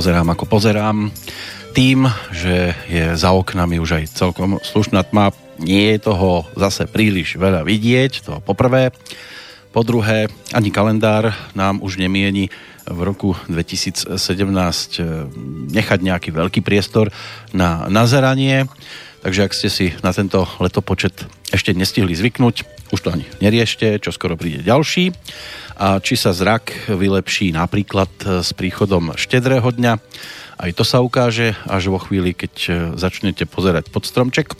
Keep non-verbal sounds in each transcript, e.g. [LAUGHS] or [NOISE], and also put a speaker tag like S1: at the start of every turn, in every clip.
S1: pozerám ako pozerám. Tým, že je za oknami už aj celkom slušná tma, nie je toho zase príliš veľa vidieť, to poprvé. Po druhé, ani kalendár nám už nemieni v roku 2017 eh, nechať nejaký veľký priestor na nazeranie. Takže ak ste si na tento letopočet ešte nestihli zvyknúť, už to ani neriešte, čo skoro príde ďalší a či sa zrak vylepší napríklad e, s príchodom štedrého dňa. Aj to sa ukáže až vo chvíli, keď e, začnete pozerať pod stromček.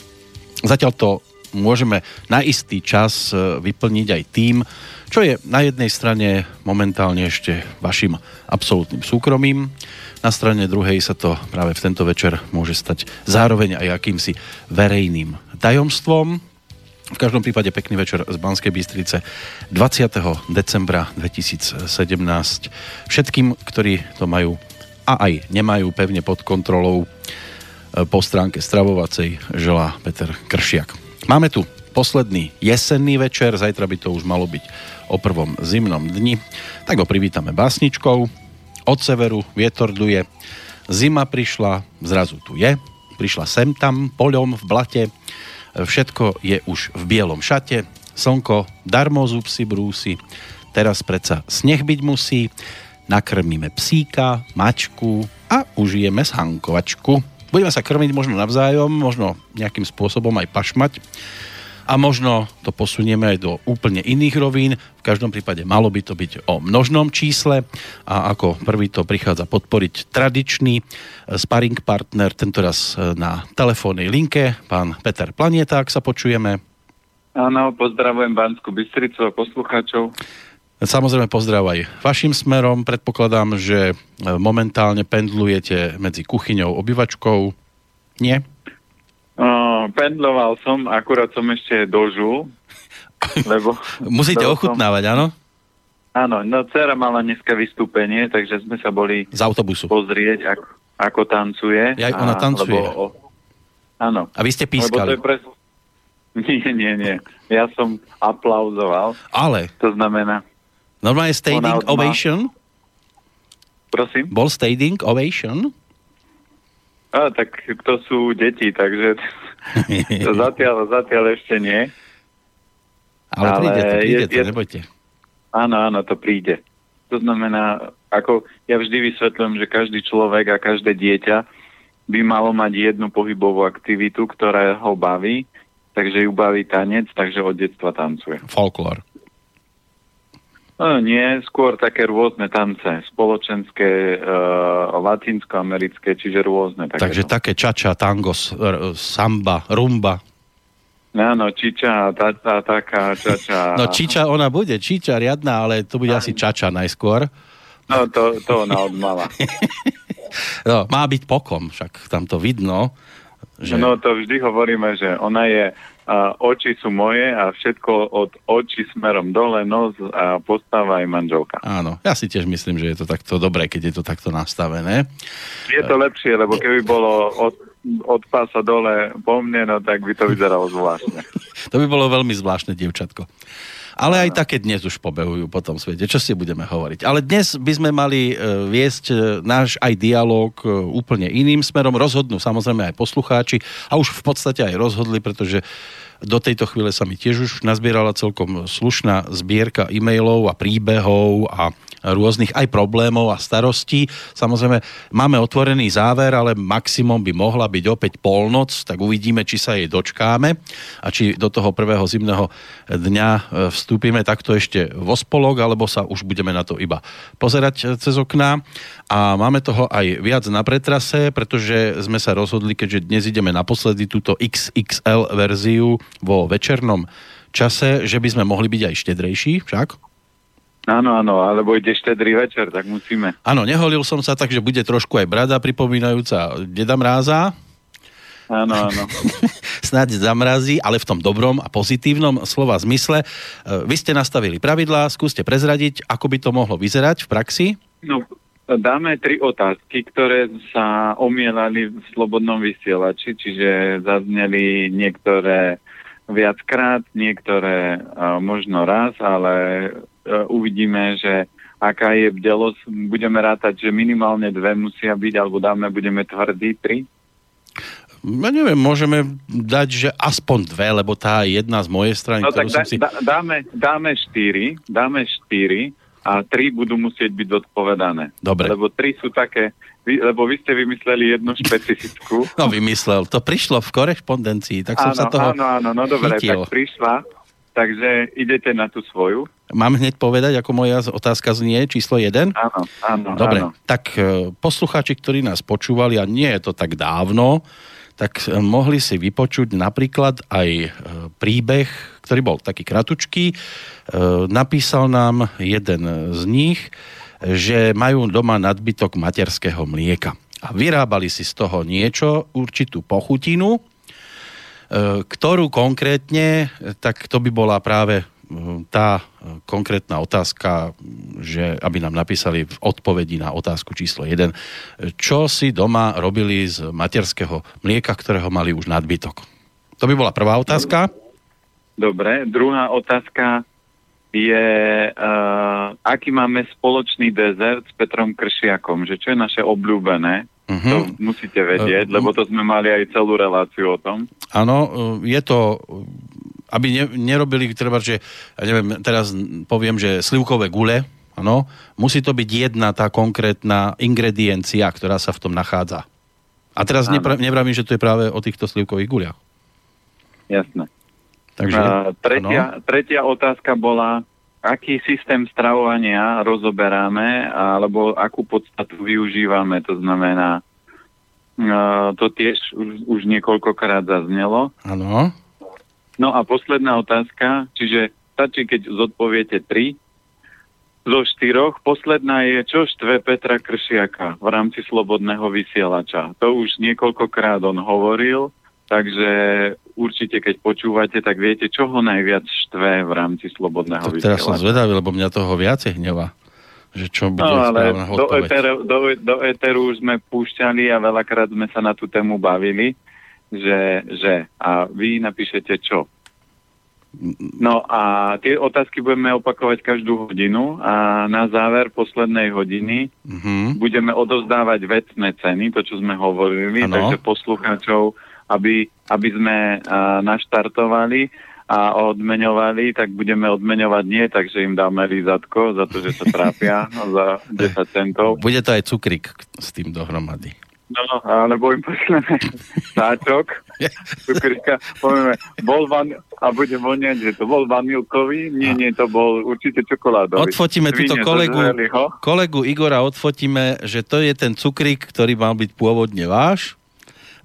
S1: Zatiaľ to môžeme na istý čas e, vyplniť aj tým, čo je na jednej strane momentálne ešte vašim absolútnym súkromím, na strane druhej sa to práve v tento večer môže stať zároveň aj akýmsi verejným tajomstvom. V každom prípade pekný večer z Banskej Bystrice 20. decembra 2017 všetkým, ktorí to majú a aj nemajú pevne pod kontrolou e, po stránke stravovacej želá Peter Kršiak. Máme tu posledný jesenný večer, zajtra by to už malo byť o prvom zimnom dni, tak ho privítame básničkou. Od severu vietor duje, zima prišla, zrazu tu je, prišla sem tam, poľom v blate, Všetko je už v bielom šate, slnko darmo zub si brúsi, teraz predsa sneh byť musí, nakrmíme psíka, mačku a užijeme shankovačku. Budeme sa krmiť možno navzájom, možno nejakým spôsobom aj pašmať a možno to posunieme aj do úplne iných rovín. V každom prípade malo by to byť o množnom čísle a ako prvý to prichádza podporiť tradičný eh, sparring partner, tentoraz eh, na telefónnej linke, pán Peter Planieta, ak sa počujeme.
S2: Áno, pozdravujem Banskú Bystricu a poslucháčov.
S1: Samozrejme pozdrav aj vašim smerom. Predpokladám, že eh, momentálne pendlujete medzi kuchyňou, obyvačkou. Nie?
S2: Uh, pendloval som, akurát som ešte dožul, [LAUGHS] lebo...
S1: Musíte ochutnávať, som... áno?
S2: Áno, no dcera mala dneska vystúpenie, takže sme sa boli...
S1: Z autobusu.
S2: Pozrieť, ako, ako tancuje.
S1: Ja, ona tancuje. Lebo, o,
S2: áno.
S1: A vy ste pískali.
S2: Lebo to je pre... [LAUGHS] Nie, nie, nie. Ja som aplauzoval.
S1: Ale?
S2: To znamená...
S1: Normálne standing ovation?
S2: Prosím?
S1: Bol standing ovation?
S2: A, tak to sú deti, takže to zatiaľ, zatiaľ ešte nie.
S1: Ale, Ale príde to, príde je, to, nebojte.
S2: Áno, áno, to príde. To znamená, ako ja vždy vysvetľujem, že každý človek a každé dieťa by malo mať jednu pohybovú aktivitu, ktorá ho baví, takže ju baví tanec, takže od detstva tancuje.
S1: Folklor.
S2: No, nie, skôr také rôzne tance, spoločenské, uh, latinskoamerické, čiže rôzne.
S1: Také Takže to. také čača, tango, samba, rumba.
S2: Áno, čiča, tá, taká čača. [LAUGHS]
S1: No čiča ona bude, čiča riadna, ale to bude asi čača najskôr.
S2: No to, to ona odmala. [LAUGHS]
S1: no, má byť pokom, však tam to vidno.
S2: Že... No to vždy hovoríme, že ona je a oči sú moje a všetko od očí smerom dole, nos a postava aj manželka.
S1: Áno, ja si tiež myslím, že je to takto dobré, keď je to takto nastavené.
S2: Je to lepšie, lebo keby bolo od, od pása dole po mne, no tak by to vyzeralo zvláštne.
S1: to by bolo veľmi zvláštne, dievčatko. Ale aj také dnes už pobehujú po tom svete. Čo si budeme hovoriť? Ale dnes by sme mali e, viesť e, náš aj dialog e, úplne iným smerom. Rozhodnú samozrejme aj poslucháči a už v podstate aj rozhodli, pretože do tejto chvíle sa mi tiež už nazbierala celkom slušná zbierka e-mailov a príbehov a rôznych aj problémov a starostí. Samozrejme, máme otvorený záver, ale maximum by mohla byť opäť polnoc, tak uvidíme, či sa jej dočkáme a či do toho prvého zimného dňa e, vstúpime takto ešte vo spolok, alebo sa už budeme na to iba pozerať e, cez okná. A máme toho aj viac na pretrase, pretože sme sa rozhodli, keďže dnes ideme naposledy túto XXL verziu vo večernom čase, že by sme mohli byť aj štedrejší, však?
S2: Áno, áno, alebo ide štedrý večer, tak musíme.
S1: Áno, neholil som sa, takže bude trošku aj brada pripomínajúca Deda Mráza.
S2: Áno, áno. [LAUGHS]
S1: Snáď zamrazí, ale v tom dobrom a pozitívnom slova zmysle. E, vy ste nastavili pravidlá, skúste prezradiť, ako by to mohlo vyzerať v praxi.
S2: No, dáme tri otázky, ktoré sa omielali v slobodnom vysielači, čiže zazneli niektoré viackrát, niektoré uh, možno raz, ale uh, uvidíme, že aká je bdelosť, budeme rátať, že minimálne dve musia byť, alebo dáme, budeme tvrdí tri?
S1: Ja neviem, môžeme dať, že aspoň dve, lebo tá jedna z mojej strany,
S2: no, tak
S1: dá,
S2: si... dáme, dáme štyri, dáme štyri a tri budú musieť byť odpovedané.
S1: Dobre.
S2: Lebo tri sú také, vy, lebo vy ste vymysleli jednu špecifickú. [LAUGHS]
S1: No vymyslel, to prišlo v korešpondencii, tak som
S2: áno,
S1: sa toho
S2: Áno, áno, no dobre,
S1: chytil.
S2: tak prišla, takže idete na tú svoju.
S1: Mám hneď povedať, ako moja otázka znie, číslo 1?
S2: Áno, áno.
S1: Dobre,
S2: áno.
S1: tak e, poslucháči, ktorí nás počúvali, a nie je to tak dávno, tak e, mohli si vypočuť napríklad aj e, príbeh, ktorý bol taký kratučký. Napísal nám jeden z nich, že majú doma nadbytok materského mlieka. A vyrábali si z toho niečo, určitú pochutinu, ktorú konkrétne, tak to by bola práve tá konkrétna otázka, že aby nám napísali v odpovedi na otázku číslo 1, čo si doma robili z materského mlieka, ktorého mali už nadbytok. To by bola prvá otázka.
S2: Dobre, druhá otázka je, uh, aký máme spoločný dezert s Petrom Kršiakom, že čo je naše obľúbené, uh-huh. to musíte vedieť, uh, lebo to sme mali aj celú reláciu o tom.
S1: Áno, je to aby ne, nerobili, treba, že, ja neviem, teraz poviem, že slivkové gule, áno, musí to byť jedna tá konkrétna ingrediencia, ktorá sa v tom nachádza. A teraz nepra, nevravím, že to je práve o týchto slivkových guliach.
S2: Jasné.
S1: Takže,
S2: uh, tretia, tretia otázka bola, aký systém stravovania rozoberáme, alebo akú podstatu využívame, to znamená, to tiež už, už niekoľkokrát zaznelo.
S1: Áno.
S2: No a posledná otázka, čiže stačí, keď zodpoviete tri zo štyroch. Posledná je, čo štve Petra Kršiaka v rámci Slobodného vysielača. To už niekoľkokrát on hovoril, takže určite, keď počúvate, tak viete, čo ho najviac štve v rámci Slobodného
S1: tak
S2: vysielača.
S1: Teraz som zvedavý, lebo mňa toho viacej hneva že čo bude
S2: no, ale do eteru, do, do eteru už sme púšťali a veľakrát sme sa na tú tému bavili že, že a vy napíšete čo. No a tie otázky budeme opakovať každú hodinu a na záver poslednej hodiny mm-hmm. budeme odovzdávať vecné ceny, to čo sme hovorili, ano. takže poslucháčov, aby, aby sme a, naštartovali a odmeňovali, tak budeme odmeňovať nie, takže im dáme lízatko za to, že sa trápia za [LAUGHS] 10 centov.
S1: Bude to aj cukrik s tým dohromady.
S2: No, alebo im pošleme sáčok, [LAUGHS] cukrika, povieme, bol van, a bude voňať, že to bol vanilkový, nie, nie, to bol určite čokoládový.
S1: Odfotíme túto kolegu, kolegu Igora, odfotíme, že to je ten cukrik, ktorý mal byť pôvodne váš.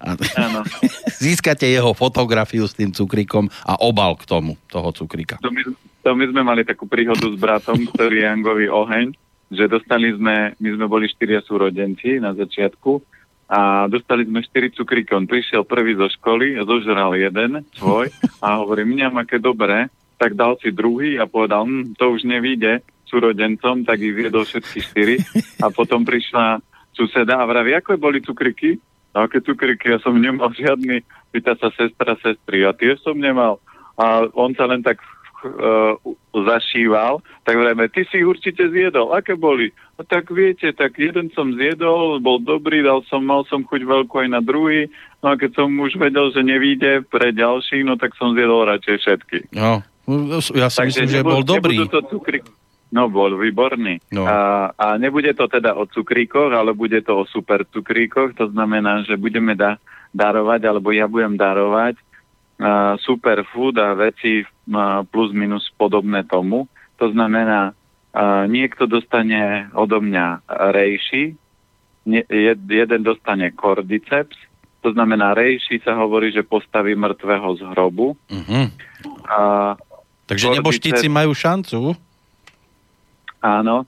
S1: A [LAUGHS] získate jeho fotografiu s tým cukrikom a obal k tomu, toho cukrika.
S2: To my, to my sme mali takú príhodu s bratom, ktorý je Jangový oheň, že dostali sme, my sme boli štyria súrodenci na začiatku a dostali sme 4 cukríky. On prišiel prvý zo školy, zožral jeden svoj a hovorí, mňam aké dobré, tak dal si druhý a povedal, hm, to už nevíde súrodencom, tak ich viedol všetky štyri a potom prišla suseda a vraví, ako boli cukriky? A aké cukriky? Ja som nemal žiadny, pýta sa sestra sestry a tie som nemal. A on sa len tak uh, zašíval, tak vrajme, ty si ich určite zjedol. Aké boli? No tak viete, tak jeden som zjedol, bol dobrý, dal som, mal som chuť veľkú aj na druhý, no a keď som už vedel, že nevíde pre ďalší, no tak som zjedol radšej všetky.
S1: No, ja si Takže myslím, že bol dobrý.
S2: To cukri... No, bol výborný. No. A, a nebude to teda o cukríkoch, ale bude to o super cukríkoch, to znamená, že budeme da- darovať, alebo ja budem darovať superfood a veci plus minus podobné tomu. To znamená, niekto dostane odo mňa rejši, jeden dostane kordyceps, to znamená rejši sa hovorí, že postaví mŕtvého z hrobu. Uh-huh.
S1: A Takže kordyceps, neboštíci majú šancu?
S2: Áno.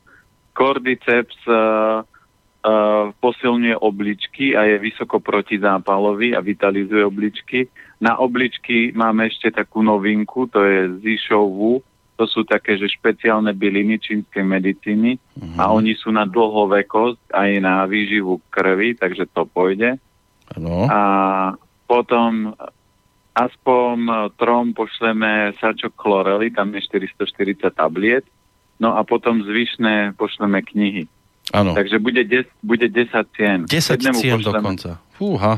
S2: Kordyceps uh, uh, posilňuje obličky a je vysoko protizápalový a vitalizuje obličky. Na obličky máme ešte takú novinku, to je zišovú, to sú také, že špeciálne byliny čínskej medicíny uh-huh. a mhm. oni sú na dlhovekosť aj na výživu krvi, takže to pôjde.
S1: Ano.
S2: A potom aspoň trom pošleme sačok chlorely, tam je 440 tabliet no a potom zvyšné pošleme knihy.
S1: Áno.
S2: Takže bude, des, bude 10 cien.
S1: 10
S2: Jednému
S1: cien
S2: pošleme-
S1: dokonca. Fúha.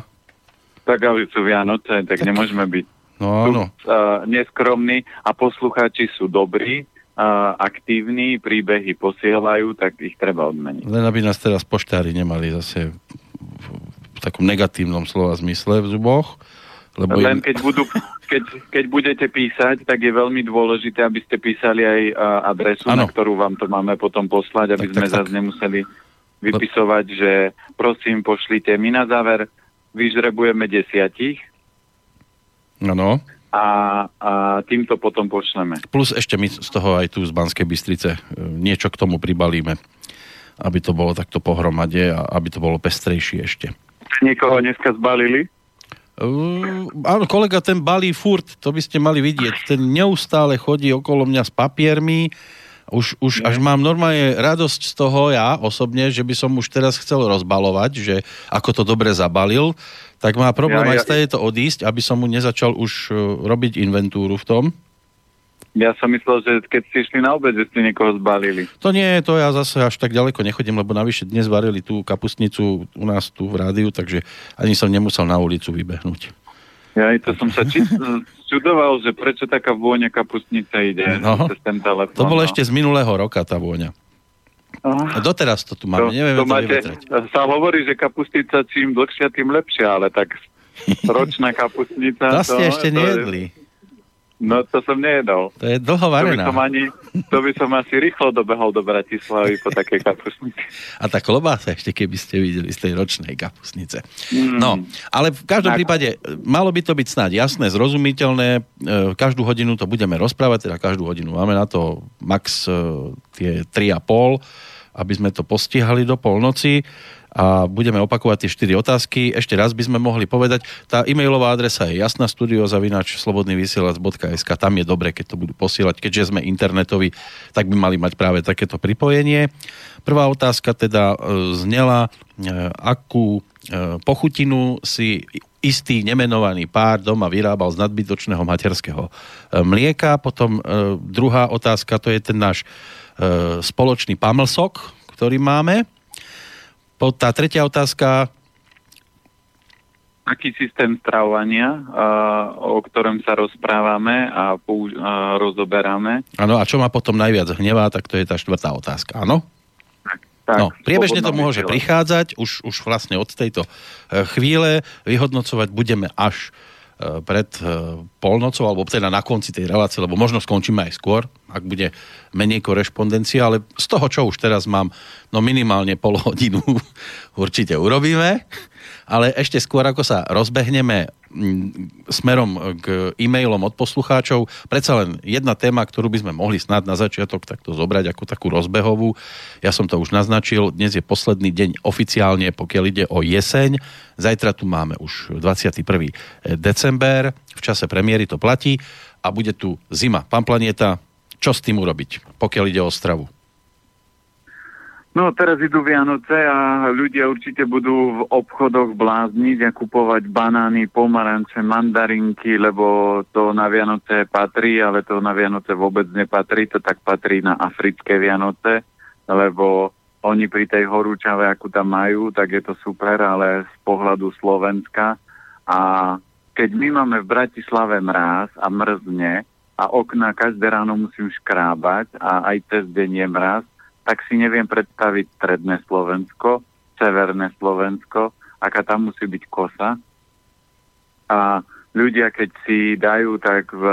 S2: Tak ale sú Vianoce, tak, nemôžeme byť
S1: No áno.
S2: uh, neskromní a poslucháči sú dobrí, uh, aktívni, príbehy posielajú, tak ich treba odmeniť.
S1: Len aby nás teraz poštári nemali zase v, v takom negatívnom slova zmysle v zuboch. Lebo
S2: Len
S1: im,
S2: keď, budú, keď, keď budete písať, tak je veľmi dôležité, aby ste písali aj uh, adresu,
S1: Áno.
S2: na ktorú vám to máme potom poslať, aby
S1: Tak,
S2: sme
S1: tak,
S2: zase
S1: tak.
S2: nemuseli vypisovať, že prosím, pošlite. My na záver vyžrebujeme desiatich
S1: Áno.
S2: a, a týmto potom pošleme.
S1: Plus ešte my z toho aj tu z Banskej Bystrice e, niečo k tomu pribalíme, aby to bolo takto pohromade a aby to bolo pestrejšie ešte.
S2: Niekoho dneska zbalili?
S1: Uh, áno, kolega ten balí furt, to by ste mali vidieť. Ten neustále chodí okolo mňa s papiermi. Už, už až mám normálne radosť z toho ja osobne, že by som už teraz chcel rozbalovať, že ako to dobre zabalil, tak má problém
S2: Ja-
S1: aj
S2: ja-
S1: stade to odísť, aby som mu nezačal už uh, robiť inventúru v tom.
S2: Ja som myslel, že keď ste išli na obed, že ste niekoho zbalili.
S1: To nie, to ja zase až tak ďaleko nechodím, lebo navyše dnes varili tú kapustnicu u nás tu v rádiu, takže ani som nemusel na ulicu vybehnúť.
S2: Ja to som sa či, [LAUGHS] čudoval, že prečo taká vôňa kapustnice ide
S1: No.
S2: cez ten telefón.
S1: To bolo
S2: no.
S1: ešte z minulého roka tá vôňa. A doteraz to tu máme, nevieme to,
S2: máte,
S1: vyvetrať.
S2: sa hovorí, že kapustica čím dlhšia, tým lepšia, ale tak [LAUGHS] ročná kapustnica...
S1: To ste ešte
S2: to je-
S1: nejedli.
S2: No to som nejedol.
S1: To je dlho
S2: To by,
S1: varená.
S2: som ani, to by som asi rýchlo dobehol do Bratislavy po takej kapustnici.
S1: A tá klobása ešte, keby ste videli z tej ročnej kapusnice.
S2: Mm.
S1: No, ale v každom
S2: Tak.
S1: prípade e, malo by to byť snáď jasné, zrozumiteľné. E, Každú hodinu to budeme rozprávať, teda každú hodinu. Máme na to max e, tie 3,5, aby sme to postihali do polnoci a budeme opakovať tie 4 otázky. Ešte raz by sme mohli povedať, tá e-mailová adresa je jasná, studiozavinač slobodnyvysielac.sk, tam je dobre, keď to budú posielať, keďže sme internetoví, tak by mali mať práve takéto pripojenie. Prvá otázka teda e, znela, e, akú e, pochutinu si istý nemenovaný pár doma vyrábal z nadbytočného materského mlieka. Potom druhá otázka, to je ten náš spoločný pamlsok, ktorý máme. Tá tretia otázka,
S2: Aký systém stravovania, o ktorom sa rozprávame a, použ- a rozoberáme.
S1: áno, a čo ma potom najviac hnevá, tak to je tá štvrtá otázka, áno?
S2: Tak,
S1: No, priebežne to môže prichádzať, už, už vlastne od tejto e, chvíle vyhodnocovať budeme až pred e, polnocou, alebo teda na konci tej relácie, lebo možno skončíme aj skôr, ak bude menej korešpondencie, ale z toho, čo už teraz mám, no minimálne pol hodinu [LAUGHS] určite urobíme, ale ešte skôr, ako sa rozbehneme smerom k e-mailom od poslucháčov, predsa len jedna téma, ktorú by sme mohli snad na začiatok takto zobrať ako takú rozbehovú. Ja som to už naznačil, dnes je posledný deň oficiálne, pokiaľ ide o jeseň. Zajtra tu máme už 21. december, v čase premiéry to platí a bude tu zima. Pán Planieta, čo s tým urobiť, pokiaľ ide o stravu?
S2: No teraz idú Vianoce a ľudia určite budú v obchodoch blázniť a kupovať banány, pomaranče, mandarinky, lebo to na Vianoce patrí, ale to na Vianoce vôbec nepatrí, to tak patrí na africké Vianoce, lebo oni pri tej horúčave, akú tam majú, tak je to super, ale z pohľadu Slovenska. A keď my máme v Bratislave mráz a mrzne a okna každé ráno musím škrábať a aj cez deň je mráz, tak si neviem predstaviť stredné Slovensko, severné Slovensko, aká tam musí byť kosa. A ľudia, keď si dajú tak v,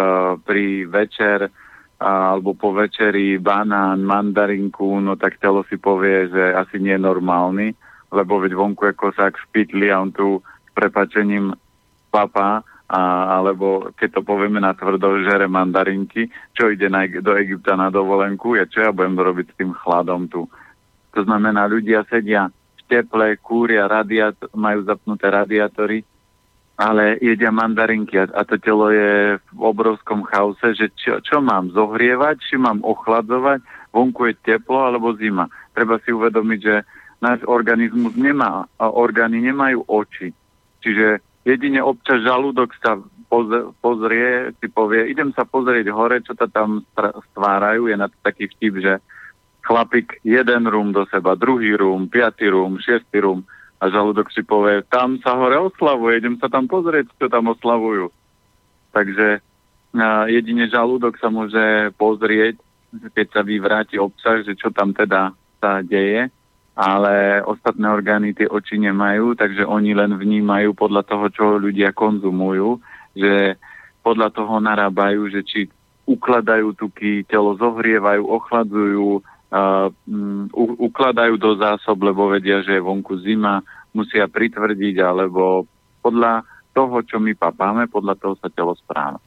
S2: pri večer alebo po večeri banán, mandarinku, no tak telo si povie, že asi nie je normálny, lebo veď vonku je kosák v pytli a on tu s prepačením papa, a, alebo keď to povieme na tvrdo, žere mandarinky, čo ide na, do Egypta na dovolenku, je čo ja budem robiť s tým chladom tu. To znamená, ľudia sedia v teple, kúria, radiat, majú zapnuté radiátory, ale jedia mandarinky a, a to telo je v obrovskom chaose, že čo, čo mám zohrievať, či mám ochladzovať, vonku je teplo alebo zima. Treba si uvedomiť, že náš organizmus nemá, a orgány nemajú oči. Čiže jedine občas žalúdok sa pozrie, si povie, idem sa pozrieť hore, čo sa tam stvárajú. Je na to taký vtip, že chlapík jeden rum do seba, druhý rum, piatý rum, šiestý rum a žalúdok si povie, tam sa hore oslavuje, idem sa tam pozrieť, čo tam oslavujú. Takže jedine žalúdok sa môže pozrieť, keď sa vyvráti obsah, že čo tam teda sa deje, ale ostatné orgány tie oči nemajú, takže oni len vnímajú podľa toho, čo ľudia konzumujú, že podľa toho narábajú, že či ukladajú tuky, telo zohrievajú, ochladzujú, uh, um, ukladajú do zásob, lebo vedia, že je vonku zima, musia pritvrdiť, alebo podľa toho, čo my papáme, podľa toho sa telo správa.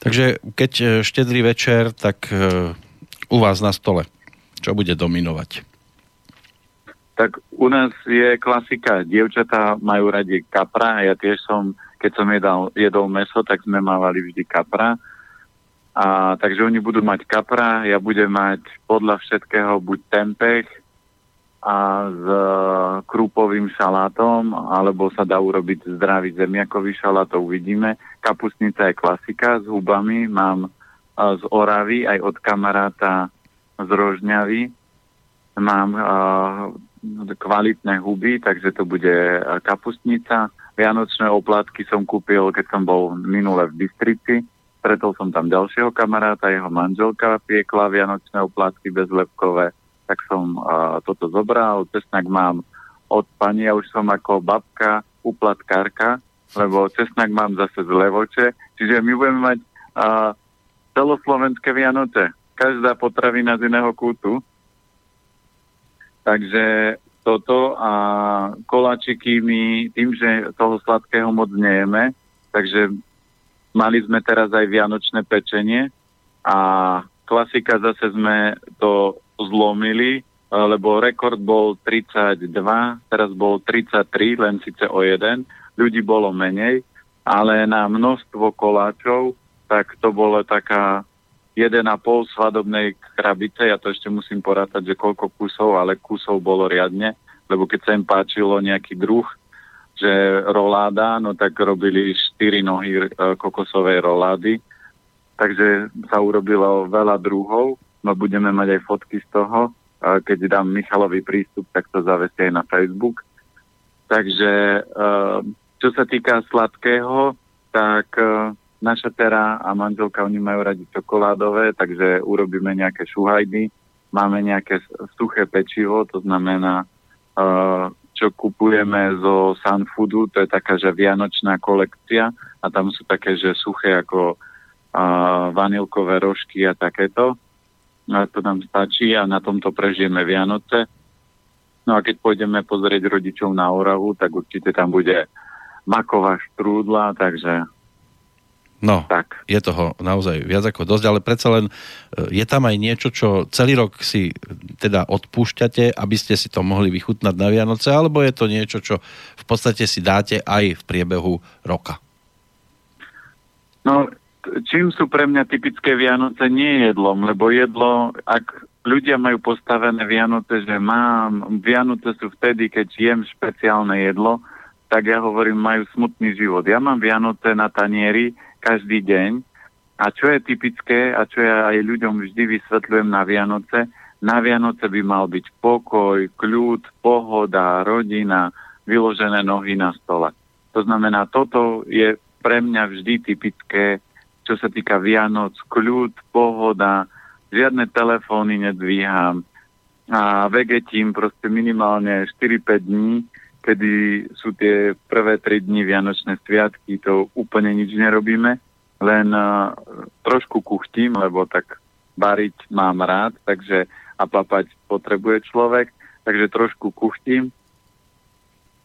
S1: Takže keď e, štedrý večer, tak uh, u vás na stole, čo bude dominovať?
S2: Tak u nás je klasika, dievčatá majú radi kapra, ja tiež som, keď som jedal, jedol meso, tak sme mávali vždy kapra a, takže oni budú mať kapra, ja budem mať podľa všetkého buď tempeh a s e, krúpovým šalátom, alebo sa dá urobiť zdravý zemiakový šalát, to uvidíme. Kapustnica je klasika s hubami, mám e, z Oravy, aj od kamaráta z Rožňavy. Mám uh, kvalitné huby, takže to bude kapustnica. Vianočné oplatky som kúpil, keď som bol minule v Bystrici Stretol som tam ďalšieho kamaráta, jeho manželka piekla vianočné oplatky bezlepkové, tak som uh, toto zobral. Cesnak mám od pani, ja už som ako babka uplatkárka, lebo cesnak mám zase z Levoče, čiže my budeme mať uh, celoslovenské Vianoce. Každá potravina z iného kútu. Takže toto a koláčiky my tým, že toho sladkého moc nejeme, takže Mali sme teraz aj vianočné pečenie a klasika zase sme to zlomili, lebo rekord bol 32, teraz bol 33, len síce o jeden. Ľudí bolo menej, ale na množstvo koláčov, tak to bolo taká 1,5 svadobnej krabice, ja to ešte musím porátať, že koľko kusov, ale kusov bolo riadne, lebo keď sa im páčilo nejaký druh, že roláda, no tak robili 4 nohy e, kokosovej rolády. Takže sa urobilo veľa druhov, no budeme mať aj fotky z toho. Keď dám Michalovi prístup, tak to zavesie aj na Facebook. Takže e, čo sa týka sladkého, tak e, naša Tera a manželka, oni majú radi čokoládové, takže urobíme nejaké šuhajdy, máme nejaké suché pečivo, to znamená čo kupujeme zo Sunfoodu, to je taká, že vianočná kolekcia a tam sú také, že suché ako uh, vanilkové rožky a takéto. A to nám stačí a na tomto prežijeme Vianoce. No a keď pôjdeme pozrieť rodičov na Oravu, tak určite tam bude maková štrúdla, takže
S1: No, tak. je toho naozaj viac ako dosť, ale predsa len e, je tam aj niečo, čo celý rok si teda odpúšťate, aby ste si to mohli vychutnať na Vianoce, alebo je to niečo, čo v podstate si dáte aj v priebehu roka?
S2: No, čím sú pre mňa typické Vianoce, nie jedlom, lebo jedlo, ak ľudia majú postavené Vianoce, že mám, Vianoce sú vtedy, keď jem špeciálne jedlo, tak ja hovorím, majú smutný život. Ja mám Vianoce na tanieri, každý deň. A čo je typické a čo ja aj ľuďom vždy vysvetľujem na Vianoce, na Vianoce by mal byť pokoj, kľud, pohoda, rodina, vyložené nohy na stole. To znamená, toto je pre mňa vždy typické, čo sa týka Vianoc, kľud, pohoda, žiadne telefóny nedvíham a vegetím proste minimálne 4-5 dní, kedy sú tie prvé tri dni Vianočné sviatky, to úplne nič nerobíme, len uh, trošku kuchtím, lebo tak variť mám rád, takže a papať potrebuje človek, takže trošku kuchtím.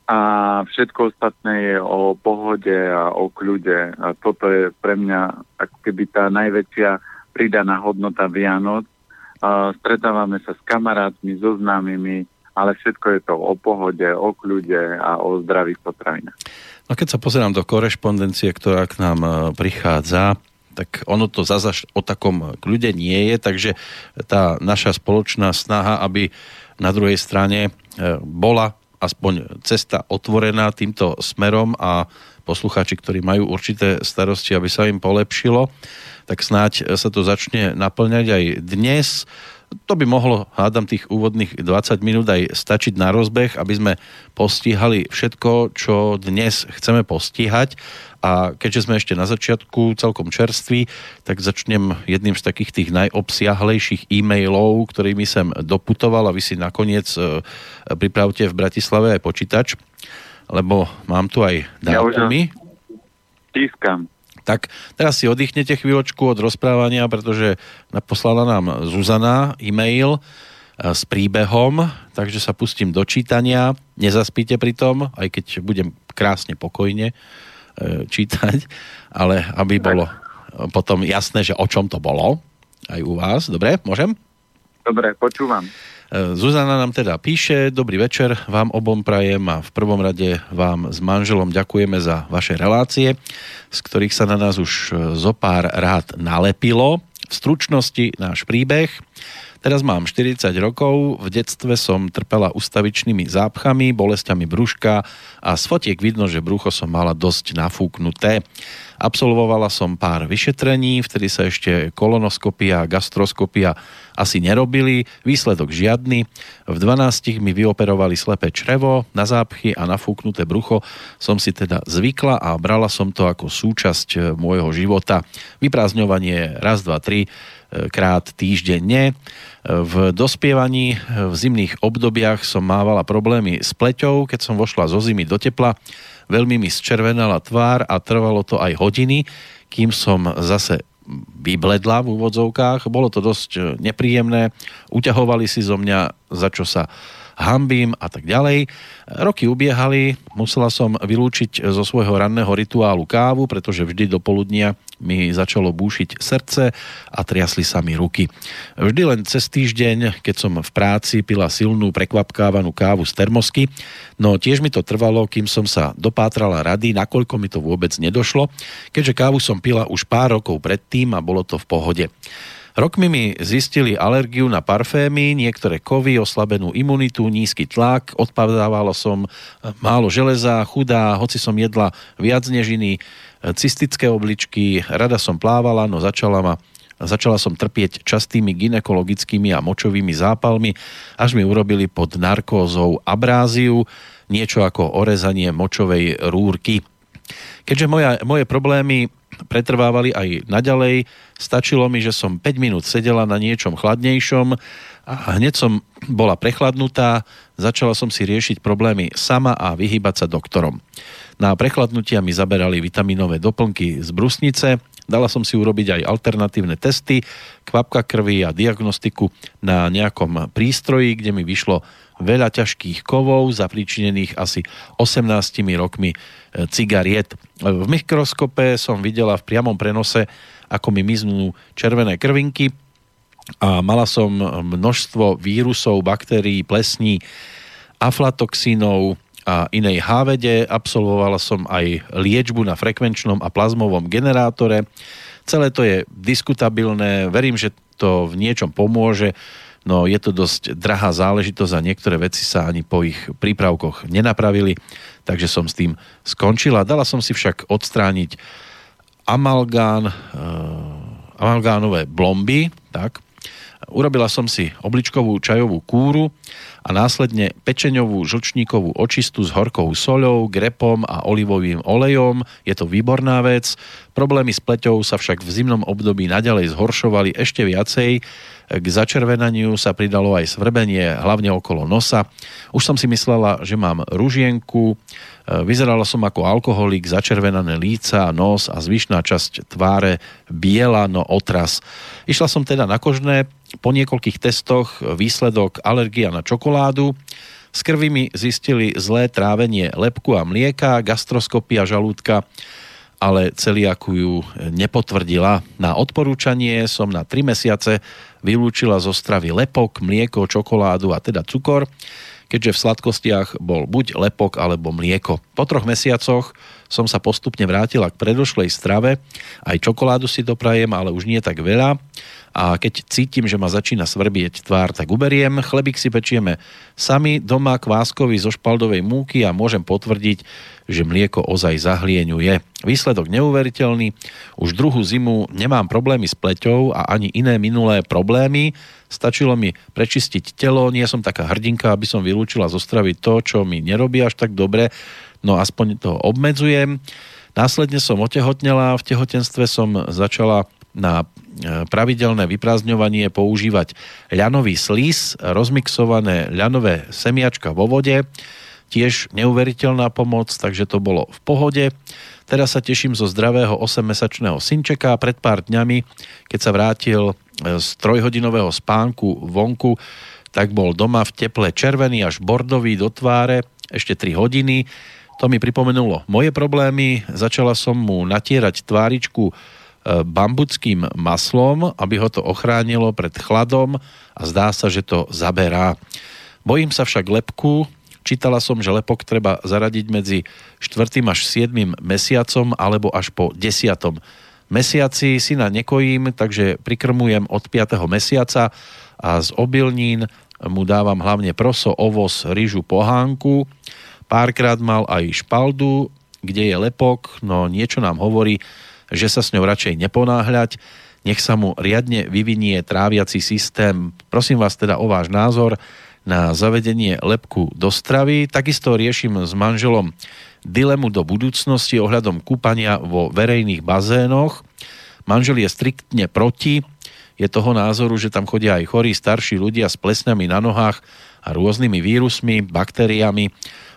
S2: A všetko ostatné je o pohode a o kľude. A toto je pre mňa ako keby tá najväčšia pridaná hodnota Vianoc. Uh, stretávame sa s kamarátmi, so známymi, ale všetko je to o pohode, o kľude a o zdravých potravinách.
S1: No keď sa pozerám do korešpondencie, ktorá k nám e, prichádza, tak ono to zase o takom kľude nie je, takže tá naša spoločná snaha, aby na druhej strane e, bola aspoň cesta otvorená týmto smerom a poslucháči, ktorí majú určité starosti, aby sa im polepšilo, tak snáď sa to začne naplňať aj dnes. To by mohlo, hádam, tých úvodných 20 minút aj stačiť na rozbeh, aby sme postihali všetko, čo dnes chceme postihať. A keďže sme ešte na začiatku celkom čerství, tak začnem jedným z takých tých najobsiahlejších e-mailov, ktorými sem doputoval a vy si nakoniec e, pripravte v Bratislave aj počítač, lebo mám tu aj dátumy.
S2: Ja
S1: tak teraz si oddychnete chvíľočku od rozprávania, pretože poslala nám Zuzana e-mail e, s príbehom, takže sa pustím do čítania. Nezaspíte pri tom, aj keď budem krásne pokojne E, čítať, ale aby bolo potom jasné, že o čom to bolo aj u vás. Dobre, môžem?
S2: Dobre, počúvam.
S1: E, Zuzana nám teda píše, dobrý večer, vám obom prajem a v prvom rade vám s manželom ďakujeme za vaše relácie, z ktorých sa na nás už e, zo pár rád nalepilo. V stručnosti náš príbeh. Teraz mám 40 rokov, v detstve som trpela ustavičnými zápchami, bolestiami brúška a z fotiek vidno, že brucho som mala dosť nafúknuté. Absolvovala som pár vyšetrení, vtedy sa ešte kolonoskopia a gastroskopia asi nerobili, výsledok žiadny. V 12 mi vyoperovali slepé črevo, na zápchy a nafúknuté brucho som si teda zvykla a brala som to ako súčasť môjho života. Vyprázdňovanie raz, dva, tri krát týždenne. V dospievaní v zimných obdobiach som mávala problémy s pleťou, keď som vošla zo zimy do tepla. Veľmi mi zčervenala tvár a trvalo to aj hodiny, kým som zase vybledla v úvodzovkách. Bolo to dosť nepríjemné. Uťahovali si zo mňa, za čo sa hambím a tak ďalej. Roky ubiehali, musela som vylúčiť zo svojho ranného rituálu kávu, pretože vždy do poludnia mi začalo búšiť srdce a triasli sa mi ruky. Vždy len cez týždeň, keď som v práci pila silnú prekvapkávanú kávu z termosky, no tiež mi to trvalo, kým som sa dopátrala rady, nakoľko mi to vôbec nedošlo, keďže kávu som pila už pár rokov predtým a bolo to v pohode. Rokmi mi zistili alergiu na parfémy, niektoré kovy, oslabenú imunitu, nízky tlak, odpadávalo som málo železa, chudá, hoci som jedla viac než iný, cystické obličky, rada som plávala, no začala ma Začala som trpieť častými ginekologickými a močovými zápalmi, až mi urobili pod narkózou abráziu, niečo ako orezanie močovej rúrky. Keďže moja, moje problémy pretrvávali aj naďalej. Stačilo mi, že som 5 minút sedela na niečom chladnejšom a hneď som bola prechladnutá, začala som si riešiť problémy sama a vyhýbať sa doktorom. Na prechladnutia mi zaberali vitaminové doplnky z brusnice, dala som si urobiť aj alternatívne testy, kvapka krvi a diagnostiku na nejakom prístroji, kde mi vyšlo veľa ťažkých kovov, zapríčinených asi 18 rokmi cigariet. V mikroskope som videla v priamom prenose, ako mi miznú červené krvinky a mala som množstvo vírusov, baktérií, plesní, aflatoxínov a inej hávede. Absolvovala som aj liečbu na frekvenčnom a plazmovom generátore. Celé to je diskutabilné, verím, že to v niečom pomôže no je to dosť drahá záležitosť a niektoré veci sa ani po ich prípravkoch nenapravili, takže som s tým skončila. Dala som si však odstrániť amalgán, uh, amalgánové blomby, tak, Urobila som si obličkovú čajovú kúru a následne pečeňovú žlčníkovú očistu s horkou soľou, grepom a olivovým olejom. Je to výborná vec. Problémy s pleťou sa však v zimnom období naďalej zhoršovali ešte viacej k začervenaniu sa pridalo aj svrbenie, hlavne okolo nosa. Už som si myslela, že mám ružienku, e, vyzerala som ako alkoholik, začervenané líca, nos a zvyšná časť tváre biela, no otras. Išla som teda na kožné, po niekoľkých testoch výsledok alergia na čokoládu, z krvi mi zistili zlé trávenie lepku a mlieka, gastroskopia žalúdka, ale celiaku ju nepotvrdila. Na odporúčanie som na 3 mesiace vylúčila zo stravy lepok, mlieko, čokoládu a teda cukor, keďže v sladkostiach bol buď lepok alebo mlieko. Po troch mesiacoch som sa postupne vrátila k predošlej strave, aj čokoládu si doprajem, ale už nie tak veľa. a keď cítim, že ma začína svrbieť tvár, tak uberiem. Chlebík si pečieme sami doma kváskový zo špaldovej múky a môžem potvrdiť, že mlieko ozaj zahlieňuje. Výsledok neuveriteľný. Už druhú zimu nemám problémy s pleťou a ani iné minulé problémy. Stačilo mi prečistiť telo, nie som taká hrdinka, aby som vylúčila zo stravy to, čo mi nerobí až tak dobre, no aspoň to obmedzujem. Následne som otehotnela, v tehotenstve som začala na e, pravidelné vyprázdňovanie používať ľanový slis, rozmixované ľanové semiačka vo vode, tiež neuveriteľná pomoc, takže to bolo v pohode. Teraz sa teším zo zdravého 8-mesačného synčeka. Pred pár dňami, keď sa vrátil e, z trojhodinového spánku vonku, tak bol doma v teple červený až bordový do tváre, ešte 3 hodiny. To mi pripomenulo moje problémy. Začala som mu natierať tváričku e, bambuckým maslom, aby ho to ochránilo pred chladom a zdá sa, že to zaberá. Bojím sa však lepku, Čítala som, že lepok treba zaradiť medzi 4. až 7. mesiacom alebo až po 10. mesiaci. Syna nekojím, takže prikrmujem od 5. mesiaca a z obilnín mu dávam hlavne proso, ovoz, rýžu, pohánku. Párkrát mal aj špaldu, kde je lepok, no niečo nám hovorí, že sa s ňou radšej neponáhľať, nech sa mu riadne vyvinie tráviaci systém. Prosím vás teda o váš názor na zavedenie lepku do stravy. Takisto riešim s manželom dilemu do budúcnosti ohľadom kúpania vo verejných bazénoch. Manžel je striktne proti, je toho názoru, že tam chodia aj chorí starší ľudia s plesňami na nohách a rôznymi vírusmi, baktériami.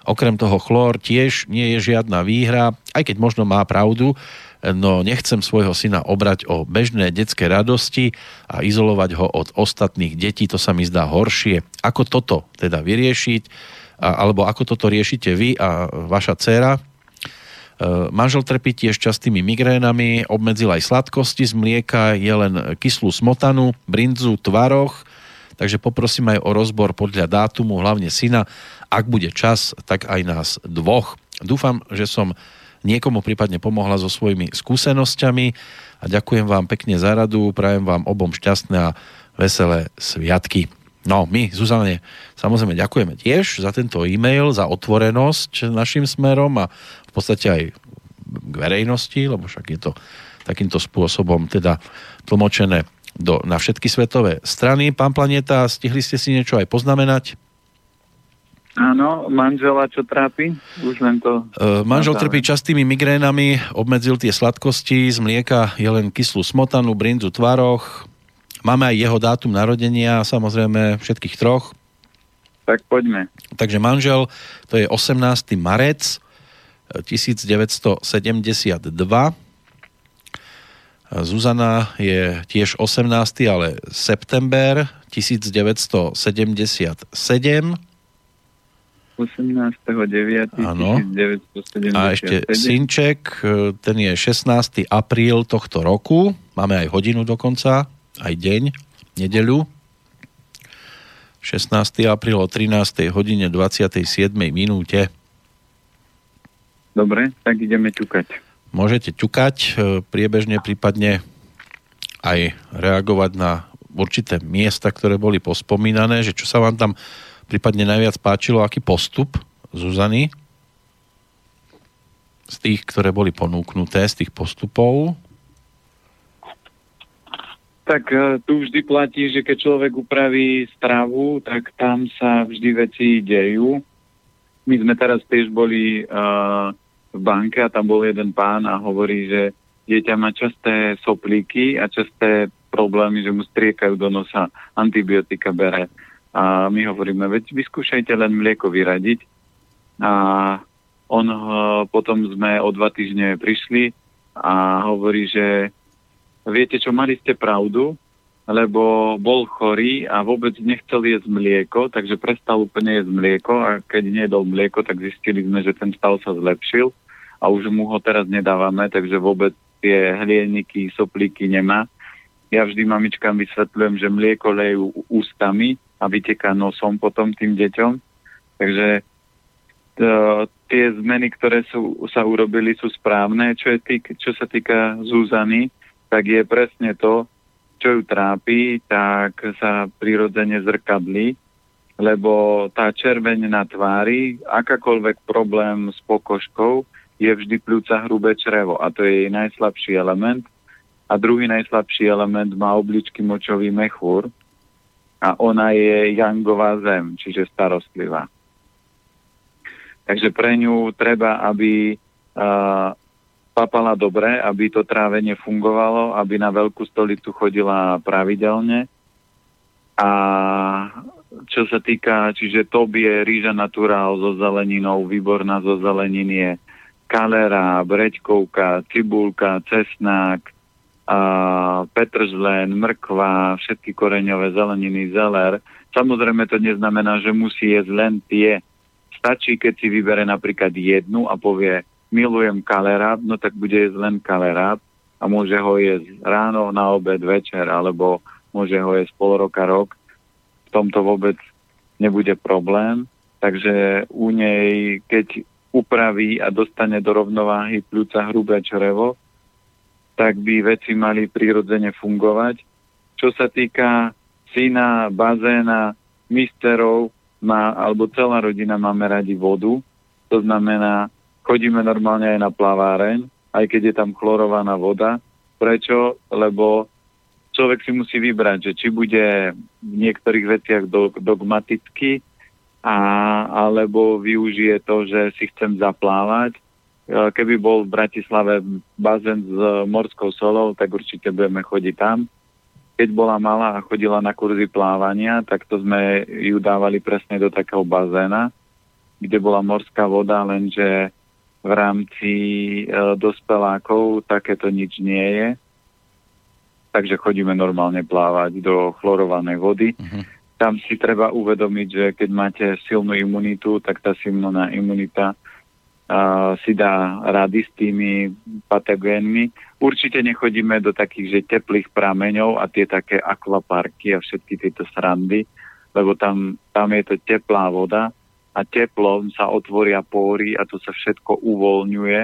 S1: Okrem toho chlór tiež nie je žiadna výhra, aj keď možno má pravdu, no nechcem svojho syna obrať o bežné detské radosti a izolovať ho od ostatných detí, to sa mi zdá horšie. Ako toto teda vyriešiť, alebo ako toto riešite vy a vaša dcéra? E, manžel trpí tiež častými migrénami, obmedzil aj sladkosti z mlieka, je len kyslú smotanu, brinzu, tvaroch, takže poprosím aj o rozbor podľa dátumu, hlavne syna. Ak bude čas, tak aj nás dvoch. Dúfam, že som niekomu prípadne pomohla so svojimi skúsenosťami a ďakujem vám pekne za radu, prajem vám obom šťastné a veselé sviatky. No, my, Zuzane, samozrejme ďakujeme tiež za tento e-mail, za otvorenosť našim smerom a v podstate aj k verejnosti, lebo však je to takýmto spôsobom teda tlmočené do, na všetky svetové strany. Pán Planeta, stihli ste si niečo aj poznamenať?
S2: Áno, manžela čo trápi? Už len to...
S1: Uh, manžel trpí častými migrénami, obmedzil tie sladkosti, z mlieka je len kyslú smotanu, brinzu, tvaroch. Máme aj jeho dátum narodenia, samozrejme všetkých troch.
S2: Tak poďme.
S1: Takže manžel, to je 18. marec 1972. Zuzana je tiež 18. ale september 1977.
S2: 18.9.1977.
S1: A ešte Synček, e, ten je 16. apríl tohto roku. Máme aj hodinu dokonca, aj deň, nedeľu. 16. apríl o 13. hodine 27. minúte.
S2: Dobre, tak ideme ťukať.
S1: Môžete ťukať, e, priebežne prípadne aj reagovať na určité miesta, ktoré boli pospomínané, že čo sa vám tam prípadne najviac páčilo, aký postup Zuzany z tých, ktoré boli ponúknuté, z tých postupov?
S2: Tak e, tu vždy platí, že keď človek upraví stravu, tak tam sa vždy veci dejú. My sme teraz tiež boli uh, v banke a tam bol jeden pán a hovorí, že dieťa má časté soplíky a časté problémy, že mu striekajú do nosa, antibiotika bere. A my hovoríme, veď vyskúšajte len mlieko vyradiť. A on potom sme o dva týždne prišli a hovorí, že viete čo, mali ste pravdu, lebo bol chorý a vôbec nechcel jesť mlieko, takže prestal úplne jesť mlieko a keď nedol mlieko, tak zistili sme, že ten stav sa zlepšil a už mu ho teraz nedávame, takže vôbec tie hlieniky, soplíky nemá. Ja vždy mamičkám vysvetľujem, že mlieko lejú ústami a vyteká nosom potom tým deťom. Takže to, tie zmeny, ktoré sú, sa urobili, sú správne. Čo, je tý, čo sa týka Zuzany, tak je presne to, čo ju trápi, tak sa prirodzene zrkadlí, lebo tá červeň na tvári, akákoľvek problém s pokožkou, je vždy pľúca hrubé črevo a to je jej najslabší element. A druhý najslabší element má obličky močový mechúr a ona je jangová zem, čiže starostlivá. Takže pre ňu treba, aby uh, papala dobre, aby to trávenie fungovalo, aby na veľkú stolicu chodila pravidelne. A čo sa týka, čiže to je rýža naturál so zeleninou, výborná zo zelenin je kalera, breďkovka, cibulka, cesnák, a petržlen, mrkva, všetky koreňové zeleniny, zeler. Samozrejme to neznamená, že musí jesť len tie. Stačí, keď si vybere napríklad jednu a povie, milujem kalerát, no tak bude jesť len kalerát a môže ho jesť ráno, na obed, večer, alebo môže ho jesť pol roka, rok. V tomto vôbec nebude problém. Takže u nej, keď upraví a dostane do rovnováhy pľúca hrubé črevo, tak by veci mali prirodzene fungovať. Čo sa týka syna, bazéna, misterov, má, alebo celá rodina máme radi vodu. To znamená, chodíme normálne aj na plaváreň, aj keď je tam chlorovaná voda. Prečo? Lebo človek si musí vybrať, že či bude v niektorých veciach dogmaticky, a, alebo využije to, že si chcem zaplávať. E, keby bol v Bratislave bazén s morskou solou, tak určite budeme chodiť tam. Keď bola malá a chodila na kurzy plávania, tak to sme ju dávali presne do takého bazéna, kde bola morská voda, lenže v rámci e, dospelákov takéto nič nie je. Takže chodíme normálne plávať do chlorovanej vody. Uh-huh. Tam si treba uvedomiť, že keď máte silnú imunitu, tak tá silná imunita si dá rady s tými patogénmi. Určite nechodíme do takých, že teplých prameňov a tie také akvaparky a všetky tieto srandy, lebo tam, tam je to teplá voda a teplom sa otvoria póry a to sa všetko uvoľňuje.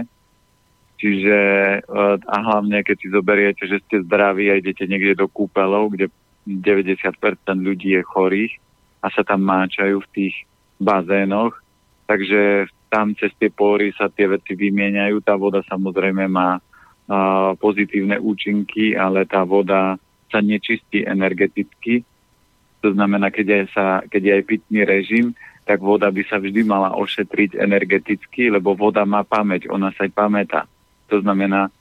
S2: Čiže eh, a hlavne, keď si zoberiete, že ste zdraví a idete niekde do kúpelov, kde 90% ľudí je chorých a sa tam máčajú v tých bazénoch, takže tam cez tie póry sa tie veci vymieňajú. Tá voda samozrejme má uh, pozitívne účinky, ale tá voda sa nečistí energeticky. To znamená, keď je, sa, keď je aj pitný režim, tak voda by sa vždy mala ošetriť energeticky, lebo voda má pamäť, ona sa aj pamätá. To znamená,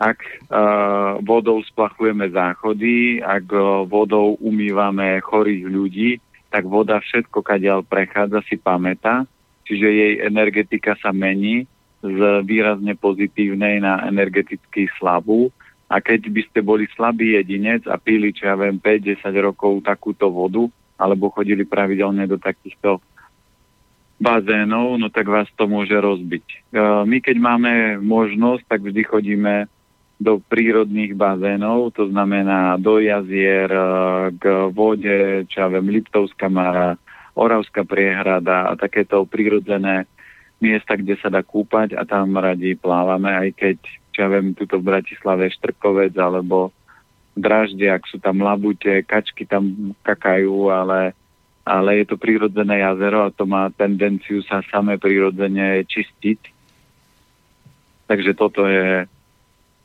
S2: ak uh, vodou splachujeme záchody, ak uh, vodou umývame chorých ľudí, tak voda všetko, kadiaľ prechádza, si pamätá, čiže jej energetika sa mení z výrazne pozitívnej na energeticky slabú. A keď by ste boli slabý jedinec a pili, čo ja viem, 5-10 rokov takúto vodu, alebo chodili pravidelne do takýchto bazénov, no tak vás to môže rozbiť. E, my keď máme možnosť, tak vždy chodíme do prírodných bazénov, to znamená do jazier, e, k vode, čo ja viem, Liptovská Mara, Oravská priehrada a takéto prírodzené miesta, kde sa dá kúpať a tam radi plávame, aj keď, čo ja viem, tuto v Bratislave Štrkovec alebo Dražde, ak sú tam labute, kačky tam kakajú, ale ale je to prírodzené jazero a to má tendenciu sa samé prírodzene čistiť. Takže toto je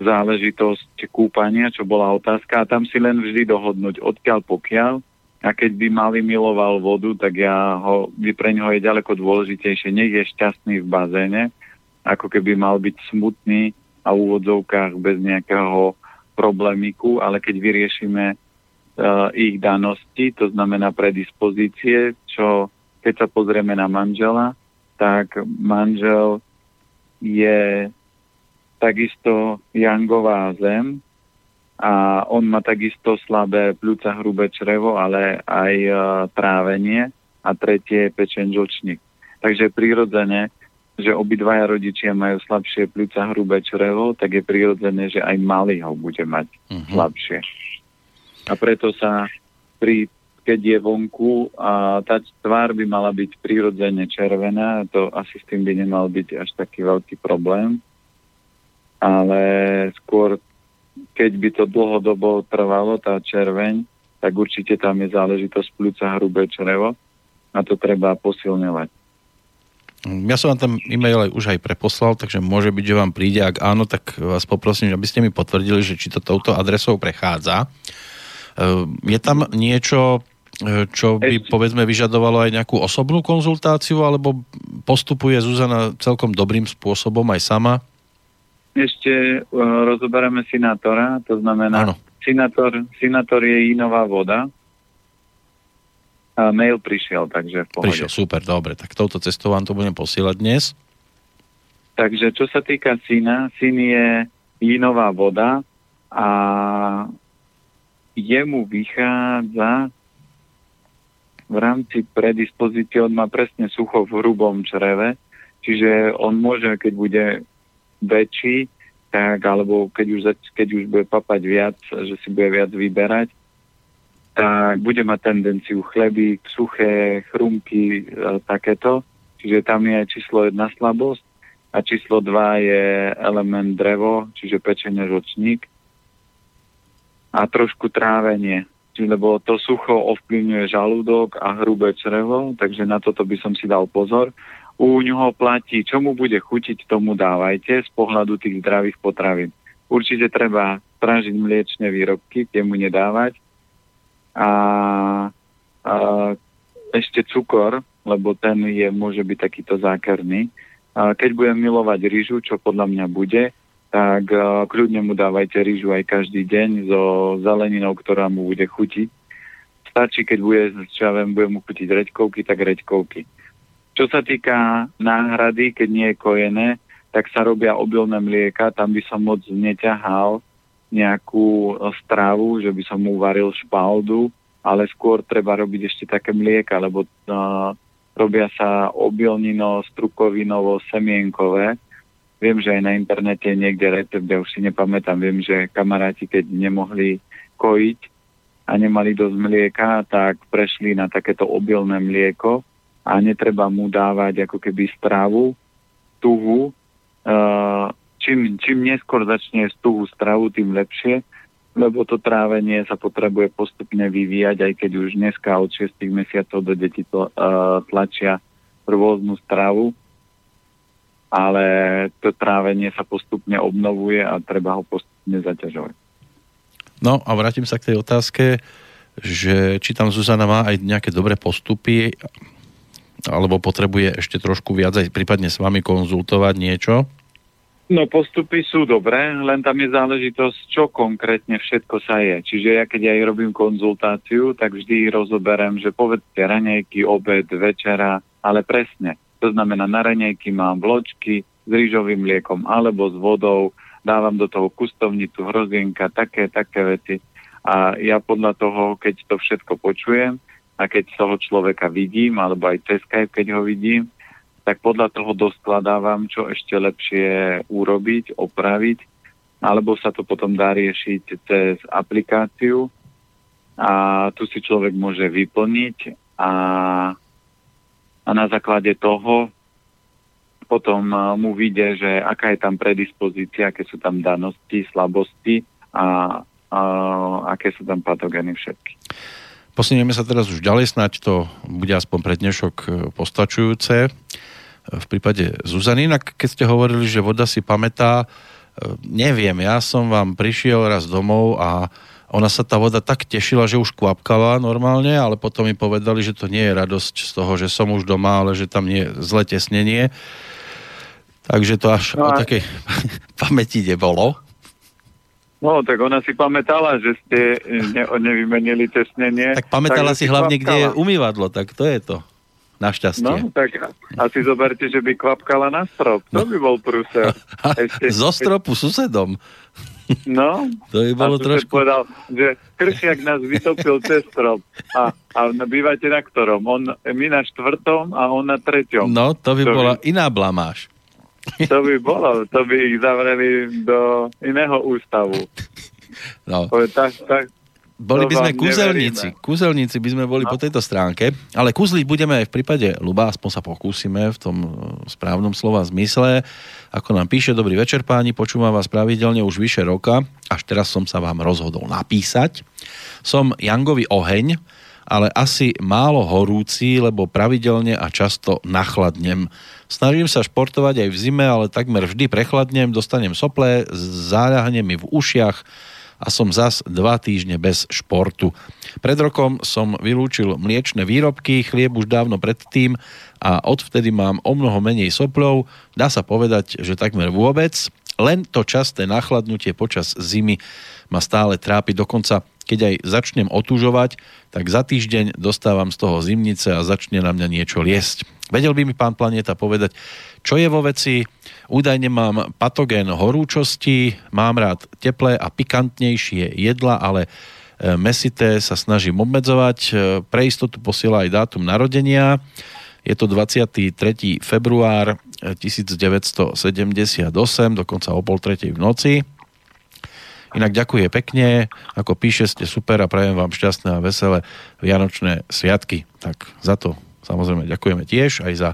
S2: záležitosť kúpania, čo bola otázka a tam si len vždy dohodnúť odkiaľ pokiaľ a keď by mali miloval vodu, tak ja ho, pre neho je ďaleko dôležitejšie, nech je šťastný v bazéne, ako keby mal byť smutný a v úvodzovkách bez nejakého problémiku, ale keď vyriešime uh, ich danosti, to znamená predispozície, čo keď sa pozrieme na manžela, tak manžel je takisto Jangová zem a on má takisto slabé pľúca, hrubé črevo, ale aj uh, trávenie a tretie je pečen žlčník. Takže prirodzene, že obidvaja rodičia majú slabšie pľúca, hrubé črevo, tak je prirodzené, že aj malý ho bude mať uh-huh. slabšie. A preto sa pri keď je vonku a tá tvár by mala byť prirodzene červená, to asi s tým by nemal byť až taký veľký problém, ale skôr keď by to dlhodobo trvalo, tá červeň, tak určite tam je záležitosť pľúca hrubé črevo a to treba posilňovať.
S1: Ja som vám tam e-mail už aj preposlal, takže môže byť, že vám príde. Ak áno, tak vás poprosím, aby ste mi potvrdili, že či to touto adresou prechádza. Ehm, je tam niečo, e, čo by povedzme vyžadovalo aj nejakú osobnú konzultáciu, alebo postupuje Zuzana celkom dobrým spôsobom aj sama?
S2: Ešte uh, rozoberieme sinátora, to znamená, sinátor, sinátor je inová voda, a mail prišiel, takže v pohode.
S1: Prišiel, super, dobre. Tak touto cestou vám to budem posielať dnes.
S2: Takže čo sa týka syna, syn je jinová voda a jemu vychádza v rámci predispozície, on má presne sucho v hrubom čreve, čiže on môže, keď bude väčší, tak, alebo keď už, keď už bude papať viac, že si bude viac vyberať, tak bude mať tendenciu chleby, suché, chrumky, e, takéto. Čiže tam je číslo 1 slabosť a číslo 2 je element drevo, čiže pečenie žočník a trošku trávenie. Lebo to sucho ovplyvňuje žalúdok a hrubé črevo, takže na toto by som si dal pozor. U ňoho platí, čo mu bude chutiť, tomu dávajte z pohľadu tých zdravých potravín. Určite treba strážiť mliečne výrobky, tie mu nedávať, a, a ešte cukor, lebo ten je, môže byť takýto zákerný. A keď budem milovať rýžu, čo podľa mňa bude, tak kľudne mu dávajte rýžu aj každý deň so zeleninou, ktorá mu bude chutiť. Stačí, keď bude, čo ja viem, bude mu chutiť reďkovky, tak reďkovky. Čo sa týka náhrady, keď nie je kojené, tak sa robia obilné mlieka, tam by som moc neťahal, nejakú eh, stravu, že by som mu varil špaldu, ale skôr treba robiť ešte také mlieka, lebo uh, robia sa obilnino, strukovinovo, semienkové. Viem, že aj na internete niekde recept, ja už si nepamätám, viem, že kamaráti, keď nemohli kojiť a nemali dosť mlieka, tak prešli na takéto obilné mlieko a netreba mu dávať ako keby stravu, tuhu, uh, čím, čím neskôr začne tuhú stravu, tým lepšie, lebo to trávenie sa potrebuje postupne vyvíjať, aj keď už dneska od 6 mesiacov do deti to, uh, tlačia rôznu stravu, ale to trávenie sa postupne obnovuje a treba ho postupne zaťažovať.
S1: No a vrátim sa k tej otázke, že či tam Zuzana má aj nejaké dobré postupy, alebo potrebuje ešte trošku viac aj prípadne s vami konzultovať niečo?
S2: No postupy sú dobré, len tam je záležitosť, čo konkrétne všetko sa je. Čiže ja keď aj robím konzultáciu, tak vždy rozoberem, že povedzte raňajky, obed, večera, ale presne. To znamená, na raňajky mám vločky s rýžovým mliekom alebo s vodou, dávam do toho kustovnicu, hrozienka, také, také veci. A ja podľa toho, keď to všetko počujem a keď toho človeka vidím, alebo aj cez Skype, keď ho vidím, tak podľa toho doskladávam, čo ešte lepšie urobiť, opraviť, alebo sa to potom dá riešiť cez aplikáciu a tu si človek môže vyplniť a, a na základe toho potom mu vyjde, že aká je tam predispozícia, aké sú tam danosti, slabosti a, a aké sú tam patogény všetky.
S1: Posunieme sa teraz už ďalej, snáď to bude aspoň pre dnešok postačujúce v prípade Zuzany. Inak keď ste hovorili, že voda si pamätá, e, neviem, ja som vám prišiel raz domov a ona sa tá voda tak tešila, že už kvapkala normálne, ale potom mi povedali, že to nie je radosť z toho, že som už doma, ale že tam nie je zle tesnenie. Takže to až no o takej [LAUGHS] pamäti nebolo.
S2: No, tak ona si pamätala, že ste ne, nevymenili tesnenie.
S1: Tak pamätala si hlavne, kde je umývadlo, tak to je to. Našťastie.
S2: No, tak asi zoberte, že by kvapkala na strop. To no. by bol prúser. [LAUGHS]
S1: Ešte, Zo stropu susedom.
S2: No. [LAUGHS]
S1: To by bolo trošku...
S2: povedal, že kršiak nás vytopil cez strop. A, a bývate na ktorom? On, my na štvrtom a on na treťom.
S1: No, to by to bola by... iná blamáž. [LAUGHS]
S2: To by bolo. To by ich zavreli do iného ústavu. No. Tak, tak,
S1: boli by sme kúzelníci. Neveríme. Kúzelníci by sme boli no. po tejto stránke. Ale kúzliť budeme aj v prípade Luba, aspoň sa pokúsime v tom e, správnom slova zmysle. Ako nám píše, dobrý večer páni, počúvam vás pravidelne už vyše roka. Až teraz som sa vám rozhodol napísať. Som Jangovi oheň, ale asi málo horúci, lebo pravidelne a často nachladnem. Snažím sa športovať aj v zime, ale takmer vždy prechladnem, dostanem sople, záľahne mi v ušiach, a som zas dva týždne bez športu. Pred rokom som vylúčil mliečne výrobky, chlieb už dávno predtým a odvtedy mám o mnoho menej soplov, dá sa povedať, že takmer vôbec. Len to časté nachladnutie počas zimy ma stále trápi, dokonca keď aj začnem otužovať, tak za týždeň dostávam z toho zimnice a začne na mňa niečo liesť. Vedel by mi pán Planeta povedať, čo je vo veci, Údajne mám patogén horúčosti, mám rád teplé a pikantnejšie jedla, ale e, mesité sa snažím obmedzovať. E, pre istotu posiela aj dátum narodenia. Je to 23. február 1978, dokonca o pol tretej v noci. Inak ďakujem pekne, ako píše, ste super a prajem vám šťastné a veselé Vianočné sviatky. Tak za to samozrejme ďakujeme tiež aj za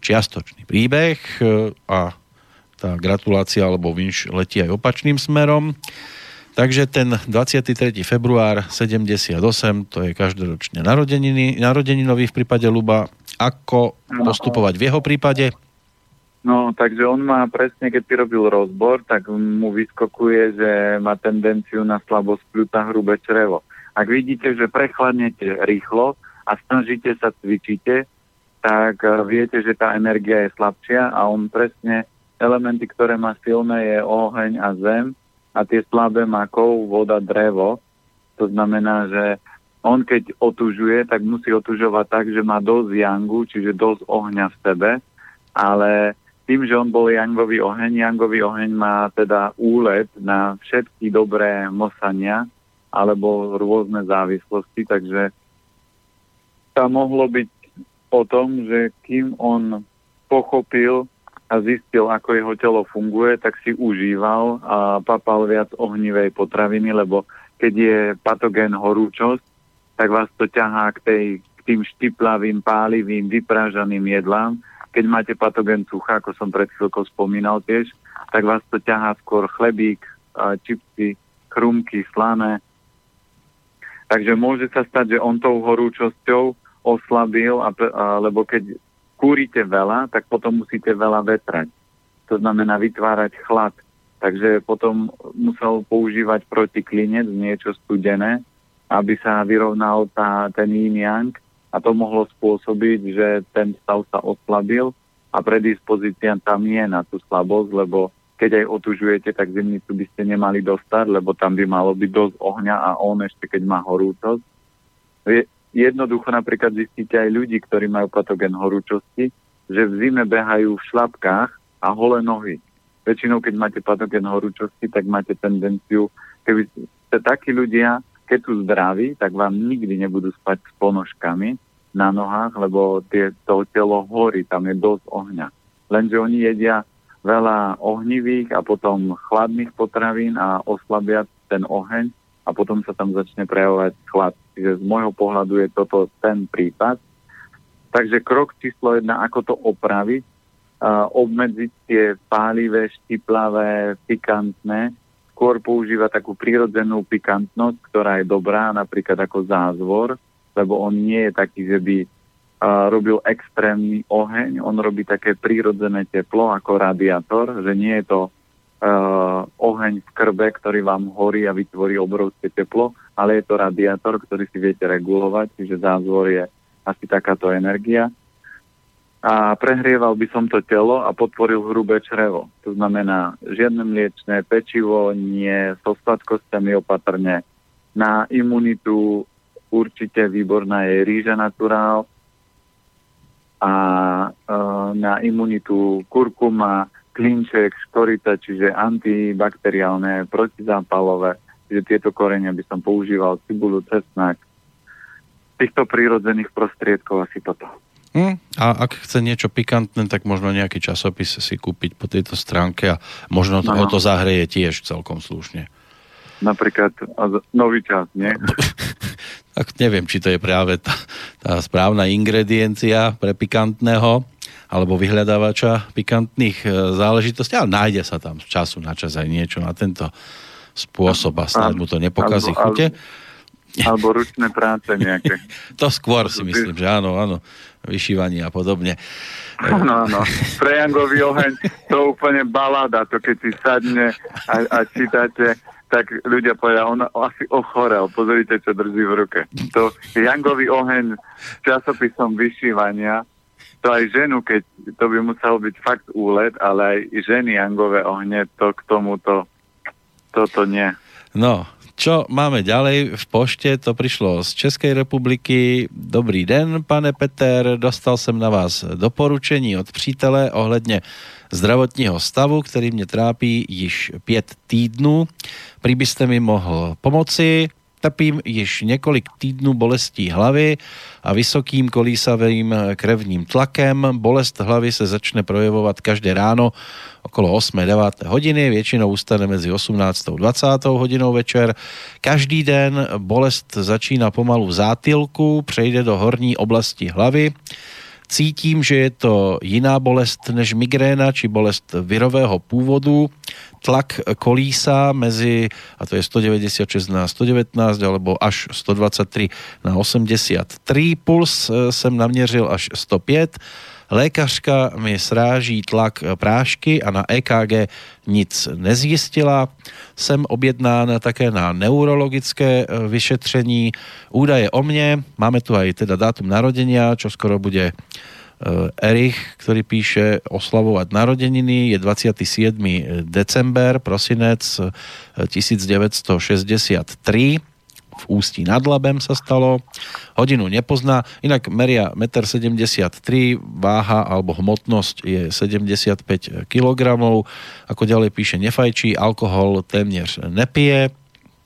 S1: čiastočný príbeh e, a tá gratulácia alebo vinš letí aj opačným smerom. Takže ten 23. február 78, to je každoročne narodeniny, narodeninový v prípade Luba. Ako postupovať v jeho prípade?
S2: No, takže on má presne, keď si robil rozbor, tak mu vyskokuje, že má tendenciu na slabosť pľúca hrubé črevo. Ak vidíte, že prechladnete rýchlo a snažíte sa cvičíte, tak eh, viete, že tá energia je slabšia a on presne elementy, ktoré má silné, je oheň a zem a tie slabé má kov, voda, drevo. To znamená, že on keď otužuje, tak musí otužovať tak, že má dosť jangu, čiže dosť ohňa v sebe, ale tým, že on bol jangový oheň, jangový oheň má teda úlet na všetky dobré mosania alebo rôzne závislosti, takže tam mohlo byť o tom, že kým on pochopil, a zistil, ako jeho telo funguje, tak si užíval a papal viac ohnivej potraviny, lebo keď je patogén horúčosť, tak vás to ťahá k, tej, k tým štiplavým, pálivým, vyprážaným jedlám. Keď máte patogén sucha, ako som pred chvíľkou spomínal tiež, tak vás to ťahá skôr chlebík, čipsy, chrumky, slané. Takže môže sa stať, že on tou horúčosťou oslabil, a, a, lebo keď kúrite veľa, tak potom musíte veľa vetrať. To znamená vytvárať chlad. Takže potom musel používať protiklinec, niečo studené, aby sa vyrovnal tá, ten yin yang a to mohlo spôsobiť, že ten stav sa oslabil a predispozícia tam je na tú slabosť, lebo keď aj otužujete, tak zimnicu by ste nemali dostať, lebo tam by malo byť dosť ohňa a on ešte keď má horúcosť jednoducho napríklad zistíte aj ľudí, ktorí majú patogen horúčosti, že v zime behajú v šlapkách a holé nohy. Väčšinou, keď máte patogen horúčosti, tak máte tendenciu, keby ste takí ľudia, keď sú zdraví, tak vám nikdy nebudú spať s ponožkami na nohách, lebo tie, to telo horí, tam je dosť ohňa. Lenže oni jedia veľa ohnivých a potom chladných potravín a oslabia ten oheň a potom sa tam začne prejavovať chlad. Čiže z môjho pohľadu je toto ten prípad. Takže krok číslo jedna, ako to opraviť, uh, obmedziť tie pálivé, štiplavé, pikantné, skôr používať takú prírodzenú pikantnosť, ktorá je dobrá, napríklad ako zázvor, lebo on nie je taký, že by uh, robil extrémny oheň, on robí také prírodzené teplo ako radiátor, že nie je to uh, oheň v krbe, ktorý vám horí a vytvorí obrovské teplo, ale je to radiátor, ktorý si viete regulovať, čiže zázvor je asi takáto energia. A prehrieval by som to telo a podporil hrubé črevo. To znamená žiadne mliečné pečivo, nie so sladkosťami opatrne. Na imunitu určite výborná je rýža naturál a e, na imunitu kurkuma, klinček, škorita, čiže antibakteriálne, protizápalové, čiže tieto korenia by som používal, cibulu, cesnak, týchto prírodzených prostriedkov asi toto.
S1: Hm, a ak chce niečo pikantné, tak možno nejaký časopis si kúpiť po tejto stránke a možno to, no. to zahreje tiež celkom slušne.
S2: Napríklad nový čas, nie? [LAUGHS]
S1: tak neviem, či to je práve tá, tá správna ingrediencia pre pikantného alebo vyhľadávača pikantných e, záležitostí, ale nájde sa tam z času na čas aj niečo na tento spôsob a snáď mu to nepokazí alebo, chute.
S2: Alebo ručné práce nejaké. [LAUGHS]
S1: to skôr si myslím, že áno, áno. Vyšívanie a podobne.
S2: Áno, áno. Prejangový oheň, to úplne balada, to keď si sadne a, a čítate tak ľudia povedia, on asi ochorel, pozrite, čo drží v ruke. To Jangový oheň časopisom vyšívania, to aj ženu, keď to by musel byť fakt úlet, ale aj ženy Jangové ohne, to k tomuto, toto nie.
S1: No, čo máme ďalej v pošte, to prišlo z Českej republiky. Dobrý den, pane Peter, dostal jsem na vás doporučení od přítele ohledně zdravotního stavu, který mě trápí již pět týdnů. Prý byste mi mohl pomoci. Trpím již několik týdnů bolestí hlavy a vysokým kolísavým krevním tlakem. Bolest hlavy se začne projevovat každé ráno okolo 8-9 hodiny, většinou ustane mezi 18 a 20 hodinou večer. Každý den bolest začíná pomalu v zátylku, přejde do horní oblasti hlavy cítím, že je to jiná bolest než migréna či bolest virového původu. Tlak kolísa mezi, a to je 196 na 119 alebo až 123 na 83. Puls eh, jsem naměřil až 105 Lékařka mi sráží tlak prášky a na EKG nic nezjistila. Jsem objednán také na neurologické eh, vyšetření. Údaje o mne, máme tu aj teda dátum narodenia, čo skoro bude eh, Erich, ktorý píše oslavovať narodeniny, je 27. december, prosinec 1963 eh, v Ústí nad Labem sa stalo. Hodinu nepozná, inak meria 1,73 m, váha alebo hmotnosť je 75 kg. Ako ďalej píše, nefajčí, alkohol témnež nepije,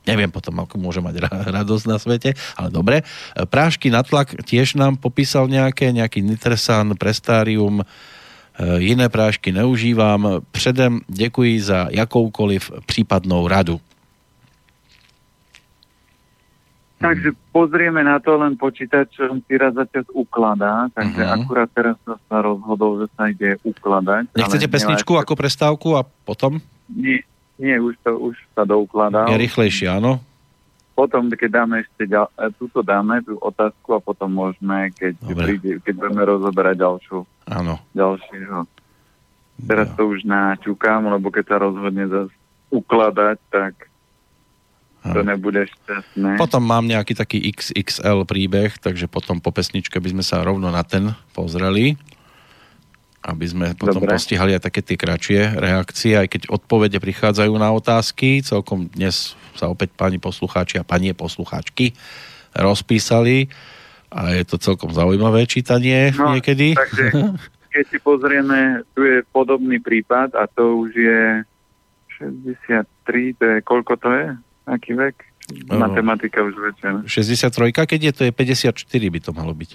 S1: Neviem potom, ako môže mať radosť na svete, ale dobre. Prášky na tlak tiež nám popísal nejaké, nejaký nitresan, prestárium, e, iné prášky neužívam. Předem děkuji za jakoukoliv případnou radu.
S2: Takže pozrieme na to, len počítať, čo si raz za čas ukladá, takže uh-huh. akurát teraz som sa rozhodol, že sa ide ukladať.
S1: Nechcete pesničku ako prestávku a potom?
S2: Nie, nie už, to, už sa doukladá.
S1: Je rýchlejšie, áno?
S2: Potom, keď dáme ešte ďal, e, túto dáme, tú otázku a potom môžeme, keď, príde, keď budeme rozoberať ďalšiu.
S1: Áno.
S2: Ďalšieho. Teraz ja. to už načukám, lebo keď sa rozhodne zase ukladať, tak to nebude šťastné.
S1: Potom mám nejaký taký XXL príbeh, takže potom po pesničke by sme sa rovno na ten pozreli aby sme potom Dobre. postihali aj také tie kratšie reakcie, aj keď odpovede prichádzajú na otázky. Celkom dnes sa opäť pani poslucháči a panie poslucháčky rozpísali a je to celkom zaujímavé čítanie no, niekedy.
S2: Takže [LAUGHS] keď si pozrieme, tu je podobný prípad a to už je 63, to je koľko to je? Aký vek? No, Matematika už väčšia.
S1: 63, keď je to je 54 by to malo byť.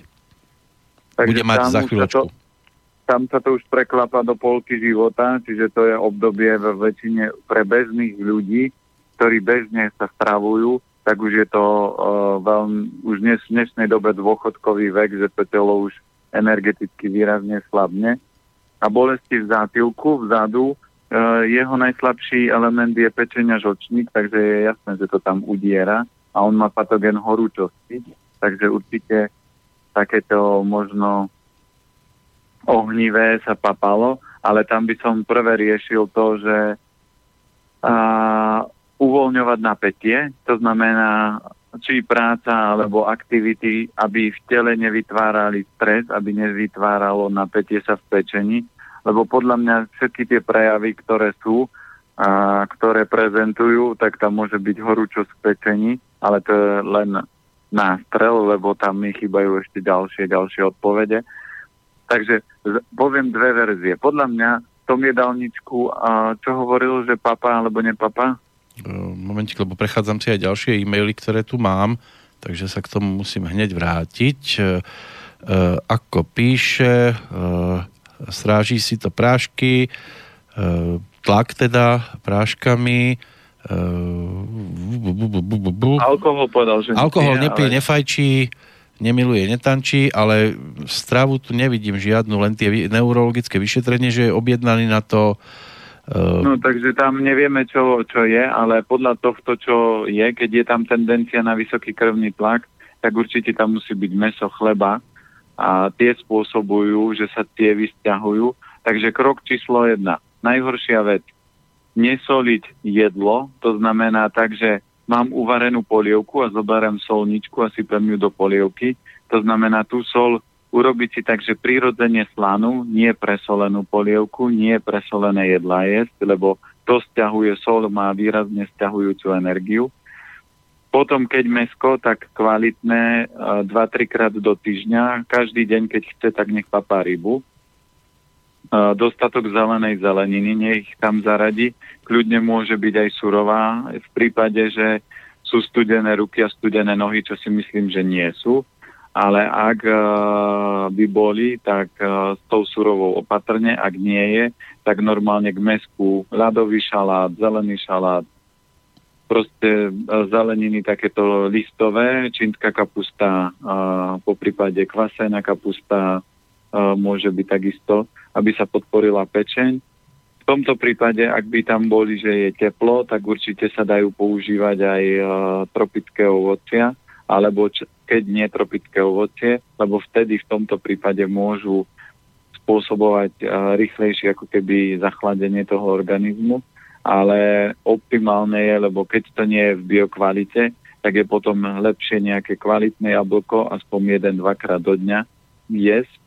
S1: Takže Bude mať za chvíľočku.
S2: To, tam sa to už preklapa do polky života, čiže to je obdobie v väčšine pre bežných ľudí, ktorí bežne sa stravujú, tak už je to uh, veľmi, už dnes, v dnešnej dobe dôchodkový vek, že to telo už energeticky výrazne slabne. A bolesti v zátilku, vzadu, Uh, jeho najslabší element je pečenia žočník, takže je jasné, že to tam udiera. A on má patogen horúčosti, takže určite takéto možno ohnivé sa papalo, ale tam by som prvé riešil to, že uh, uvoľňovať napätie, to znamená či práca alebo aktivity, aby v tele nevytvárali stres, aby nevytváralo napätie sa v pečení, lebo podľa mňa všetky tie prejavy, ktoré sú, a, ktoré prezentujú, tak tam môže byť horúčosť v ale to je len nástrel, lebo tam mi chýbajú ešte ďalšie, ďalšie odpovede. Takže poviem dve verzie. Podľa mňa tom jedálničku, a čo hovoril, že papa alebo nepapa?
S1: Momentík, lebo prechádzam si aj ďalšie e-maily, ktoré tu mám, takže sa k tomu musím hneď vrátiť. E, ako píše, e, stráží si to prášky, e, tlak teda práškami,
S2: Alkohol povedal, že
S1: Alkohol nepije, ale... nefajčí, nemiluje, netančí, ale stravu tu nevidím žiadnu, len tie neurologické vyšetrenie, že je objednaný na to.
S2: Uh... No takže tam nevieme, čo, čo je, ale podľa tohto, čo je, keď je tam tendencia na vysoký krvný tlak, tak určite tam musí byť meso, chleba a tie spôsobujú, že sa tie vysťahujú. Takže krok číslo jedna. Najhoršia vec. Nesoliť jedlo, to znamená tak, že mám uvarenú polievku a zoberiem solničku a sypem ju do polievky. To znamená tú sol urobiť si tak, že prirodzene slanú, nie presolenú polievku, nie presolené jedlá jesť, lebo to stiahuje sol, má výrazne stiahujúcu energiu. Potom, keď mesko, tak kvalitné 2-3 krát do týždňa. Každý deň, keď chce, tak nech papá rybu dostatok zelenej zeleniny, nech tam zaradi. Kľudne môže byť aj surová v prípade, že sú studené ruky a studené nohy, čo si myslím, že nie sú. Ale ak uh, by boli, tak s tou surovou opatrne, ak nie je, tak normálne k mesku ľadový šalát, zelený šalát, proste uh, zeleniny takéto listové, čínska kapusta, po prípade kvasená kapusta, uh, môže byť takisto aby sa podporila pečeň. V tomto prípade, ak by tam boli, že je teplo, tak určite sa dajú používať aj uh, tropické ovocia, alebo č- keď nie tropické ovocie, lebo vtedy v tomto prípade môžu spôsobovať rýchlejšie ako keby zachladenie toho organizmu, ale optimálne je, lebo keď to nie je v biokvalite, tak je potom lepšie nejaké kvalitné jablko aspoň jeden, dvakrát do dňa jesť,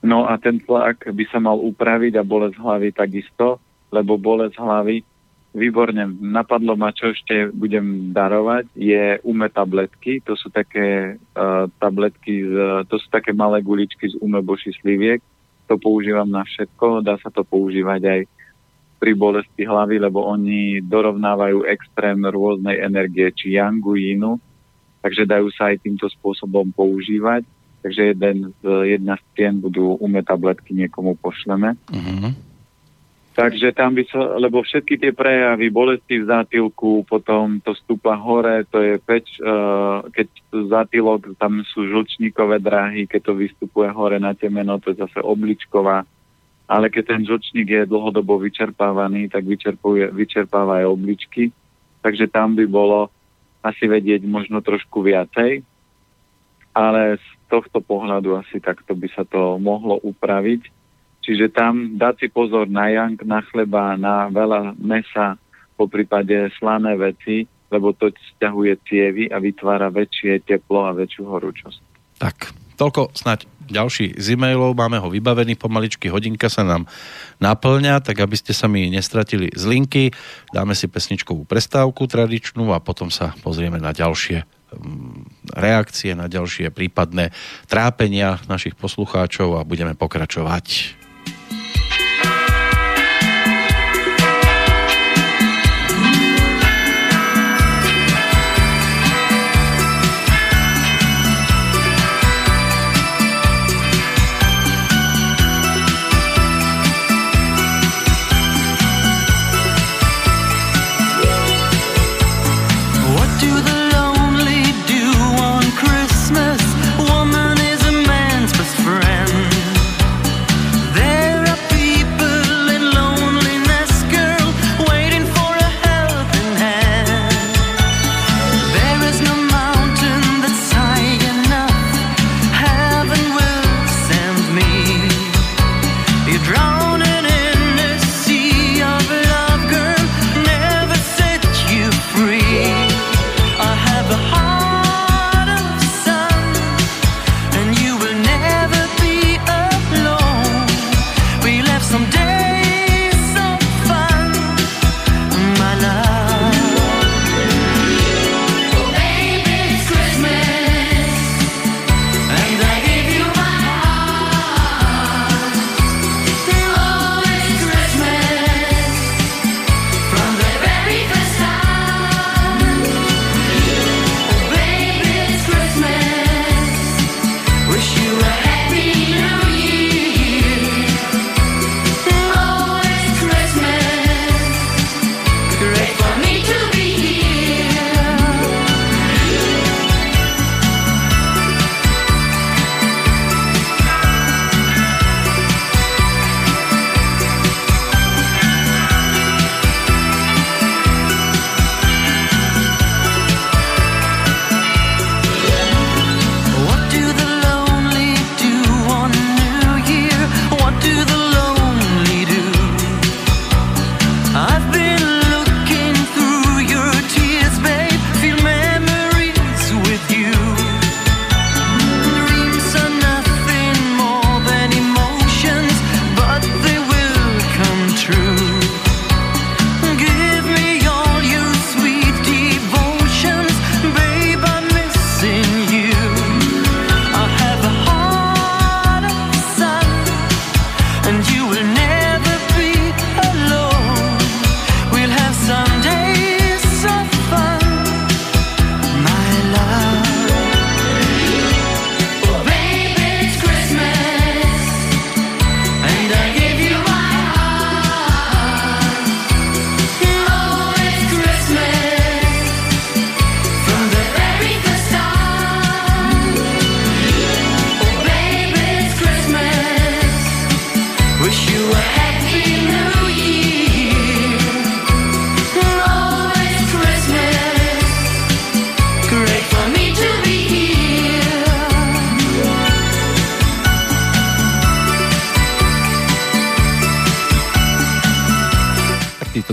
S2: No a ten tlak by sa mal upraviť a bolesť hlavy takisto, lebo bolesť hlavy, výborne, napadlo ma, čo ešte budem darovať, je ume tabletky, to sú také uh, tabletky, z, to sú také malé guličky z ume bošisliviek, to používam na všetko, dá sa to používať aj pri bolesti hlavy, lebo oni dorovnávajú extrém rôznej energie, či yangu, yinu, takže dajú sa aj týmto spôsobom používať takže jeden z, jedna z tien budú umé tabletky, niekomu pošleme. Uh-huh. Takže tam by sa, lebo všetky tie prejavy, bolesti v zátilku, potom to stúpa hore, to je peč, uh, keď zátilok, tam sú žlčníkové dráhy, keď to vystupuje hore na temeno, to je zase obličková. Ale keď ten žlčník je dlhodobo vyčerpávaný, tak vyčerpuje, vyčerpáva aj obličky. Takže tam by bolo asi vedieť možno trošku viacej. Ale z tohto pohľadu asi takto by sa to mohlo upraviť. Čiže tam dať si pozor na jank, na chleba, na veľa mesa, po prípade slané veci, lebo to stiahuje cievy a vytvára väčšie teplo a väčšiu horúčosť.
S1: Tak, toľko snať ďalší z e-mailov, máme ho vybavený, pomaličky hodinka sa nám naplňa, tak aby ste sa mi nestratili z linky, dáme si pesničkovú prestávku tradičnú a potom sa pozrieme na ďalšie Mm, reakcie na ďalšie prípadné trápenia našich poslucháčov a budeme pokračovať.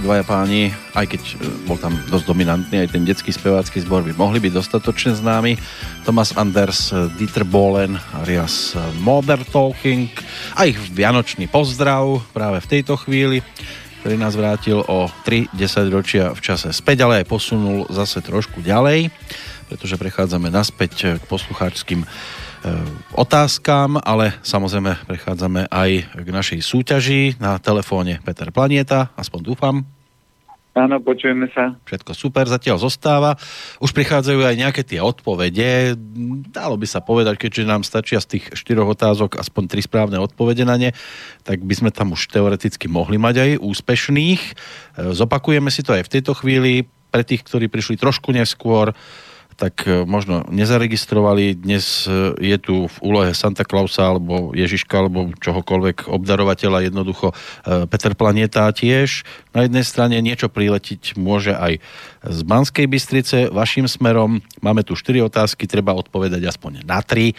S1: Dvaja páni, aj keď e, bol tam dosť dominantný, aj ten detský spevácky zbor by mohli byť dostatočne známi. Thomas Anders, e, Dieter Bohlen, Arias e, Modern Talking a ich vianočný pozdrav práve v tejto chvíli ktorý nás vrátil o 3 10 ročia v čase späť, ale aj posunul zase trošku ďalej, pretože prechádzame naspäť k poslucháčským otázkam, ale samozrejme prechádzame aj k našej súťaži na telefóne Peter Planieta, aspoň dúfam.
S2: Áno, počujeme sa.
S1: Všetko super, zatiaľ zostáva. Už prichádzajú aj nejaké tie odpovede. Dalo by sa povedať, keďže nám stačia z tých štyroch otázok aspoň tri správne odpovede na ne, tak by sme tam už teoreticky mohli mať aj úspešných. Zopakujeme si to aj v tejto chvíli. Pre tých, ktorí prišli trošku neskôr, tak e, možno nezaregistrovali. Dnes e, je tu v úlohe Santa Clausa alebo Ježiška alebo čohokoľvek obdarovateľa jednoducho e, Peter Planeta tiež. Na jednej strane niečo priletiť môže aj z Banskej Bystrice vašim smerom. Máme tu 4 otázky, treba odpovedať aspoň na 3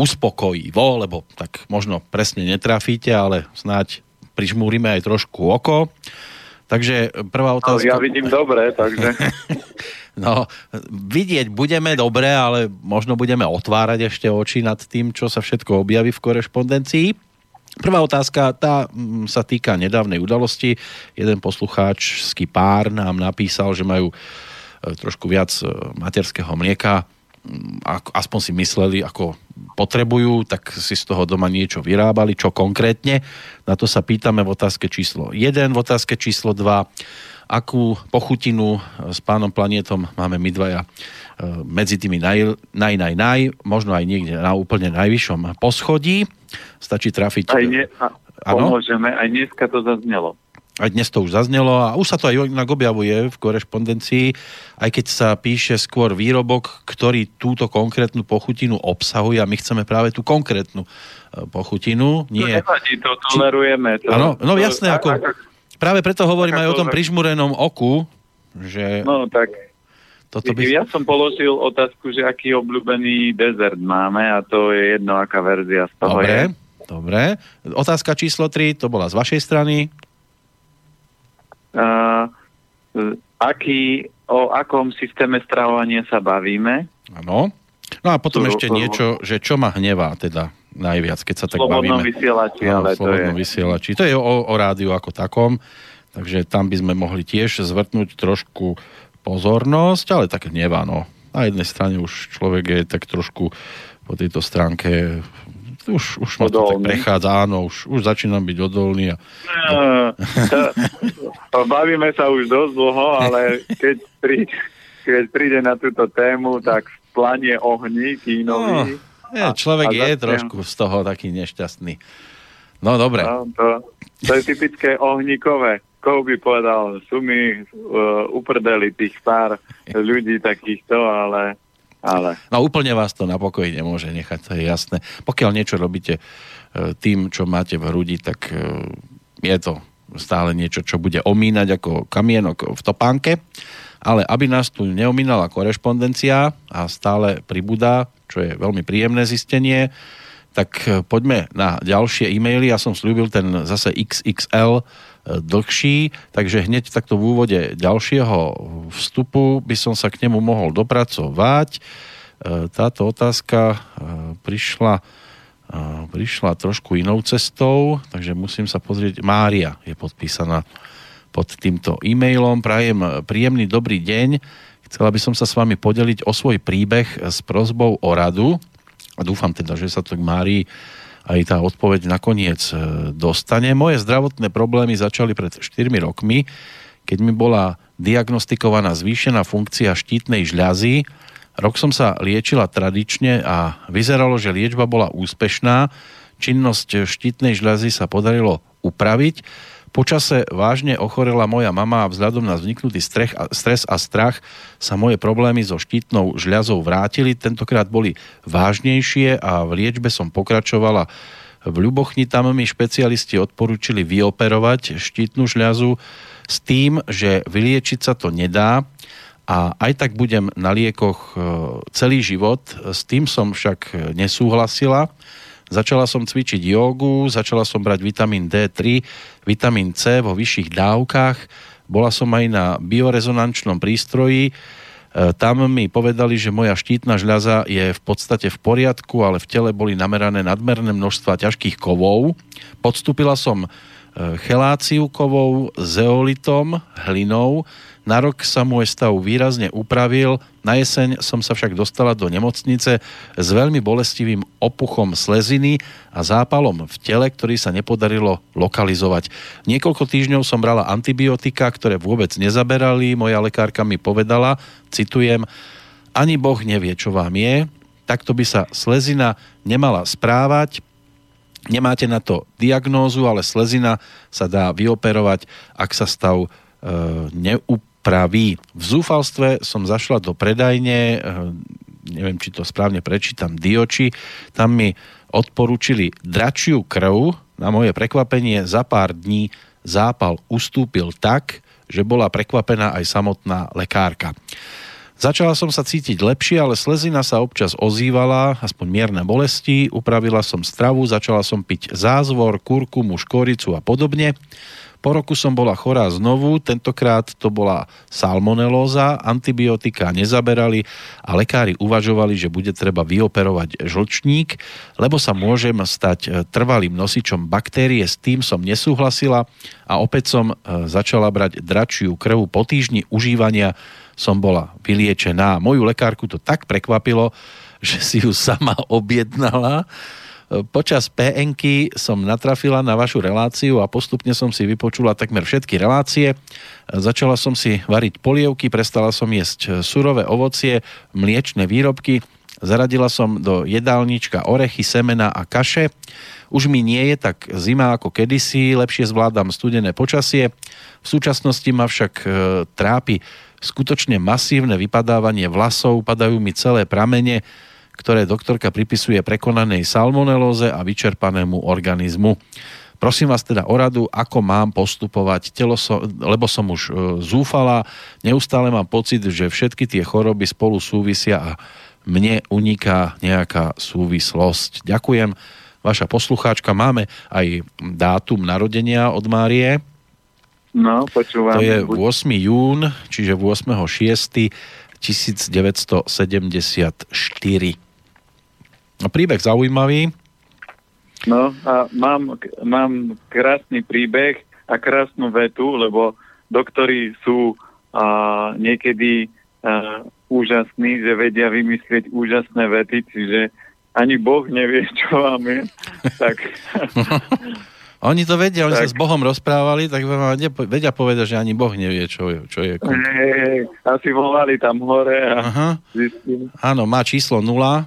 S1: uspokojivo, lebo tak možno presne netrafíte, ale snáď prižmúrime aj trošku oko. Takže prvá otázka...
S2: ja vidím dobre, takže... [LAUGHS]
S1: No, vidieť budeme dobre, ale možno budeme otvárať ešte oči nad tým, čo sa všetko objaví v korešpondencii. Prvá otázka, tá mm, sa týka nedávnej udalosti. Jeden poslucháčský pár nám napísal, že majú e, trošku viac e, materského mlieka, aspoň si mysleli, ako potrebujú, tak si z toho doma niečo vyrábali, čo konkrétne. Na to sa pýtame v otázke číslo 1, v otázke číslo 2 akú pochutinu s pánom Planetom máme my dvaja e, medzi tými naj, naj, naj, naj, možno aj niekde na úplne najvyššom poschodí. Stačí trafiť...
S2: Aj ne, a, pomôžeme, aj dneska to zaznelo.
S1: Aj dnes to už zaznelo a už sa to aj inak objavuje v korešpondencii, aj keď sa píše skôr výrobok, ktorý túto konkrétnu pochutinu obsahuje a my chceme práve tú konkrétnu e, pochutinu. Nie...
S2: To nevadí, to tolerujeme. To,
S1: ano, no jasné, ako... ako práve preto hovorím aj o tom prižmurenom oku, že...
S2: No tak, toto by... Ja som položil otázku, že aký obľúbený dezert máme a to je jedno, aká verzia z toho
S1: dobre,
S2: je.
S1: Dobre, Otázka číslo 3, to bola z vašej strany.
S2: Uh, aký, o akom systéme stravovania sa bavíme?
S1: Áno. No a potom to, ešte to, niečo, že čo ma hnevá teda najviac, keď sa tak bavíme.
S2: vysielači,
S1: no,
S2: ale to je...
S1: vysielači. To je o, o rádiu ako takom, takže tam by sme mohli tiež zvrtnúť trošku pozornosť, ale tak nevá, no. Na jednej strane už človek je tak trošku po tejto stránke už, už ma to tak prechádza, áno, už, už začínam byť odolný. A...
S2: No, bavíme sa už dosť dlho, ale keď príde, keď príde na túto tému, tak planie ohni kínový. No
S1: je, človek a je začnem... trošku z toho taký nešťastný. No dobre. No,
S2: to, to je typické ohníkové. Koho by povedal, sú mi uh, uprdeli tých pár ľudí takýchto, ale, ale...
S1: No úplne vás to na pokoji nemôže nechať, to je jasné. Pokiaľ niečo robíte uh, tým, čo máte v hrudi, tak uh, je to stále niečo, čo bude omínať ako kamienok v topánke. Ale aby nás tu neomínala korešpondencia a stále pribúda čo je veľmi príjemné zistenie. Tak e, poďme na ďalšie e-maily. Ja som slúbil ten zase XXL e, dlhší, takže hneď takto v úvode ďalšieho vstupu by som sa k nemu mohol dopracovať. E, táto otázka prišla, prišla trošku inou cestou, takže musím sa pozrieť. Mária je podpísaná pod týmto e-mailom. Prajem príjemný dobrý deň. Chcela by som sa s vami podeliť o svoj príbeh s prozbou o radu a dúfam teda, že sa to k Márii aj tá odpoveď nakoniec e, dostane. Moje zdravotné problémy začali pred 4 rokmi, keď mi bola diagnostikovaná zvýšená funkcia štítnej žľazy. Rok som sa liečila tradične a vyzeralo, že liečba bola úspešná. Činnosť štítnej žľazy sa podarilo upraviť Počase vážne ochorela moja mama a vzhľadom na vzniknutý strech a, stres a strach sa moje problémy so štítnou žľazou vrátili. Tentokrát boli vážnejšie a v liečbe som pokračovala v Ľubochni. Tam mi špecialisti odporúčili vyoperovať štítnu žľazu s tým, že vyliečiť sa to nedá a aj tak budem na liekoch e, celý život. S tým som však nesúhlasila Začala som cvičiť jogu, začala som brať vitamín D3, vitamín C vo vyšších dávkach. bola som aj na biorezonančnom prístroji, e, tam mi povedali, že moja štítna žľaza je v podstate v poriadku, ale v tele boli namerané nadmerné množstva ťažkých kovov. Podstúpila som e, cheláciu kovov, zeolitom, hlinou, na rok sa môj stav výrazne upravil, na jeseň som sa však dostala do nemocnice s veľmi bolestivým opuchom sleziny a zápalom v tele, ktorý sa nepodarilo lokalizovať. Niekoľko týždňov som brala antibiotika, ktoré vôbec nezaberali. Moja lekárka mi povedala, citujem, ani Boh nevie, čo vám je, takto by sa slezina nemala správať, Nemáte na to diagnózu, ale slezina sa dá vyoperovať, ak sa stav e, neup- praví. V zúfalstve som zašla do predajne, eh, neviem, či to správne prečítam, Dioči, tam mi odporúčili dračiu krv, na moje prekvapenie za pár dní zápal ustúpil tak, že bola prekvapená aj samotná lekárka. Začala som sa cítiť lepšie, ale slezina sa občas ozývala, aspoň mierne bolesti, upravila som stravu, začala som piť zázvor, kurkumu, škoricu a podobne. Po roku som bola chorá znovu, tentokrát to bola salmonelóza, antibiotika nezaberali a lekári uvažovali, že bude treba vyoperovať žlčník, lebo sa môžem stať e, trvalým nosičom baktérie. S tým som nesúhlasila a opäť som e, začala brať dračiu krv. Po týždni užívania som bola vyliečená. Moju lekárku to tak prekvapilo, že si ju sama [LAUGHS] objednala Počas pn som natrafila na vašu reláciu a postupne som si vypočula takmer všetky relácie. Začala som si variť polievky, prestala som jesť surové ovocie, mliečne výrobky, zaradila som do jedálnička orechy, semena a kaše. Už mi nie je tak zima ako kedysi, lepšie zvládam studené počasie. V súčasnosti ma však e, trápi skutočne masívne vypadávanie vlasov, padajú mi celé pramene, ktoré doktorka pripisuje prekonanej salmonelóze a vyčerpanému organizmu. Prosím vás teda o radu, ako mám postupovať, telo so, lebo som už e, zúfala, neustále mám pocit, že všetky tie choroby spolu súvisia a mne uniká nejaká súvislosť. Ďakujem, vaša poslucháčka. Máme aj dátum narodenia od Márie.
S2: No, počúvam.
S1: To je 8. jún, čiže 8. 6. 1974. Príbeh zaujímavý.
S2: No a mám, mám krásny príbeh a krásnu vetu, lebo doktori sú a, niekedy a, úžasní, že vedia vymyslieť úžasné vety, čiže ani Boh nevie, [LAUGHS] čo máme. tak... [LAUGHS]
S1: Oni to vedia, oni tak. sa s Bohom rozprávali, tak vám vedia povedať, že ani Boh nevie, čo je. Čo je
S2: hey, asi volali tam hore a Aha.
S1: Áno, má číslo 0.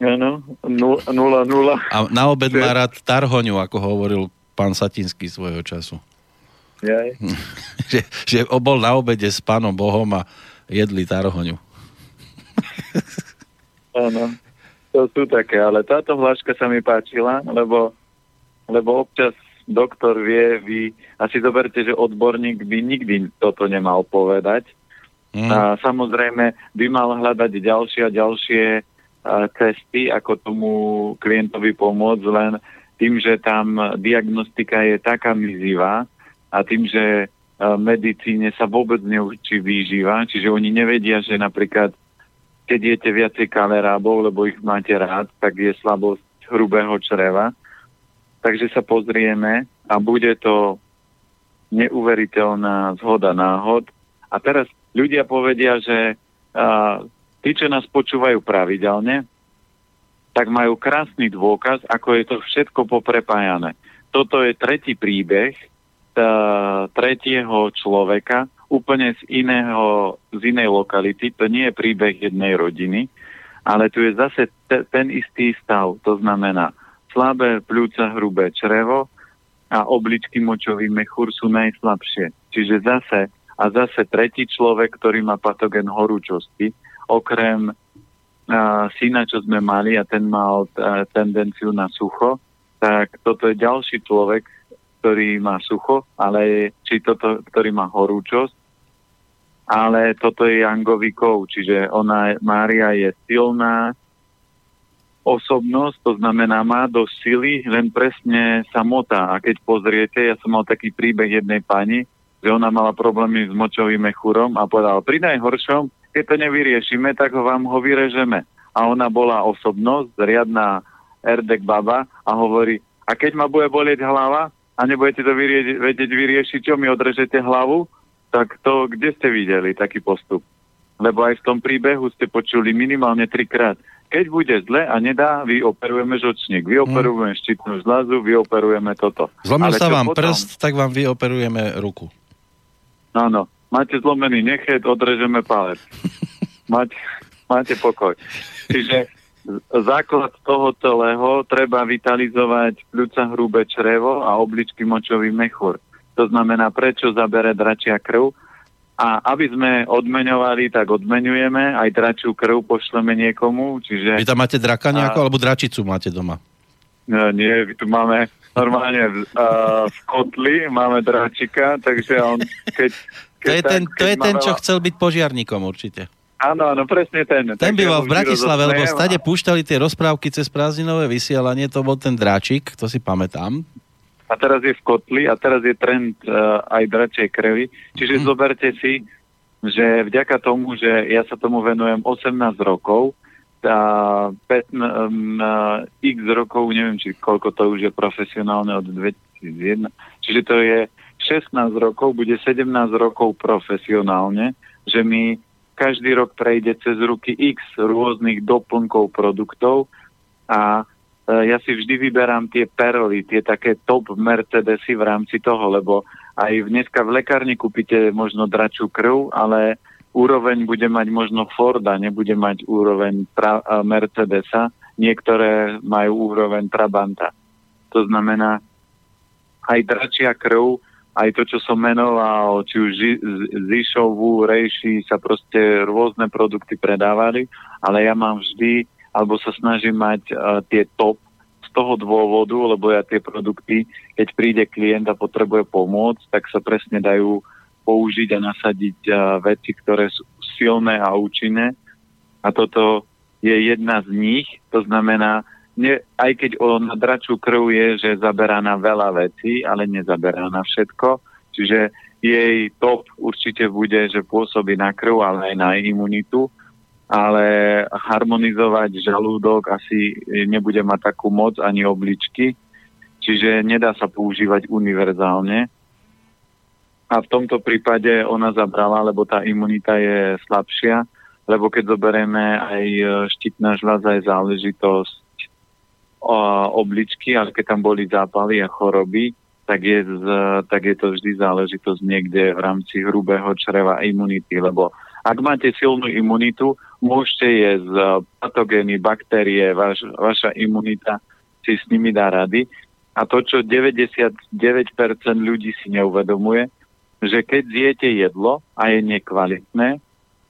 S2: Áno, 0, 0.
S1: A na obed má rád tarhoňu, ako hovoril pán Satinský svojho času.
S2: Jaj. [LAUGHS]
S1: že, že bol na obede s pánom Bohom a jedli tarhoňu.
S2: Áno, to sú také, ale táto hláška sa mi páčila, lebo lebo občas doktor vie, vy asi zoberte, že odborník by nikdy toto nemal povedať. Mm. A samozrejme by mal hľadať ďalšie a ďalšie cesty, ako tomu klientovi pomôcť, len tým, že tam diagnostika je taká mizivá a tým, že medicíne sa vôbec neučí výživa, čiže oni nevedia, že napríklad keď jete viacej kalerábov, lebo ich máte rád, tak je slabosť hrubého čreva Takže sa pozrieme a bude to neuveriteľná zhoda náhod. A teraz ľudia povedia, že a, tí, čo nás počúvajú pravidelne, tak majú krásny dôkaz, ako je to všetko poprepájané. Toto je tretí príbeh tá, tretieho človeka, úplne z, iného, z inej lokality. To nie je príbeh jednej rodiny, ale tu je zase te, ten istý stav. To znamená, slabé pľúca, hrubé črevo a obličky močový mechúr sú najslabšie. Čiže zase a zase tretí človek, ktorý má patogen horúčosti, okrem syna, čo sme mali a ten mal a, tendenciu na sucho, tak toto je ďalší človek, ktorý má sucho, ale či toto, ktorý má horúčosť, ale toto je Jangovikov, čiže ona, Mária je silná, osobnosť, to znamená má dosť sily, len presne samota. A keď pozriete, ja som mal taký príbeh jednej pani, že ona mala problémy s močovým mechúrom a povedala, pri najhoršom, keď to nevyriešime, tak ho vám ho vyrežeme. A ona bola osobnosť, riadna Erdek baba a hovorí, a keď ma bude bolieť hlava a nebudete to vyrie- vedieť vyriešiť, čo mi odrežete hlavu, tak to kde ste videli taký postup? Lebo aj v tom príbehu ste počuli minimálne trikrát. Keď bude zle a nedá, vyoperujeme žočník, vyoperujeme hmm. štítnu žľazu, vyoperujeme toto.
S1: Zlomil sa vám potom... prst, tak vám vyoperujeme ruku.
S2: Áno, máte zlomený nechet, odrežeme palec. [LAUGHS] máte, máte pokoj. Čiže základ toho celého treba vitalizovať pľúca hrubé črevo a obličky močový mechúr. To znamená, prečo zabere dračia krv. A aby sme odmeňovali, tak odmenujeme, aj dračiu krv pošleme niekomu. Čiže...
S1: Vy tam máte draka nejakú, a... alebo dračicu máte doma?
S2: No, nie, tu máme normálne uh, v kotli, máme dračika, takže on keď... keď
S1: to je ten, keď to je ten čo chcel byť požiarníkom určite.
S2: Áno, áno, presne ten.
S1: Ten býval v Bratislave, lebo stade púšťali tie rozprávky cez prázdninové vysielanie, to bol ten dráčik, to si pamätám.
S2: A teraz je v kotli a teraz je trend uh, aj dračej krvi. Čiže mm. zoberte si, že vďaka tomu, že ja sa tomu venujem 18 rokov, a 5, um, x rokov, neviem, či koľko to už je profesionálne od 2001, čiže to je 16 rokov, bude 17 rokov profesionálne, že mi každý rok prejde cez ruky x rôznych doplnkov produktov a e, ja si vždy vyberám tie perly, tie také top Mercedesy v rámci toho, lebo aj dneska v lekárni kúpite možno dračú krv, ale úroveň bude mať možno Forda, nebude mať úroveň pra- Mercedesa, niektoré majú úroveň Trabanta. To znamená, aj dračia krv aj to, čo som menoval, či už Zišovu, Rejši, sa proste rôzne produkty predávali, ale ja mám vždy, alebo sa snažím mať uh, tie top z toho dôvodu, lebo ja tie produkty, keď príde klient a potrebuje pomôcť, tak sa presne dajú použiť a nasadiť uh, veci, ktoré sú silné a účinné. A toto je jedna z nich, to znamená, ne, aj keď o nadračú krv je, že zaberá na veľa vecí, ale nezaberá na všetko. Čiže jej top určite bude, že pôsobí na krv, ale aj na imunitu. Ale harmonizovať žalúdok asi nebude mať takú moc ani obličky. Čiže nedá sa používať univerzálne. A v tomto prípade ona zabrala, lebo tá imunita je slabšia, lebo keď zoberieme aj štítna žľaza je záležitosť obličky, ale keď tam boli zápaly a choroby, tak je, z, tak je to vždy záležitosť niekde v rámci hrubého čreva imunity, lebo ak máte silnú imunitu, môžete jesť patogény, baktérie, vaš, vaša imunita si s nimi dá rady. A to, čo 99% ľudí si neuvedomuje, že keď zjete jedlo a je nekvalitné,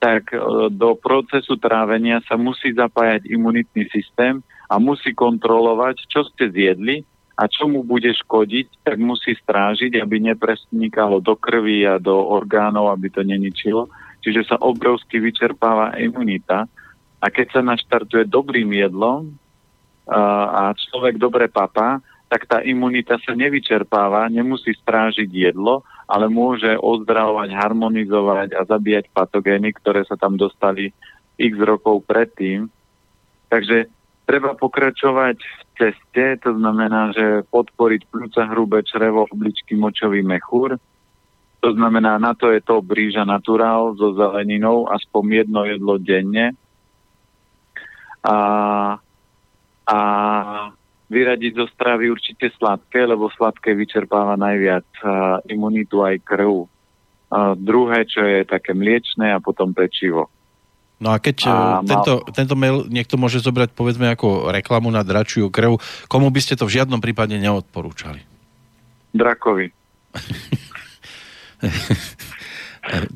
S2: tak e, do procesu trávenia sa musí zapájať imunitný systém a musí kontrolovať, čo ste zjedli a čo mu bude škodiť, tak musí strážiť, aby nepresnikalo do krvi a do orgánov, aby to neničilo. Čiže sa obrovsky vyčerpáva imunita a keď sa naštartuje dobrým jedlom a človek dobre papá, tak tá imunita sa nevyčerpáva, nemusí strážiť jedlo, ale môže ozdravovať, harmonizovať a zabíjať patogény, ktoré sa tam dostali x rokov predtým. Takže treba pokračovať v ceste, to znamená, že podporiť plúca, hrubé črevo, obličky, močový mechúr. To znamená, na to je to bríža naturál so zeleninou, aspoň jedno jedlo denne. A, a vyradiť zo stravy určite sladké, lebo sladké vyčerpáva najviac imunitu aj krv. A druhé, čo je také mliečné a potom pečivo.
S1: No a keď a eh, tento, mal... tento mail niekto môže zobrať povedzme ako reklamu na dračiu krv, komu by ste to v žiadnom prípade neodporúčali?
S2: Drakovi. [LAUGHS]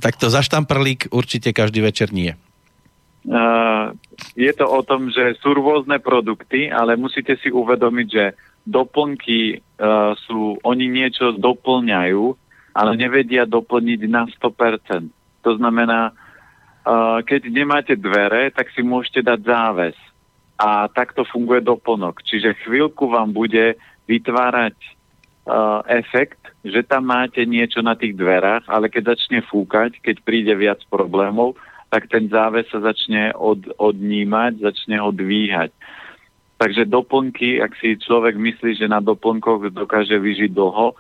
S1: tak to za štamprlík určite každý večer nie.
S2: Uh, je to o tom, že sú rôzne produkty, ale musíte si uvedomiť, že doplnky uh, sú, oni niečo doplňajú, ale nevedia doplniť na 100%. To znamená, keď nemáte dvere, tak si môžete dať záves. A takto funguje doplnok. Čiže chvíľku vám bude vytvárať uh, efekt, že tam máte niečo na tých dverách, ale keď začne fúkať, keď príde viac problémov, tak ten záves sa začne od, odnímať, začne ho dvíhať. Takže doplnky, ak si človek myslí, že na doplnkoch dokáže vyžiť dlho,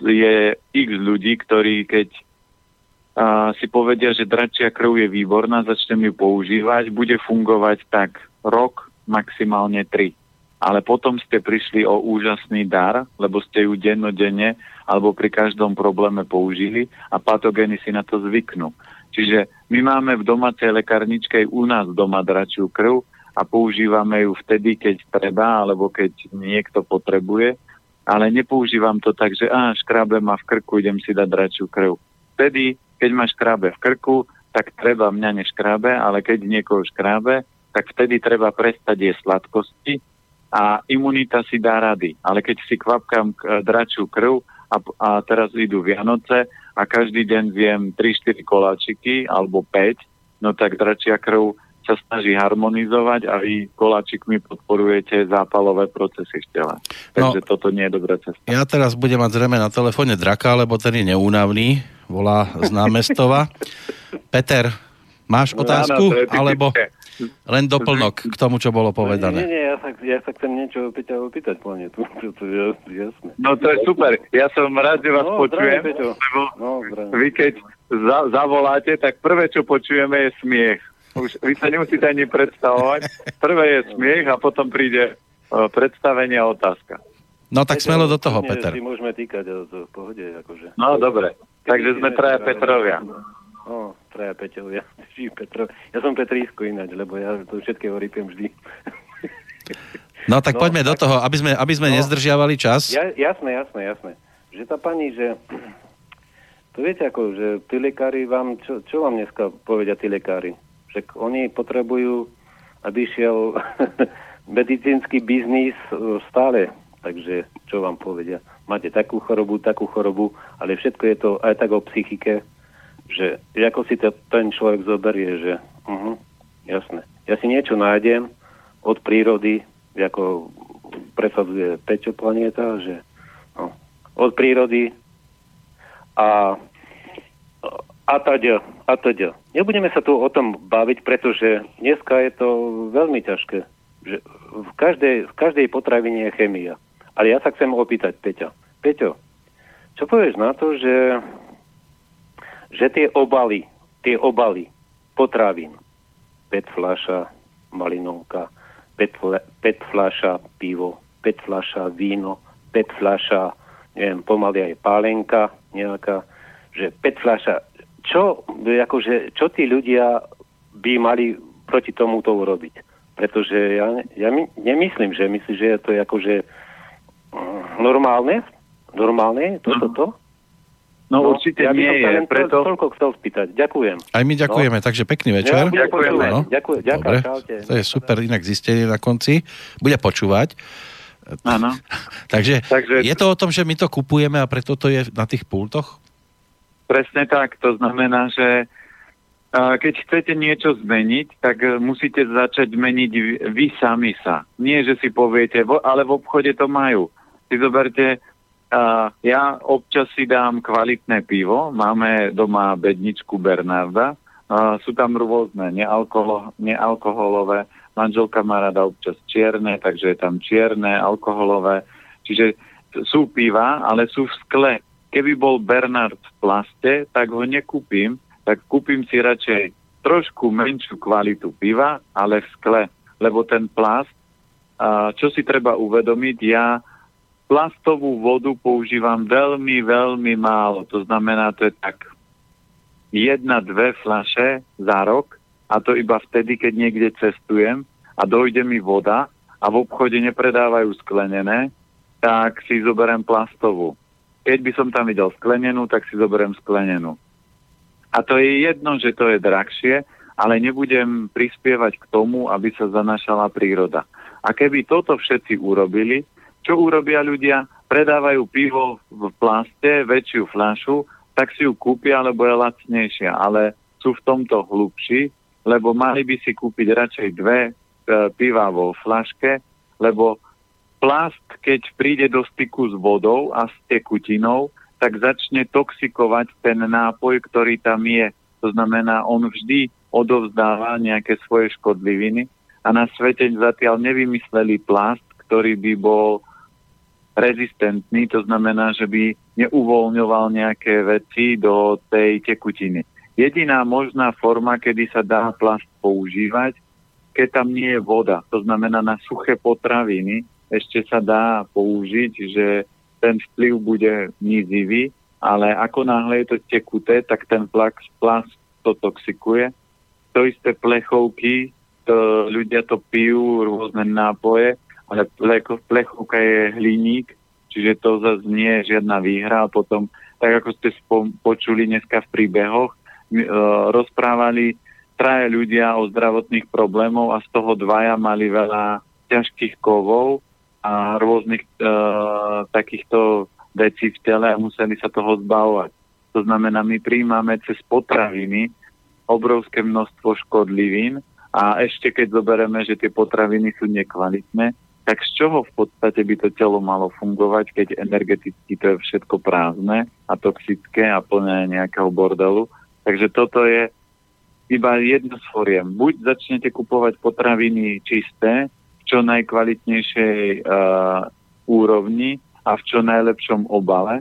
S2: je x ľudí, ktorí keď uh, si povedia, že dračia krv je výborná, začnem ju používať, bude fungovať tak rok, maximálne tri. Ale potom ste prišli o úžasný dar, lebo ste ju dennodenne alebo pri každom probléme použili a patogény si na to zvyknú. Čiže my máme v domácej lekárničke u nás doma dračiu krv a používame ju vtedy, keď treba alebo keď niekto potrebuje ale nepoužívam to tak, že á, škrábe ma v krku, idem si dať dračiu krv. Vtedy, keď ma škrábe v krku, tak treba mňa neškrábe, ale keď niekoho škrábe, tak vtedy treba prestať jesť sladkosti a imunita si dá rady. Ale keď si kvapkám dračiu krv a, a teraz idú Vianoce a každý deň viem 3-4 koláčiky alebo 5, no tak dračia krv sa snaží harmonizovať a vy koláčikmi podporujete zápalové procesy v tele. Takže no, toto nie je dobrá cesta.
S1: Ja teraz budem mať zrejme na telefóne draka, lebo ten je neúnavný, volá z námestova. [LAUGHS] Peter, máš otázku? No, alebo len doplnok k tomu, čo bolo povedané.
S3: Nie, nie, ja sa, ja sa chcem niečo opýtať, opýtať plne tu, to je jasné.
S2: No to je super, ja som rád, že vás no, počujem, lebo no, vy keď za, zavoláte, tak prvé, čo počujeme je smiech. Už vy sa nemusíte ani predstavovať. Prvé je smiech a potom príde uh, predstavenie a otázka.
S1: No tak smelo do toho, Peter.
S3: Si môžeme týkať, to v pohode. Akože.
S2: No dobre, takže sme traja Petrovia.
S3: No, traja Peťovia. [LAUGHS] Petro. Ja som Petrísko ináč, lebo ja to všetkého rýpem vždy.
S1: No tak no, poďme tak, do toho, aby sme, aby sme no, nezdržiavali čas.
S3: Ja, jasné, jasné, jasné. Že tá pani, že [CLEARS THROAT] to viete ako, že tí lekári vám, čo, čo vám dneska povedia tí lekári? že oni potrebujú, aby šiel [LAUGHS] medicínsky biznis e, stále. Takže čo vám povedia? Máte takú chorobu, takú chorobu, ale všetko je to aj tak o psychike, že ako si to, ten človek zoberie, že uh-huh, jasné. Ja si niečo nájdem od prírody, ako presadzuje Peťo Planeta, že no, od prírody a a teda, a teda. Nebudeme sa tu o tom baviť, pretože dneska je to veľmi ťažké. Že v, každej, v každej potravine je chemia. Ale ja sa chcem opýtať Peťa. Peťo, čo povieš na to, že, že tie obaly, tie obaly potravín, pet fľaša, malinovka, pet, pet fľaša pivo, pet fľaša víno, pet fľaša, neviem, pomaly aj pálenka nejaká, že pet fľaša čo, akože, čo tí ľudia by mali proti tomuto urobiť? Pretože ja, ja my, nemyslím, že myslím, že je to akože mm, normálne, normálne, toto, to.
S2: No, no určite ja nie je, preto...
S3: toľko chcel spýtať. Ďakujem.
S1: Aj my ďakujeme, no. takže pekný večer.
S3: Ja, ďakujeme. No. Ďakujem, ďakujem,
S1: Dobre, to je super inak zistenie na konci. Bude počúvať.
S2: Áno. [LAUGHS]
S1: takže, takže je to o tom, že my to kupujeme a preto to je na tých pultoch?
S2: Presne tak. To znamená, že keď chcete niečo zmeniť, tak e, musíte začať meniť vy sami sa. Nie, že si poviete, ale v obchode to majú. Si zoberte, ja občas si dám kvalitné pivo, máme doma bedničku Bernarda, sú tam rôzne, nealkohol, nealkoholové, manželka má rada občas čierne, takže je tam čierne, alkoholové, čiže sú piva, ale sú v skle, keby bol Bernard v plaste, tak ho nekúpim, tak kúpim si radšej trošku menšiu kvalitu piva, ale v skle, lebo ten plast, a čo si treba uvedomiť, ja plastovú vodu používam veľmi, veľmi málo. To znamená, to je tak jedna, dve flaše za rok a to iba vtedy, keď niekde cestujem a dojde mi voda a v obchode nepredávajú sklenené, tak si zoberiem plastovú. Keď by som tam videl sklenenú, tak si zoberiem sklenenú. A to je jedno, že to je drahšie, ale nebudem prispievať k tomu, aby sa zanašala príroda. A keby toto všetci urobili, čo urobia ľudia? Predávajú pivo v plaste, väčšiu fľašu, tak si ju kúpia, lebo je lacnejšia. Ale sú v tomto hlubší, lebo mali by si kúpiť radšej dve e, piva vo flaške, lebo plast, keď príde do styku s vodou a s tekutinou, tak začne toxikovať ten nápoj, ktorý tam je. To znamená, on vždy odovzdáva nejaké svoje škodliviny a na svete zatiaľ nevymysleli plast, ktorý by bol rezistentný, to znamená, že by neuvoľňoval nejaké veci do tej tekutiny. Jediná možná forma, kedy sa dá plast používať, keď tam nie je voda. To znamená na suché potraviny ešte sa dá použiť, že ten vplyv bude mizivý, ale ako náhle je to tekuté, tak ten plast, to toxikuje. To isté plechovky, to, ľudia to pijú, rôzne nápoje, ale plechovka je hliník, čiže to zase nie je žiadna výhra. A potom, tak ako ste počuli dneska v príbehoch, e, rozprávali traje ľudia o zdravotných problémov a z toho dvaja mali veľa ťažkých kovov a rôznych e, takýchto vecí v tele a museli sa toho zbavovať. To znamená, my príjmame cez potraviny obrovské množstvo škodlivín a ešte keď zoberieme, že tie potraviny sú nekvalitné, tak z čoho v podstate by to telo malo fungovať, keď energeticky to je všetko prázdne a toxické a plné nejakého bordelu. Takže toto je iba jedno z foriem. Buď začnete kupovať potraviny čisté, v čo najkvalitnejšej uh, úrovni a v čo najlepšom obale,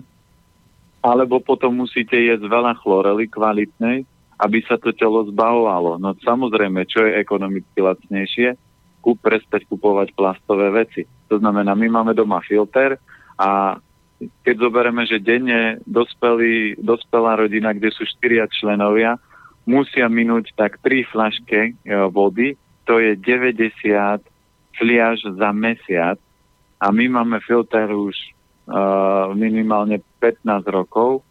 S2: alebo potom musíte jesť veľa chlorely kvalitnej, aby sa to telo zbavovalo. No samozrejme, čo je ekonomicky lacnejšie, kúp, prestať kupovať plastové veci. To znamená, my máme doma filter a keď zoberieme, že denne dospelý, dospelá rodina, kde sú štyria členovia, musia minúť tak tri flaške e, vody, to je 90 fliaž za mesiac. A my máme filter už uh, minimálne 15 rokov,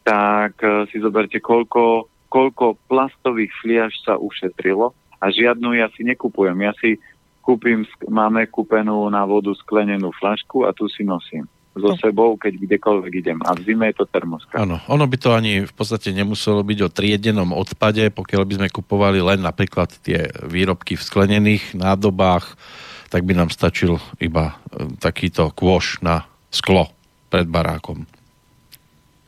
S2: tak uh, si zoberte, koľko, koľko plastových fliaž sa ušetrilo a žiadnu ja si nekupujem. Ja si kúpim, máme kúpenú na vodu sklenenú flašku a tu si nosím so sebou, keď kdekoľvek idem. A v zime je to termoska.
S1: Áno, ono by to ani v podstate nemuselo byť o triedenom odpade, pokiaľ by sme kupovali len napríklad tie výrobky v sklenených nádobách, tak by nám stačil iba e, takýto kôš na sklo pred barákom.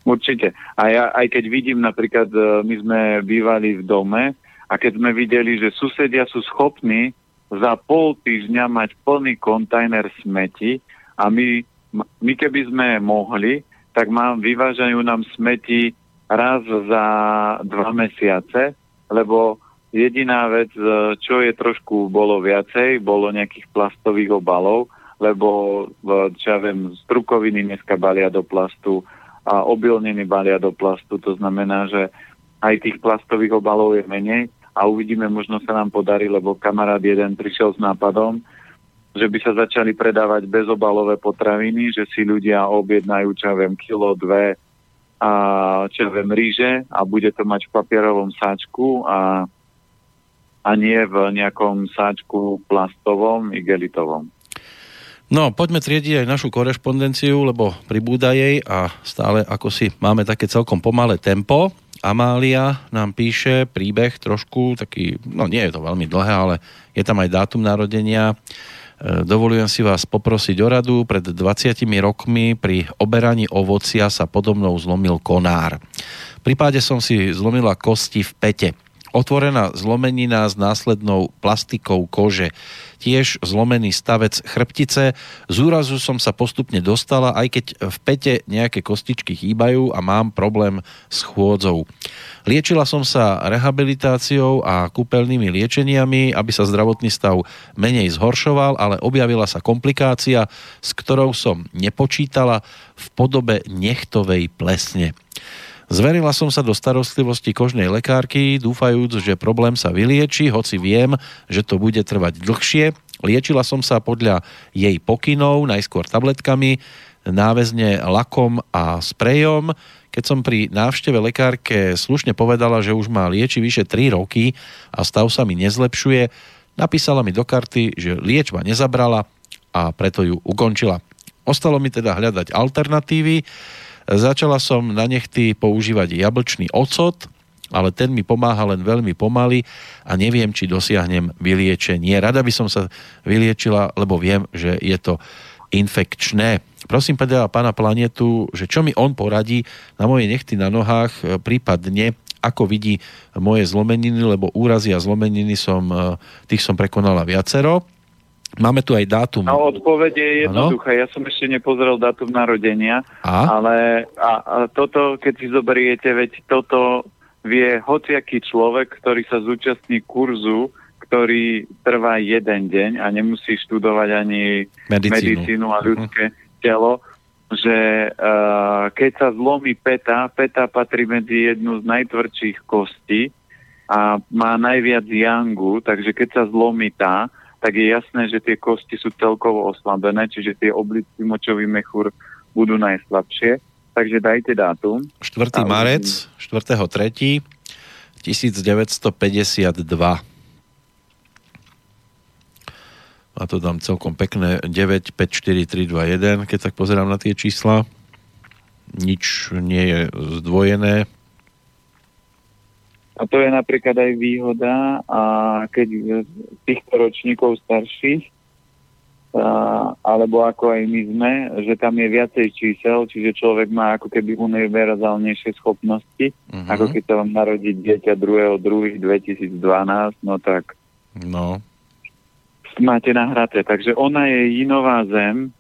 S2: Určite. A ja aj keď vidím napríklad, e, my sme bývali v dome a keď sme videli, že susedia sú schopní za pol týždňa mať plný kontajner smeti a my, my keby sme mohli, tak mám, vyvážajú nám smeti raz za dva mesiace, lebo jediná vec, e, čo je trošku bolo viacej, bolo nejakých plastových obalov, lebo čo ja viem, strukoviny dneska balia do plastu a obilniny balia do plastu, to znamená, že aj tých plastových obalov je menej a uvidíme, možno sa nám podarí, lebo kamarát jeden prišiel s nápadom, že by sa začali predávať bezobalové potraviny, že si ľudia objednajú, čo ja viem, kilo, dve a čo viem, ríže a bude to mať v papierovom sáčku a, a nie v nejakom sáčku plastovom, igelitovom.
S1: No, poďme triediť aj našu korešpondenciu, lebo pribúda jej a stále ako si máme také celkom pomalé tempo. Amália nám píše príbeh trošku taký, no nie je to veľmi dlhé, ale je tam aj dátum narodenia. E, dovolujem si vás poprosiť o radu. Pred 20 rokmi pri oberaní ovocia sa podobnou zlomil konár. V prípade som si zlomila kosti v pete. Otvorená zlomenina s následnou plastikou kože tiež zlomený stavec chrbtice. Z úrazu som sa postupne dostala, aj keď v pete nejaké kostičky chýbajú a mám problém s chôdzou. Liečila som sa rehabilitáciou a kúpeľnými liečeniami, aby sa zdravotný stav menej zhoršoval, ale objavila sa komplikácia, s ktorou som nepočítala v podobe nechtovej plesne. Zverila som sa do starostlivosti kožnej lekárky, dúfajúc, že problém sa vylieči, hoci viem, že to bude trvať dlhšie. Liečila som sa podľa jej pokynov, najskôr tabletkami, náväzne lakom a sprejom. Keď som pri návšteve lekárke slušne povedala, že už má lieči vyše 3 roky a stav sa mi nezlepšuje, napísala mi do karty, že liečba nezabrala a preto ju ukončila. Ostalo mi teda hľadať alternatívy. Začala som na nechty používať jablčný ocot, ale ten mi pomáha len veľmi pomaly a neviem, či dosiahnem vyliečenie. Rada by som sa vyliečila, lebo viem, že je to infekčné. Prosím teda pána Planetu, že čo mi on poradí na moje nechty na nohách, prípadne ako vidí moje zlomeniny, lebo úrazy a zlomeniny som, tých som prekonala viacero Máme tu aj dátum.
S2: No, odpoveď je jednoduchá. Ja som ešte nepozrel dátum narodenia, a? ale a, a toto, keď si zoberiete, veď toto vie hociaký človek, ktorý sa zúčastní kurzu, ktorý trvá jeden deň a nemusí študovať ani medicínu, medicínu a ľudské uh-huh. telo, že uh, keď sa zlomí peta, peta patrí medzi jednu z najtvrdších kostí a má najviac yangu, takže keď sa zlomí tá, tak je jasné, že tie kosti sú celkovo oslabené, čiže tie obličky močový mechúr budú najslabšie. Takže dajte dátum.
S1: 4. marec, 4.3. 1952. A to dám celkom pekné 9, 5, 4, 3, 2, 1, keď tak pozerám na tie čísla. Nič nie je zdvojené.
S2: A to je napríklad aj výhoda, a keď týchto ročníkov starších, a, alebo ako aj my sme, že tam je viacej čísel, čiže človek má ako keby univerzálnejšie schopnosti, uh-huh. ako keď sa vám narodí dieťa 2. 2. 2012, no tak
S1: no.
S2: máte nahraté. Takže ona je jinová zem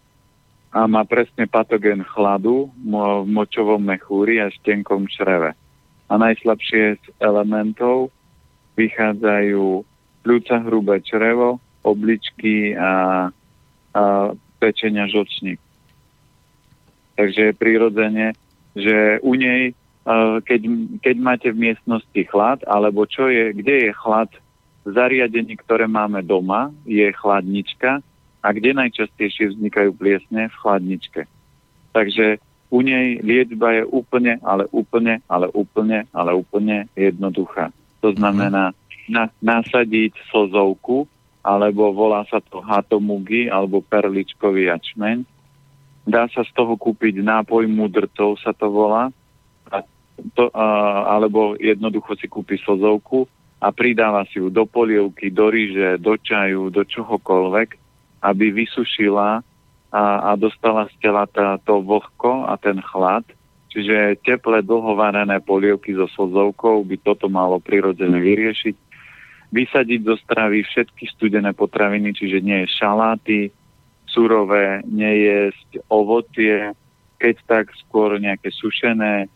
S2: a má presne patogen chladu v močovom mechúri a štenkom čreve a najslabšie z elementov vychádzajú ľúca hrubé črevo, obličky a, a pečenia žočník. Takže je prirodzene, že u nej, keď, keď máte v miestnosti chlad, alebo čo je, kde je chlad v zariadení, ktoré máme doma, je chladnička a kde najčastejšie vznikajú pliesne v chladničke. Takže u nej liečba je úplne, ale úplne, ale úplne, ale úplne jednoduchá. To znamená na, nasadiť slzovku, alebo volá sa to hatomugi, alebo perličkový jačmeň. Dá sa z toho kúpiť nápoj mudrcov, sa to volá, a to, a, alebo jednoducho si kúpi slzovku a pridáva si ju do polievky, do ríže, do čaju, do čohokoľvek, aby vysušila a, a dostala z tela tá, to vlhko a ten chlad. Čiže teplé, dlhovarené polievky so slzovkou by toto malo prirodzene vyriešiť. Vysadiť do stravy všetky studené potraviny, čiže nie je šaláty, surové, nejesť ovocie, keď tak skôr nejaké sušené,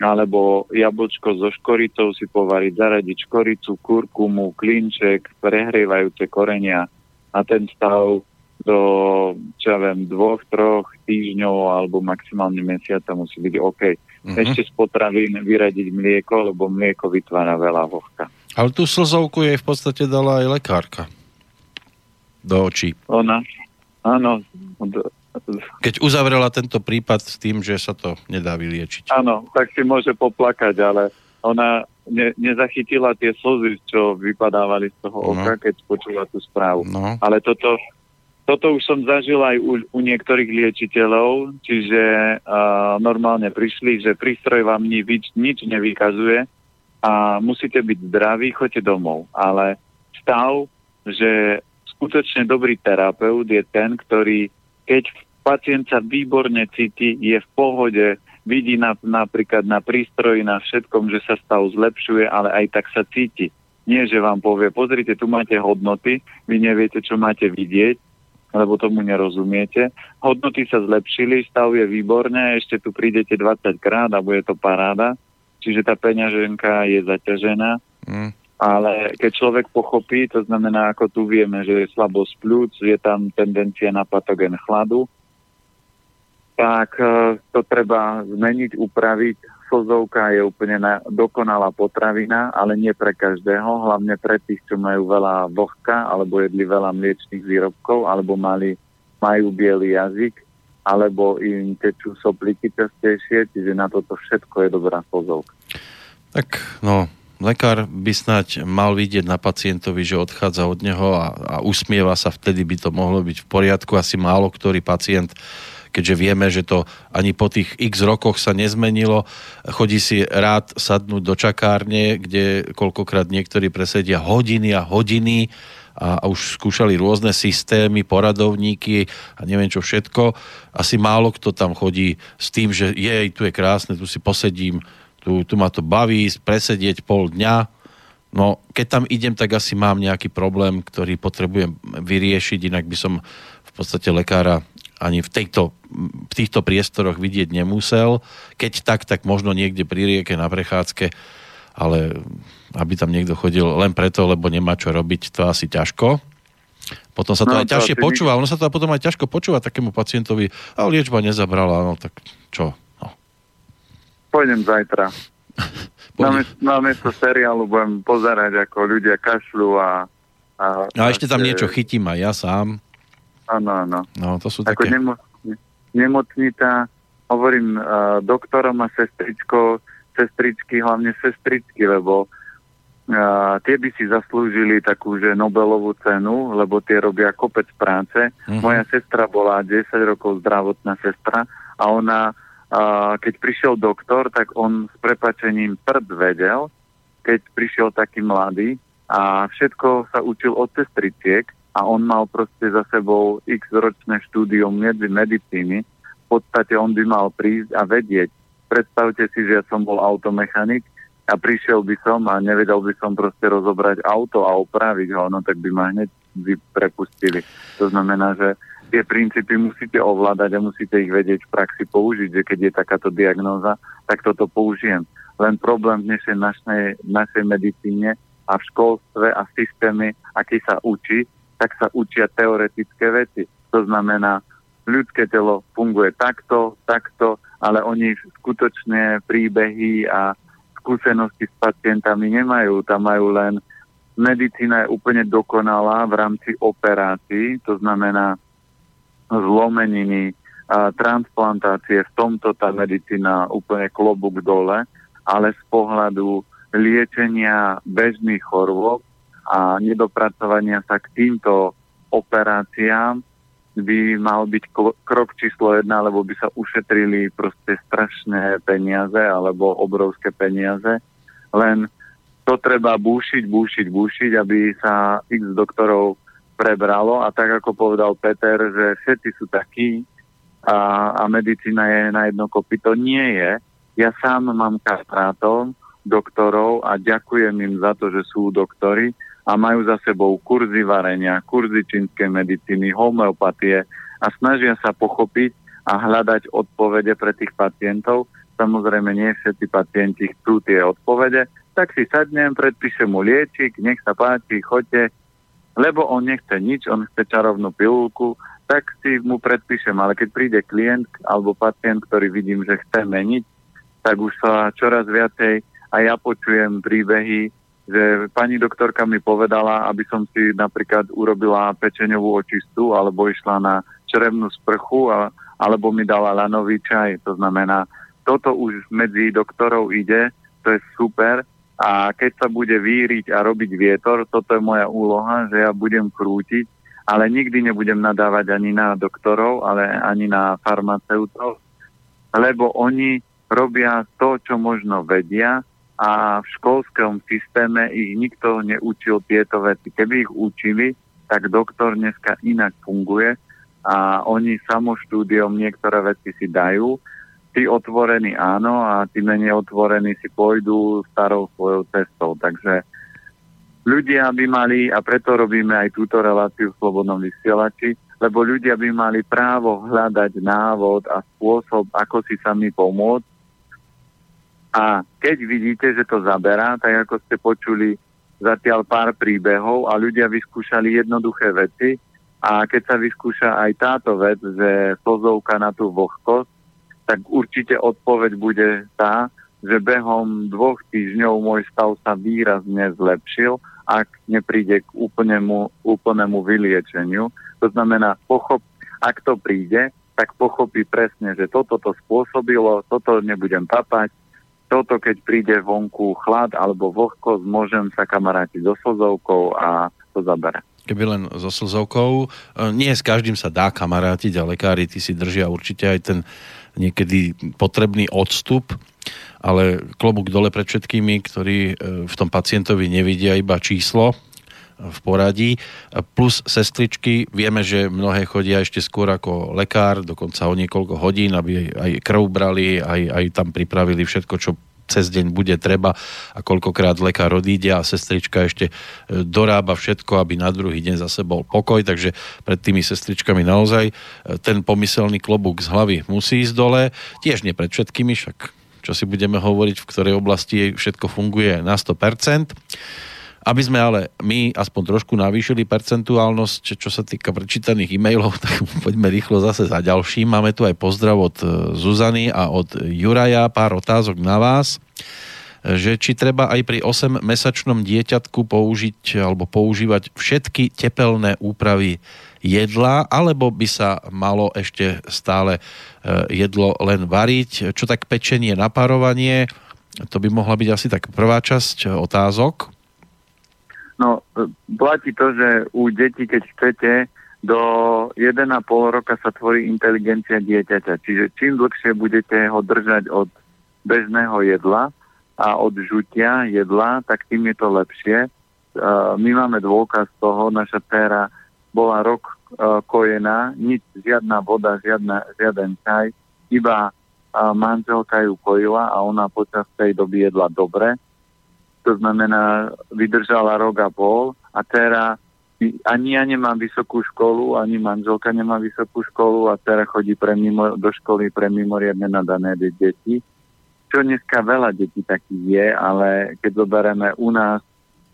S2: alebo jablčko so škoricou si povariť, zaradiť škoricu, kurkumu, klinček, prehrievajúce korenia a ten stav do, čo ja viem, dvoch, troch týždňov alebo maximálne mesiaca musí byť OK. Uh-huh. Ešte z potravín vyradiť mlieko, lebo mlieko vytvára veľa vlhka.
S1: Ale tú slzovku jej v podstate dala aj lekárka do očí.
S2: Ona, áno.
S1: Keď uzavrela tento prípad s tým, že sa to nedá vyliečiť.
S2: Áno, tak si môže poplakať, ale ona ne, nezachytila tie slzy, čo vypadávali z toho no. oka, keď počula tú správu. No. Ale toto, toto už som zažil aj u, u niektorých liečiteľov, čiže uh, normálne prišli, že prístroj vám nič, nič nevykazuje a musíte byť zdraví, choďte domov. Ale stav, že skutočne dobrý terapeut je ten, ktorý, keď pacient sa výborne cíti, je v pohode, vidí na, napríklad na prístroji, na všetkom, že sa stav zlepšuje, ale aj tak sa cíti. Nie, že vám povie, pozrite, tu máte hodnoty, vy neviete, čo máte vidieť, lebo tomu nerozumiete. Hodnoty sa zlepšili, stav je výborné, ešte tu prídete 20 krát a bude to paráda, čiže tá peňaženka je zaťažená. Mm. Ale keď človek pochopí, to znamená, ako tu vieme, že je slabosť pľúc, je tam tendencia na patogen chladu, tak eh, to treba zmeniť, upraviť, slzovka je úplne na, dokonalá potravina, ale nie pre každého, hlavne pre tých, čo majú veľa vlhka, alebo jedli veľa mliečných výrobkov, alebo mali, majú biely jazyk, alebo im tečú sopliky častejšie, čiže na toto všetko je dobrá slzovka.
S1: Tak, no, lekár by snať mal vidieť na pacientovi, že odchádza od neho a, a usmieva sa, vtedy by to mohlo byť v poriadku. Asi málo ktorý pacient keďže vieme, že to ani po tých x rokoch sa nezmenilo. Chodí si rád sadnúť do čakárne, kde koľkokrát niektorí presedia hodiny a hodiny a, a už skúšali rôzne systémy, poradovníky a neviem čo všetko. Asi málo kto tam chodí s tým, že jej, tu je krásne, tu si posedím, tu, tu ma to baví, presedieť pol dňa. No, keď tam idem, tak asi mám nejaký problém, ktorý potrebujem vyriešiť, inak by som v podstate lekára ani v, tejto, v týchto priestoroch vidieť nemusel. Keď tak, tak možno niekde pri rieke na prechádzke, ale aby tam niekto chodil len preto, lebo nemá čo robiť, to asi ťažko. Potom sa to no, aj ťažšie to počúva. Ono sa to potom aj ťažko počúva takému pacientovi. A liečba nezabrala, no tak čo? No.
S2: Pôjdem zajtra. [LAUGHS] na miesto seriálu budem pozerať, ako ľudia kašľú a...
S1: A, a ešte tam niečo chytím aj ja sám.
S2: Áno, áno.
S1: No, to sú
S2: ako
S1: také...
S2: Nemo, nemocnita, hovorím uh, doktorom a sestričkou, sestričky, hlavne sestričky, lebo uh, tie by si zaslúžili takú, že Nobelovú cenu, lebo tie robia kopec práce. Uh-huh. Moja sestra bola 10 rokov zdravotná sestra a ona, uh, keď prišiel doktor, tak on s prepačením prd vedel, keď prišiel taký mladý a všetko sa učil od sestriciek a on mal proste za sebou x ročné štúdium medicíny. V podstate on by mal prísť a vedieť, predstavte si, že ja som bol automechanik a prišiel by som a nevedel by som proste rozobrať auto a opraviť ho, no tak by ma hneď vy prepustili. To znamená, že tie princípy musíte ovládať a musíte ich vedieť v praxi použiť, že keď je takáto diagnóza, tak toto použijem. Len problém v dnešnej našej, našej medicíne a v školstve a v systéme, aký sa učí, tak sa učia teoretické veci. To znamená, ľudské telo funguje takto, takto, ale oni skutočne príbehy a skúsenosti s pacientami nemajú. Tam majú len medicína je úplne dokonalá v rámci operácií, to znamená zlomeniny, a transplantácie, v tomto tá medicína úplne klobúk dole, ale z pohľadu liečenia bežných chorôb a nedopracovania sa k týmto operáciám by mal byť krok číslo jedna, lebo by sa ušetrili proste strašné peniaze alebo obrovské peniaze. Len to treba búšiť, búšiť, búšiť, aby sa x doktorov prebralo a tak ako povedal Peter, že všetci sú takí a, a medicína je na jedno kopito. Nie je. Ja sám mám kastrátov, doktorov a ďakujem im za to, že sú doktori, a majú za sebou kurzy varenia, kurzy čínskej medicíny, homeopatie a snažia sa pochopiť a hľadať odpovede pre tých pacientov. Samozrejme, nie všetci pacienti chcú tie odpovede, tak si sadnem, predpíšem mu liečik, nech sa páči, choďte, lebo on nechce nič, on chce čarovnú pilulku, tak si mu predpíšem, ale keď príde klient alebo pacient, ktorý vidím, že chce meniť, tak už sa čoraz viacej a ja počujem príbehy že pani doktorka mi povedala, aby som si napríklad urobila pečeňovú očistu alebo išla na črevnú sprchu a, alebo mi dala lanový čaj. To znamená, toto už medzi doktorov ide, to je super a keď sa bude víriť a robiť vietor, toto je moja úloha, že ja budem krútiť, ale nikdy nebudem nadávať ani na doktorov, ale ani na farmaceutov, lebo oni robia to, čo možno vedia a v školskom systéme ich nikto neučil tieto veci. Keby ich učili, tak doktor dneska inak funguje a oni samoštúdiom niektoré veci si dajú. Tí otvorení áno a tí menej otvorení si pôjdu starou svojou cestou. Takže ľudia by mali, a preto robíme aj túto reláciu v Slobodnom vysielači, lebo ľudia by mali právo hľadať návod a spôsob, ako si sami pomôcť a keď vidíte, že to zaberá, tak ako ste počuli zatiaľ pár príbehov a ľudia vyskúšali jednoduché veci a keď sa vyskúša aj táto vec, že pozovka na tú vlhkosť, tak určite odpoveď bude tá, že behom dvoch týždňov môj stav sa výrazne zlepšil, ak nepríde k úplnému, úplnému vyliečeniu. To znamená, pochop, ak to príde, tak pochopí presne, že toto to spôsobilo, toto nebudem papať, toto, keď príde vonku chlad alebo vlhkosť, môžem sa kamarátiť so slzovkou a to zabere.
S1: keby len so slzovkou. E, nie s každým sa dá kamarátiť a lekári tí si držia určite aj ten niekedy potrebný odstup, ale klobúk dole pred všetkými, ktorí e, v tom pacientovi nevidia iba číslo v poradí. Plus sestričky, vieme, že mnohé chodia ešte skôr ako lekár, dokonca o niekoľko hodín, aby aj krv brali, aj, aj tam pripravili všetko, čo cez deň bude treba a koľkokrát lekár odíde a sestrička ešte e, dorába všetko, aby na druhý deň zase bol pokoj, takže pred tými sestričkami naozaj e, ten pomyselný klobúk z hlavy musí ísť dole, tiež nie pred všetkými, však čo si budeme hovoriť, v ktorej oblasti všetko funguje na 100%. Aby sme ale my aspoň trošku navýšili percentuálnosť, čo sa týka prečítaných e-mailov, [LAUGHS] tak poďme rýchlo zase za ďalším. Máme tu aj pozdrav od e, Zuzany a od Juraja, pár otázok na vás že či treba aj pri 8-mesačnom dieťatku použiť alebo používať všetky tepelné úpravy jedla, alebo by sa malo ešte stále e, jedlo len variť. Čo tak pečenie, naparovanie, to by mohla byť asi tak prvá časť otázok.
S2: No, e, platí to, že u detí, keď chcete, do 1,5 roka sa tvorí inteligencia dieťaťa. Čiže čím dlhšie budete ho držať od bežného jedla a od žutia jedla, tak tým je to lepšie. E, my máme dôkaz toho, naša dcera bola rok e, kojená, nič, žiadna voda, žiadna, žiaden čaj, iba manželka ju kojila a ona počas tej doby jedla dobre to znamená, vydržala rok a pol a teraz ani ja nemám vysokú školu, ani manželka nemá vysokú školu a teraz chodí pre mimo, do školy pre mimoriadne nadané deti. Čo dneska veľa detí takých je, ale keď zoberieme u nás,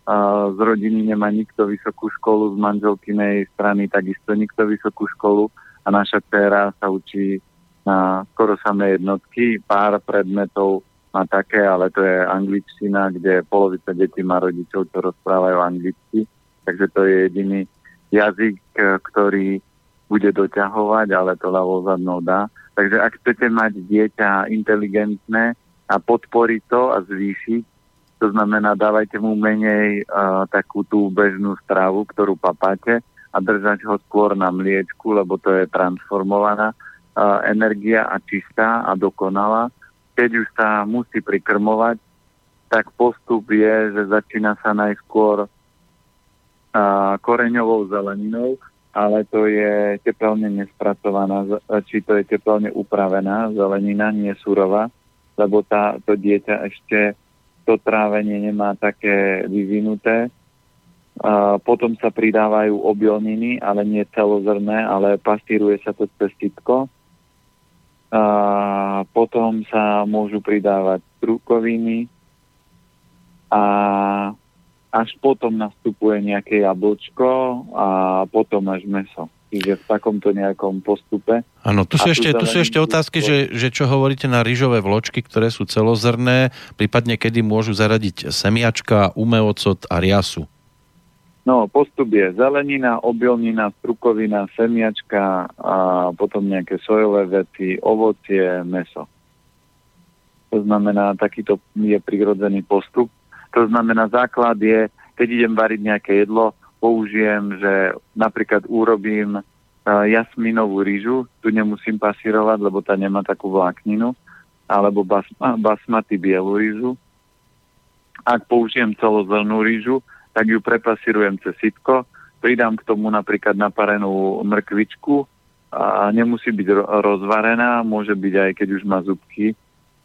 S2: uh, z rodiny nemá nikto vysokú školu, z manželkynej strany takisto nikto vysokú školu a naša dcera sa učí na skoro samé jednotky, pár predmetov má také, ale to je angličtina, kde polovica detí má rodičov, čo rozprávajú anglicky. Takže to je jediný jazyk, e, ktorý bude doťahovať, ale to ľavou zadnou dá. Takže ak chcete mať dieťa inteligentné a podporiť to a zvýšiť, to znamená, dávajte mu menej uh, takú tú bežnú stravu, ktorú papáte a držať ho skôr na mliečku, lebo to je transformovaná uh, energia a čistá a dokonalá keď už sa musí prikrmovať, tak postup je, že začína sa najskôr a, koreňovou zeleninou, ale to je teplne nespracovaná, či to je teplne upravená zelenina, nie surová, lebo tá, to dieťa ešte to trávenie nemá také vyvinuté. A potom sa pridávajú obilniny, ale nie celozrné, ale pastíruje sa to cez sitko a potom sa môžu pridávať strukoviny a až potom nastupuje nejaké jablčko a potom až meso. Čiže v takomto nejakom postupe.
S1: Áno, tu sú, ešte, tu sú ešte otázky, že, že čo hovoríte na rýžové vločky, ktoré sú celozrné, prípadne kedy môžu zaradiť semiačka, umeocot a riasu.
S2: No, postup je zelenina, obilnina, strukovina, semiačka a potom nejaké sojové veci, ovocie, meso. To znamená, takýto je prirodzený postup. To znamená, základ je, keď idem variť nejaké jedlo, použijem, že napríklad urobím uh, jasminovú rýžu, tu nemusím pasírovať, lebo tá nemá takú vlákninu, alebo basma, basmaty bielu rýžu. Ak použijem celozrnú rýžu, tak ju prepasírujem cez sitko, pridám k tomu napríklad naparenú mrkvičku a nemusí byť rozvarená, môže byť aj keď už má zubky.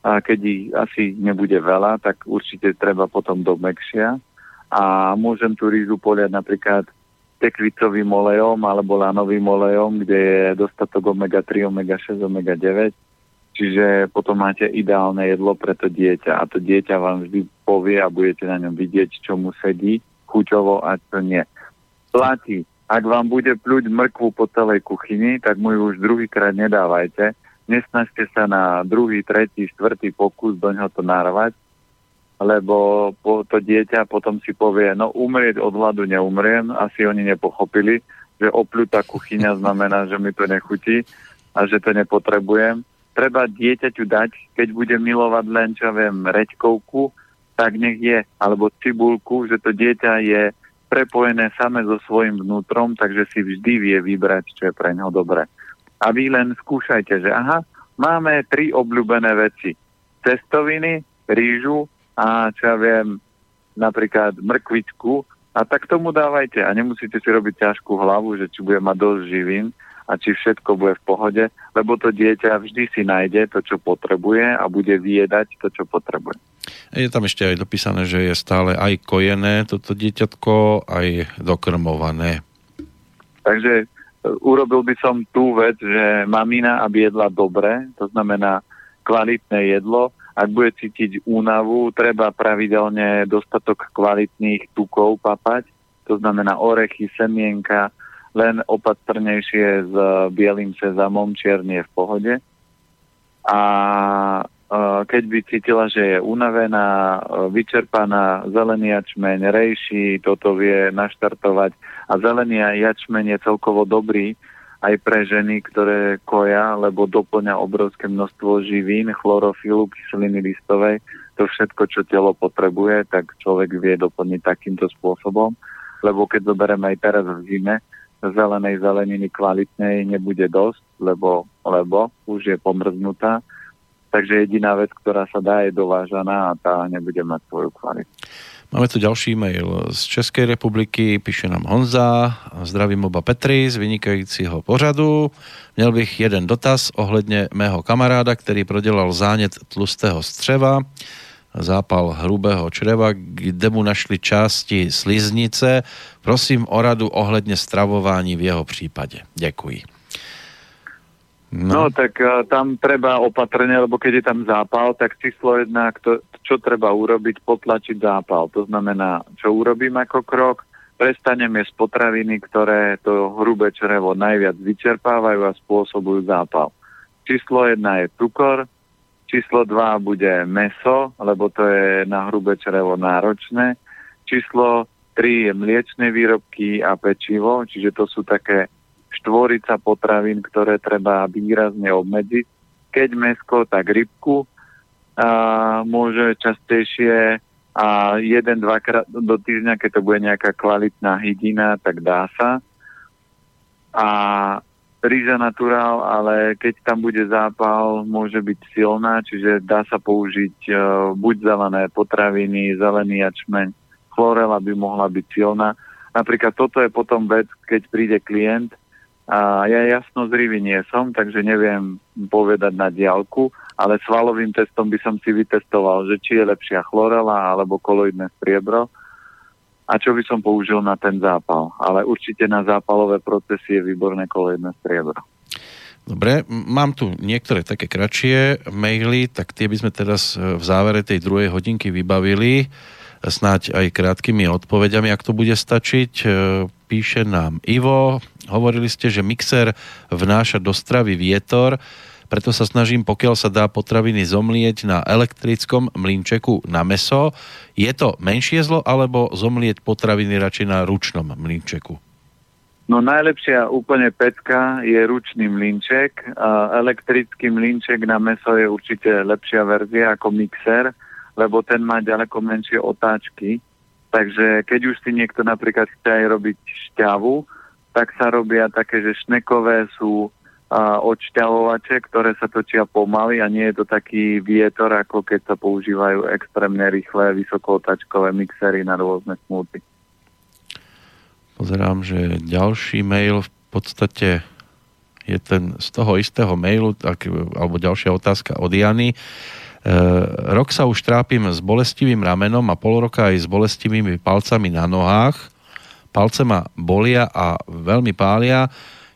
S2: A keď ich asi nebude veľa, tak určite treba potom do mekšia. A môžem tú rýžu poliať napríklad tekvicovým olejom alebo lanovým olejom, kde je dostatok omega-3, omega-6, omega-9. Čiže potom máte ideálne jedlo pre to dieťa a to dieťa vám vždy povie a budete na ňom vidieť, čo mu sedí chuťovo a čo nie. Platí. Ak vám bude pľuť mrkvu po celej kuchyni, tak mu ju už druhýkrát nedávajte. Nesnažte sa na druhý, tretí, štvrtý pokus do ňoho to narvať, lebo po, to dieťa potom si povie, no umrieť od hladu neumriem, asi oni nepochopili, že opľutá kuchyňa [LAUGHS] znamená, že mi to nechutí a že to nepotrebujem. Treba dieťaťu dať, keď bude milovať len, čo viem, reďkovku, tak nech je, alebo cibulku, že to dieťa je prepojené same so svojím vnútrom, takže si vždy vie vybrať, čo je pre ňo dobré. A vy len skúšajte, že aha, máme tri obľúbené veci. Cestoviny, rýžu a čo ja viem, napríklad mrkvičku a tak tomu dávajte a nemusíte si robiť ťažkú hlavu, že či bude mať dosť živín, a či všetko bude v pohode, lebo to dieťa vždy si nájde to, čo potrebuje a bude vyjedať to, čo potrebuje.
S1: Je tam ešte aj dopísané, že je stále aj kojené toto dieťatko, aj dokrmované.
S2: Takže e, urobil by som tú vec, že mamina, aby jedla dobre, to znamená kvalitné jedlo, ak bude cítiť únavu, treba pravidelne dostatok kvalitných tukov papať, to znamená orechy, semienka, len opatrnejšie s bielým sezamom, čierny je v pohode. A keď by cítila, že je unavená, vyčerpaná, zelený jačmeň, rejší, toto vie naštartovať. A zelený jačmeň je celkovo dobrý aj pre ženy, ktoré koja, lebo doplňa obrovské množstvo živín, chlorofilu, kyseliny listovej. To všetko, čo telo potrebuje, tak človek vie doplniť takýmto spôsobom. Lebo keď zoberieme aj teraz v zime, zelenej zeleniny kvalitnej nebude dosť, lebo, lebo už je pomrznutá. Takže jediná vec, ktorá sa dá, je dovážaná a tá nebude mať svoju kvalitu.
S1: Máme tu ďalší e-mail z Českej republiky, píše nám Honza, zdravím oba Petri z vynikajúceho pořadu. Měl bych jeden dotaz ohledně mého kamaráda, který prodělal zánět tlustého střeva zápal hrubého čreva, kde mu našli části sliznice. Prosím o radu ohledne stravování v jeho případe. Ďakujem.
S2: No. no tak uh, tam treba opatrne, lebo keď je tam zápal, tak číslo jedna, kto, čo treba urobiť, potlačiť zápal. To znamená, čo urobím ako krok, prestaneme z potraviny, ktoré to hrubé črevo najviac vyčerpávajú a spôsobujú zápal. Číslo jedna je cukor, Číslo 2 bude meso, lebo to je na hrubé črevo náročné. Číslo 3 je mliečne výrobky a pečivo, čiže to sú také štvorica potravín, ktoré treba výrazne obmedziť. Keď mesko, tak rybku a môže častejšie a jeden, dvakrát do týždňa, keď to bude nejaká kvalitná hydina, tak dá sa. A ríža naturál, ale keď tam bude zápal, môže byť silná, čiže dá sa použiť uh, buď zelené potraviny, zelený jačmeň, chlorela by mohla byť silná. Napríklad toto je potom vec, keď príde klient a ja jasno zrivý nie som, takže neviem povedať na diálku, ale svalovým testom by som si vytestoval, že či je lepšia chlorela alebo koloidné striebro a čo by som použil na ten zápal. Ale určite na zápalové procesy je výborné kolejné striebro.
S1: Dobre, mám tu niektoré také kratšie maily, tak tie by sme teraz e, v závere tej druhej hodinky vybavili snáď aj krátkými odpovediami, ak to bude stačiť. E, píše nám Ivo, hovorili ste, že mixer vnáša do stravy vietor, preto sa snažím, pokiaľ sa dá potraviny zomlieť na elektrickom mlínčeku na meso. Je to menšie zlo, alebo zomlieť potraviny radšej na ručnom mlínčeku?
S2: No najlepšia úplne pecka je ručný mlínček. Elektrický mlínček na meso je určite lepšia verzia ako mixer, lebo ten má ďaleko menšie otáčky. Takže keď už si niekto napríklad chce aj robiť šťavu, tak sa robia také, že šnekové sú a odšťavovače, ktoré sa točia pomaly a nie je to taký vietor, ako keď sa používajú extrémne rýchle vysokootačkové mixery na rôzne smúty.
S1: Pozerám, že ďalší mail v podstate je ten z toho istého mailu, tak, alebo ďalšia otázka od Jany. E, rok sa už trápim s bolestivým ramenom a pol roka aj s bolestivými palcami na nohách. Palce ma bolia a veľmi pália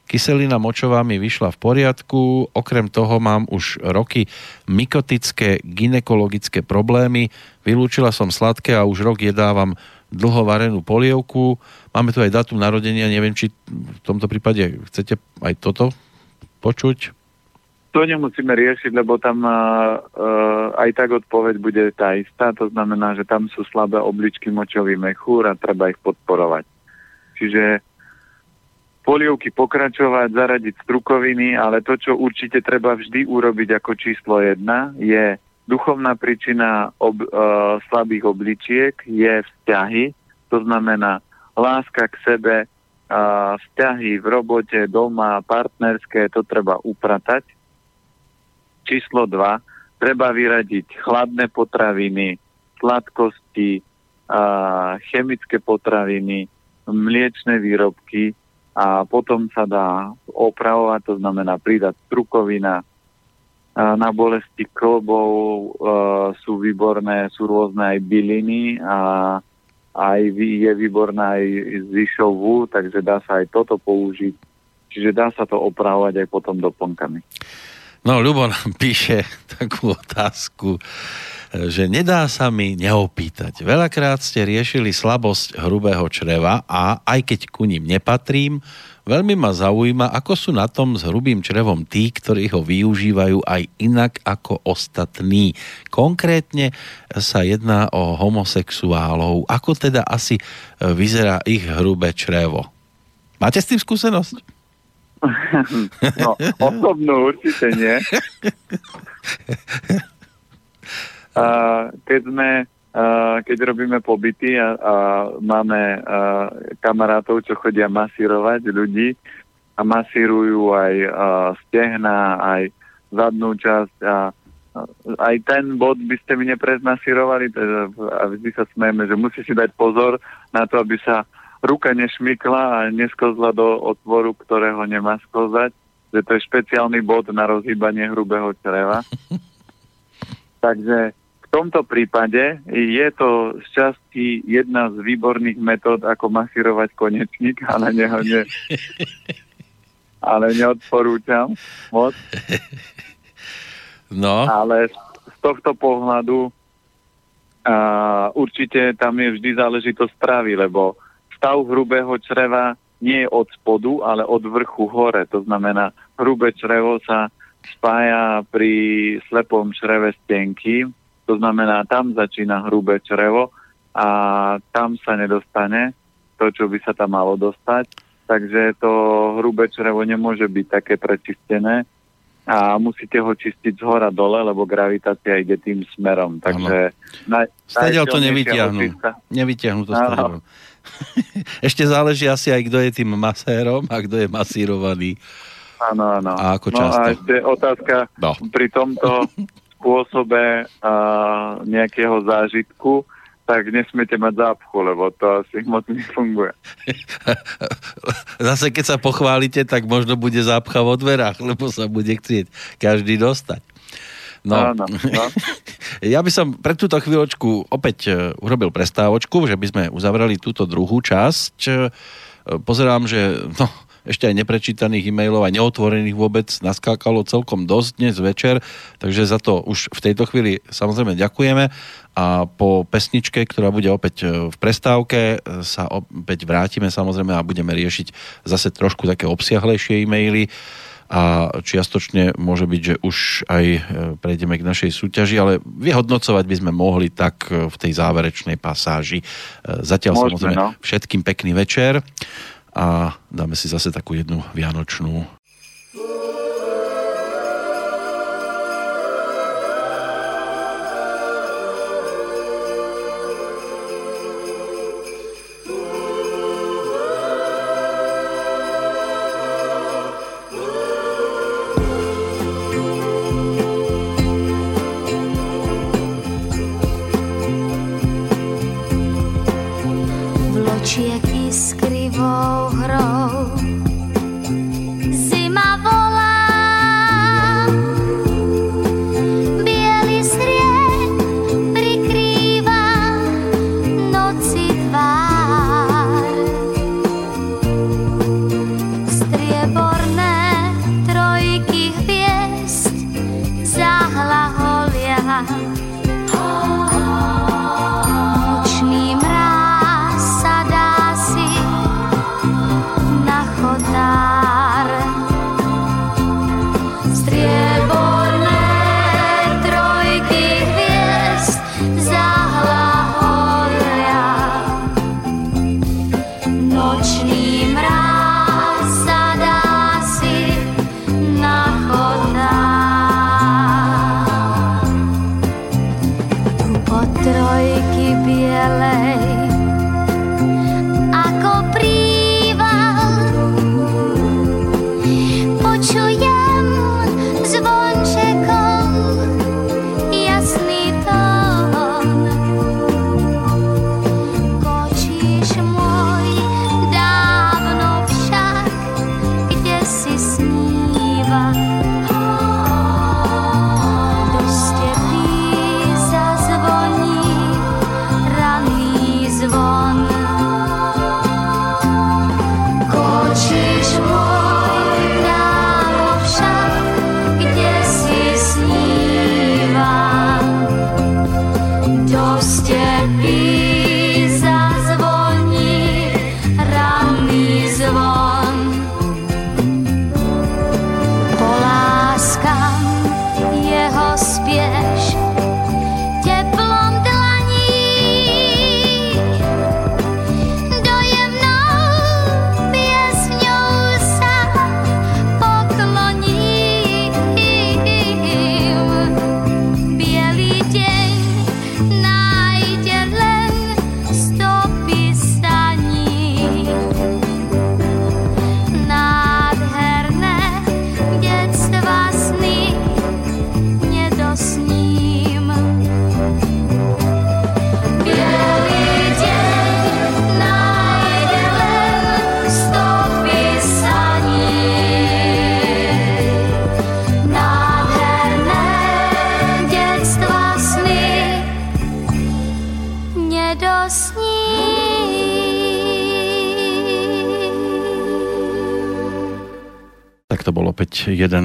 S1: Kyselina močová mi vyšla v poriadku, okrem toho mám už roky mykotické ginekologické problémy, vylúčila som sladké a už rok jedávam dlhovarenú polievku. Máme tu aj datum narodenia, neviem, či v tomto prípade chcete aj toto počuť?
S2: To nemusíme riešiť, lebo tam uh, aj tak odpoveď bude tá istá, to znamená, že tam sú slabé obličky močový mechúr a treba ich podporovať. Čiže polievky pokračovať, zaradiť strukoviny, ale to, čo určite treba vždy urobiť ako číslo jedna, je duchovná príčina ob, uh, slabých obličiek, je vzťahy, to znamená láska k sebe, a vzťahy v robote, doma, partnerské, to treba upratať. Číslo 2. Treba vyradiť chladné potraviny, sladkosti, a chemické potraviny, mliečne výrobky a potom sa dá opravovať, to znamená pridať strukovina, na bolesti klbov e, sú výborné, sú rôzne aj byliny a aj je výborná aj zvyšovú, takže dá sa aj toto použiť. Čiže dá sa to opravovať aj potom doplnkami.
S1: No, Ľubo nám píše takú otázku, že nedá sa mi neopýtať. Veľakrát ste riešili slabosť hrubého čreva a aj keď ku ním nepatrím, veľmi ma zaujíma, ako sú na tom s hrubým črevom tí, ktorí ho využívajú aj inak ako ostatní. Konkrétne sa jedná o homosexuálov. Ako teda asi vyzerá ich hrubé črevo? Máte s tým skúsenosť? [LAUGHS]
S2: No, osobnú určite nie. [LAUGHS] A keď sme keď robíme pobyty a, a máme a, kamarátov, čo chodia masírovať ľudí a masírujú aj a, stehna, aj zadnú časť a aj ten bod by ste mi nepreznasyrovali a vždy sa smejeme, že musí si dať pozor na to, aby sa ruka nešmykla a neskozla do otvoru, ktorého nemá skozať, že to je špeciálny bod na rozhýbanie hrubého čreva. [LAUGHS] Takže tomto prípade je to z časti jedna z výborných metód, ako masírovať konečník, ale neho ne, ale neodporúčam moc.
S1: No.
S2: Ale z tohto pohľadu a určite tam je vždy záležitosť stravy, lebo stav hrubého čreva nie je od spodu, ale od vrchu hore. To znamená, hrubé črevo sa spája pri slepom čreve stenky, to znamená, tam začína hrubé črevo a tam sa nedostane to, čo by sa tam malo dostať. Takže to hrubé črevo nemôže byť také prečistené a musíte ho čistiť z hora dole, lebo gravitácia ide tým smerom. Takže
S1: naj, to nevytiahnu. Nevytiahnu to z [LAUGHS] Ešte záleží asi aj, kto je tým masérom a kto je masírovaný.
S2: Áno, áno.
S1: A ako často. No
S2: a ešte otázka no. pri tomto [LAUGHS] spôsobe a, nejakého zážitku, tak nesmiete mať zápchu, lebo to asi moc nefunguje. [LAUGHS]
S1: Zase keď sa pochválite, tak možno bude zápcha vo dverách, lebo sa bude chcieť každý dostať. No,
S2: Áno, no. [LAUGHS]
S1: ja by som pre túto chvíľočku opäť e, urobil prestávočku, že by sme uzavreli túto druhú časť. E, pozerám, že no, ešte aj neprečítaných e-mailov a neotvorených vôbec naskákalo celkom dosť dnes večer, takže za to už v tejto chvíli samozrejme ďakujeme a po pesničke, ktorá bude opäť e, v prestávke, sa opäť vrátime samozrejme a budeme riešiť zase trošku také obsiahlejšie e-maily a čiastočne môže byť, že už aj e, prejdeme k našej súťaži, ale vyhodnocovať by sme mohli tak e, v tej záverečnej pasáži. E, zatiaľ Môžeme, samozrejme no. všetkým pekný večer a dáme si zase takú jednu vianočnú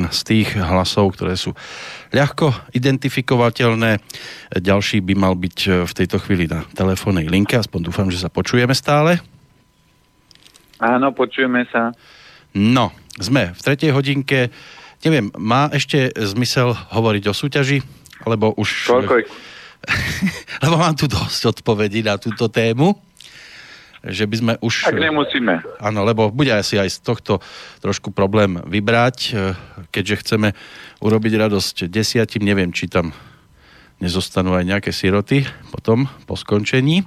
S1: z tých hlasov, ktoré sú ľahko identifikovateľné. Ďalší by mal byť v tejto chvíli na telefónnej linke, aspoň dúfam, že sa počujeme stále.
S2: Áno, počujeme sa.
S1: No, sme v tretej hodinke. Neviem, má ešte zmysel hovoriť o súťaži? Alebo už...
S2: Koľko? [LAUGHS]
S1: Lebo mám tu dosť odpovedí na túto tému že by sme už...
S2: Tak nemusíme.
S1: Áno, lebo bude asi aj z tohto trošku problém vybrať, e, keďže chceme urobiť radosť desiatim, neviem, či tam nezostanú aj nejaké siroty potom, po skončení.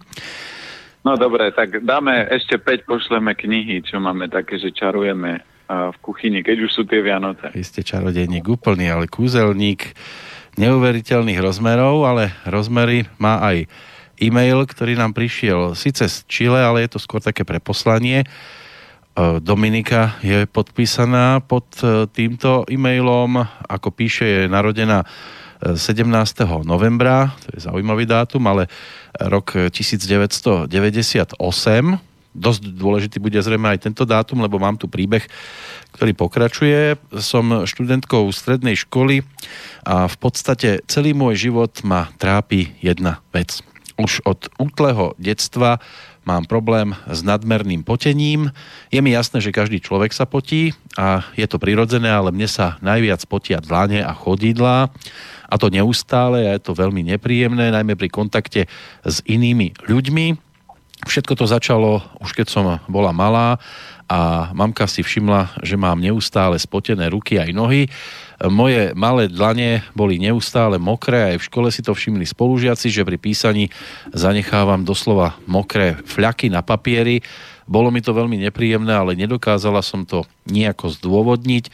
S2: No dobre, tak dáme ešte 5, pošleme knihy, čo máme také, že čarujeme v kuchyni, keď už sú tie Vianoce.
S1: Vy ste čarodejník úplný, ale kúzelník neuveriteľných rozmerov, ale rozmery má aj e-mail, ktorý nám prišiel síce z Chile, ale je to skôr také preposlanie. E, Dominika je podpísaná pod e, týmto e-mailom, ako píše, je narodená 17. E, novembra, to je zaujímavý dátum, ale rok 1998. Dosť dôležitý bude zrejme aj tento dátum, lebo mám tu príbeh, ktorý pokračuje. Som študentkou strednej školy a v podstate celý môj život ma trápi jedna vec už od útleho detstva mám problém s nadmerným potením. Je mi jasné, že každý človek sa potí a je to prirodzené, ale mne sa najviac potia dlane a chodidlá a to neustále a je to veľmi nepríjemné, najmä pri kontakte s inými ľuďmi. Všetko to začalo už keď som bola malá a mamka si všimla, že mám neustále spotené ruky aj nohy moje malé dlane boli neustále mokré, aj v škole si to všimli spolužiaci, že pri písaní zanechávam doslova mokré fľaky na papieri. Bolo mi to veľmi nepríjemné, ale nedokázala som to nejako zdôvodniť.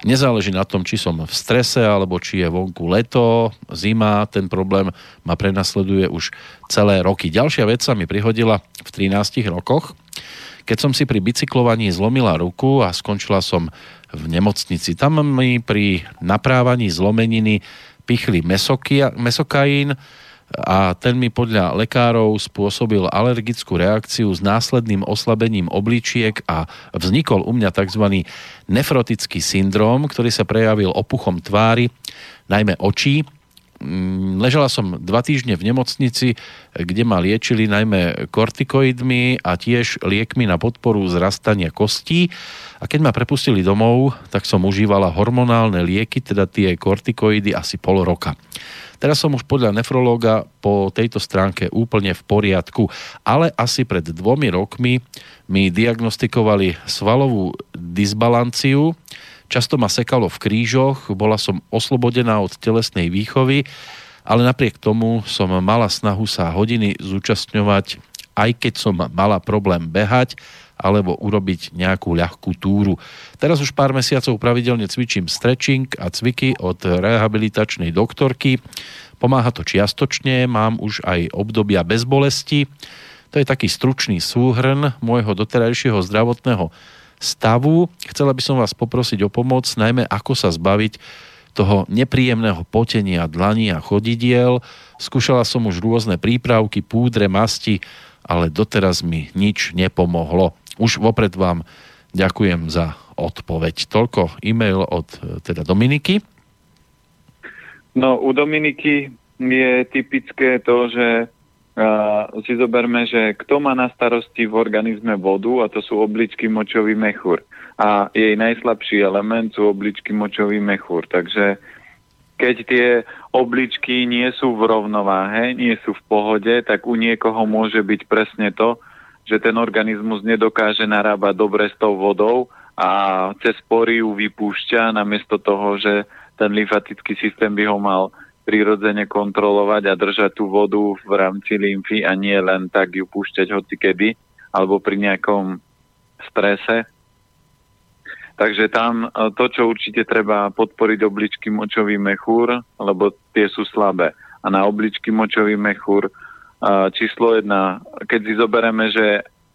S1: Nezáleží na tom, či som v strese, alebo či je vonku leto, zima, ten problém ma prenasleduje už celé roky. Ďalšia vec sa mi prihodila v 13 rokoch, keď som si pri bicyklovaní zlomila ruku a skončila som v nemocnici. Tam mi pri naprávaní zlomeniny pichli mesokia, mesokain a ten mi podľa lekárov spôsobil alergickú reakciu s následným oslabením obličiek a vznikol u mňa tzv. nefrotický syndrom, ktorý sa prejavil opuchom tvári, najmä očí, Mm, ležala som dva týždne v nemocnici, kde ma liečili najmä kortikoidmi a tiež liekmi na podporu zrastania kostí. A keď ma prepustili domov, tak som užívala hormonálne lieky, teda tie kortikoidy asi pol roka. Teraz som už podľa nefrológa po tejto stránke úplne v poriadku, ale asi pred dvomi rokmi mi diagnostikovali svalovú disbalanciu, Často ma sekalo v krížoch, bola som oslobodená od telesnej výchovy, ale napriek tomu som mala snahu sa hodiny zúčastňovať, aj keď som mala problém behať alebo urobiť nejakú ľahkú túru. Teraz už pár mesiacov pravidelne cvičím stretching a cviky od rehabilitačnej doktorky. Pomáha to čiastočne, mám už aj obdobia bez bolesti. To je taký stručný súhrn môjho doterajšieho zdravotného stavu. Chcela by som vás poprosiť o pomoc, najmä ako sa zbaviť toho nepríjemného potenia dlaní a chodidiel. Skúšala som už rôzne prípravky, púdre, masti, ale doteraz mi nič nepomohlo. Už vopred vám ďakujem za odpoveď. Toľko e-mail od teda Dominiky.
S2: No, u Dominiky je typické to, že si zoberme, že kto má na starosti v organizme vodu, a to sú obličky močový mechúr. A jej najslabší element sú obličky močový mechúr. Takže keď tie obličky nie sú v rovnováhe, nie sú v pohode, tak u niekoho môže byť presne to, že ten organizmus nedokáže narábať dobre s tou vodou a cez pory ju vypúšťa namiesto toho, že ten lymfatický systém by ho mal prirodzene kontrolovať a držať tú vodu v rámci lymfy a nie len tak ju púšťať hoci kedy alebo pri nejakom strese. Takže tam e, to, čo určite treba podporiť obličky močový mechúr, lebo tie sú slabé. A na obličky močový mechúr e, číslo jedna, keď si zoberieme, že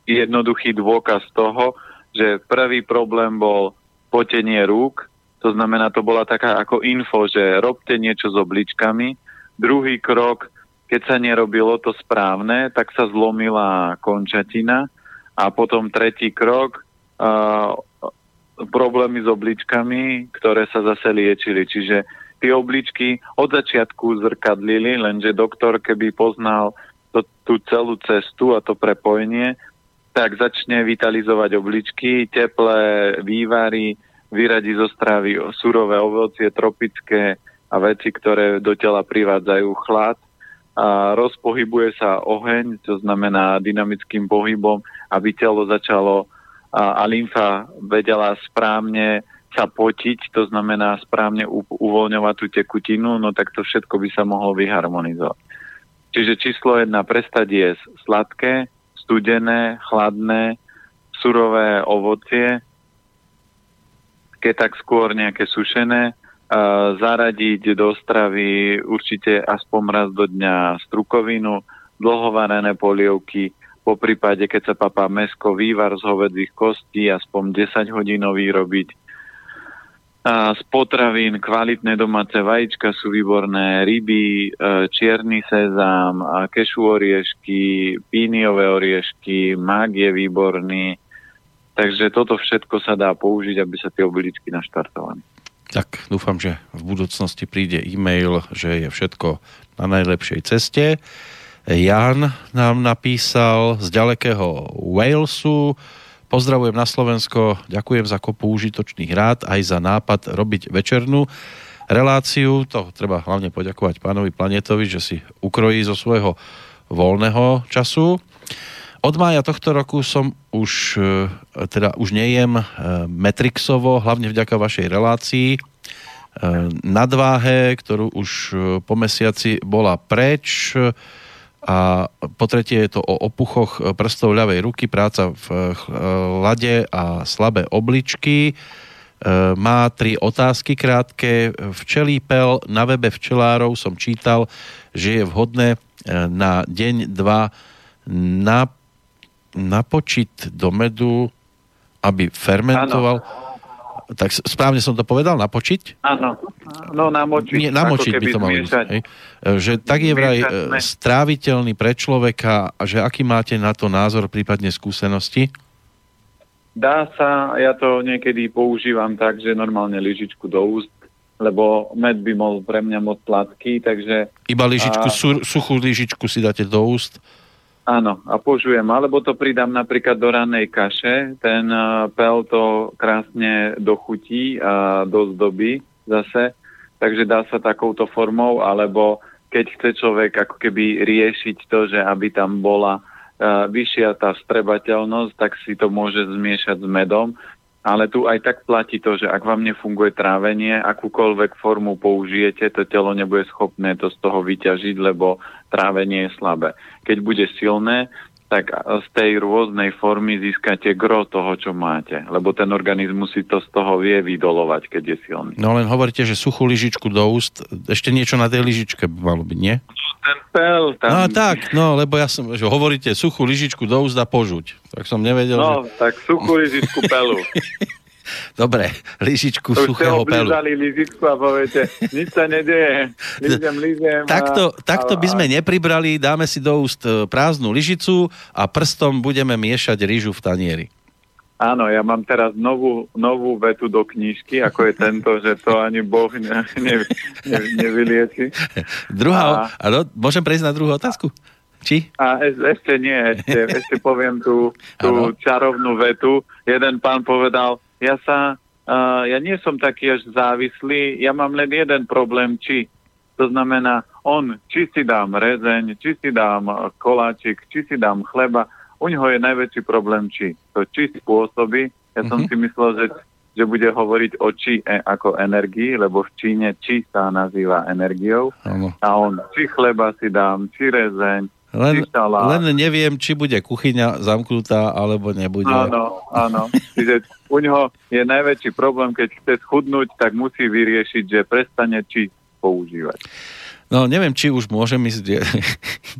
S2: jednoduchý dôkaz toho, že prvý problém bol potenie rúk, to znamená, to bola taká ako info, že robte niečo s obličkami. Druhý krok, keď sa nerobilo to správne, tak sa zlomila končatina. A potom tretí krok, uh, problémy s obličkami, ktoré sa zase liečili. Čiže tie obličky od začiatku zrkadlili, lenže doktor, keby poznal to, tú celú cestu a to prepojenie, tak začne vitalizovať obličky, teplé vývary, vyradí zo stravy surové ovocie, tropické a veci, ktoré do tela privádzajú chlad. A rozpohybuje sa oheň, to znamená dynamickým pohybom, aby telo začalo a, a lymfa vedela správne sa potiť, to znamená správne u, uvoľňovať tú tekutinu, no tak to všetko by sa mohlo vyharmonizovať. Čiže číslo jedna, prestať jesť sladké, studené, chladné, surové ovocie, keď tak skôr nejaké sušené, zaradiť do stravy určite aspoň raz do dňa strukovinu, dlhovarené polievky, po prípade, keď sa papá mesko, vývar z hovedzích kostí, aspoň 10 hodinový robiť. Z potravín kvalitné domáce vajíčka sú výborné, ryby, e, čierny sezám, kešu oriešky, píniové oriešky, mag je výborný. Takže toto všetko sa dá použiť, aby sa tie obiličky naštartovali.
S1: Tak dúfam, že v budúcnosti príde e-mail, že je všetko na najlepšej ceste. Jan nám napísal z ďalekého Walesu. Pozdravujem na Slovensko, ďakujem za kopu užitočných rád, aj za nápad robiť večernú reláciu. To treba hlavne poďakovať pánovi Planetovi, že si ukrojí zo svojho voľného času. Od mája tohto roku som už, e, teda už nejem e, Metrixovo, hlavne vďaka vašej relácii. E, nadváhe, ktorú už po mesiaci bola preč, a po tretie je to o opuchoch prstov ľavej ruky, práca v hlade a slabé obličky. Má tri otázky krátke. Včelí pel na webe včelárov som čítal, že je vhodné na deň, dva na, napočiť do medu, aby fermentoval. Ano tak správne som to povedal, napočiť?
S2: Áno, no namočiť.
S1: Nie, namočiť by to malo byť. Hej? Že tak je vraj e, stráviteľný pre človeka, že aký máte na to názor, prípadne skúsenosti?
S2: Dá sa, ja to niekedy používam tak, že normálne lyžičku do úst, lebo med by bol pre mňa moc sladký, takže...
S1: Iba lyžičku, a... suchú lyžičku si dáte do úst?
S2: Áno, a požujem. Alebo to pridám napríklad do ranej kaše. Ten uh, pel to krásne dochutí a doby zase. Takže dá sa takouto formou, alebo keď chce človek ako keby riešiť to, že aby tam bola uh, vyššia tá vstrebateľnosť, tak si to môže zmiešať s medom. Ale tu aj tak platí to, že ak vám nefunguje trávenie, akúkoľvek formu použijete, to telo nebude schopné to z toho vyťažiť, lebo trávenie je slabé. Keď bude silné, tak z tej rôznej formy získate gro toho, čo máte. Lebo ten organizmus si to z toho vie vydolovať, keď je silný.
S1: No len hovoríte, že suchú lyžičku do úst, ešte niečo na tej lyžičke by malo byť, nie?
S2: No, ten pel tam...
S1: No tak, no, lebo ja som, že hovoríte suchú lyžičku do úst a požuť. Tak som nevedel,
S2: No, že... tak suchú lyžičku pelu. [LAUGHS]
S1: Dobre, lyžičku to suchého pelu.
S2: Lyžičku a poviete, nič sa nedeje, lízem, lízem.
S1: Takto, a, takto by sme nepribrali, dáme si do úst e, prázdnu lyžicu a prstom budeme miešať rýžu v tanieri.
S2: Áno, ja mám teraz novú, novú vetu do knižky, ako je tento, že to ani Boh ne, ne, ne, nevylieči.
S1: Druhá, a, a môžem prejsť na druhú otázku? Či?
S2: A ešte nie, ešte, ešte poviem tú, tú čarovnú vetu. Jeden pán povedal, ja sa, uh, ja nie som taký až závislý, ja mám len jeden problém, či. To znamená, on, či si dám rezeň, či si dám koláčik, či si dám chleba, u ňoho je najväčší problém či. To či spôsobí, ja som mm-hmm. si myslel, že, že bude hovoriť o či e, ako energii, lebo v Číne či sa nazýva energiou. Ano. A on, či chleba si dám, či rezeň,
S1: len, len neviem, či bude kuchyňa zamknutá, alebo nebude.
S2: Áno, áno. Čiže u ňoho je najväčší problém, keď chce schudnúť, tak musí vyriešiť, že prestane či používať.
S1: No neviem, či už môžem ísť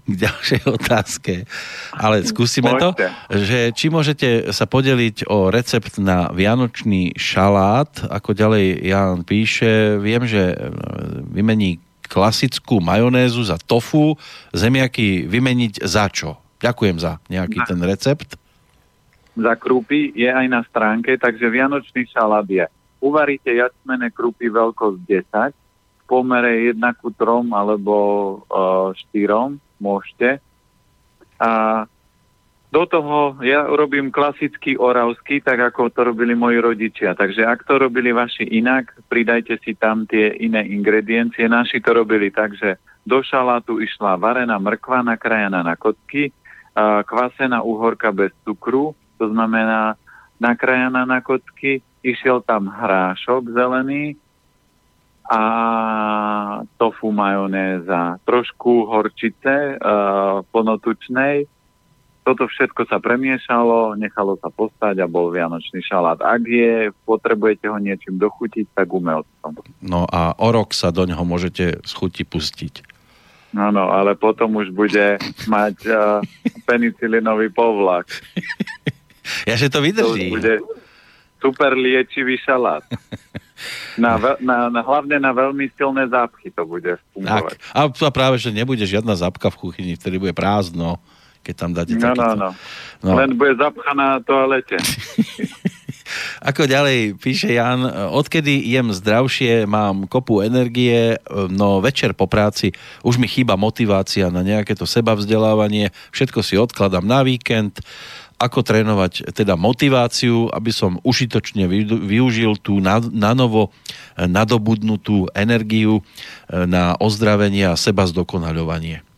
S1: k [LAUGHS] ďalšej otázke, ale skúsime to, že či môžete sa podeliť o recept na vianočný šalát, ako ďalej Jan píše, viem, že vymení klasickú majonézu za tofu, zemiaky vymeniť za čo? Ďakujem za nejaký ten recept.
S2: za krúpy je aj na stránke, takže vianočný šalát je. Uvaríte jacmené krúpy veľkosť 10, v pomere 1 ku 3 alebo uh, 4 môžete. A do toho ja robím klasický oravský, tak ako to robili moji rodičia. Takže ak to robili vaši inak, pridajte si tam tie iné ingrediencie. Naši to robili tak, že do šalátu išla varená mrkva nakrájana na kocky, kvasená uhorka bez cukru, to znamená nakrájana na kocky, išiel tam hrášok zelený a tofu majonéza, trošku horčice plnotučnej, toto všetko sa premiešalo, nechalo sa postať a bol vianočný šalát. Ak je, potrebujete ho niečím dochutiť, tak umelcom.
S1: No a o rok sa do neho môžete z chuti pustiť.
S2: Áno, ale potom už bude mať uh, penicilinový povlak. [LAUGHS]
S1: ja, že to vydrží.
S2: To bude super liečivý šalát. Na, na, na, hlavne na veľmi silné zápchy to bude fungovať.
S1: Tak. A práve, že nebude žiadna zápka v kuchyni, vtedy bude prázdno keď tam dáte
S2: no, no, no, no. Len bude zapchaná toalete. [LAUGHS]
S1: Ako ďalej píše Jan, odkedy jem zdravšie, mám kopu energie, no večer po práci už mi chýba motivácia na nejaké to sebavzdelávanie, všetko si odkladám na víkend, ako trénovať teda motiváciu, aby som užitočne využil tú na, na novo nadobudnutú energiu na ozdravenie a seba zdokonaľovanie.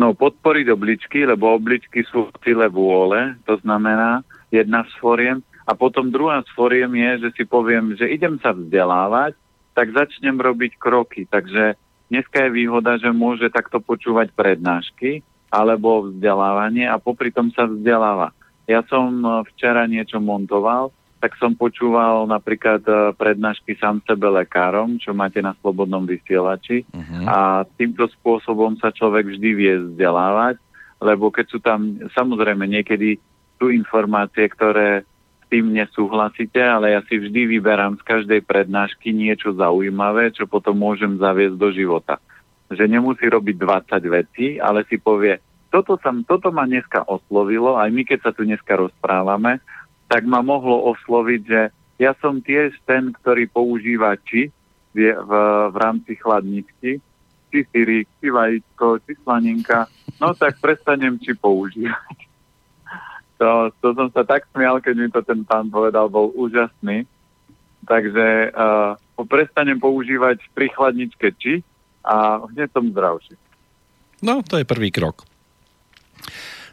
S2: No podporiť obličky, lebo obličky sú v cíle vôle, to znamená jedna z foriem. A potom druhá z foriem je, že si poviem, že idem sa vzdelávať, tak začnem robiť kroky. Takže dneska je výhoda, že môže takto počúvať prednášky alebo vzdelávanie a popri tom sa vzdeláva. Ja som včera niečo montoval tak som počúval napríklad e, prednášky sám sebe lekárom, čo máte na slobodnom vysielači uh-huh. a týmto spôsobom sa človek vždy vie vzdelávať, lebo keď sú tam, samozrejme niekedy sú informácie, ktoré s tým nesúhlasíte, ale ja si vždy vyberám z každej prednášky niečo zaujímavé, čo potom môžem zaviesť do života. Že nemusí robiť 20 vecí, ale si povie, toto, sa, toto ma dneska oslovilo, aj my keď sa tu dneska rozprávame, tak ma mohlo osloviť, že ja som tiež ten, ktorý používa či v, v, v rámci chladničky, či syrík, či vajíčko, či slaninka, no tak prestanem či používať. To, to som sa tak smial, keď mi to ten pán povedal, bol úžasný. Takže uh, prestanem používať pri chladničke či a hneď som zdravší.
S1: No, to je prvý krok.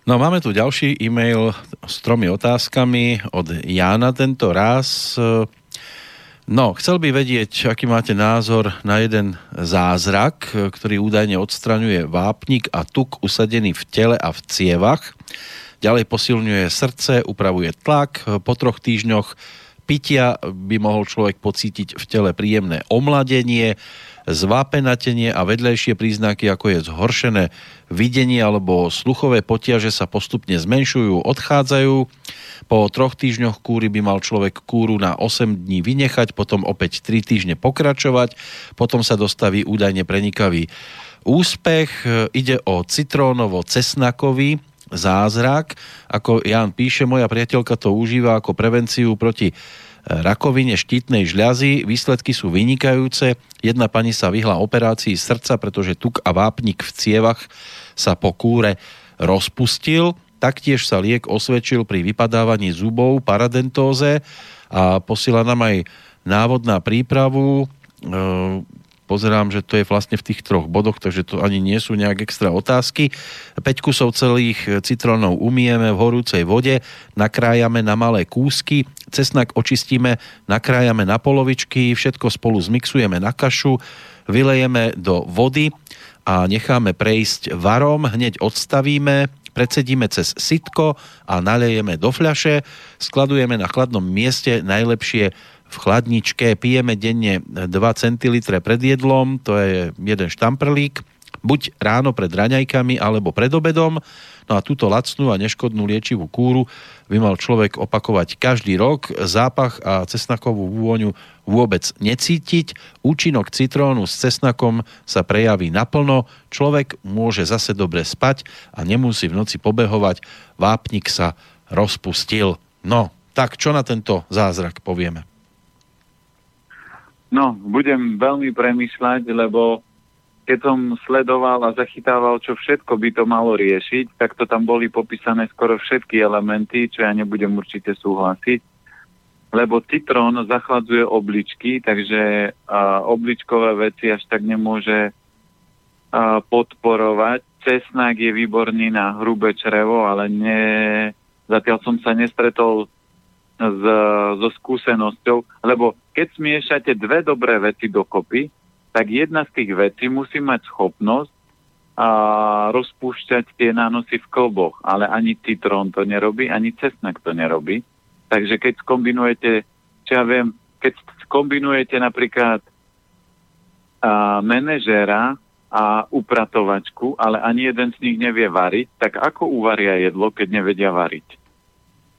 S1: No máme tu ďalší e-mail s tromi otázkami od Jána tento raz. No, chcel by vedieť, aký máte názor na jeden zázrak, ktorý údajne odstraňuje vápnik a tuk usadený v tele a v cievach. Ďalej posilňuje srdce, upravuje tlak. Po troch týždňoch pitia by mohol človek pocítiť v tele príjemné omladenie zvápenatenie a vedľajšie príznaky, ako je zhoršené videnie alebo sluchové potiaže sa postupne zmenšujú, odchádzajú. Po troch týždňoch kúry by mal človek kúru na 8 dní vynechať, potom opäť 3 týždne pokračovať, potom sa dostaví údajne prenikavý úspech. Ide o citrónovo-cesnakový zázrak. Ako Jan píše, moja priateľka to užíva ako prevenciu proti rakovine štítnej žľazy. Výsledky sú vynikajúce. Jedna pani sa vyhla operácii srdca, pretože tuk a vápnik v cievach sa po kúre rozpustil. Taktiež sa liek osvedčil pri vypadávaní zubov, paradentóze a posiela nám aj návod na prípravu Pozerám, že to je vlastne v tých troch bodoch, takže to ani nie sú nejak extra otázky. 5 kusov celých citrónov umieme v horúcej vode, nakrájame na malé kúsky, cesnak očistíme, nakrájame na polovičky, všetko spolu zmixujeme na kašu, vylejeme do vody a necháme prejsť varom, hneď odstavíme, predsedíme cez sitko a nalejeme do fľaše, skladujeme na chladnom mieste, najlepšie v chladničke, pijeme denne 2 centilitre pred jedlom, to je jeden štamprlík, buď ráno pred raňajkami alebo pred obedom. No a túto lacnú a neškodnú liečivú kúru by mal človek opakovať každý rok. Zápach a cesnakovú vôňu vôbec necítiť. Účinok citrónu s cesnakom sa prejaví naplno. Človek môže zase dobre spať a nemusí v noci pobehovať. Vápnik sa rozpustil. No, tak čo na tento zázrak povieme?
S2: No, budem veľmi premyšľať, lebo keď som sledoval a zachytával, čo všetko by to malo riešiť, tak to tam boli popísané skoro všetky elementy, čo ja nebudem určite súhlasiť. Lebo citrón zachladzuje obličky, takže a, obličkové veci až tak nemôže a, podporovať. Cesnak je výborný na hrubé črevo, ale ne, zatiaľ som sa nestretol s, so skúsenosťou, lebo keď smiešate dve dobré veci dokopy, tak jedna z tých vecí musí mať schopnosť a rozpúšťať tie nánosy v klboch, ale ani citrón to nerobí, ani cesnak to nerobí. Takže keď skombinujete, čo ja viem, keď skombinujete napríklad a, manažéra a upratovačku, ale ani jeden z nich nevie variť, tak ako uvaria jedlo, keď nevedia variť?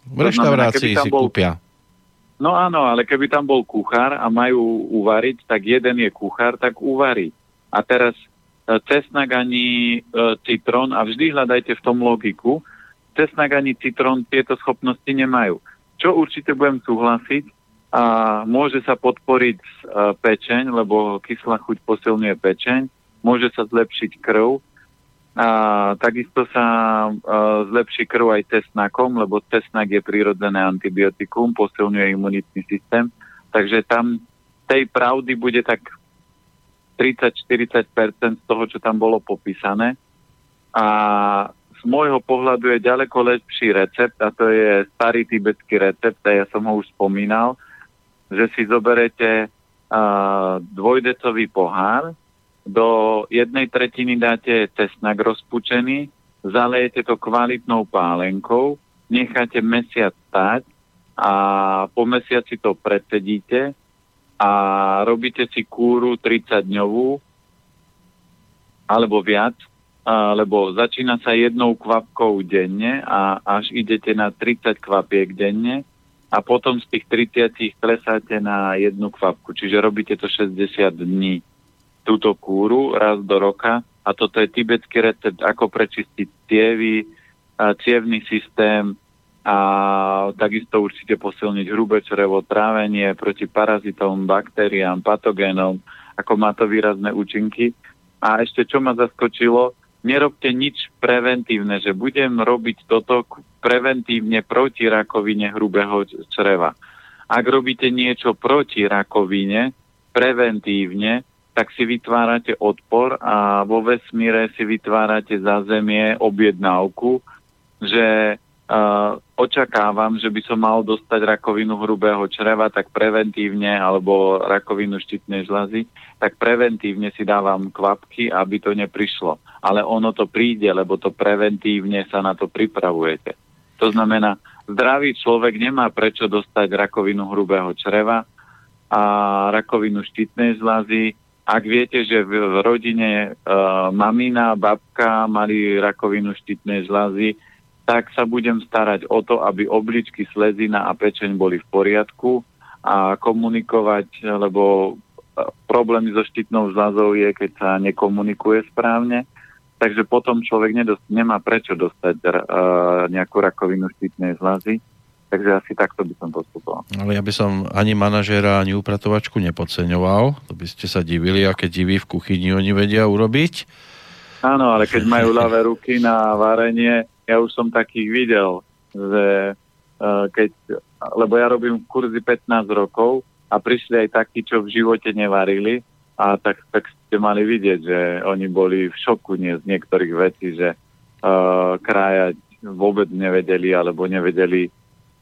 S1: V reštaurácii si bol, kúpia.
S2: No áno, ale keby tam bol kuchár a majú uvariť, tak jeden je kuchár, tak uvarí. A teraz e, cesnak ani e, citrón, a vždy hľadajte v tom logiku, cesnak ani citrón tieto schopnosti nemajú. Čo určite budem súhlasiť, a môže sa podporiť e, pečeň, lebo kyslá chuť posilňuje pečeň, môže sa zlepšiť krv, a takisto sa a, zlepší krv aj cesnakom, lebo cesnak je prírodzené antibiotikum, posilňuje imunitný systém. Takže tam tej pravdy bude tak 30-40% z toho, čo tam bolo popísané. A z môjho pohľadu je ďaleko lepší recept a to je starý tibetský recept, a ja som ho už spomínal, že si zoberete uh, dvojdecový pohár, do jednej tretiny dáte cesnak rozpučený, zalejete to kvalitnou pálenkou, necháte mesiac stať a po mesiaci to predsedíte a robíte si kúru 30-dňovú alebo viac, lebo začína sa jednou kvapkou denne a až idete na 30 kvapiek denne a potom z tých 30 klesáte na jednu kvapku, čiže robíte to 60 dní túto kúru raz do roka a toto je tibetský recept, ako prečistiť cievy, cievný systém a takisto určite posilniť hrubé črevo, trávenie proti parazitom, baktériám, patogénom, ako má to výrazné účinky. A ešte čo ma zaskočilo, nerobte nič preventívne, že budem robiť toto preventívne proti rakovine hrubého čreva. Ak robíte niečo proti rakovine, preventívne, tak si vytvárate odpor a vo vesmíre si vytvárate zázemie, objednávku, že uh, očakávam, že by som mal dostať rakovinu hrubého čreva, tak preventívne, alebo rakovinu štítnej žlazy, tak preventívne si dávam kvapky, aby to neprišlo. Ale ono to príde, lebo to preventívne sa na to pripravujete. To znamená, zdravý človek nemá prečo dostať rakovinu hrubého čreva a rakovinu štítnej žlazy, ak viete, že v, rodine uh, mamina, babka mali rakovinu štítnej žľazy, tak sa budem starať o to, aby obličky, slezina a pečeň boli v poriadku a komunikovať, lebo problémy so štítnou žľazou je, keď sa nekomunikuje správne. Takže potom človek nedost, nemá prečo dostať uh, nejakú rakovinu štítnej žľazy Takže asi takto by som postupoval.
S1: Ale ja by som ani manažéra, ani upratovačku nepodceňoval. To by ste sa divili, aké divy v kuchyni oni vedia urobiť.
S2: Áno, ale keď majú ľavé ruky na varenie, ja už som takých videl, že uh, keď, lebo ja robím kurzy 15 rokov a prišli aj takí, čo v živote nevarili a tak, tak ste mali vidieť, že oni boli v šoku nie, z niektorých vecí, že uh, krájať vôbec nevedeli alebo nevedeli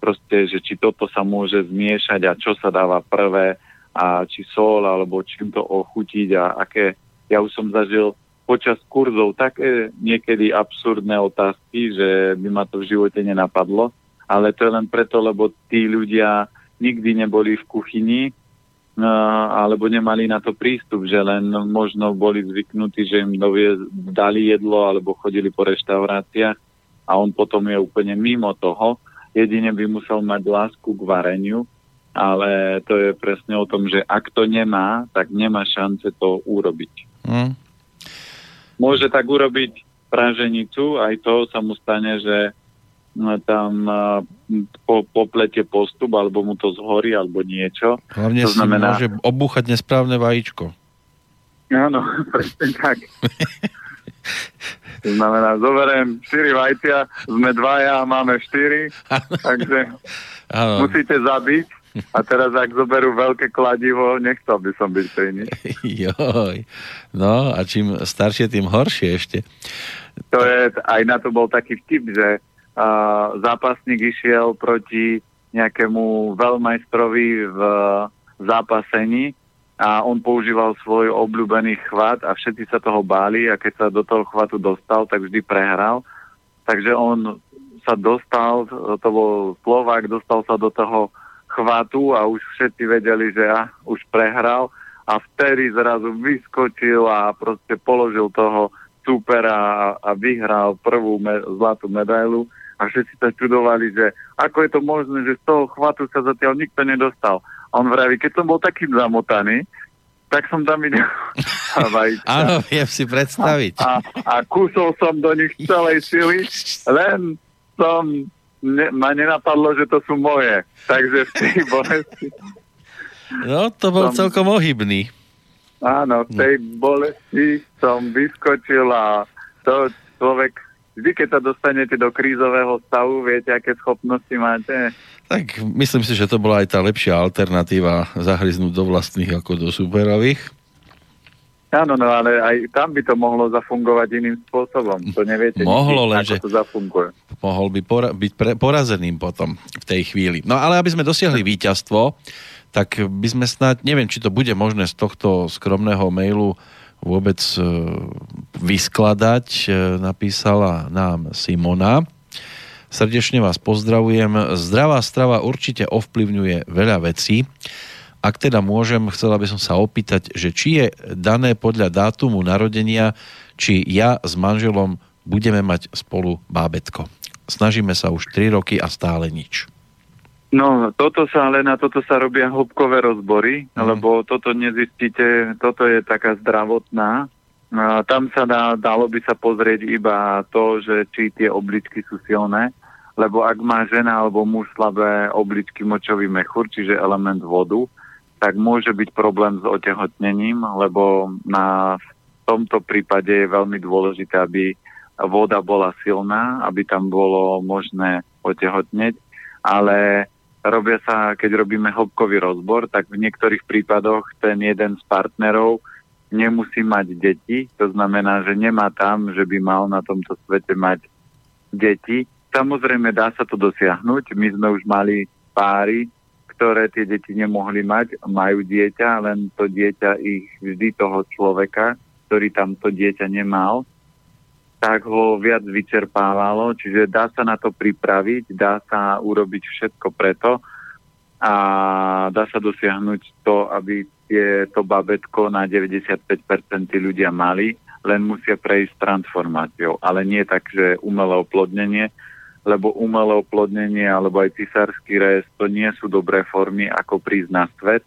S2: proste, že či toto sa môže zmiešať a čo sa dáva prvé a či sol alebo čím to ochutiť a aké, ja už som zažil počas kurzov také niekedy absurdné otázky, že by ma to v živote nenapadlo, ale to je len preto, lebo tí ľudia nikdy neboli v kuchyni no, alebo nemali na to prístup, že len možno boli zvyknutí, že im dovie, dali jedlo alebo chodili po reštauráciách a on potom je úplne mimo toho jedine by musel mať lásku k vareniu, ale to je presne o tom, že ak to nemá, tak nemá šance to urobiť. Mm. Môže tak urobiť praženicu, aj to sa mu stane, že tam po, poplete postup, alebo mu to zhorí, alebo niečo.
S1: Hlavne to si znamená... môže obúchať nesprávne vajíčko.
S2: Áno, [LAUGHS] presne tak. [LAUGHS] to znamená, zoberiem 4 vajcia, sme dvaja a máme 4, takže ano. musíte zabiť. A teraz, ak zoberú veľké kladivo, nechcel by som byť pri nich. [LAUGHS]
S1: Joj. No a čím staršie, tým horšie ešte.
S2: To je, aj na to bol taký vtip, že uh, zápasník išiel proti nejakému veľmajstrovi v zápasení a on používal svoj obľúbený chvat a všetci sa toho báli a keď sa do toho chvatu dostal, tak vždy prehral. Takže on sa dostal, to bol Slovák, dostal sa do toho chvatu a už všetci vedeli, že ja už prehral a vtedy zrazu vyskočil a proste položil toho supera a, vyhral prvú me, zlatú medailu a všetci sa čudovali, že ako je to možné, že z toho chvatu sa zatiaľ nikto nedostal. On vraví, keď som bol taký zamotaný, tak som tam [LAUGHS] videl
S1: Áno, viem si predstaviť.
S2: A, a, a kusol som do nich celej sily, len som, ne, ma nenapadlo, že to sú moje. Takže v tej [LAUGHS] bolesti...
S1: No, to bol som, celkom ohybný.
S2: Áno, v tej bolesti som vyskočil a to človek vždy, keď sa dostanete do krízového stavu, viete, aké schopnosti máte?
S1: Tak myslím si, že to bola aj tá lepšia alternatíva zahryznúť do vlastných ako do superových.
S2: Áno, no ale aj tam by to mohlo zafungovať iným spôsobom. To neviete,
S1: mohlo, len,
S2: že to zafunguje.
S1: Mohol by pora- byť pre- porazeným potom v tej chvíli. No ale aby sme dosiahli víťazstvo, tak by sme snáď, neviem, či to bude možné z tohto skromného mailu vôbec e, vyskladať, e, napísala nám Simona. Srdečne vás pozdravujem. Zdravá strava určite ovplyvňuje veľa vecí. Ak teda môžem, chcela by som sa opýtať, že či je dané podľa dátumu narodenia, či ja s manželom budeme mať spolu bábetko. Snažíme sa už 3 roky a stále nič.
S2: No, toto sa, ale na toto sa robia hĺbkové rozbory, mm. lebo toto nezistíte, toto je taká zdravotná. Tam sa dá, dalo by sa pozrieť iba to, že či tie obličky sú silné, lebo ak má žena alebo muž slabé obličky močový mechúr, čiže element vodu, tak môže byť problém s otehotnením, lebo na v tomto prípade je veľmi dôležité, aby voda bola silná, aby tam bolo možné otehotneť, ale robia sa, keď robíme hĺbkový rozbor, tak v niektorých prípadoch ten jeden z partnerov nemusí mať deti, to znamená, že nemá tam, že by mal na tomto svete mať deti. Samozrejme dá sa to dosiahnuť, my sme už mali páry, ktoré tie deti nemohli mať, majú dieťa, len to dieťa ich vždy toho človeka, ktorý tam to dieťa nemal, tak ho viac vyčerpávalo, čiže dá sa na to pripraviť, dá sa urobiť všetko preto a dá sa dosiahnuť to, aby tie, to babetko na 95% ľudia mali, len musia prejsť transformáciou. Ale nie tak, že umelé oplodnenie, lebo umelé oplodnenie alebo aj cisársky rez to nie sú dobré formy, ako prísť na svet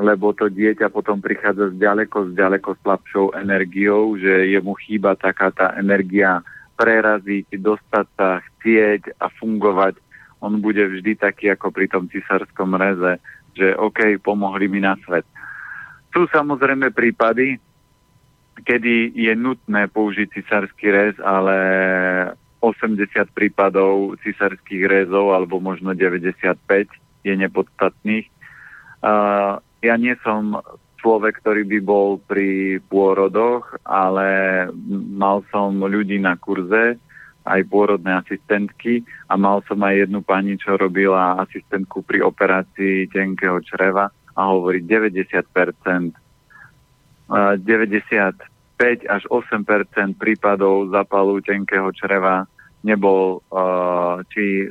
S2: lebo to dieťa potom prichádza s ďaleko, s ďaleko slabšou energiou, že jemu chýba taká tá energia preraziť, dostať sa, chcieť a fungovať. On bude vždy taký ako pri tom cisárskom reze, že OK, pomohli mi na svet. Sú samozrejme prípady, kedy je nutné použiť cisársky rez, ale 80 prípadov cisárskych rezov, alebo možno 95 je nepodstatných. Uh, ja nie som človek, ktorý by bol pri pôrodoch, ale mal som ľudí na kurze, aj pôrodné asistentky a mal som aj jednu pani, čo robila asistentku pri operácii tenkého čreva a hovorí 90%, 95 až 8% prípadov zapalu tenkého čreva nebol či e,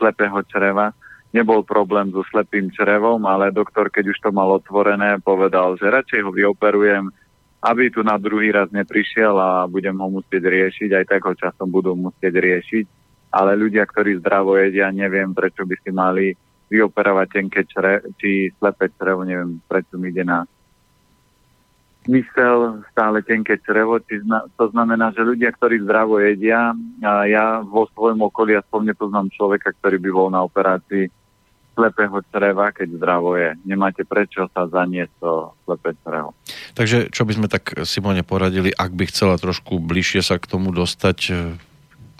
S2: slepého čreva, nebol problém so slepým črevom, ale doktor, keď už to mal otvorené, povedal, že radšej ho vyoperujem, aby tu na druhý raz neprišiel a budem ho musieť riešiť, aj tak ho časom budú musieť riešiť. Ale ľudia, ktorí zdravo jedia, neviem, prečo by si mali vyoperovať tenké čre, či slepé črevo, neviem, prečo mi ide na mysel, stále tenké črevo, či zna, to znamená, že ľudia, ktorí zdravo jedia, a ja vo svojom okolí aspoň nepoznám človeka, ktorý by bol na operácii slepého čreva, keď zdravo je. Nemáte prečo sa zaniesť to slepé črevo.
S1: Takže čo by sme tak Simone poradili, ak by chcela trošku bližšie sa k tomu dostať? E,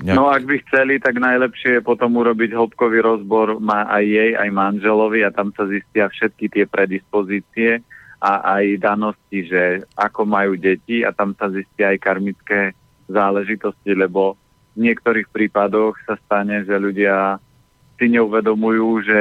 S2: nejak... No ak by chceli, tak najlepšie je potom urobiť hĺbkový rozbor má aj jej, aj manželovi a tam sa zistia všetky tie predispozície a aj danosti, že ako majú deti a tam sa zistia aj karmické záležitosti, lebo v niektorých prípadoch sa stane, že ľudia si neuvedomujú, že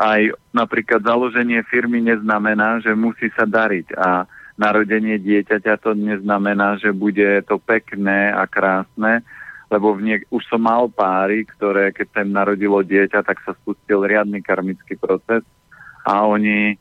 S2: aj napríklad založenie firmy neznamená, že musí sa dariť a narodenie dieťaťa to neznamená, že bude to pekné a krásne, lebo v niek- už som mal páry, ktoré keď sa im narodilo dieťa, tak sa spustil riadny karmický proces a oni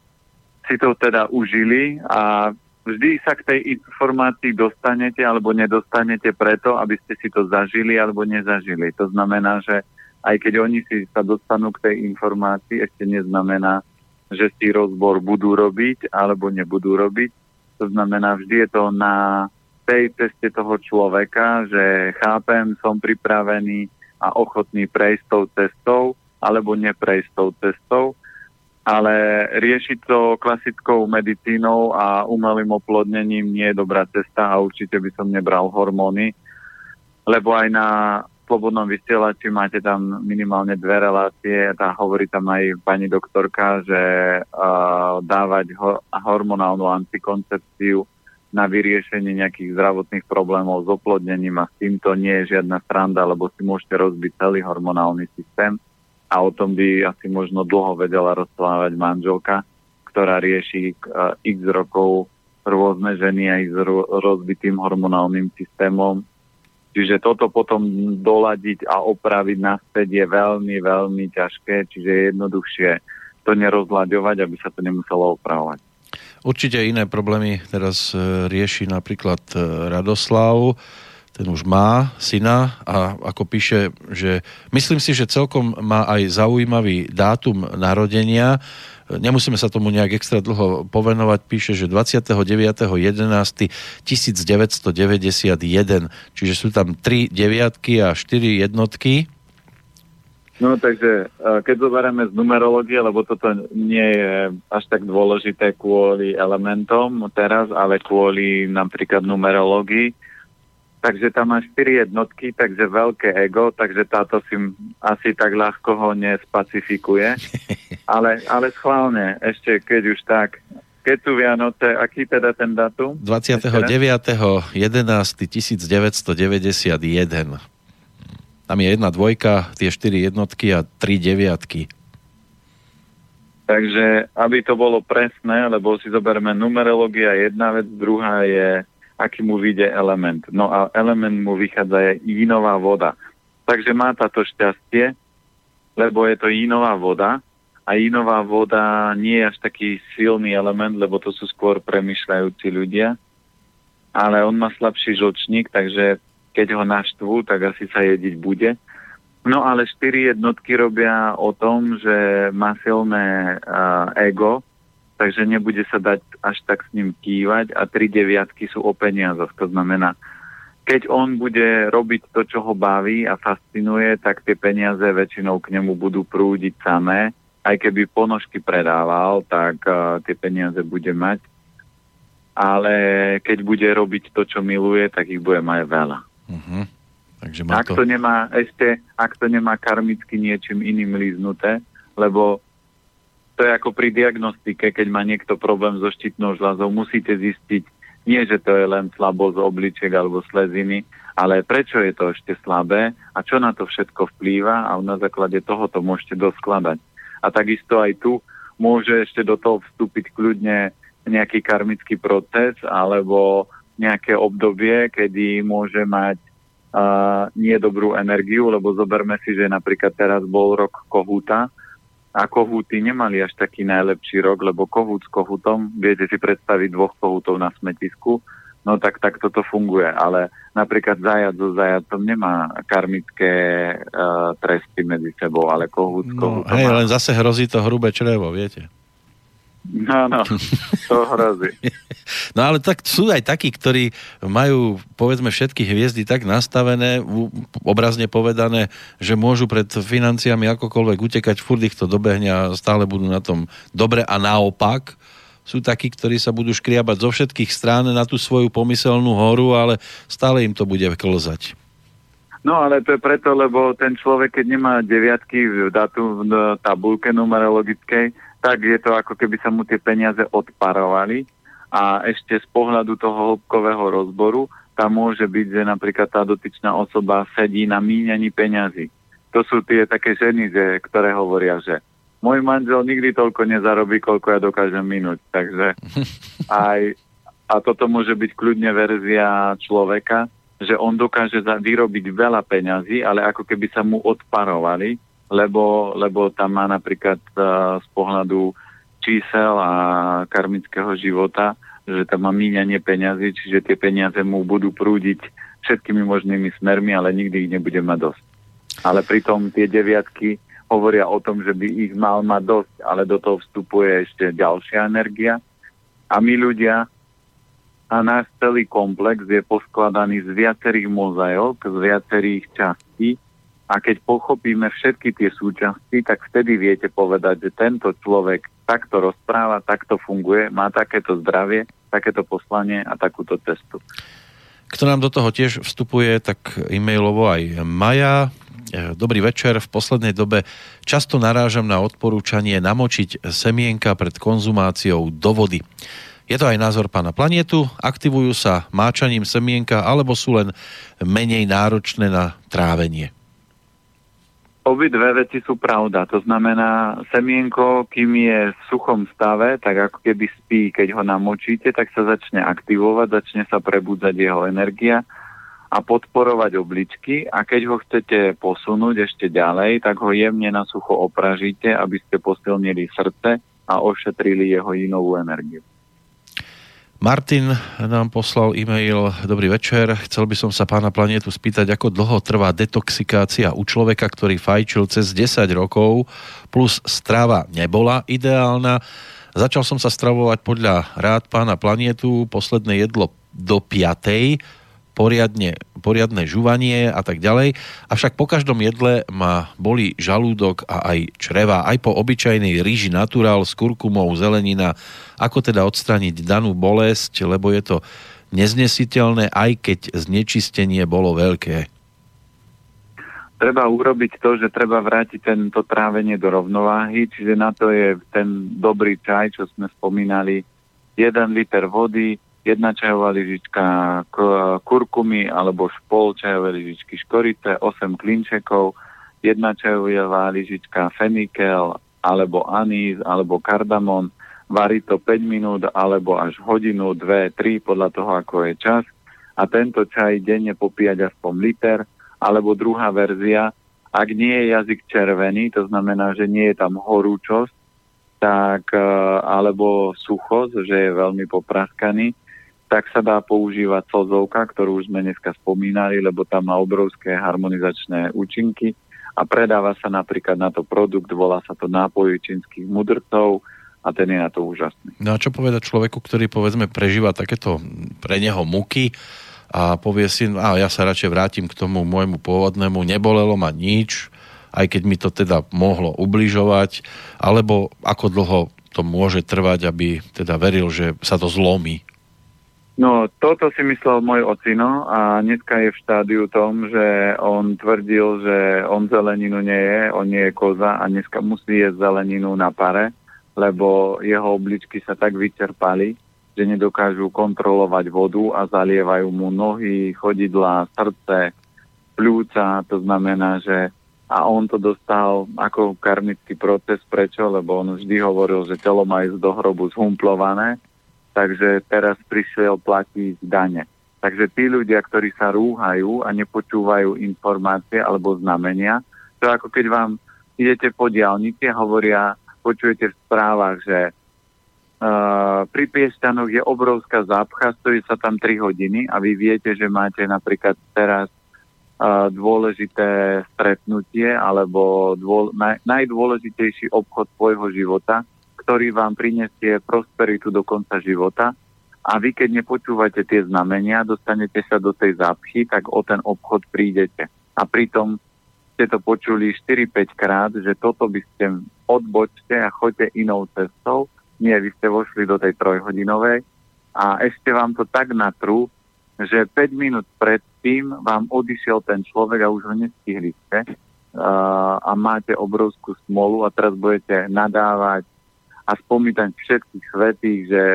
S2: si to teda užili a vždy sa k tej informácii dostanete alebo nedostanete preto, aby ste si to zažili alebo nezažili. To znamená, že aj keď oni si sa dostanú k tej informácii, ešte neznamená, že si rozbor budú robiť alebo nebudú robiť. To znamená, vždy je to na tej ceste toho človeka, že chápem, som pripravený a ochotný prejsť tou cestou alebo neprejsť tou cestou ale riešiť to klasickou medicínou a umelým oplodnením nie je dobrá cesta a určite by som nebral hormóny, lebo aj na slobodnom vysielači máte tam minimálne dve relácie, tá hovorí tam aj pani doktorka, že uh, dávať ho- hormonálnu antikoncepciu na vyriešenie nejakých zdravotných problémov s oplodnením a s týmto nie je žiadna stranda, lebo si môžete rozbiť celý hormonálny systém a o tom by asi možno dlho vedela rozprávať manželka, ktorá rieši uh, x rokov rôzne ženy aj s rozbitým hormonálnym systémom. Čiže toto potom doladiť a opraviť naspäť je veľmi, veľmi ťažké, čiže je jednoduchšie to nerozlaďovať, aby sa to nemuselo opravovať.
S1: Určite iné problémy teraz e, rieši napríklad e, Radoslav ten už má syna a ako píše, že myslím si, že celkom má aj zaujímavý dátum narodenia. Nemusíme sa tomu nejak extra dlho povenovať. Píše, že 29.11.1991, čiže sú tam 3 deviatky a 4 jednotky.
S2: No takže keď zoberieme z numerológie, lebo toto nie je až tak dôležité kvôli elementom teraz, ale kvôli napríklad numerológii, takže tam má 4 jednotky, takže veľké ego, takže táto si asi tak ľahko ho nespacifikuje. [LAUGHS] Ale, ale schválne, ešte keď už tak, keď sú Vianoce, aký teda ten datum?
S1: 29.11.1991. Tam je jedna dvojka, tie štyri jednotky a tri deviatky.
S2: Takže, aby to bolo presné, lebo si zoberme numerológia jedna vec, druhá je aký mu vyjde element. No a element mu vychádza je jínová voda. Takže má táto šťastie, lebo je to jínová voda a jínová voda nie je až taký silný element, lebo to sú skôr premyšľajúci ľudia, ale on má slabší žlčník, takže keď ho naštvú, tak asi sa jediť bude. No ale štyri jednotky robia o tom, že má silné uh, ego, takže nebude sa dať až tak s ním kývať a tri deviatky sú o peniazoch. To znamená, keď on bude robiť to, čo ho baví a fascinuje, tak tie peniaze väčšinou k nemu budú prúdiť samé. Aj keby ponožky predával, tak uh, tie peniaze bude mať. Ale keď bude robiť to, čo miluje, tak ich bude mať veľa. Uh-huh. Takže má ak to... to nemá ešte, ak to nemá karmicky niečím iným líznuté, lebo to je ako pri diagnostike, keď má niekto problém so štítnou žľazou, musíte zistiť, nie, že to je len slabosť obličiek alebo sleziny, ale prečo je to ešte slabé a čo na to všetko vplýva a na základe toho to môžete doskladať. A takisto aj tu môže ešte do toho vstúpiť kľudne nejaký karmický proces alebo nejaké obdobie, kedy môže mať uh, niedobrú energiu, lebo zoberme si, že napríklad teraz bol rok kohúta, a kohúty nemali až taký najlepší rok, lebo kohút s kohútom, viete si predstaviť dvoch kohútov na smetisku, no tak, tak toto funguje, ale napríklad zajac so zajacom nemá karmické uh, tresty medzi sebou, ale kohút s
S1: no, Hej, má... len zase hrozí to hrubé črevo, viete.
S2: No, no, [LAUGHS] to hrozí.
S1: No ale tak sú aj takí, ktorí majú, povedzme, všetky hviezdy tak nastavené, obrazne povedané, že môžu pred financiami akokoľvek utekať, furt ich to dobehne a stále budú na tom dobre a naopak sú takí, ktorí sa budú škriabať zo všetkých strán na tú svoju pomyselnú horu, ale stále im to bude klzať.
S2: No ale to je preto, lebo ten človek, keď nemá deviatky v datu v tabulke numerologickej, tak je to ako keby sa mu tie peniaze odparovali a ešte z pohľadu toho hĺbkového rozboru tam môže byť, že napríklad tá dotyčná osoba sedí na míňaní peňazí. To sú tie také ženy, že, ktoré hovoria, že môj manžel nikdy toľko nezarobí, koľko ja dokážem minúť. Takže [LAUGHS] aj, a toto môže byť kľudne verzia človeka, že on dokáže vyrobiť veľa peňazí, ale ako keby sa mu odparovali lebo, lebo tam má napríklad uh, z pohľadu čísel a karmického života, že tam má míňanie peňazí, čiže tie peniaze mu budú prúdiť všetkými možnými smermi, ale nikdy ich nebude mať dosť. Ale pritom tie deviatky hovoria o tom, že by ich mal mať dosť, ale do toho vstupuje ešte ďalšia energia. A my ľudia a náš celý komplex je poskladaný z viacerých mozailok, z viacerých častí a keď pochopíme všetky tie súčasti, tak vtedy viete povedať, že tento človek takto rozpráva, takto funguje, má takéto zdravie, takéto poslanie a takúto cestu.
S1: Kto nám do toho tiež vstupuje, tak e-mailovo aj Maja. Dobrý večer. V poslednej dobe často narážam na odporúčanie namočiť semienka pred konzumáciou do vody. Je to aj názor pána Planietu. Aktivujú sa máčaním semienka alebo sú len menej náročné na trávenie?
S2: Obidve veci sú pravda. To znamená, semienko, kým je v suchom stave, tak ako keby spí, keď ho namočíte, tak sa začne aktivovať, začne sa prebudzať jeho energia a podporovať obličky a keď ho chcete posunúť ešte ďalej, tak ho jemne na sucho opražíte, aby ste posilnili srdce a ošetrili jeho inovú energiu.
S1: Martin nám poslal e-mail. Dobrý večer. Chcel by som sa pána planetu spýtať, ako dlho trvá detoxikácia u človeka, ktorý fajčil cez 10 rokov, plus strava nebola ideálna. Začal som sa stravovať podľa rád pána planetu, posledné jedlo do 5 poriadne, poriadne žuvanie a tak ďalej. Avšak po každom jedle ma boli žalúdok a aj čreva, aj po obyčajnej ríži naturál s kurkumou, zelenina. Ako teda odstraniť danú bolesť, lebo je to neznesiteľné, aj keď znečistenie bolo veľké.
S2: Treba urobiť to, že treba vrátiť tento trávenie do rovnováhy, čiže na to je ten dobrý čaj, čo sme spomínali, 1 liter vody, jedna čajová lyžička kurkumy alebo špol čajové lyžičky škorice, 8 klinčekov, jedna čajová lyžička fenikel alebo anís alebo kardamon, varí to 5 minút alebo až hodinu, 2, 3 podľa toho, ako je čas. A tento čaj denne popíjať aspoň liter alebo druhá verzia, ak nie je jazyk červený, to znamená, že nie je tam horúčosť, tak, e, alebo suchosť, že je veľmi popraskaný, tak sa dá používať slzovka, ktorú už sme dneska spomínali, lebo tam má obrovské harmonizačné účinky a predáva sa napríklad na to produkt, volá sa to nápoj čínskych mudrcov a ten je na to úžasný.
S1: No a čo povedať človeku, ktorý povedzme prežíva takéto pre neho muky a povie si, a ja sa radšej vrátim k tomu môjmu pôvodnému, nebolelo ma nič, aj keď mi to teda mohlo ubližovať, alebo ako dlho to môže trvať, aby teda veril, že sa to zlomí.
S2: No, toto si myslel môj ocino a dneska je v štádiu tom, že on tvrdil, že on zeleninu nie je, on nie je koza a dneska musí jesť zeleninu na pare, lebo jeho obličky sa tak vyčerpali, že nedokážu kontrolovať vodu a zalievajú mu nohy, chodidla, srdce, pľúca, to znamená, že a on to dostal ako karmický proces. Prečo? Lebo on vždy hovoril, že telo má ísť do hrobu zhumplované, takže teraz prišiel platiť dane. Takže tí ľudia, ktorí sa rúhajú a nepočúvajú informácie alebo znamenia, to ako keď vám idete po diálnici a hovoria, počujete v správach, že uh, pri Piestanoch je obrovská zápcha, stojí sa tam 3 hodiny a vy viete, že máte napríklad teraz uh, dôležité stretnutie alebo dôl, naj, najdôležitejší obchod svojho života, ktorý vám prinesie prosperitu do konca života. A vy, keď nepočúvate tie znamenia, dostanete sa do tej zápchy, tak o ten obchod prídete. A pritom ste to počuli 4-5 krát, že toto by ste odbočte a choďte inou cestou. Nie, vy ste vošli do tej trojhodinovej a ešte vám to tak natrú, že 5 minút predtým vám odišiel ten človek a už ho nestihli ste a máte obrovskú smolu a teraz budete nadávať a spomínať všetkých svetých, že,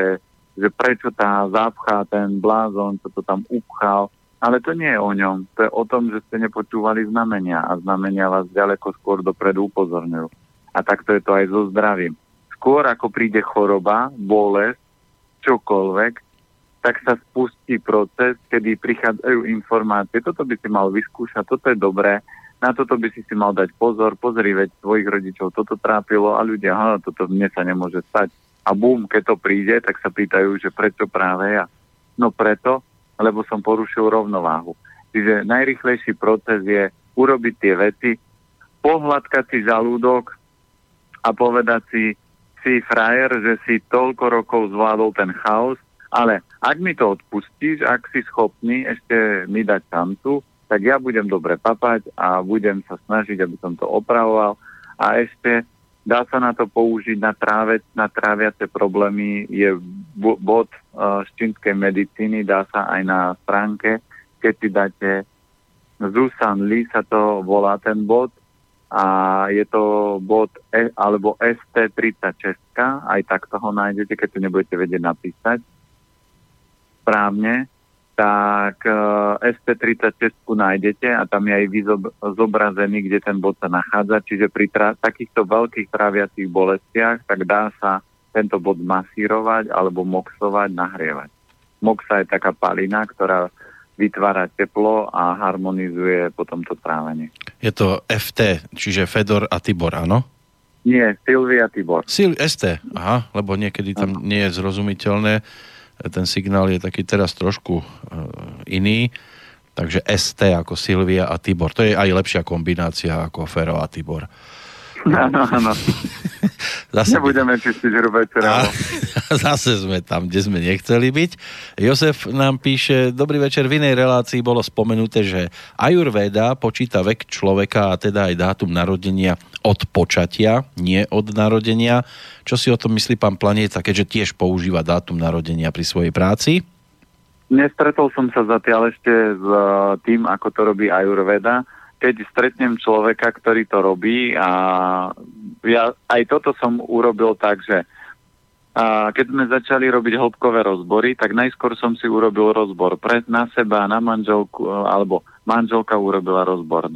S2: že prečo tá zápcha, ten blázon, čo to tam upchal. Ale to nie je o ňom. To je o tom, že ste nepočúvali znamenia a znamenia vás ďaleko skôr dopredu upozorňujú. A takto je to aj so zdravím. Skôr ako príde choroba, bolesť, čokoľvek, tak sa spustí proces, kedy prichádzajú informácie. Toto by si mal vyskúšať, toto je dobré, na toto by si si mal dať pozor, pozri, veď svojich rodičov toto trápilo a ľudia, aha, toto mne sa nemôže stať. A bum, keď to príde, tak sa pýtajú, že prečo práve ja. No preto, lebo som porušil rovnováhu. Čiže najrychlejší proces je urobiť tie veci, pohľadkať si žalúdok a povedať si, si frajer, že si toľko rokov zvládol ten chaos, ale ak mi to odpustíš, ak si schopný ešte mi dať šancu, tak ja budem dobre papať a budem sa snažiť, aby som to opravoval. A ešte dá sa na to použiť na, tráve, na tráviace problémy. Je bod uh, z čínskej medicíny, dá sa aj na stránke, keď si dáte Zusan Li sa to volá ten bod a je to bod e, alebo ST36, aj takto ho nájdete, keď to nebudete vedieť napísať správne tak e, SP36 nájdete a tam je aj zobrazený, kde ten bod sa nachádza. Čiže pri tra- takýchto veľkých tráviacich bolestiach tak dá sa tento bod masírovať alebo moxovať, nahrievať. Moxa je taká palina, ktorá vytvára teplo a harmonizuje potom to trávenie.
S1: Je to FT, čiže Fedor a Tibor, áno?
S2: Nie, Silvia Tibor.
S1: Sil ST, aha, lebo niekedy tam nie je zrozumiteľné ten signál je taký teraz trošku e, iný. Takže ST ako Silvia a Tibor. To je aj lepšia kombinácia ako Fero a Tibor. [LAUGHS]
S2: Áno, áno. [LAUGHS] Zase Nebudeme čistiť hrubé
S1: a, [LAUGHS] Zase sme tam, kde sme nechceli byť. Josef nám píše, dobrý večer, v inej relácii bolo spomenuté, že Ayurveda počíta vek človeka a teda aj dátum narodenia od počatia, nie od narodenia. Čo si o tom myslí pán Planieta, keďže tiež používa dátum narodenia pri svojej práci?
S2: Nestretol som sa zatiaľ ešte s e, tým, ako to robí Ayurveda. Keď stretnem človeka, ktorý to robí a ja aj toto som urobil tak, že a keď sme začali robiť hĺbkové rozbory, tak najskôr som si urobil rozbor pred na seba, na manželku, alebo manželka urobila rozbor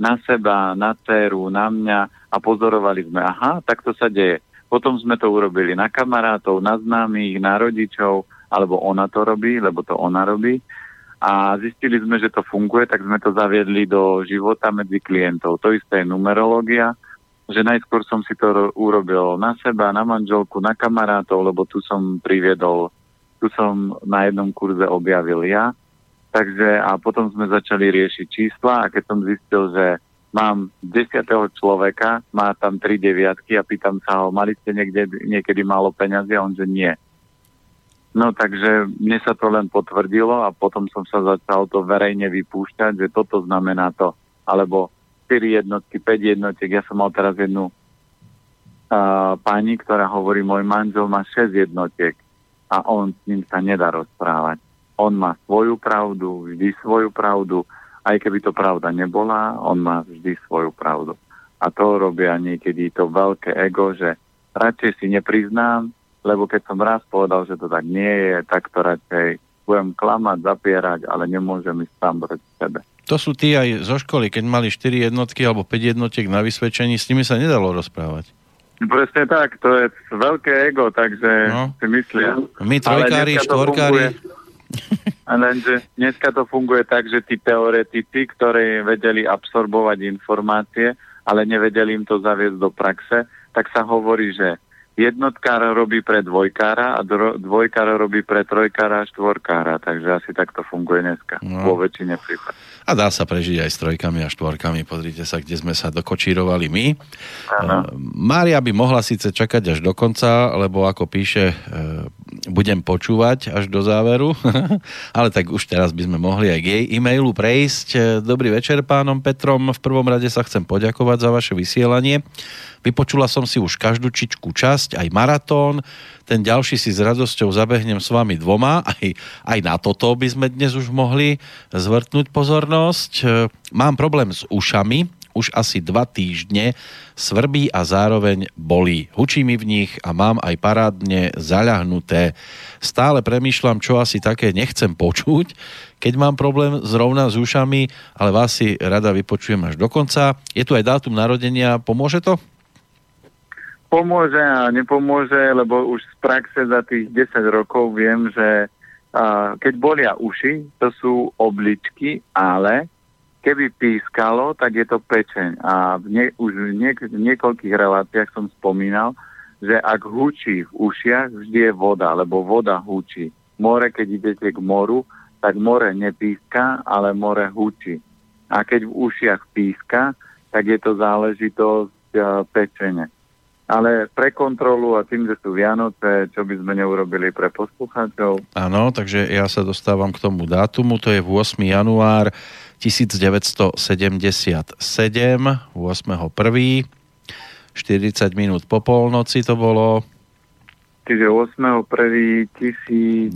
S2: na seba, na dceru, na mňa a pozorovali sme, aha, tak to sa deje. Potom sme to urobili na kamarátov, na známych, na rodičov, alebo ona to robí, lebo to ona robí. A zistili sme, že to funguje, tak sme to zaviedli do života medzi klientov. To isté je numerológia, že najskôr som si to urobil na seba, na manželku, na kamarátov, lebo tu som priviedol, tu som na jednom kurze objavil ja Takže a potom sme začali riešiť čísla a keď som zistil, že mám desiatého človeka, má tam tri deviatky a pýtam sa ho, mali ste niekde, niekedy málo peňazí a on, že nie. No takže mne sa to len potvrdilo a potom som sa začal to verejne vypúšťať, že toto znamená to, alebo 4 jednotky, 5 jednotiek. Ja som mal teraz jednu uh, pani, ktorá hovorí, môj manžel má 6 jednotiek a on s ním sa nedá rozprávať on má svoju pravdu, vždy svoju pravdu, aj keby to pravda nebola, on má vždy svoju pravdu. A to robia niekedy to veľké ego, že radšej si nepriznám, lebo keď som raz povedal, že to tak nie je, tak to radšej budem klamať, zapierať, ale nemôžem ísť sám proti sebe.
S1: To sú tí aj zo školy, keď mali 4 jednotky alebo 5 jednotiek na vysvedčení, s nimi sa nedalo rozprávať.
S2: Presne tak, to je veľké ego, takže no. si myslia.
S1: My trojkári, štvorkári,
S2: lenže dneska to funguje tak, že tí teoretici, ktorí vedeli absorbovať informácie, ale nevedeli im to zaviesť do praxe, tak sa hovorí, že jednotkár robí pre dvojkára a dvojkár robí pre trojkára a štvorkára, takže asi takto funguje dneska no. vo väčšine prípadov.
S1: A dá sa prežiť aj s trojkami a štvorkami. Pozrite sa, kde sme sa dokočírovali my. Ano. Mária by mohla síce čakať až do konca, lebo ako píše, e, budem počúvať až do záveru, [LAUGHS] ale tak už teraz by sme mohli aj k jej e-mailu prejsť. E, dobrý večer pánom Petrom. V prvom rade sa chcem poďakovať za vaše vysielanie. Vypočula som si už každú čičku časť, aj maratón. Ten ďalší si s radosťou zabehnem s vami dvoma. Aj, aj na toto by sme dnes už mohli zvrtnúť pozornosť. E, mám problém s ušami, už asi dva týždne svrbí a zároveň bolí. Hučí mi v nich a mám aj parádne zaľahnuté. Stále premýšľam, čo asi také nechcem počuť, keď mám problém zrovna s ušami, ale vás si rada vypočujem až do konca. Je tu aj dátum narodenia, pomôže to?
S2: Pomôže a nepomôže, lebo už z praxe za tých 10 rokov viem, že a, keď bolia uši, to sú obličky, ale keby pískalo, tak je to pečeň. A v nie, už v, niek- niekoľkých reláciách som spomínal, že ak hučí v ušiach, vždy je voda, lebo voda hučí. More, keď idete k moru, tak more nepíska, ale more hučí. A keď v ušiach píska, tak je to záležitosť uh, pečene ale pre kontrolu a tým, že sú Vianoce, čo by sme neurobili pre poslucháčov.
S1: Áno, takže ja sa dostávam k tomu dátumu, to je 8. január 1977, 8.1. 40 minút po polnoci to bolo.
S2: Čiže 8.1.1977.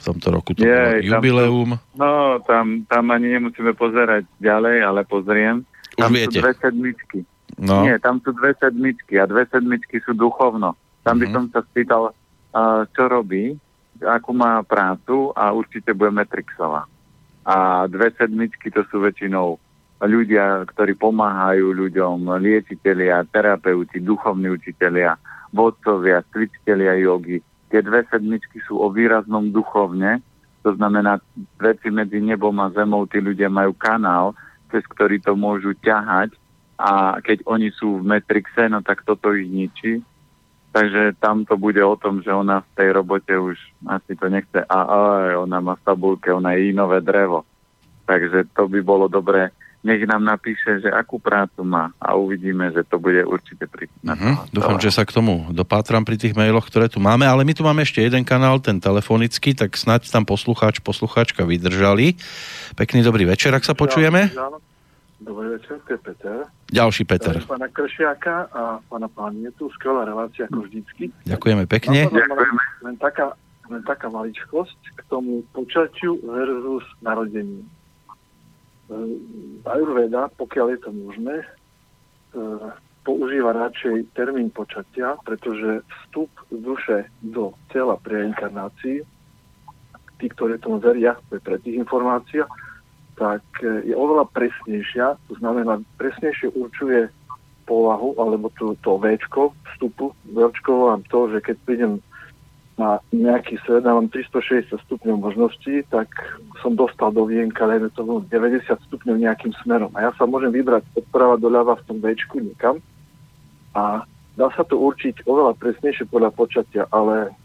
S1: V tomto roku to je, bolo jubileum.
S2: Tam, no, tam, tam ani nemusíme pozerať ďalej, ale pozriem.
S1: Už tam viete.
S2: sú dve sedmičky. No. Nie, tam sú dve sedmičky a dve sedmičky sú duchovno. Tam by mm-hmm. som sa spýtal, uh, čo robí, akú má prácu a určite bude Metrixová. A dve sedmičky to sú väčšinou ľudia, ktorí pomáhajú ľuďom, liečitelia, terapeuti, duchovní učitelia, vodcovia, cvičitelia jogy. Tie dve sedmičky sú o výraznom duchovne, to znamená veci medzi nebom a zemou, tí ľudia majú kanál, cez ktorý to môžu ťahať a keď oni sú v Matrixe, no tak toto ich ničí. Takže tam to bude o tom, že ona v tej robote už asi to nechce. A, a ona má v tabulke, ona je inové drevo. Takže to by bolo dobré nech nám napíše, že akú prácu má a uvidíme, že to bude určite pri...
S1: Uh-huh. Dúfam, že sa k tomu dopátram pri tých mailoch, ktoré tu máme, ale my tu máme ešte jeden kanál, ten telefonický, tak snáď tam poslucháč, poslucháčka vydržali. Pekný dobrý večer, ak sa počujeme.
S4: Dobrý večer, to je Peter.
S1: Ďalší Peter.
S4: Pána Kršiaka a pána páni, je tu skvelá relácia ako vždycky.
S1: Ďakujeme pekne.
S2: Ďakujeme.
S4: Len taká, len taká maličkosť k tomu počaťu versus narodení Ayurveda, pokiaľ je to možné, e, používa radšej termín počatia, pretože vstup duše do tela pri reinkarnácii, tí, ktorí tomu veria, to je pre tých informácia, tak e, je oveľa presnejšia, to znamená, presnejšie určuje povahu, alebo to, to Včko vstupu. Včko vám to, že keď prídem na nejaký svet a mám 360 stupňov možností, tak som dostal do vienka, dajme to 90 stupňov nejakým smerom. A ja sa môžem vybrať odprava doľava v tom Bčku nikam. A dá sa to určiť oveľa presnejšie podľa počatia, ale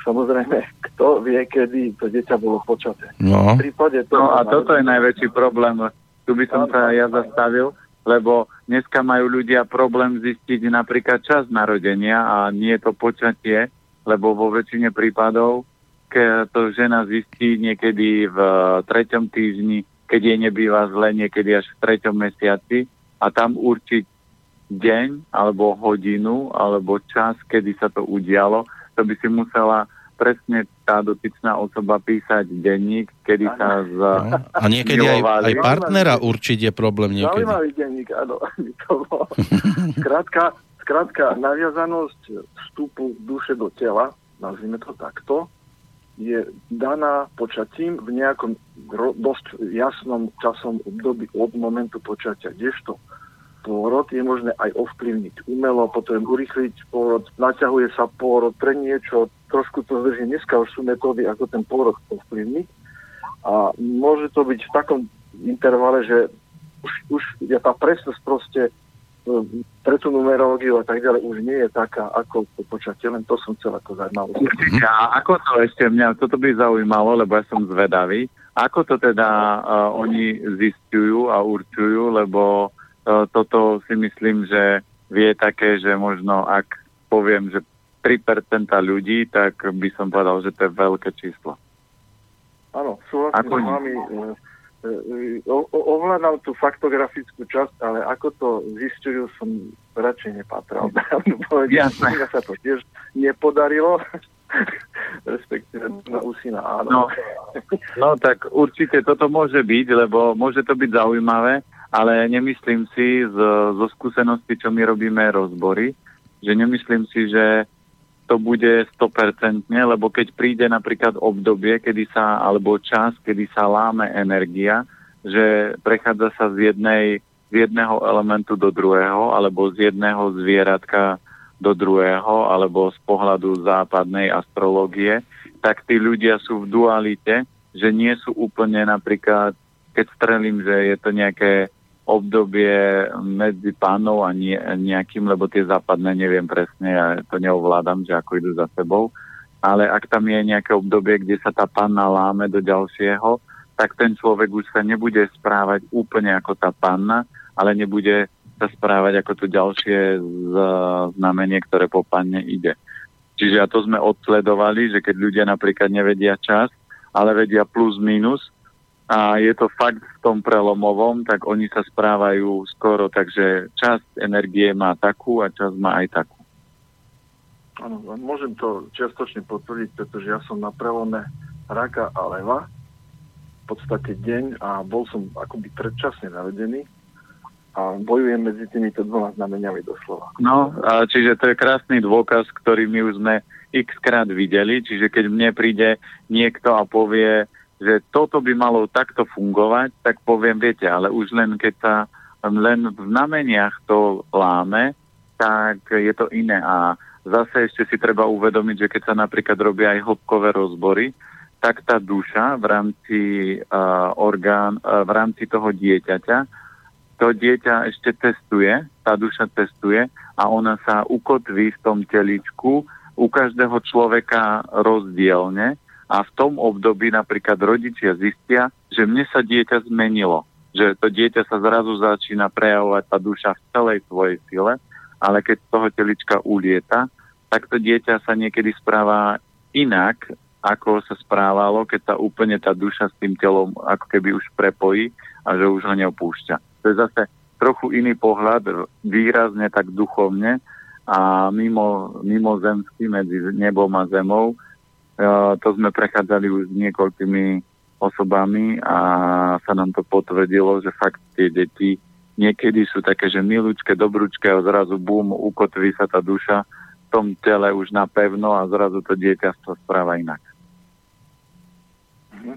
S4: samozrejme, [LAUGHS] kto vie, kedy to dieťa bolo počaté.
S1: No,
S2: v prípade to no a toto je najväčší problém. Tu by som sa ja zastavil, lebo dneska majú ľudia problém zistiť napríklad čas narodenia a nie je to počatie, lebo vo väčšine prípadov, keď to žena zistí niekedy v treťom týždni, keď jej nebýva zle, niekedy až v treťom mesiaci a tam určiť deň alebo hodinu alebo čas, kedy sa to udialo, to by si musela presne tá dotyčná osoba písať denník, kedy sa z...
S1: No. A niekedy aj, aj partnera určiť je problém niekedy.
S4: Zaujímavý denník, áno. [LAUGHS] Skrátka, Skrátka, naviazanosť vstupu duše do tela, nazvime to takto, je daná počatím v nejakom dosť jasnom časom období od momentu počatia. Kdežto pôrod je možné aj ovplyvniť umelo, potom urychliť pôrod, naťahuje sa pôrod pre niečo, trošku to zdrží. Dneska už sú metódy, ako ten pôrod ovplyvniť. A môže to byť v takom intervale, že už, už je tá presnosť proste pre tú numerológiu a tak ďalej už nie je taká ako po počatie, len to som chcel ako zaujímavosť.
S2: Určite, a ako to ešte mňa, toto by zaujímalo, lebo ja som zvedavý, ako to teda uh, oni zistujú a určujú, lebo uh, toto si myslím, že vie také, že možno ak poviem, že 3% ľudí, tak by som povedal, že to je veľké číslo.
S4: Áno, súhlasím s vami. E, ovládam tú faktografickú časť, ale ako to zistujú, som radšej nepatral. [LAUGHS]
S2: Jasné.
S4: Ja sa to tiež nepodarilo, [LAUGHS] respektíve na usina áno.
S2: No, [LAUGHS] no tak určite toto môže byť, lebo môže to byť zaujímavé, ale nemyslím si z, zo skúsenosti, čo my robíme rozbory, že nemyslím si, že to bude 100%, lebo keď príde napríklad obdobie, kedy sa, alebo čas, kedy sa láme energia, že prechádza sa z, jednej, z jedného elementu do druhého, alebo z jedného zvieratka do druhého, alebo z pohľadu západnej astrológie, tak tí ľudia sú v dualite, že nie sú úplne napríklad, keď strelím, že je to nejaké obdobie medzi pánov a nejakým, lebo tie západné neviem presne, ja to neovládam, že ako idú za sebou. Ale ak tam je nejaké obdobie, kde sa tá panna láme do ďalšieho, tak ten človek už sa nebude správať úplne ako tá panna, ale nebude sa správať ako to ďalšie znamenie, ktoré po panne ide. Čiže a to sme odsledovali, že keď ľudia napríklad nevedia čas, ale vedia plus minus, a je to fakt v tom prelomovom, tak oni sa správajú skoro, takže časť energie má takú a časť má aj takú.
S4: Áno, môžem to čiastočne potvrdiť, pretože ja som na prelome raka a leva v podstate deň a bol som akoby predčasne navedený a bojujem medzi týmito dvoma znameniami doslova.
S2: No, a čiže to je krásny dôkaz, ktorý my už sme x krát videli, čiže keď mne príde niekto a povie, že toto by malo takto fungovať, tak poviem, viete, ale už len keď sa len v znameniach to láme, tak je to iné. A zase ešte si treba uvedomiť, že keď sa napríklad robia aj hĺbkové rozbory, tak tá duša v rámci uh, orgán, uh, v rámci toho dieťaťa, to dieťa ešte testuje, tá duša testuje a ona sa ukotví v tom teličku u každého človeka rozdielne a v tom období napríklad rodičia zistia, že mne sa dieťa zmenilo, že to dieťa sa zrazu začína prejavovať tá duša v celej svojej sile, ale keď z toho telička ulieta, tak to dieťa sa niekedy správa inak, ako sa správalo, keď sa úplne tá duša s tým telom ako keby už prepojí a že už ho neopúšťa. To je zase trochu iný pohľad, výrazne tak duchovne a mimo, mimozemský medzi nebom a zemou, to sme prechádzali už s niekoľkými osobami a sa nám to potvrdilo, že fakt tie deti niekedy sú také, že milúčke, dobrúčke a zrazu bum, ukotví sa tá duša v tom tele už napevno a zrazu to dieťa sa správa inak. Mhm.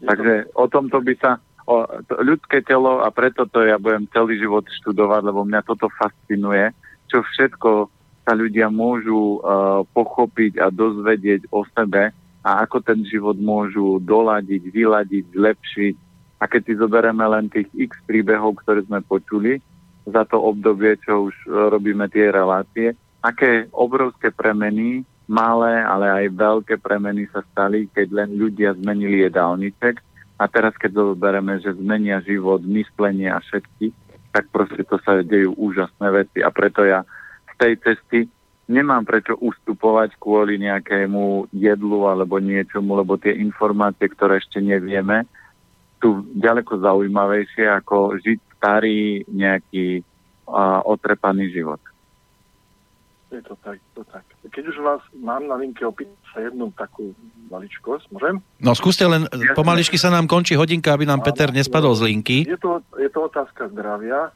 S2: Takže o tomto by sa o, to, ľudské telo a preto to ja budem celý život študovať, lebo mňa toto fascinuje, čo všetko sa ľudia môžu uh, pochopiť a dozvedieť o sebe a ako ten život môžu doladiť, vyladiť, zlepšiť. A keď si zoberieme len tých x príbehov, ktoré sme počuli za to obdobie, čo už uh, robíme tie relácie, aké obrovské premeny, malé, ale aj veľké premeny sa stali, keď len ľudia zmenili jedálniček. A teraz, keď zoberieme, že zmenia život, myslenie a všetky, tak proste to sa dejú úžasné veci. A preto ja tej cesty nemám prečo ustupovať kvôli nejakému jedlu alebo niečomu, lebo tie informácie, ktoré ešte nevieme, sú ďaleko zaujímavejšie ako žiť starý nejaký uh, otrepaný život.
S4: Je to tak, to tak. Keď už vás mám na linke opýtať sa jednu takú maličkosť, môžem?
S1: No skúste len, Jasne. pomaličky sa nám končí hodinka, aby nám Peter nespadol z linky.
S4: Je to, je to otázka zdravia.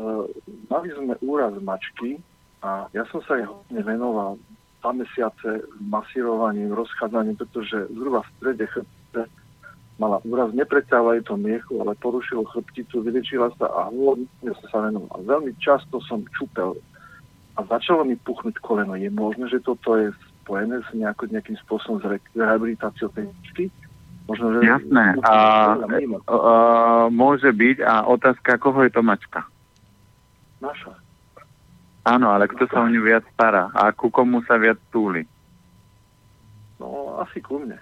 S4: Uh, mali sme úraz mačky, a ja som sa jej hodne venoval dva mesiace masírovaním, rozchádzaním, pretože zhruba v strede chrbte mala úraz, nepreťahovali to miechu, ale porušilo chrbticu, vyliečila sa a hlavne som sa venoval. Veľmi často som čupel a začalo mi puchnúť koleno. Je možné, že toto je spojené s nejako, nejakým spôsobom s rehabilitáciou tej čky?
S2: Možno, že... Jasné. A, a, a, môže byť. A otázka, koho je to mačka?
S4: Naša.
S2: Áno, ale kto sa o ňu viac stará? A ku komu sa viac túli?
S4: No, asi ku mne.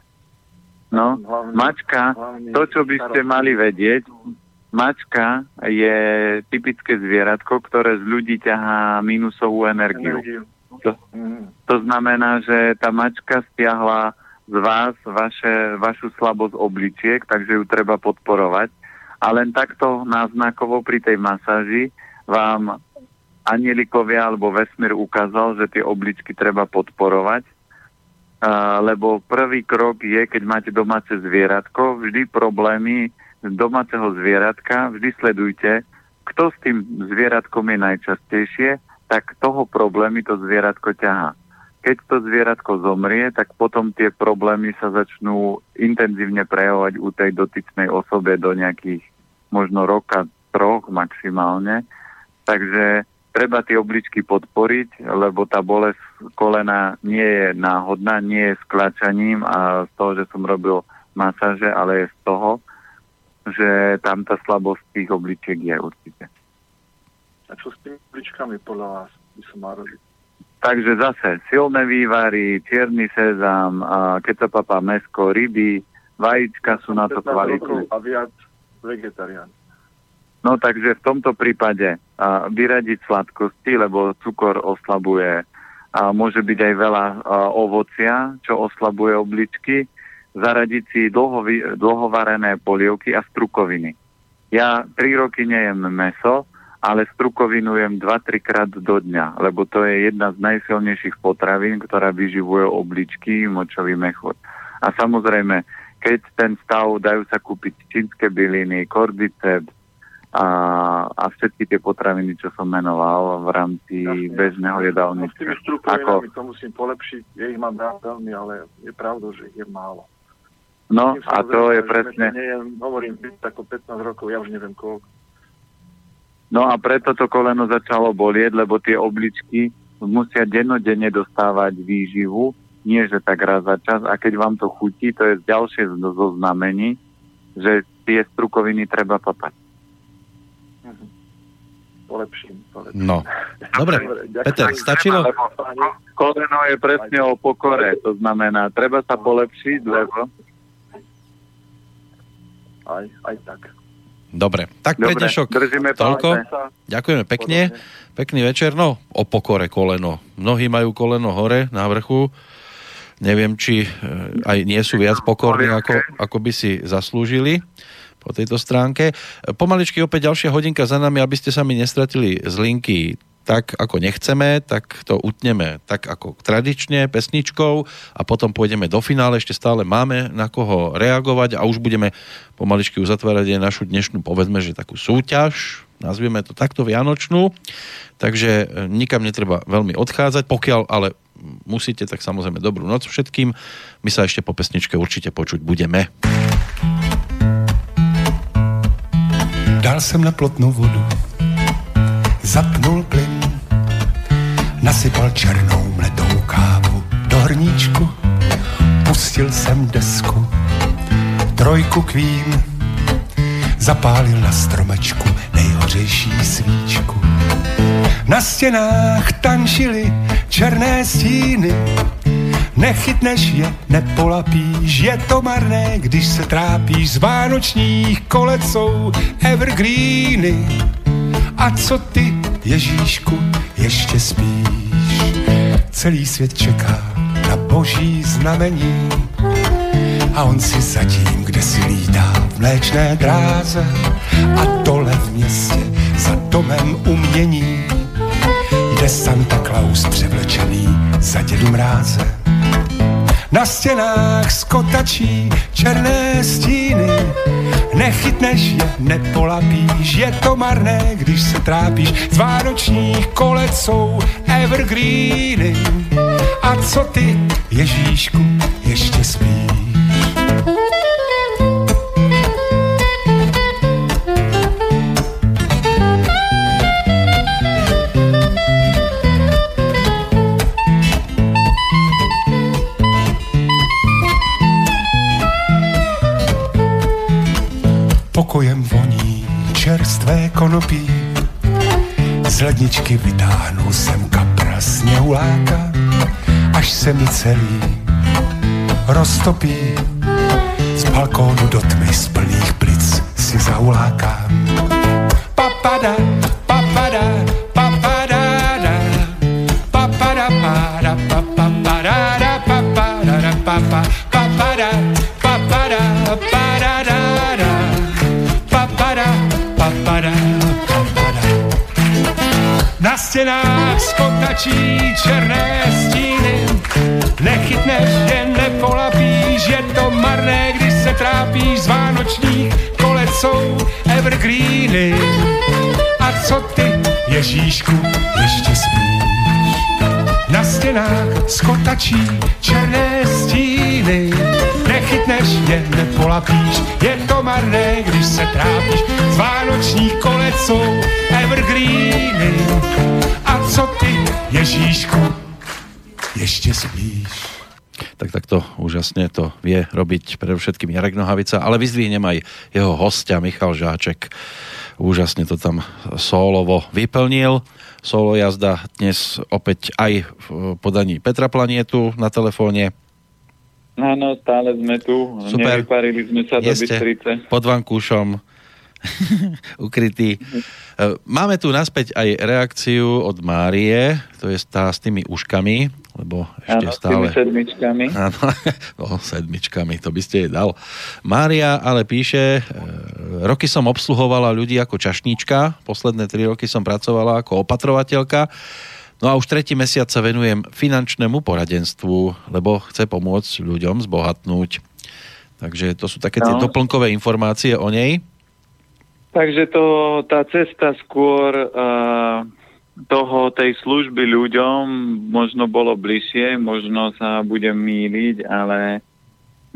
S2: No,
S4: Hlavne-
S2: mačka,
S4: hlavne
S2: to, čo by ste mali vedieť, mačka je typické zvieratko, ktoré z ľudí ťahá minusovú energiu.
S4: Energiu.
S2: To,
S4: Mm.
S2: to znamená, že tá mačka stiahla z vás vaše, vašu slabosť obličiek, takže ju treba podporovať. A len takto náznakovo pri tej masáži vám anielikovia alebo vesmír ukázal, že tie obličky treba podporovať. A, lebo prvý krok je, keď máte domáce zvieratko, vždy problémy domáceho zvieratka, vždy sledujte, kto s tým zvieratkom je najčastejšie, tak toho problémy to zvieratko ťahá. Keď to zvieratko zomrie, tak potom tie problémy sa začnú intenzívne prejavovať u tej dotyčnej osobe do nejakých možno roka, troch maximálne. Takže treba tie obličky podporiť, lebo tá bolesť kolena nie je náhodná, nie je s klačaním a z toho, že som robil masáže, ale je z toho, že tam tá slabosť tých obličiek je určite.
S4: A čo s tými pličkami podľa vás by som mal robiť?
S2: Takže zase silné vývary, čierny sezam, kecapapa, mesko, ryby, vajíčka sú na to
S4: 15 rokov
S2: kvalitné.
S4: a viac vegetarián.
S2: No takže v tomto prípade a, vyradiť sladkosti, lebo cukor oslabuje a môže byť aj veľa a, ovocia, čo oslabuje obličky, zaradiť si dlho, dlhovarené polievky a strukoviny. Ja tri roky nejem meso, ale strukovinu jem 2-3 krát do dňa, lebo to je jedna z najsilnejších potravín, ktorá vyživuje obličky, močový mechúr. A samozrejme, keď ten stav dajú sa kúpiť čínske byliny, kordyceps a, a všetky tie potraviny, čo som menoval v rámci
S4: Jasne.
S2: bežného
S4: No, s
S2: jedálnička.
S4: tými strukovinami to musím polepšiť. Je ich mám rád veľmi, ale je pravda, že ich je málo.
S2: No
S4: Tým
S2: a to je presne...
S4: Nejem, hovorím, ako 15 rokov, ja už neviem koľko.
S2: No a preto to koleno začalo bolieť, lebo tie obličky musia dennodenne dostávať výživu, nie že tak raz za čas. A keď vám to chutí, to je ďalšie zo znamení, že tie strukoviny treba papať.
S4: Polepším, polepším.
S1: No, dobre. [LAUGHS] Peter, stačilo?
S2: Lebo koleno je presne o pokore, to znamená, treba sa polepšiť, lebo...
S4: Aj, aj tak.
S1: Dobre, tak pre
S2: Dobre,
S1: dnešok
S2: držíme
S1: toľko.
S2: palce.
S1: Ďakujeme pekne. Pekný večer. No, o pokore koleno. Mnohí majú koleno hore na vrchu. Neviem, či e, aj nie sú viac pokorní, ako, ako by si zaslúžili po tejto stránke. Pomaličky opäť ďalšia hodinka za nami, aby ste sa mi nestratili z linky tak, ako nechceme, tak to utneme tak, ako tradične, pesničkou a potom pôjdeme do finále. Ešte stále máme na koho reagovať a už budeme pomaličky uzatvárať aj našu dnešnú, povedzme, že takú súťaž, nazvieme to takto vianočnú, takže e, nikam netreba veľmi odchádzať, pokiaľ ale musíte, tak samozrejme dobrú noc všetkým. My sa ešte po pesničke určite počuť budeme.
S5: Dal jsem na plotnou vodu, zapnul plyn, nasypal černou mletou kávu do hrníčku, pustil jsem desku, trojku Queen, zapálil na stromečku nejhořejší svíčku. Na stěnách tančily černé stíny, Nechytneš je, nepolapíš, je to marné, když se trápíš z vánočních kolec jsou evergreeny. A co ty, Ježíšku, ještě spíš? Celý svět čeká na boží znamení a on si zatím, kde si lítá v mléčné dráze a dole v městě za domem umění jde Santa Claus převlečený za dědu mráze. Na stěnách skotačí černé stíny, nechytneš je, nepolapíš, je to marné, když se trápíš. Z vánočních kolec jsou evergreeny. A co ty, Ježíšku, ještě spíš? Pokojem voní čerstvé konopí, Z ledničky vytáhnu sem kapra sněhuláka, až se mi celý roztopí. Z balkónu do tmy z plných plic si zaulákám. Papada, papada, papada, papada, papada, papada, papada, papada, papada, papada, papada. Na stěnách skotačí černé stíny, nechytneš je, nepolapíš, je to marné, když se trápíš z vánočních kolec jsou evergreeny. A co ty, Ježíšku, ještě spíš? Na stěnách skotačí černé stíny, nechytneš je, nepolapíš, je to marné, když se trápíš. Z vánočních kolec jsou evergreeny. A co ty, Ježíšku, ešte spíš?
S1: Tak takto úžasne to vie robiť predovšetkým Jarek Nohavica, ale vyzdvihnem aj jeho hostia Michal Žáček. Úžasne to tam solovo vyplnil. Solo jazda dnes opäť aj v podaní Petra Planietu na telefóne.
S2: Áno, stále sme tu.
S1: Super.
S2: Nevyparili sme sa do Bystrice.
S1: pod vankúšom [LAUGHS] ukrytý. E, Máme tu naspäť aj reakciu od Márie, to je tá s tými uškami, lebo ešte
S2: Áno, s
S1: stále...
S2: tými sedmičkami.
S1: Áno, [LAUGHS] no, sedmičkami, to by ste jej dal. Mária ale píše, e, roky som obsluhovala ľudí ako čašníčka, posledné tri roky som pracovala ako opatrovateľka, no a už tretí mesiac sa venujem finančnému poradenstvu, lebo chce pomôcť ľuďom zbohatnúť. Takže to sú také tie
S2: No.
S1: doplnkové informácie o nej.
S2: Takže to, tá cesta skôr uh, toho, tej služby ľuďom možno bolo bližšie, možno sa budem míliť, ale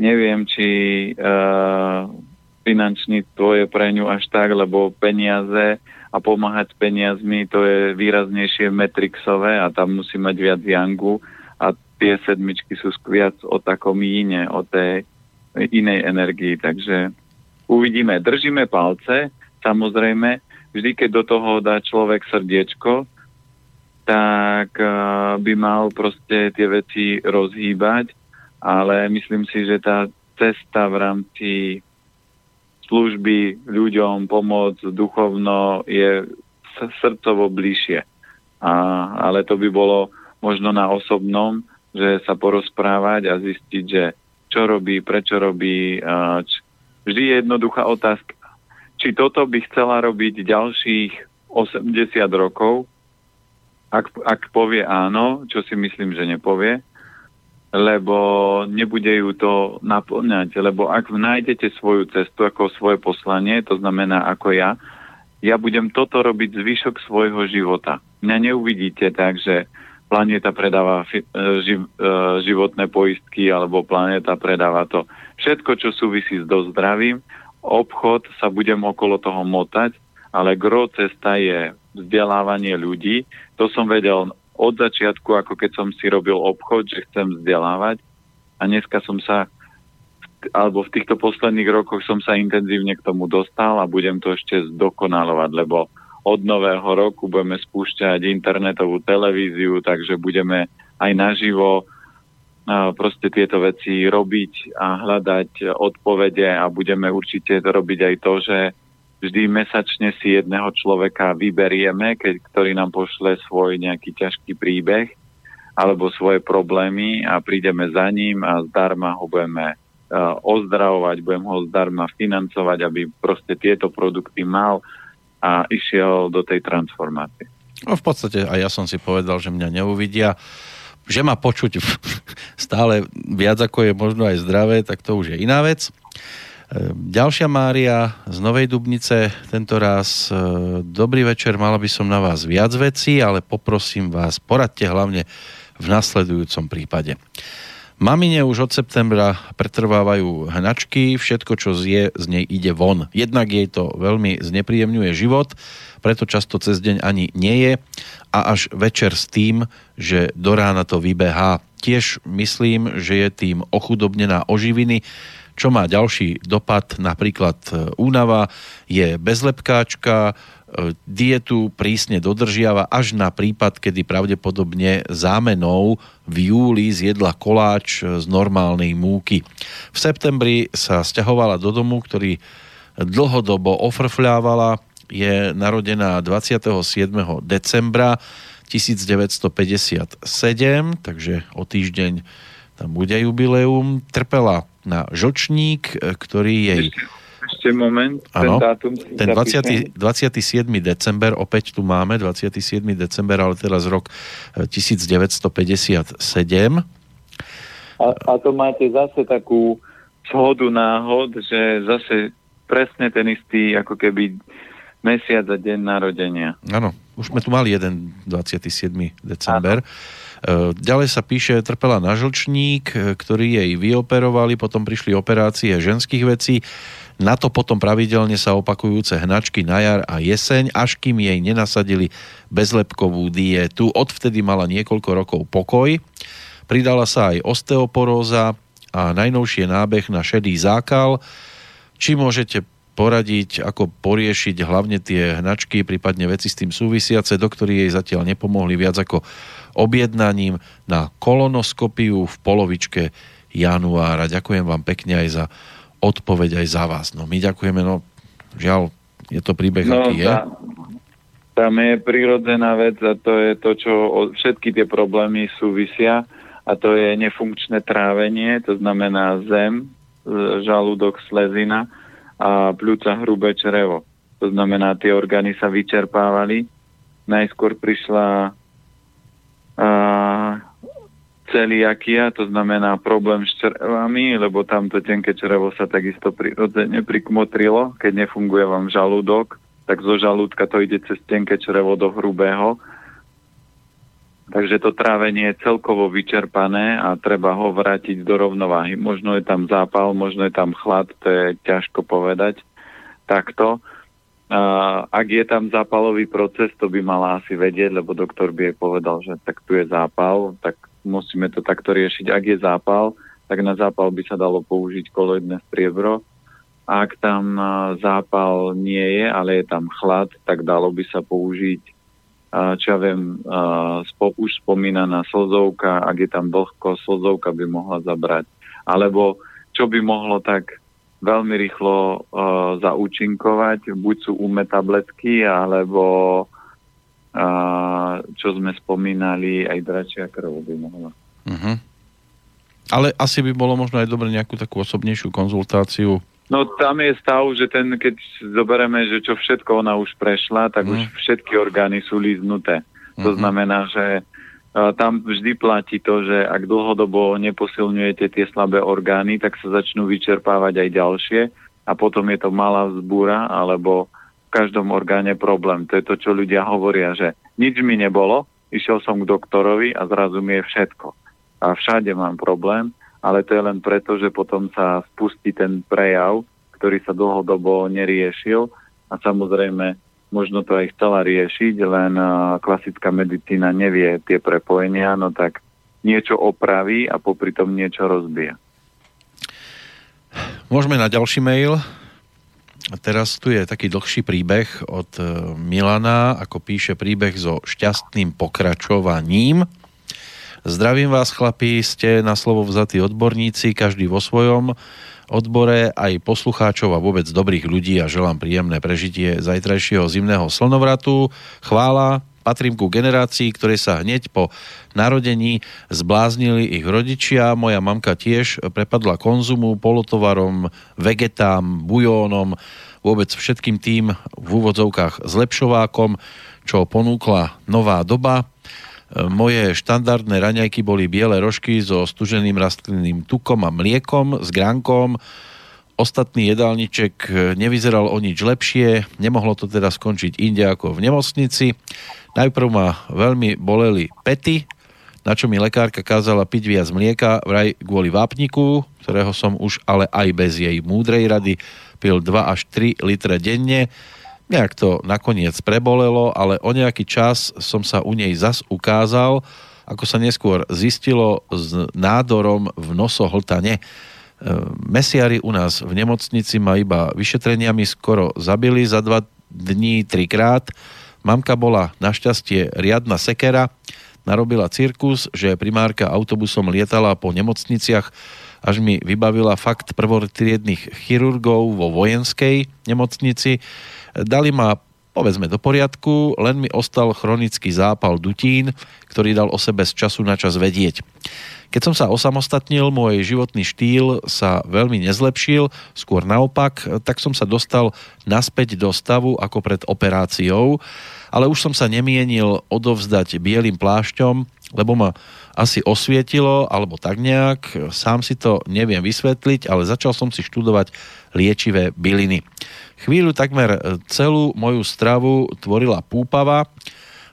S2: neviem, či uh, finančníctvo je pre ňu až tak, lebo peniaze a pomáhať peniazmi, to je výraznejšie metrixové a tam musí mať viac jangu a tie sedmičky sú viac o takom jíne, o tej inej energii, takže uvidíme. Držíme palce, samozrejme, vždy, keď do toho dá človek srdiečko, tak uh, by mal proste tie veci rozhýbať, ale myslím si, že tá cesta v rámci služby ľuďom, pomoc duchovno je srdcovo bližšie. A, ale to by bolo možno na osobnom, že sa porozprávať a zistiť, že čo robí, prečo robí. č- vždy je jednoduchá otázka. Či toto by chcela robiť ďalších 80 rokov, ak, ak povie áno, čo si myslím, že nepovie, lebo nebude ju to naplňať, lebo ak nájdete svoju cestu ako svoje poslanie, to znamená ako ja, ja budem toto robiť zvyšok svojho života. Mňa neuvidíte tak, že planéta predáva e, živ- e, životné poistky alebo planéta predáva to. Všetko, čo súvisí s dozdravím, obchod sa budem okolo toho motať, ale gro cesta je vzdelávanie ľudí. To som vedel od začiatku, ako keď som si robil obchod, že chcem vzdelávať. A dneska som sa alebo v týchto posledných rokoch som sa intenzívne k tomu dostal a budem to ešte zdokonalovať, lebo od nového roku budeme spúšťať internetovú televíziu, takže budeme aj naživo proste tieto veci robiť a hľadať odpovede a budeme určite robiť aj to, že vždy mesačne si jedného človeka vyberieme, keď, ktorý nám pošle svoj nejaký ťažký príbeh alebo svoje problémy a prídeme za ním a zdarma ho budeme uh, ozdravovať, budem ho zdarma financovať, aby proste tieto produkty mal a išiel do tej transformácie.
S1: No v podstate aj ja som si povedal, že mňa neuvidia. Že ma počuť [LAUGHS] stále viac ako je možno aj zdravé, tak to už je iná vec. Ďalšia Mária z Novej Dubnice, tento raz. e, Dobrý večer, mala by som na vás viac vecí, ale poprosím vás, poradte hlavne v nasledujúcom prípade. Mamine už od septembra pretrvávajú hnačky, všetko, čo zje, z nej ide von. Jednak jej to veľmi znepríjemňuje život, preto často cez deň ani nie je a až večer s tým, že do rána to vybehá. Tiež myslím, že je tým ochudobnená o živiny, čo má ďalší dopad, napríklad e, únava, je bezlepkáčka, dietu prísne dodržiava až na prípad, kedy pravdepodobne zámenou v júli zjedla koláč z normálnej múky. V septembri sa stiahovala do domu, ktorý dlhodobo ofrfľávala. Je narodená 27. decembra 1957, takže o týždeň tam bude jubileum. Trpela na žlčník, ktorý jej...
S2: Ešte moment,
S1: ano, ten dátum ten 20, 27. december, opäť tu máme, 27. december, ale teraz rok 1957. Eh,
S2: a, a to máte zase takú shodu náhod, že zase presne ten istý ako keby mesiac a deň narodenia.
S1: Áno, už sme tu mali jeden 27. december. Ano. E, ďalej sa píše, trpela na žlčník, e, ktorý jej vyoperovali, potom prišli operácie ženských vecí, na to potom pravidelne sa opakujúce hnačky na jar a jeseň, až kým jej nenasadili bezlepkovú dietu. Odvtedy mala niekoľko rokov pokoj. Pridala sa aj osteoporóza a najnovšie nábeh na šedý zákal. Či môžete poradiť, ako poriešiť hlavne tie hnačky, prípadne veci s tým súvisiace. Doktori jej zatiaľ nepomohli viac ako objednaním na kolonoskopiu v polovičke januára. Ďakujem vám pekne aj za odpoveď aj za vás. No my ďakujeme, no žiaľ, je to príbeh, no, aký je. Tá,
S2: tam je prirodzená vec a to je to, čo všetky tie problémy súvisia a to je nefunkčné trávenie, to znamená zem, žalúdok, slezina, a pľúca hrubé črevo. To znamená, tie orgány sa vyčerpávali. Najskôr prišla celiakia, to znamená problém s črevami, lebo tamto tenké črevo sa takisto prirodzene prikmotrilo, keď nefunguje vám žalúdok, tak zo žalúdka to ide cez tenké črevo do hrubého Takže to trávenie je celkovo vyčerpané a treba ho vrátiť do rovnováhy. Možno je tam zápal, možno je tam chlad, to je ťažko povedať takto. Uh, ak je tam zápalový proces, to by mala asi vedieť, lebo doktor by jej povedal, že tak tu je zápal, tak musíme to takto riešiť. Ak je zápal, tak na zápal by sa dalo použiť koloidné striebro. Ak tam zápal nie je, ale je tam chlad, tak dalo by sa použiť čo ja viem, už spomínaná slzovka, ak je tam vlhko, slzovka by mohla zabrať. Alebo čo by mohlo tak veľmi rýchlo uh, zaúčinkovať, buď sú ume tabletky, alebo uh, čo sme spomínali, aj dračia krv by mohla. Uh-huh.
S1: Ale asi by bolo možno aj dobre nejakú takú osobnejšiu konzultáciu
S2: No tam je stav, že ten, keď zoberieme, že čo všetko ona už prešla, tak mm. už všetky orgány sú líznuté. Mm-hmm. To mhm. znamená, že tam vždy platí to, že ak dlhodobo neposilňujete tie slabé orgány, tak sa začnú vyčerpávať aj ďalšie a potom je to malá vzbúra alebo v každom orgáne problém. To je to, čo ľudia hovoria, že nič mi nebolo, išiel som k doktorovi a zrazu mi je všetko. A všade mám problém ale to je len preto, že potom sa spustí ten prejav, ktorý sa dlhodobo neriešil a samozrejme možno to aj chcela riešiť, len klasická medicína nevie tie prepojenia, no tak niečo opraví a popri tom niečo rozbije.
S1: Môžeme na ďalší mail. Teraz tu je taký dlhší príbeh od e, Milana, ako píše príbeh so šťastným pokračovaním. Zdravím vás, chlapí, ste na slovo vzatí odborníci, každý vo svojom odbore, aj poslucháčov a vôbec dobrých ľudí a želám príjemné prežitie zajtrajšieho zimného slnovratu. Chvála, patrím ku generácii, ktoré sa hneď po narodení zbláznili ich rodičia. Moja mamka tiež prepadla konzumu, polotovarom, vegetám, bujónom, vôbec všetkým tým v úvodzovkách zlepšovákom, čo ponúkla nová doba. Moje štandardné raňajky boli biele rožky so stuženým rastlinným tukom a mliekom s gránkom. Ostatný jedálniček nevyzeral o nič lepšie, nemohlo to teda skončiť inde ako v nemocnici. Najprv ma veľmi boleli pety, na čo mi lekárka kázala piť viac mlieka, vraj kvôli vápniku, ktorého som už ale aj bez jej múdrej rady pil 2 až 3 litre denne Nejak to nakoniec prebolelo, ale o nejaký čas som sa u nej zas ukázal, ako sa neskôr zistilo s nádorom v nosohltane. E, mesiari u nás v nemocnici ma iba vyšetreniami skoro zabili. Za dva dní trikrát. Mamka bola našťastie riadna sekera, narobila cirkus, že primárka autobusom lietala po nemocniciach, až mi vybavila fakt prvotriedných chirurgov vo vojenskej nemocnici. Dali ma povedzme do poriadku, len mi ostal chronický zápal dutín, ktorý dal o sebe z času na čas vedieť. Keď som sa osamostatnil, môj životný štýl sa veľmi nezlepšil, skôr naopak, tak som sa dostal naspäť do stavu ako pred operáciou, ale už som sa nemienil odovzdať bielým plášťom, lebo ma asi osvietilo, alebo tak nejak, sám si to neviem vysvetliť, ale začal som si študovať liečivé byliny. Chvíľu takmer celú moju stravu tvorila púpava,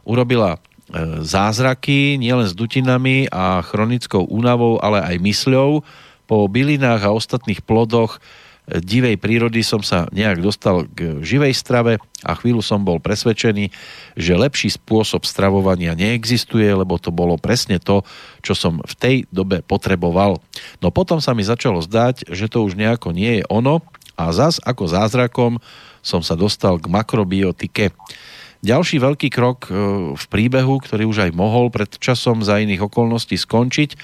S1: urobila E, zázraky, nielen s dutinami a chronickou únavou, ale aj mysľou. Po bylinách a ostatných plodoch e, divej prírody som sa nejak dostal k živej strave a chvíľu som bol presvedčený, že lepší spôsob stravovania neexistuje, lebo to bolo presne to, čo som v tej dobe potreboval. No potom sa mi začalo zdať, že to už nejako nie je ono a zas ako zázrakom som sa dostal k makrobiotike. Ďalší veľký krok e, v príbehu, ktorý už aj mohol pred časom za iných okolností skončiť,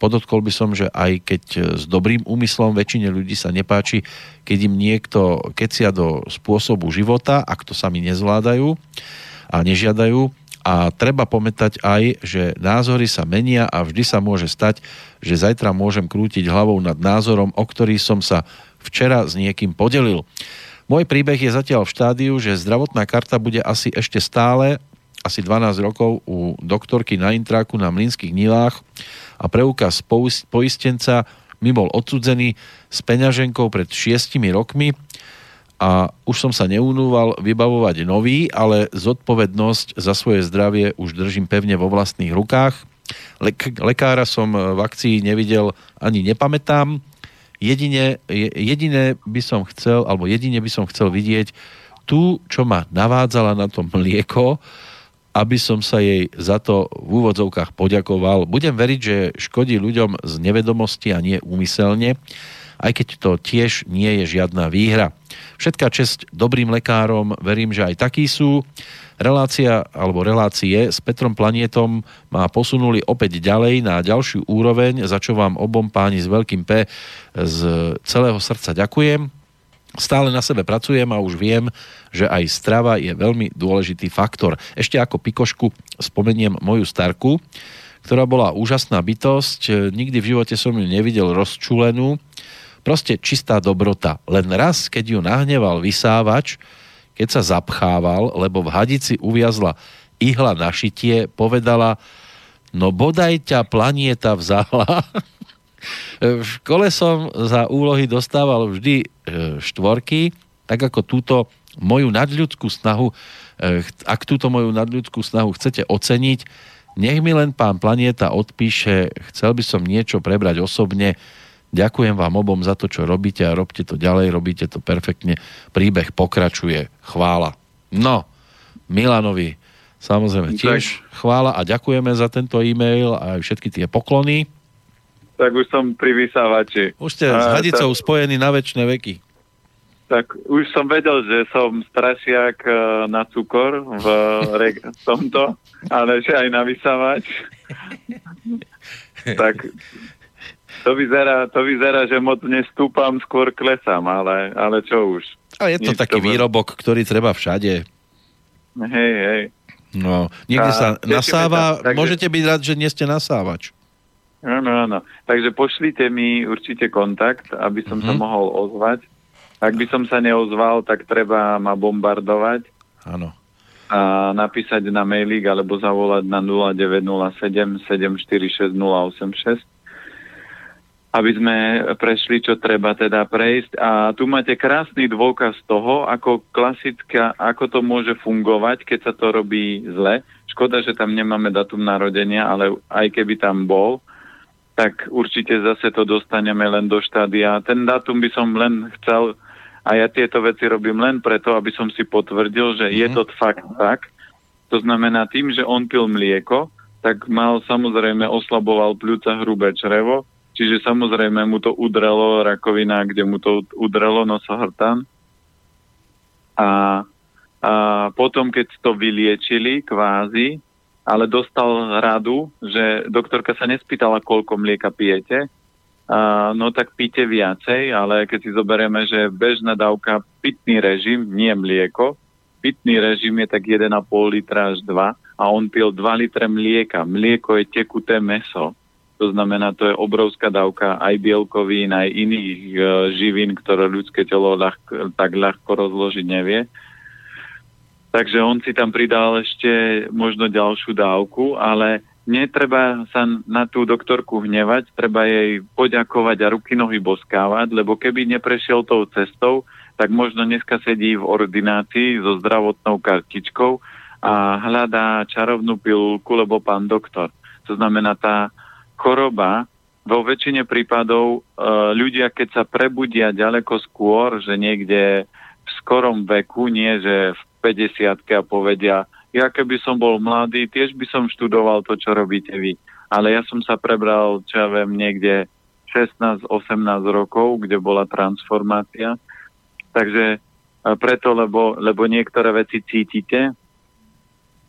S1: podotkol by som, že aj keď e, s dobrým úmyslom väčšine ľudí sa nepáči, keď im niekto kecia do spôsobu života, ak to sami nezvládajú a nežiadajú, a treba pometať aj, že názory sa menia a vždy sa môže stať, že zajtra môžem krútiť hlavou nad názorom, o ktorý som sa včera s niekým podelil. Môj príbeh je zatiaľ v štádiu, že zdravotná karta bude asi ešte stále asi 12 rokov u doktorky na intráku na Mlinských Nilách a preukaz poistenca mi bol odsudzený s peňaženkou pred 6 rokmi a už som sa neunúval vybavovať nový, ale zodpovednosť za svoje zdravie už držím pevne vo vlastných rukách. Lek- lekára som v akcii nevidel ani nepamätám, Jedine, jedine by som chcel, alebo jedine by som chcel vidieť tú, čo ma navádzala na to mlieko, aby som sa jej za to v úvodzovkách poďakoval. Budem veriť, že škodí ľuďom z nevedomosti a nie úmyselne, aj keď to tiež nie je žiadna výhra. Všetká česť dobrým lekárom, verím, že aj takí sú. Relácia alebo relácie s Petrom Planietom ma posunuli opäť ďalej na ďalšiu úroveň, za čo vám obom páni s veľkým P z celého srdca ďakujem. Stále na sebe pracujem a už viem, že aj strava je veľmi dôležitý faktor. Ešte ako pikošku spomeniem moju starku, ktorá bola úžasná bytosť. Nikdy v živote som ju nevidel rozčulenú. Proste čistá dobrota. Len raz, keď ju nahneval vysávač, keď sa zapchával, lebo v hadici uviazla ihla na šitie, povedala, no bodaj ťa planieta vzala. [LAUGHS] v škole som za úlohy dostával vždy e, štvorky, tak ako túto moju nadľudskú snahu, e, ak túto moju nadľudskú snahu chcete oceniť, nech mi len pán Planieta odpíše, chcel by som niečo prebrať osobne, Ďakujem vám obom za to, čo robíte a robte to ďalej, robíte to perfektne. Príbeh pokračuje. Chvála. No, Milanovi samozrejme tiež tak. chvála a ďakujeme za tento e-mail a aj všetky tie poklony.
S2: Tak už som pri vysávači.
S1: Už ste a, s hadicou tak... spojení na väčšie veky.
S2: Tak už som vedel, že som strašiak e, na cukor v [LAUGHS] tomto, ale že aj na vysávač. tak to vyzerá, to vyzerá, že moc nestúpam, skôr klesám, ale, ale čo už.
S1: A je to Nič taký to výrobok, ktorý treba všade.
S2: Hej, hej.
S1: No, niekde sa nasáva, takže... môžete byť rád, že nie ste nasávač.
S2: Áno, áno. Takže pošlite mi určite kontakt, aby som mm-hmm. sa mhm. mohol ozvať. Ak by som sa neozval, tak treba ma bombardovať.
S1: Áno.
S2: A napísať na mailik alebo zavolať na 0907 746 086 aby sme prešli, čo treba teda prejsť. A tu máte krásny dôkaz toho, ako klasická, ako to môže fungovať, keď sa to robí zle. Škoda, že tam nemáme datum narodenia, ale aj keby tam bol, tak určite zase to dostaneme len do štádia. Ten dátum by som len chcel, a ja tieto veci robím len preto, aby som si potvrdil, že mm-hmm. je mhm. to fakt tak. To znamená tým, že on pil mlieko, tak mal samozrejme oslaboval pľúca hrubé črevo, Čiže samozrejme mu to udrelo rakovina, kde mu to udrelo nosohrtan. A A potom, keď to vyliečili kvázi, ale dostal radu, že doktorka sa nespýtala, koľko mlieka pijete, a, no tak píte viacej, ale keď si zoberieme, že bežná dávka pitný režim, nie mlieko, pitný režim je tak 1,5 litra až 2 a on pil 2 litre mlieka. Mlieko je tekuté meso. To znamená, to je obrovská dávka aj bielkovín, aj iných e, živín, ktoré ľudské telo ľahko, tak ľahko rozložiť nevie. Takže on si tam pridal ešte možno ďalšiu dávku, ale netreba sa na tú doktorku hnevať, treba jej poďakovať a ruky nohy boskávať, lebo keby neprešiel tou cestou, tak možno dneska sedí v ordinácii so zdravotnou kartičkou a hľadá čarovnú pilulku, lebo pán doktor. To znamená, tá choroba vo väčšine prípadov e, ľudia, keď sa prebudia ďaleko skôr, že niekde v skorom veku, nie že v 50 a povedia, ja keby som bol mladý, tiež by som študoval to, čo robíte vy. Ale ja som sa prebral, čo ja viem, niekde 16-18 rokov, kde bola transformácia. Takže e, preto, lebo, lebo niektoré veci cítite,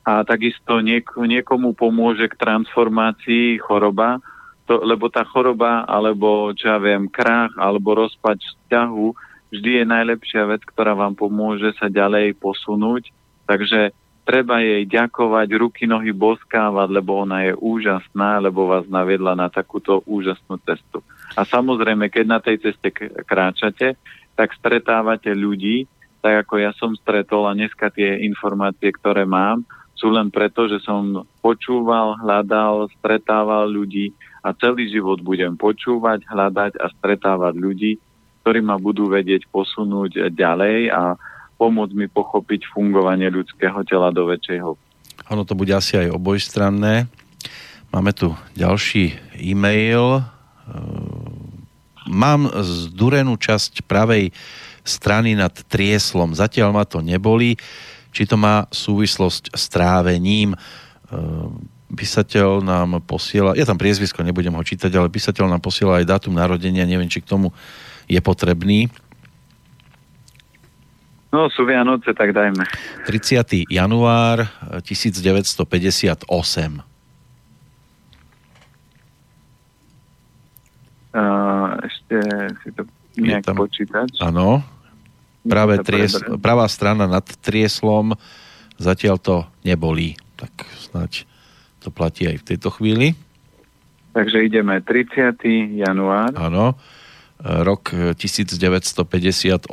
S2: a takisto niek- niekomu pomôže k transformácii choroba, to, lebo tá choroba, alebo čo ja viem, krách, alebo rozpať vzťahu, vždy je najlepšia vec, ktorá vám pomôže sa ďalej posunúť. Takže treba jej ďakovať, ruky, nohy boskávať, lebo ona je úžasná, lebo vás naviedla na takúto úžasnú cestu. A samozrejme, keď na tej ceste kráčate, tak stretávate ľudí, tak ako ja som stretol a dneska tie informácie, ktoré mám, sú len preto, že som počúval, hľadal, stretával ľudí a celý život budem počúvať, hľadať a stretávať ľudí, ktorí ma budú vedieť posunúť ďalej a pomôcť mi pochopiť fungovanie ľudského tela do hĺbky.
S1: Ono to bude asi aj obojstranné. Máme tu ďalší e-mail. Mám zdúrenú časť pravej strany nad trieslom. Zatiaľ ma to neboli či to má súvislosť s trávením. Ehm, písateľ nám posiela, ja tam priezvisko nebudem ho čítať, ale písateľ nám posiela aj dátum narodenia, neviem, či k tomu je potrebný.
S2: No, sú Vianoce, tak dajme.
S1: 30. január 1958.
S2: Uh, ešte si to nejak tam, počítať.
S1: Áno, Práve tries, pravá strana nad trieslom zatiaľ to nebolí. Tak snáď to platí aj v tejto chvíli.
S2: Takže ideme 30. január.
S1: Áno, rok 1958.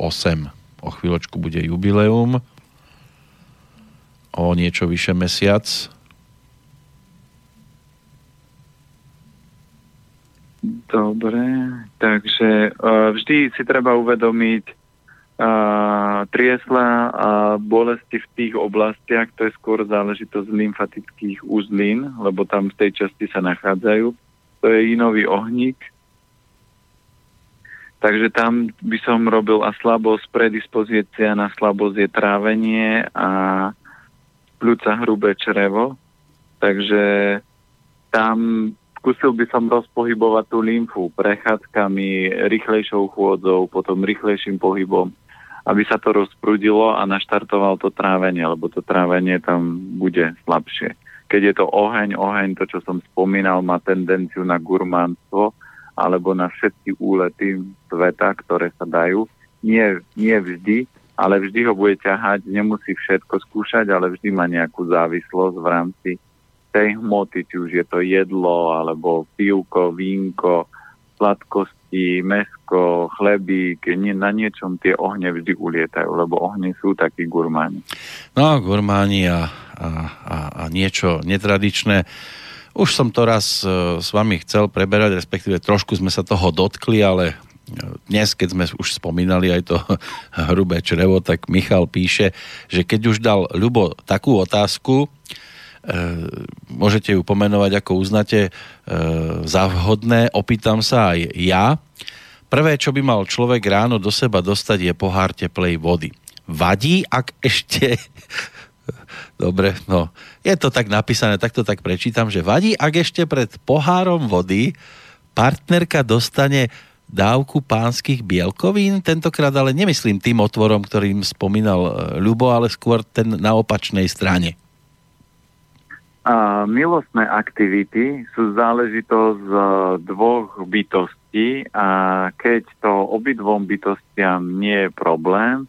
S1: O chvíľočku bude jubileum. O niečo vyše mesiac.
S2: Dobre, takže uh, vždy si treba uvedomiť, triesla a bolesti v tých oblastiach, to je skôr záležitosť lymfatických uzlín, lebo tam v tej časti sa nachádzajú. To je inový ohník. Takže tam by som robil a slabosť, predispozícia na slabosť je trávenie a pľúca hrubé črevo. Takže tam skúsil by som rozpohybovať tú lymfu prechádzkami, rýchlejšou chôdzou, potom rýchlejším pohybom aby sa to rozprudilo a naštartoval to trávenie, lebo to trávenie tam bude slabšie. Keď je to oheň, oheň, to, čo som spomínal, má tendenciu na gurmánstvo alebo na všetky úlety sveta, ktoré sa dajú. Nie, nie vždy, ale vždy ho bude ťahať, nemusí všetko skúšať, ale vždy má nejakú závislosť v rámci tej hmoty, či už je to jedlo, alebo pivko, vínko, sladkosť kosti, mesko, chlebík, nie, na niečom tie ohne vždy ulietajú, lebo ohne sú takí gurmáni.
S1: No, gurmáni a, a, a, a niečo netradičné. Už som to raz e, s vami chcel preberať, respektíve trošku sme sa toho dotkli, ale e, dnes, keď sme už spomínali aj to [LAUGHS] hrubé črevo, tak Michal píše, že keď už dal Ľubo takú otázku, môžete ju pomenovať ako uznáte e, za vhodné. Opýtam sa aj ja. Prvé, čo by mal človek ráno do seba dostať, je pohár teplej vody. Vadí, ak ešte... [LAUGHS] Dobre, no. Je to tak napísané, tak to tak prečítam, že vadí, ak ešte pred pohárom vody partnerka dostane dávku pánskych bielkovín, tentokrát ale nemyslím tým otvorom, ktorým spomínal e, Ľubo, ale skôr ten na opačnej strane.
S2: Milostné aktivity sú záležitosť z dvoch bytostí a keď to obidvom bytostiam nie je problém,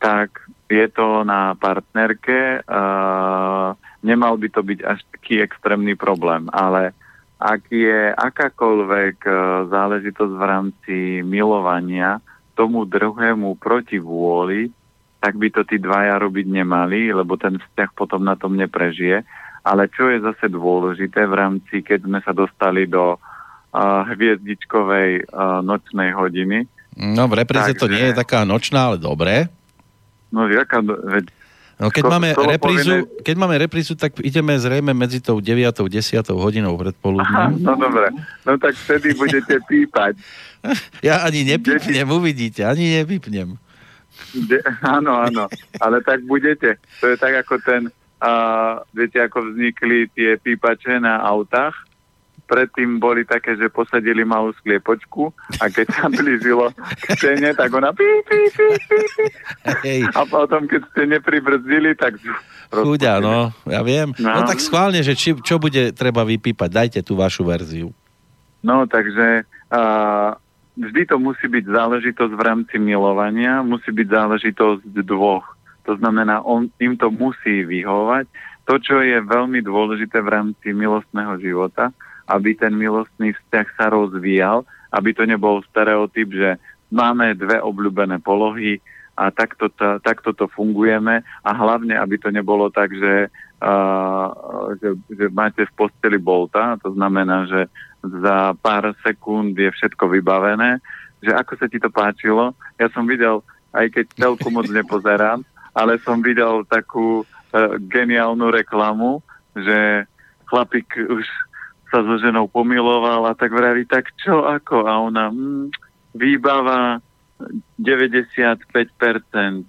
S2: tak je to na partnerke, uh, nemal by to byť až taký extrémny problém, ale ak je akákoľvek uh, záležitosť v rámci milovania tomu druhému proti vôli, tak by to tí dvaja robiť nemali, lebo ten vzťah potom na tom neprežije. Ale čo je zase dôležité v rámci, keď sme sa dostali do uh, hviezdičkovej uh, nočnej hodiny.
S1: No v repríze Takže... to nie je taká nočná, ale dobré.
S2: No jaká, veď
S1: No keď, máme reprízu, keď máme reprízu, tak ideme zrejme medzi tou 9. 10. hodinou predpoludním.
S2: No dobre, no tak vtedy budete pípať. [LAUGHS]
S1: Ja ani nepípnem, uvidíte, ani nepípnem.
S2: De, áno, áno, ale tak budete. To je tak ako ten, uh, viete, ako vznikli tie pípače na autách, predtým boli také, že posadili malú skliepočku a keď sa blížilo k stene, tak ona pí, pí, pí, pí, pí. Hej. A potom, keď ste nepribrzdili, tak...
S1: Chuďa, no, ja viem. No. no tak schválne, že či, čo bude treba vypípať. Dajte tú vašu verziu.
S2: No, takže uh, vždy to musí byť záležitosť v rámci milovania, musí byť záležitosť dvoch. To znamená, on, im to musí vyhovať. To, čo je veľmi dôležité v rámci milostného života, aby ten milostný vzťah sa rozvíjal, aby to nebol stereotyp, že máme dve obľúbené polohy a takto, to, takto to fungujeme a hlavne, aby to nebolo tak, že, uh, že, že máte v posteli bolta, to znamená, že za pár sekúnd je všetko vybavené, že ako sa ti to páčilo. Ja som videl, aj keď celku moc nepozerám, [LAUGHS] ale som videl takú uh, geniálnu reklamu, že chlapík už sa so ženou pomiloval a tak vraví, tak čo ako? A ona, hm, výbava 95%,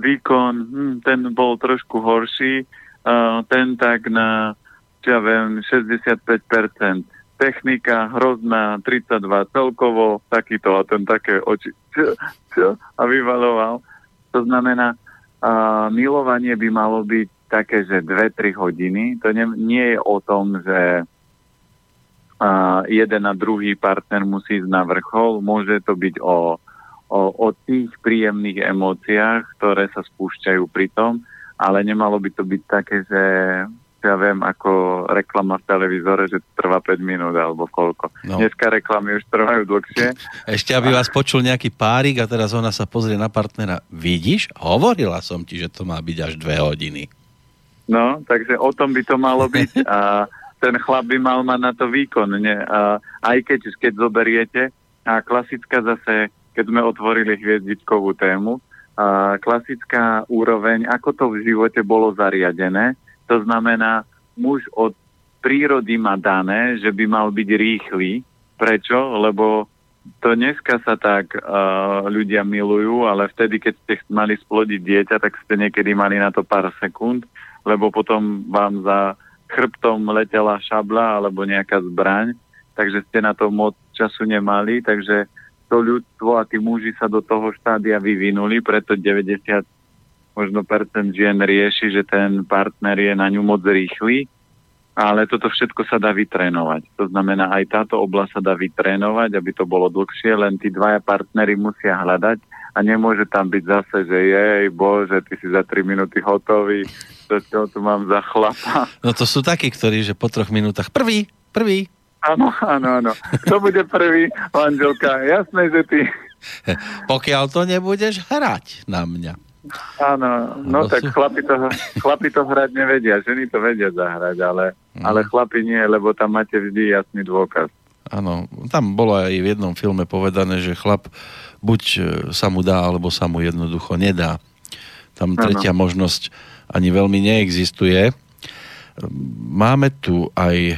S2: výkon, hm, ten bol trošku horší, uh, ten tak na, čo ja viem, 65%, technika hrozná, 32 celkovo, takýto a ten také oči, čo, čo? A vyvaloval. To znamená, uh, milovanie by malo byť také, že 2-3 hodiny. To nie, nie je o tom, že a jeden a druhý partner musí ísť na vrchol. Môže to byť o, o, o tých príjemných emóciách, ktoré sa spúšťajú pri tom, ale nemalo by to byť také, že ja viem, ako reklama v televízore, že trvá 5 minút alebo koľko. No. Dneska reklamy už trvajú dlhšie. [LAUGHS]
S1: Ešte, aby vás počul nejaký párik a teraz ona sa pozrie na partnera. Vidíš? Hovorila som ti, že to má byť až 2 hodiny.
S2: No, takže o tom by to malo byť [LAUGHS] a ten chlap by mal mať na to výkon. Ne? A aj keď, keď zoberiete, a klasická zase, keď sme otvorili hviezdičkovú tému, a klasická úroveň, ako to v živote bolo zariadené, to znamená, muž od prírody má dané, že by mal byť rýchly. Prečo? Lebo to dneska sa tak uh, ľudia milujú, ale vtedy, keď ste mali splodiť dieťa, tak ste niekedy mali na to pár sekúnd, lebo potom vám za chrbtom letela šabla alebo nejaká zbraň, takže ste na to moc času nemali, takže to ľudstvo a tí muži sa do toho štádia vyvinuli, preto 90 možno percent žien rieši, že ten partner je na ňu moc rýchly, ale toto všetko sa dá vytrénovať. To znamená, aj táto oblasť sa dá vytrénovať, aby to bolo dlhšie, len tí dvaja partnery musia hľadať a nemôže tam byť zase, že jej, bože, ty si za 3 minúty hotový, to čo tu mám za chlapa.
S1: No to sú takí, ktorí, že po troch minútach, prvý, prvý.
S2: Áno, áno, áno. Kto bude prvý, manželka? Jasné, že ty.
S1: Pokiaľ to nebudeš hrať na mňa.
S2: Áno, no tak chlapi, to, chlapi to hrať nevedia, ženy to vedia zahrať, ale, mm. ale chlapi nie, lebo tam máte vždy jasný dôkaz.
S1: Áno, tam bolo aj v jednom filme povedané, že chlap buď e, sa mu dá, alebo sa mu jednoducho nedá. Tam tretia ano. možnosť ani veľmi neexistuje. Máme tu aj e,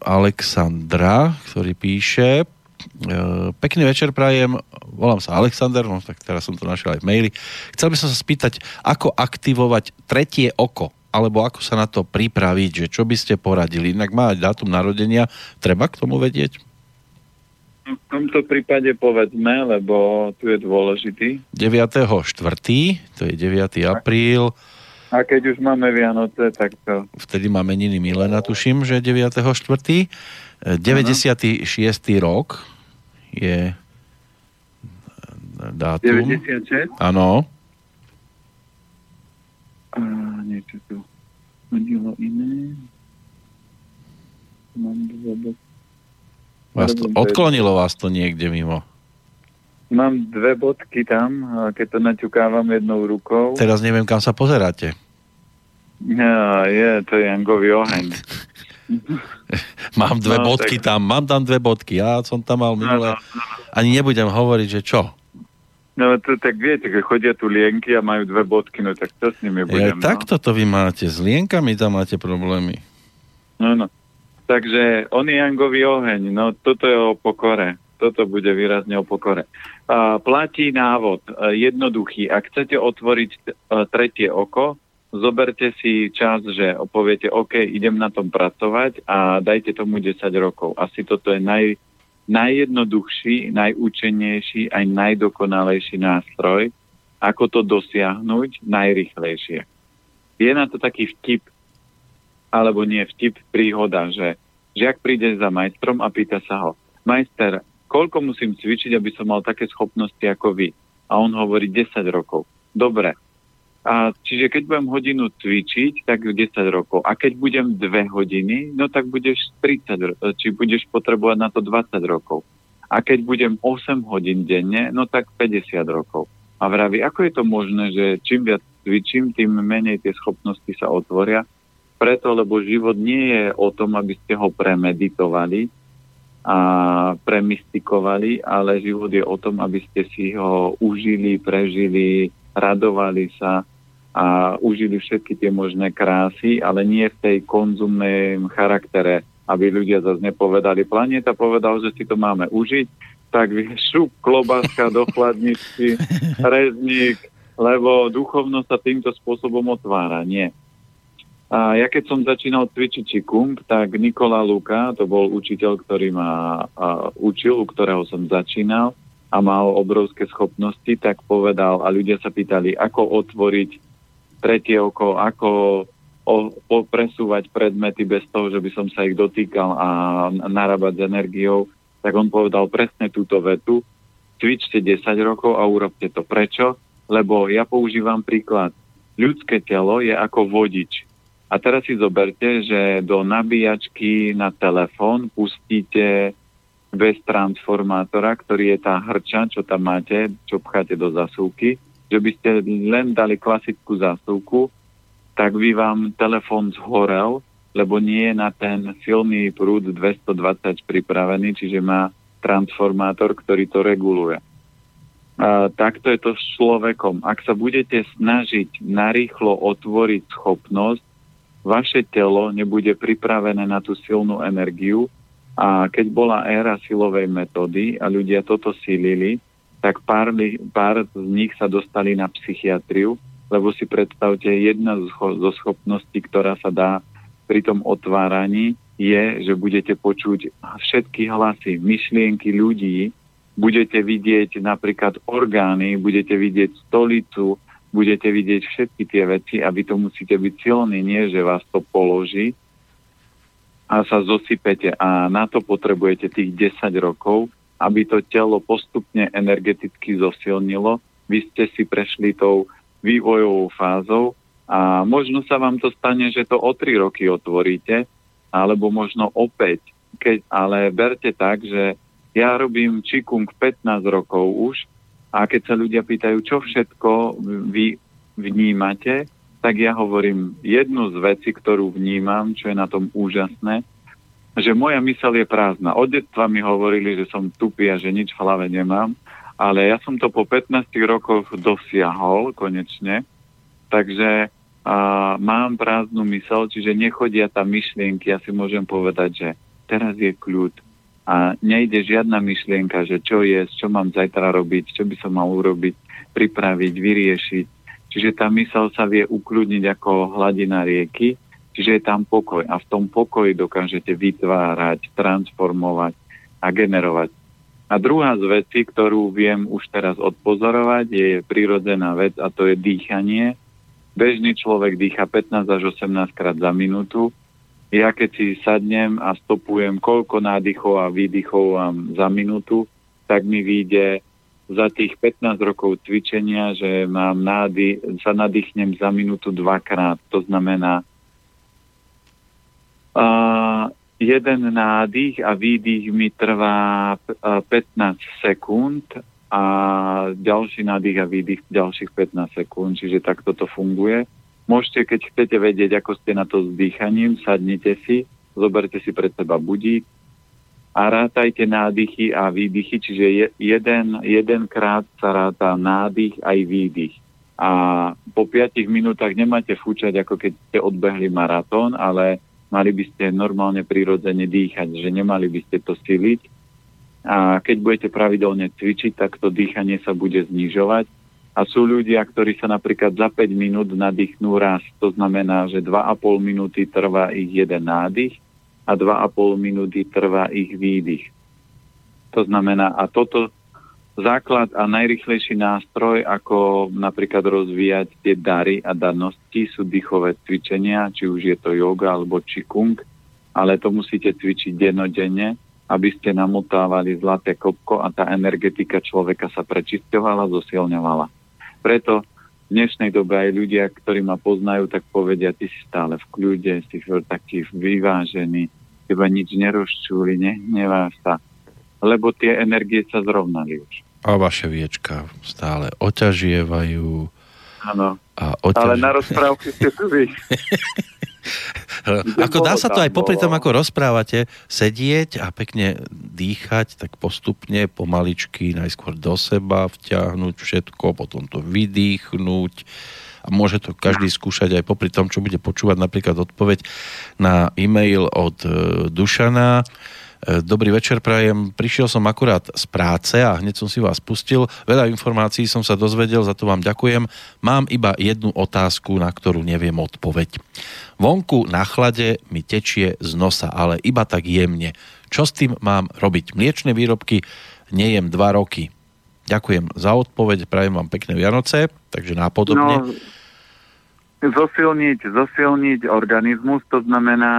S1: Alexandra, ktorý píše Pekný večer prajem, volám sa Alexander, no tak teraz som to našiel aj v maili. Chcel by som sa spýtať, ako aktivovať tretie oko, alebo ako sa na to pripraviť, že čo by ste poradili. Inak má dátum narodenia, treba k tomu vedieť?
S2: V tomto prípade povedzme, lebo tu je dôležitý.
S1: 9.4., to je 9. apríl.
S2: A keď už máme Vianoce, tak to...
S1: Vtedy máme meniny Milena, tuším, že 9.4. 96. rok je dátum.
S2: 96?
S1: Áno.
S2: A niečo tu hodilo iné. Mám dve.
S1: Vás to, odklonilo vás to niekde mimo.
S2: Mám dve bodky tam, keď to naťukávam jednou rukou.
S1: Teraz neviem, kam sa pozeráte.
S2: Ja, je, to je Jangový oheň. [LAUGHS] [LAUGHS]
S1: mám dve
S2: No,
S1: bodky
S2: tak-
S1: tam, mám tam dve bodky. Ja som tam mal minule. Ani nebudem hovoriť, že čo.
S2: No to tak viete, keď chodia tu lienky a majú dve bodky, no tak čo s nimi
S1: Ja,
S2: budem?
S1: takto to vy máte. S lienkami tam máte problémy.
S2: No, no. Takže on je Jangový oheň, no toto je o pokore. Toto bude výrazne o pokore. A, platí návod, e, jednoduchý. Ak chcete otvoriť e, tretie oko, zoberte si čas, že poviete, OK, idem na tom pracovať a dajte tomu 10 rokov. Asi toto je naj, najjednoduchší, najúčennejší, aj najdokonalejší nástroj, ako to dosiahnuť najrychlejšie. Je na to taký vtip, alebo nie vtip, príhoda, že žiak príde za majstrom a pýta sa ho, majster, koľko musím cvičiť, aby som mal také schopnosti ako vy? A on hovorí 10 rokov. Dobre. A čiže keď budem hodinu cvičiť, tak 10 rokov. A keď budem 2 hodiny, no tak budeš 30, ro- či budeš potrebovať na to 20 rokov. A keď budem 8 hodín denne, no tak 50 rokov. A vraví, ako je to možné, že čím viac cvičím, tým menej tie schopnosti sa otvoria. Preto, lebo život nie je o tom, aby ste ho premeditovali a premistikovali, ale život je o tom, aby ste si ho užili, prežili, radovali sa a užili všetky tie možné krásy, ale nie v tej konzumnej charaktere, aby ľudia zase nepovedali, planeta povedal, že si to máme užiť, tak šup klobáska do chladničky, [LAUGHS] rezník, lebo duchovnosť sa týmto spôsobom otvára. Nie. A ja keď som začínal cvičiť Qigong, tak Nikola Luka, to bol učiteľ, ktorý ma a, učil, u ktorého som začínal a mal obrovské schopnosti, tak povedal a ľudia sa pýtali, ako otvoriť tretie oko, ako o, presúvať predmety bez toho, že by som sa ich dotýkal a narábať s energiou, tak on povedal presne túto vetu, cvičte 10 rokov a urobte to. Prečo? Lebo ja používam príklad. Ľudské telo je ako vodič. A teraz si zoberte, že do nabíjačky na telefón pustíte bez transformátora, ktorý je tá hrča, čo tam máte, čo pcháte do zasúky, že by ste len dali klasickú zásuvku, tak by vám telefón zhorel, lebo nie je na ten silný prúd 220 pripravený, čiže má transformátor, ktorý to reguluje. A takto je to s človekom. Ak sa budete snažiť narýchlo otvoriť schopnosť, vaše telo nebude pripravené na tú silnú energiu a keď bola éra silovej metódy a ľudia toto sílili, tak pár, pár z nich sa dostali na psychiatriu, lebo si predstavte, jedna zo schopností, ktorá sa dá pri tom otváraní, je, že budete počuť všetky hlasy, myšlienky ľudí, budete vidieť napríklad orgány, budete vidieť stolicu, budete vidieť všetky tie veci a vy to musíte byť silní, nie že vás to položí a sa zosypete. A na to potrebujete tých 10 rokov, aby to telo postupne energeticky zosilnilo. Vy ste si prešli tou vývojovou fázou a možno sa vám to stane, že to o 3 roky otvoríte, alebo možno opäť, keď, ale berte tak, že ja robím Qigong 15 rokov už a keď sa ľudia pýtajú, čo všetko vy vnímate, tak ja hovorím jednu z vecí, ktorú vnímam, čo je na tom úžasné, že moja mysel je prázdna. Od detstva mi hovorili, že som tupý a že nič v hlave nemám, ale ja som to po 15 rokoch dosiahol konečne, takže a, mám prázdnu mysel, čiže nechodia tam myšlienky, ja si môžem povedať, že teraz je kľud a nejde žiadna myšlienka, že čo je, čo mám zajtra robiť, čo by som mal urobiť, pripraviť, vyriešiť. Čiže tá mysel sa vie ukľudniť ako hladina rieky, čiže je tam pokoj a v tom pokoji dokážete vytvárať, transformovať a generovať. A druhá z vecí, ktorú viem už teraz odpozorovať, je prirodzená vec a to je dýchanie. Bežný človek dýcha 15 až 18 krát za minútu. Ja keď si sadnem a stopujem, koľko nádychov a výdychov mám za minútu, tak mi vyjde za tých 15 rokov cvičenia, že mám nády, sa nadýchnem za minútu dvakrát. To znamená jeden nádych a výdych mi trvá 15 sekúnd a ďalší nádych a výdych ďalších 15 sekúnd, čiže takto to funguje. Môžete, keď chcete vedieť, ako ste na to s dýchaním, sadnite si, zoberte si pred seba budík a rátajte nádychy a výdychy, čiže jeden, jedenkrát sa ráta nádych aj výdych. A po 5 minútach nemáte fúčať, ako keď ste odbehli maratón, ale mali by ste normálne prirodzene dýchať, že nemali by ste to siliť. A keď budete pravidelne cvičiť, tak to dýchanie sa bude znižovať a sú ľudia, ktorí sa napríklad za 5 minút nadýchnú raz. To znamená, že 2,5 minúty trvá ich jeden nádych a 2,5 minúty trvá ich výdych. To znamená, a toto základ a najrychlejší nástroj, ako napríklad rozvíjať tie dary a danosti, sú dýchové cvičenia, či už je to yoga alebo čikung, ale to musíte cvičiť denodenne, aby ste namotávali zlaté kopko a tá energetika človeka sa prečisťovala, zosilňovala. Preto v dnešnej dobe aj ľudia, ktorí ma poznajú, tak povedia, ty si stále v kľude, si taký vyvážený, teba nič nerozčúli, nehneváš sa, lebo tie energie sa zrovnali už.
S1: A vaše viečka stále oťažievajú.
S2: Áno,
S1: oťaži...
S2: ale na rozprávky ste tu vy. [LAUGHS]
S1: ako dá sa to aj popri tom, ako rozprávate, sedieť a pekne dýchať, tak postupne, pomaličky, najskôr do seba vťahnuť všetko, potom to vydýchnuť a môže to každý skúšať aj popri tom, čo bude počúvať napríklad odpoveď na e-mail od e, Dušana dobrý večer, prajem. Prišiel som akurát z práce a hneď som si vás pustil. Veľa informácií som sa dozvedel, za to vám ďakujem. Mám iba jednu otázku, na ktorú neviem odpoveď. Vonku na chlade mi tečie z nosa, ale iba tak jemne. Čo s tým mám robiť? Mliečne výrobky nejem dva roky. Ďakujem za odpoveď, prajem vám pekné Vianoce, takže nápodobne. No,
S2: zosilniť, zosilniť organizmus, to znamená,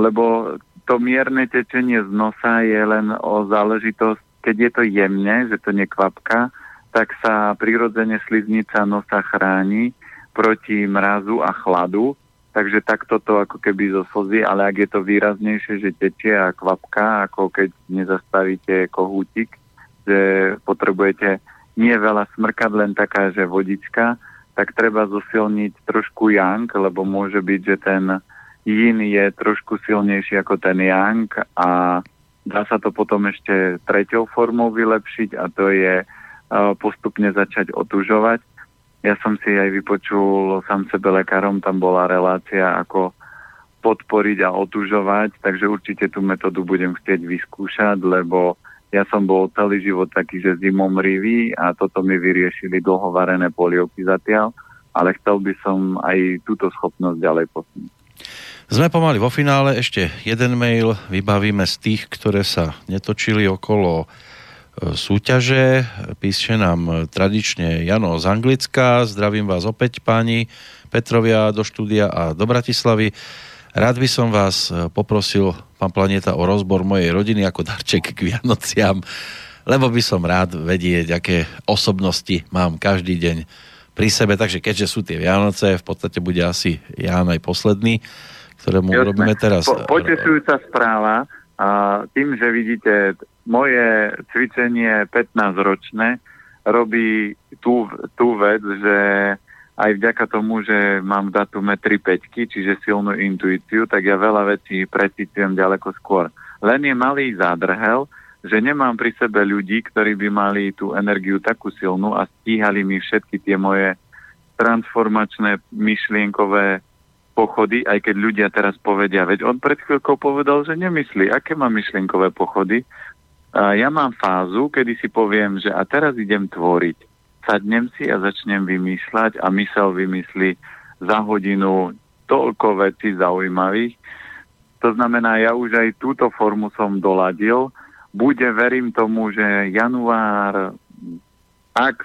S2: lebo to mierne tečenie z nosa je len o záležitosť, keď je to jemne, že to nekvapka, tak sa prirodzene sliznica nosa chráni proti mrazu a chladu, takže takto to ako keby zo slzy, ale ak je to výraznejšie, že tečie a kvapka, ako keď nezastavíte kohútik, že potrebujete nie veľa smrkať, len taká, že vodička, tak treba zosilniť trošku yang, lebo môže byť, že ten yin je trošku silnejší ako ten yang a dá sa to potom ešte treťou formou vylepšiť a to je uh, postupne začať otužovať. Ja som si aj vypočul sám sebe lekárom, tam bola relácia ako podporiť a otužovať, takže určite tú metódu budem chcieť vyskúšať, lebo ja som bol celý život taký, že zimomrivý a toto mi vyriešili dlhovarené polievky zatiaľ, ale chcel by som aj túto schopnosť ďalej posunúť.
S1: Sme pomaly vo finále, ešte jeden mail vybavíme z tých, ktoré sa netočili okolo e, súťaže. Píše nám tradične Jano z Anglicka. Zdravím vás opäť páni Petrovia do štúdia a do Bratislavy. Rád by som vás e, poprosil, pán Planeta, o rozbor mojej rodiny ako darček k Vianociam, lebo by som rád vedieť, aké osobnosti mám každý deň pri sebe. Takže keďže sú tie Vianoce, v podstate bude asi Ján aj posledný ktorému Jasne. robíme teraz. Po,
S2: potešujúca správa. A tým, že vidíte, moje cvičenie 15-ročné robí tú, tú vec, že aj vďaka tomu, že mám v datume 3 5 čiže silnú intuíciu, tak ja veľa vecí precítujem ďaleko skôr. Len je malý zádrhel, že nemám pri sebe ľudí, ktorí by mali tú energiu takú silnú a stíhali mi všetky tie moje transformačné myšlienkové pochody, aj keď ľudia teraz povedia, veď on pred chvíľkou povedal, že nemyslí, aké má myšlienkové pochody. A ja mám fázu, kedy si poviem, že a teraz idem tvoriť. Sadnem si a začnem vymýšľať a mysel vymyslí za hodinu toľko vecí zaujímavých. To znamená, ja už aj túto formu som doladil. bude, verím tomu, že január, ak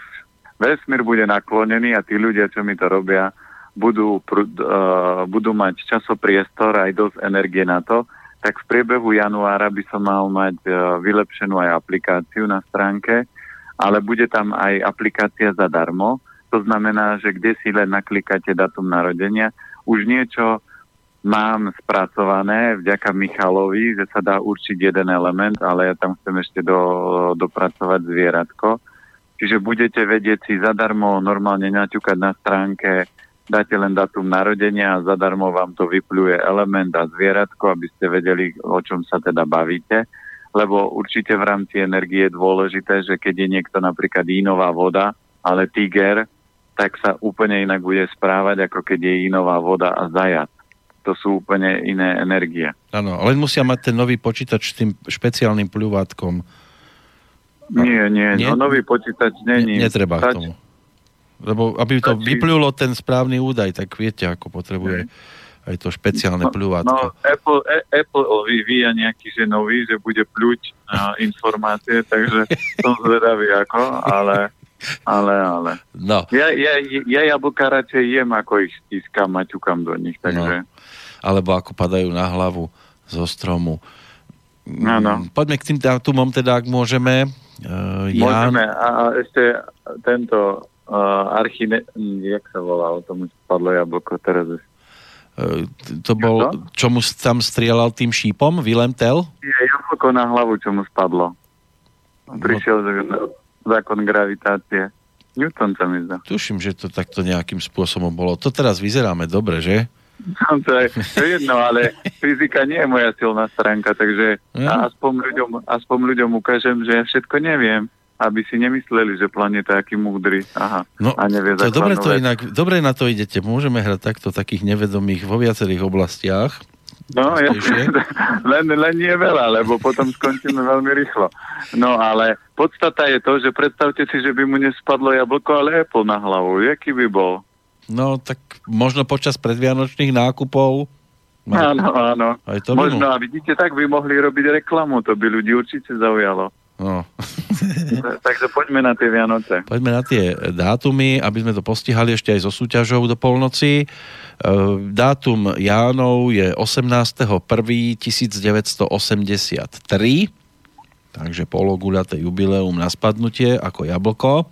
S2: vesmír bude naklonený a tí ľudia, čo mi to robia, budú, uh, budú mať časopriestor aj dosť energie na to, tak v priebehu januára by som mal mať uh, vylepšenú aj aplikáciu na stránke, ale bude tam aj aplikácia zadarmo. To znamená, že kde si len naklikáte datum narodenia, už niečo mám spracované vďaka Michalovi, že sa dá určiť jeden element, ale ja tam chcem ešte do, dopracovať zvieratko. Čiže budete vedieť si zadarmo normálne naťukať na stránke, dáte len datum narodenia a zadarmo vám to vypluje element a zvieratko, aby ste vedeli, o čom sa teda bavíte. Lebo určite v rámci energie je dôležité, že keď je niekto napríklad inová voda, ale tiger, tak sa úplne inak bude správať, ako keď je inová voda a zajac to sú úplne iné energie.
S1: Áno, ale musia mať ten nový počítač s tým špeciálnym pľuvátkom.
S2: Nie, nie, nie? No, nový počítač není.
S1: Netreba Stač... k tomu. Lebo aby to Stačí... vyplulo ten správny údaj, tak viete, ako potrebuje aj to špeciálne no, pľuvátko. No,
S2: Apple, e, Apple vyvíja nejaký že nový, že bude pľuť uh, [LAUGHS] informácie, takže som zvedavý ako, ale ale, ale.
S1: No.
S2: Ja, ja, ja jablka radšej jem, ako ich stiskam a ťukam do nich, takže... No
S1: alebo ako padajú na hlavu zo stromu.
S2: Áno.
S1: Mm, poďme k tým dátumom, teda, ak môžeme.
S2: Uh, Jan... Môžeme. A, a ešte tento uh, archine... Jak sa volá? O tom už padlo jablko teraz.
S1: Uh, to bol, čo mu tam strieľal tým šípom? Willem Tell?
S2: Je jablko na hlavu, čo mu spadlo. Prišiel no. zákon gravitácie. Newton sa mi zdá.
S1: Tuším, že to takto nejakým spôsobom bolo. To teraz vyzeráme dobre, že?
S2: No, to, je, to je jedno, ale fyzika nie je moja silná stránka, takže ja. aspoň, ľuďom, aspoň ľuďom ukážem, že ja všetko neviem aby si nemysleli, že planeta je aký múdry. Aha,
S1: no, a nevie to dobre, to inak, dobre na to idete. Môžeme hrať takto takých nevedomých vo viacerých oblastiach.
S2: No, ja, [LAUGHS] len, len nie veľa, lebo potom skončíme veľmi rýchlo. No, ale podstata je to, že predstavte si, že by mu nespadlo jablko, ale Apple na hlavu. Jaký by bol?
S1: No, tak možno počas predvianočných nákupov.
S2: Áno, áno. Aj to možno, a vidíte, tak by mohli robiť reklamu, to by ľudí určite zaujalo.
S1: No. [LAUGHS]
S2: Takže poďme na tie Vianoce.
S1: Poďme na tie dátumy, aby sme to postihali ešte aj so súťažou do polnoci. E, dátum Jánov je 18.1.1983, takže pologuľaté jubileum na spadnutie ako jablko.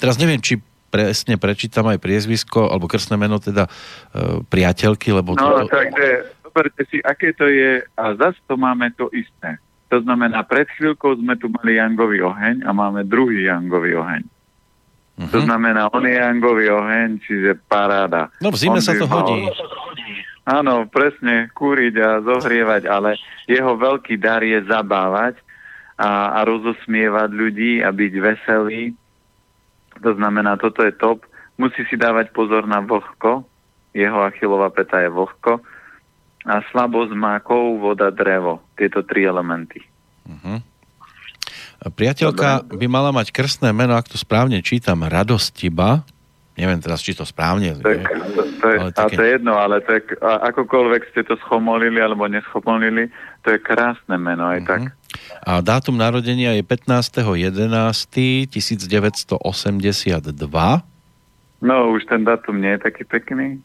S1: Teraz neviem, či presne prečítam aj priezvisko, alebo krstné meno teda e, priateľky, lebo...
S2: No, to... takže zoberte si, aké to je a zase to máme to isté. To znamená, pred chvíľkou sme tu mali jangový oheň a máme druhý jangový oheň. Uh-huh. To znamená, on je jangový oheň, čiže paráda.
S1: No v zime on sa to mal... hodí.
S2: Áno, presne, kúriť a zohrievať, ale jeho veľký dar je zabávať a, a rozosmievať ľudí a byť veselý to znamená, toto je top. Musí si dávať pozor na vlhko. Jeho achilová peta je vlhko. A slabosť mákov, voda, drevo. Tieto tri elementy. Uh-huh.
S1: Priateľka Dobre. by mala mať krstné meno, ak to správne čítam, Radostiba. Neviem teraz, či to správne.
S2: To je, to, je, ale také... a to je jedno, ale to je, akokoľvek ste to schomolili alebo neschomolili, to je krásne meno aj uh-huh. tak.
S1: A dátum narodenia je 15.11.1982.
S2: No, už ten dátum nie je taký pekný.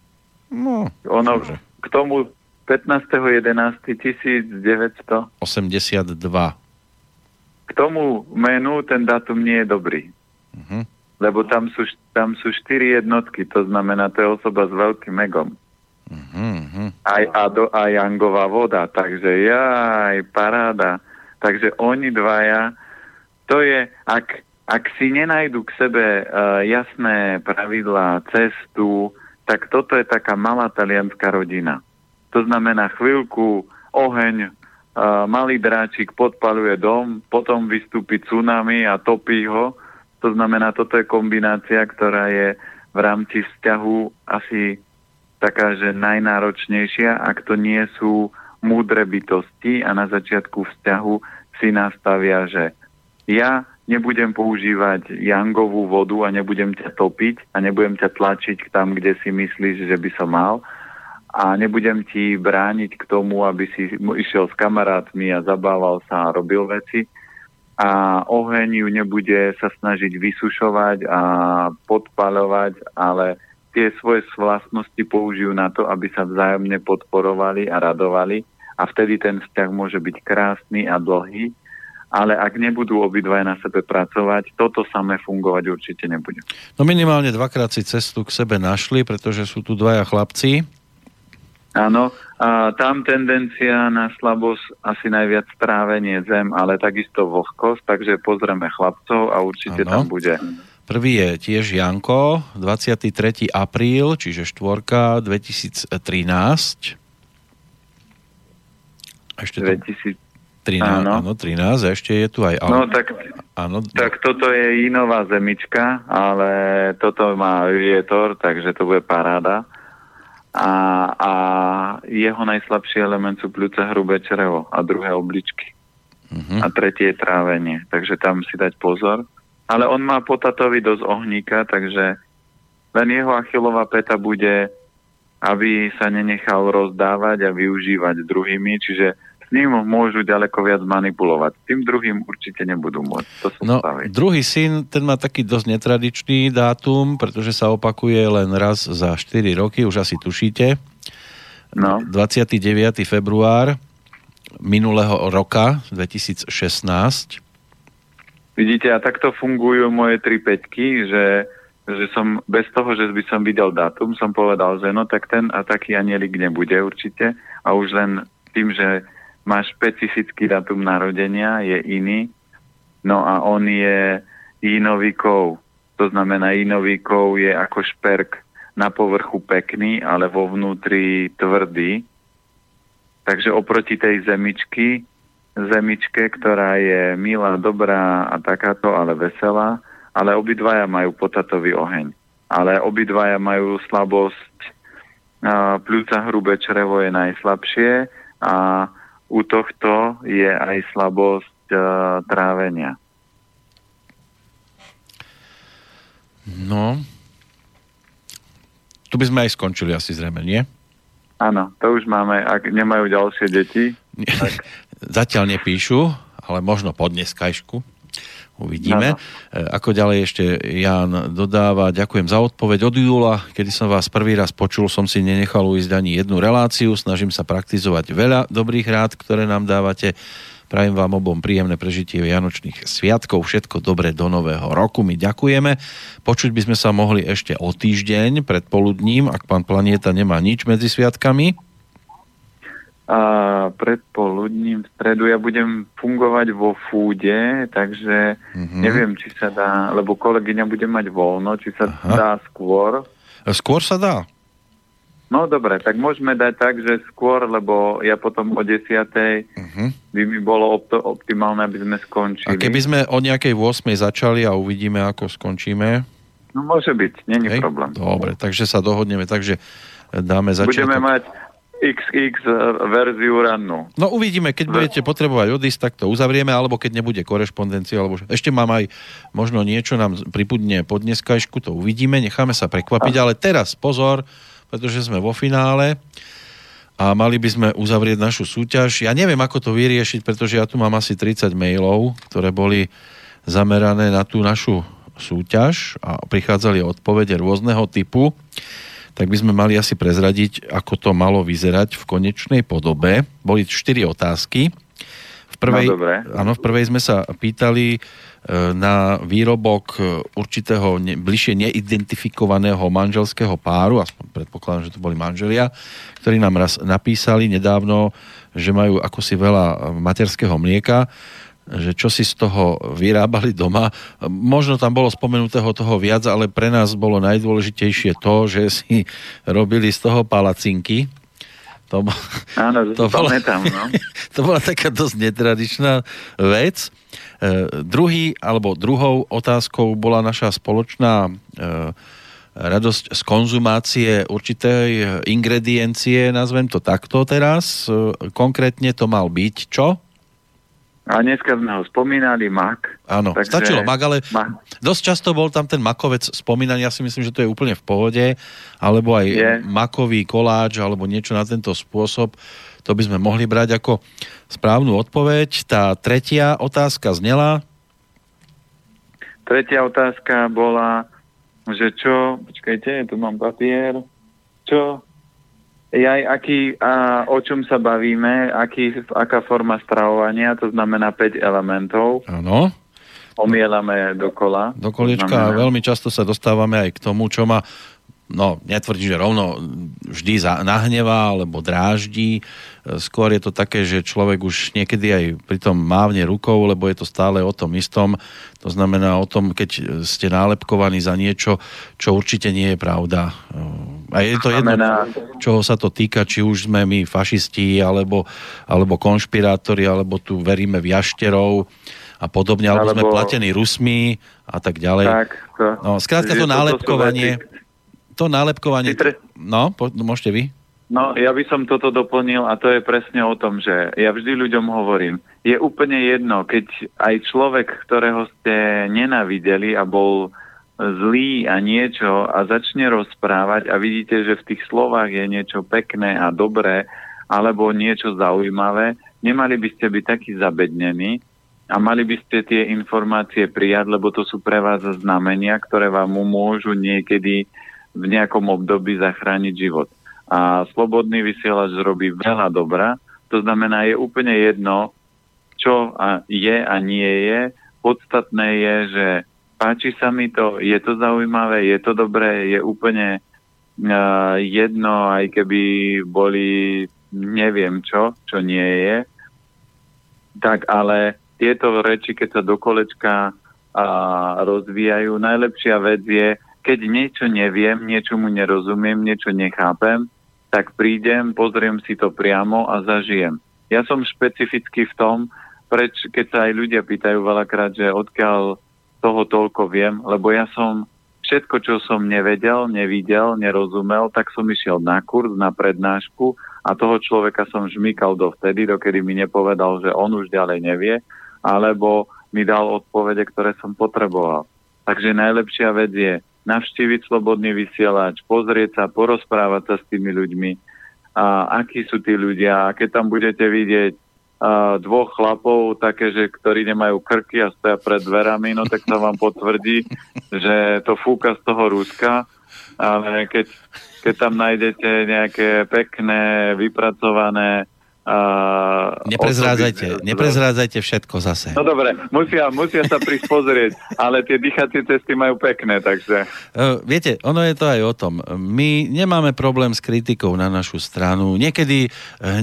S1: No,
S2: ono k tomu 15.11.1982. K tomu menu ten dátum nie je dobrý. Uh-huh. Lebo tam sú, tam sú štyri jednotky, to znamená, to je osoba s veľkým megom. Uh-huh. Aj, a, do, aj Jangová voda, takže jaj, paráda. Takže oni dvaja, to je, ak, ak si nenajdu k sebe uh, jasné pravidlá, cestu, tak toto je taká malá talianská rodina. To znamená chvíľku oheň, malý dráčik podpaluje dom, potom vystúpi tsunami a topí ho. To znamená, toto je kombinácia, ktorá je v rámci vzťahu asi taká, že najnáročnejšia, ak to nie sú múdre bytosti a na začiatku vzťahu si nastavia, že ja nebudem používať jangovú vodu a nebudem ťa topiť a nebudem ťa tlačiť tam, kde si myslíš, že by som mal, a nebudem ti brániť k tomu, aby si išiel s kamarátmi a zabával sa a robil veci. A oheň ju nebude sa snažiť vysušovať a podpaľovať, ale tie svoje vlastnosti použijú na to, aby sa vzájomne podporovali a radovali. A vtedy ten vzťah môže byť krásny a dlhý, ale ak nebudú obidvaja na sebe pracovať, toto samé fungovať určite nebude.
S1: No minimálne dvakrát si cestu k sebe našli, pretože sú tu dvaja chlapci,
S2: Áno, a tam tendencia na slabosť asi najviac trávenie zem, ale takisto vlhkosť, takže pozrieme chlapcov a určite ano. tam bude.
S1: Prvý je tiež Janko, 23. apríl, čiže štvorka 2013. Ešte to... 2013, áno. áno, 13, a ešte je tu aj...
S2: No tak, áno. tak toto je inová zemička, ale toto má vietor, takže to bude paráda a, a jeho najslabší element sú pľúca hrubé črevo a druhé obličky. Uh-huh. A tretie je trávenie, takže tam si dať pozor. Ale on má potatovi dosť ohníka, takže len jeho achilová peta bude, aby sa nenechal rozdávať a využívať druhými, čiže ním môžu ďaleko viac manipulovať. Tým druhým určite nebudú môcť. To
S1: no, stavy. druhý syn, ten má taký dosť netradičný dátum, pretože sa opakuje len raz za 4 roky, už asi tušíte. No. 29. február minulého roka, 2016.
S2: Vidíte, a takto fungujú moje tri peťky, že, že som bez toho, že by som videl dátum, som povedal, že no tak ten a taký anielik nebude určite. A už len tým, že má špecifický datum narodenia, je iný. No a on je kov. To znamená, kov je ako šperk na povrchu pekný, ale vo vnútri tvrdý. Takže oproti tej zemičky, zemičke, ktorá je milá, dobrá a takáto, ale veselá, ale obidvaja majú potatový oheň. Ale obidvaja majú slabosť, pľúca hrubé črevo je najslabšie a u tohto je aj slabosť uh, trávenia.
S1: No, tu by sme aj skončili asi zrejme, nie?
S2: Áno, to už máme, ak nemajú ďalšie deti. Tak... [LAUGHS]
S1: Zatiaľ nepíšu, ale možno po dneskajšku. Uvidíme. Ano. E, ako ďalej ešte Jan dodáva, ďakujem za odpoveď od júla, kedy som vás prvý raz počul, som si nenechal ujsť ani jednu reláciu, snažím sa praktizovať veľa dobrých rád, ktoré nám dávate. Prajem vám obom príjemné prežitie Vianočných sviatkov, všetko dobré do nového roku, my ďakujeme. Počuť by sme sa mohli ešte o týždeň pred poludním, ak pán Planieta nemá nič medzi sviatkami
S2: a predpoludním v stredu ja budem fungovať vo fúde, takže mm-hmm. neviem, či sa dá, lebo kolegyňa bude mať voľno, či sa Aha. dá skôr.
S1: Skôr sa dá?
S2: No dobre, tak môžeme dať tak, že skôr, lebo ja potom o desiatej uh-huh. by mi bolo opto- optimálne, aby sme skončili.
S1: A keby sme o nejakej 8 začali a uvidíme, ako skončíme?
S2: No môže byť, není problém.
S1: Dobre, takže sa dohodneme, takže dáme začiatok.
S2: Budeme mať XX eh, verziu rannú.
S1: No uvidíme, keď budete potrebovať odísť, tak to uzavrieme, alebo keď nebude korešpondencia, alebo ešte mám aj možno niečo nám pripudne po dneskajšku, to uvidíme, necháme sa prekvapiť, ale teraz pozor, pretože sme vo finále a mali by sme uzavrieť našu súťaž. Ja neviem, ako to vyriešiť, pretože ja tu mám asi 30 mailov, ktoré boli zamerané na tú našu súťaž a prichádzali odpovede rôzneho typu tak by sme mali asi prezradiť, ako to malo vyzerať v konečnej podobe. Boli štyri otázky. V prvej, no, áno, v prvej sme sa pýtali e, na výrobok určitého ne, bližšie neidentifikovaného manželského páru, aspoň predpokladám, že to boli manželia, ktorí nám raz napísali nedávno, že majú ako si veľa materského mlieka že čo si z toho vyrábali doma. Možno tam bolo spomenutého toho viac, ale pre nás bolo najdôležitejšie to, že si robili z toho palacinky.
S2: To, Áno, [LAUGHS] to, bola, pamätám, no. [LAUGHS]
S1: to bola taká dosť netradičná vec. E, druhý, alebo druhou otázkou bola naša spoločná e, radosť z konzumácie určitej ingrediencie, nazvem to takto teraz. E, konkrétne to mal byť čo?
S2: A dneska sme ho spomínali, mak.
S1: Áno, takže... stačilo mak, ale mak. dosť často bol tam ten makovec spomínaný, ja si myslím, že to je úplne v pohode, alebo aj je. makový koláč, alebo niečo na tento spôsob. To by sme mohli brať ako správnu odpoveď. Tá tretia otázka znela.
S2: Tretia otázka bola, že čo, počkajte, tu mám papier, čo aj aký, a o čom sa bavíme, aký, aká forma stravovania, to znamená 5 elementov.
S1: Áno.
S2: Omielame dokola.
S1: Do koliečka znamená... veľmi často sa dostávame aj k tomu, čo má no, netvrdím, že rovno vždy nahnevá alebo dráždi. Skôr je to také, že človek už niekedy aj pri tom mávne rukou, lebo je to stále o tom istom. To znamená o tom, keď ste nálepkovaní za niečo, čo určite nie je pravda. A je to jedno, čoho sa to týka, či už sme my fašisti, alebo, alebo konšpirátori, alebo tu veríme v jašterov a podobne, alebo, alebo sme platení Rusmi a tak ďalej. Tak, to, no, skrátka to nálepkovanie... To to nálepkovanie... Pre... No, po, môžete vy?
S2: No, ja by som toto doplnil a to je presne o tom, že ja vždy ľuďom hovorím, je úplne jedno, keď aj človek, ktorého ste nenavideli a bol zlý a niečo a začne rozprávať a vidíte, že v tých slovách je niečo pekné a dobré alebo niečo zaujímavé, nemali by ste byť takí zabednení a mali by ste tie informácie prijať, lebo to sú pre vás znamenia, ktoré vám môžu niekedy v nejakom období zachrániť život. A slobodný vysielač robí veľa dobra, to znamená, je úplne jedno, čo a je a nie je. Podstatné je, že páči sa mi to, je to zaujímavé, je to dobré, je úplne uh, jedno, aj keby boli neviem čo, čo nie je. Tak ale tieto reči, keď sa do kolečka uh, rozvíjajú, najlepšia vec je, keď niečo neviem, niečomu nerozumiem, niečo nechápem, tak prídem, pozriem si to priamo a zažijem. Ja som špecificky v tom, preč, keď sa aj ľudia pýtajú veľakrát, že odkiaľ toho toľko viem, lebo ja som všetko, čo som nevedel, nevidel, nerozumel, tak som išiel na kurz, na prednášku a toho človeka som žmýkal dovtedy, dokedy mi nepovedal, že on už ďalej nevie, alebo mi dal odpovede, ktoré som potreboval. Takže najlepšia vec je navštíviť slobodný vysielač, pozrieť sa, porozprávať sa s tými ľuďmi, a akí sú tí ľudia. A keď tam budete vidieť a, dvoch chlapov, také, že, ktorí nemajú krky a stoja pred dverami, no tak sa vám potvrdí, [LAUGHS] že to fúka z toho Ruska, ale keď, keď tam nájdete nejaké pekné, vypracované
S1: Uh, neprezrádzajte, osoby... neprezrádzajte všetko zase.
S2: No dobre, musia, musia sa prísť pozrieť, ale tie dýchacie cesty majú pekné, takže...
S1: Uh, viete, ono je to aj o tom. My nemáme problém s kritikou na našu stranu. Niekedy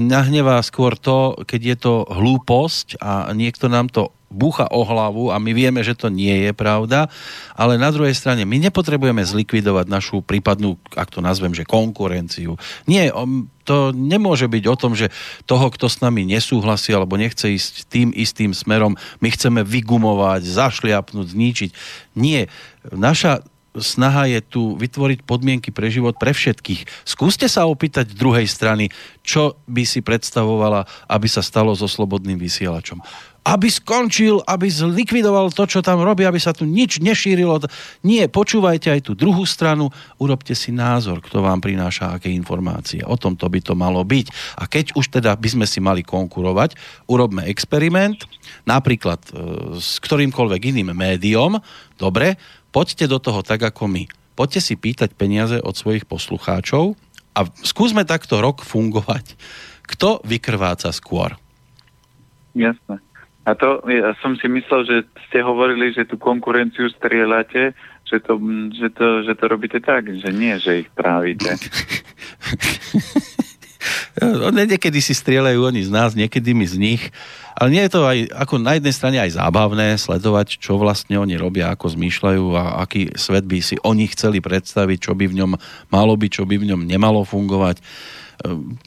S1: nahnevá skôr to, keď je to hlúposť a niekto nám to búcha o hlavu a my vieme, že to nie je pravda, ale na druhej strane my nepotrebujeme zlikvidovať našu prípadnú, ak to nazvem, že konkurenciu. Nie, to nemôže byť o tom, že toho, kto s nami nesúhlasí alebo nechce ísť tým istým smerom, my chceme vygumovať, zašliapnúť, zničiť. Nie. Naša snaha je tu vytvoriť podmienky pre život pre všetkých. Skúste sa opýtať druhej strany, čo by si predstavovala, aby sa stalo so slobodným vysielačom aby skončil, aby zlikvidoval to, čo tam robí, aby sa tu nič nešírilo. Nie, počúvajte aj tú druhú stranu, urobte si názor, kto vám prináša aké informácie. O tom to by to malo byť. A keď už teda by sme si mali konkurovať, urobme experiment, napríklad e, s ktorýmkoľvek iným médiom, dobre, poďte do toho tak ako my. Poďte si pýtať peniaze od svojich poslucháčov a skúsme takto rok fungovať. Kto vykrváca skôr?
S2: Jasné. A to, ja som si myslel, že ste hovorili, že tú konkurenciu strieľate, že to, že to, že to robíte tak, že nie, že ich trávite. [LAUGHS]
S1: No, niekedy si strieľajú oni z nás, niekedy my z nich. Ale nie je to aj, ako na jednej strane aj zábavné sledovať, čo vlastne oni robia, ako zmýšľajú a aký svet by si oni chceli predstaviť, čo by v ňom malo byť, čo by v ňom nemalo fungovať. Ehm,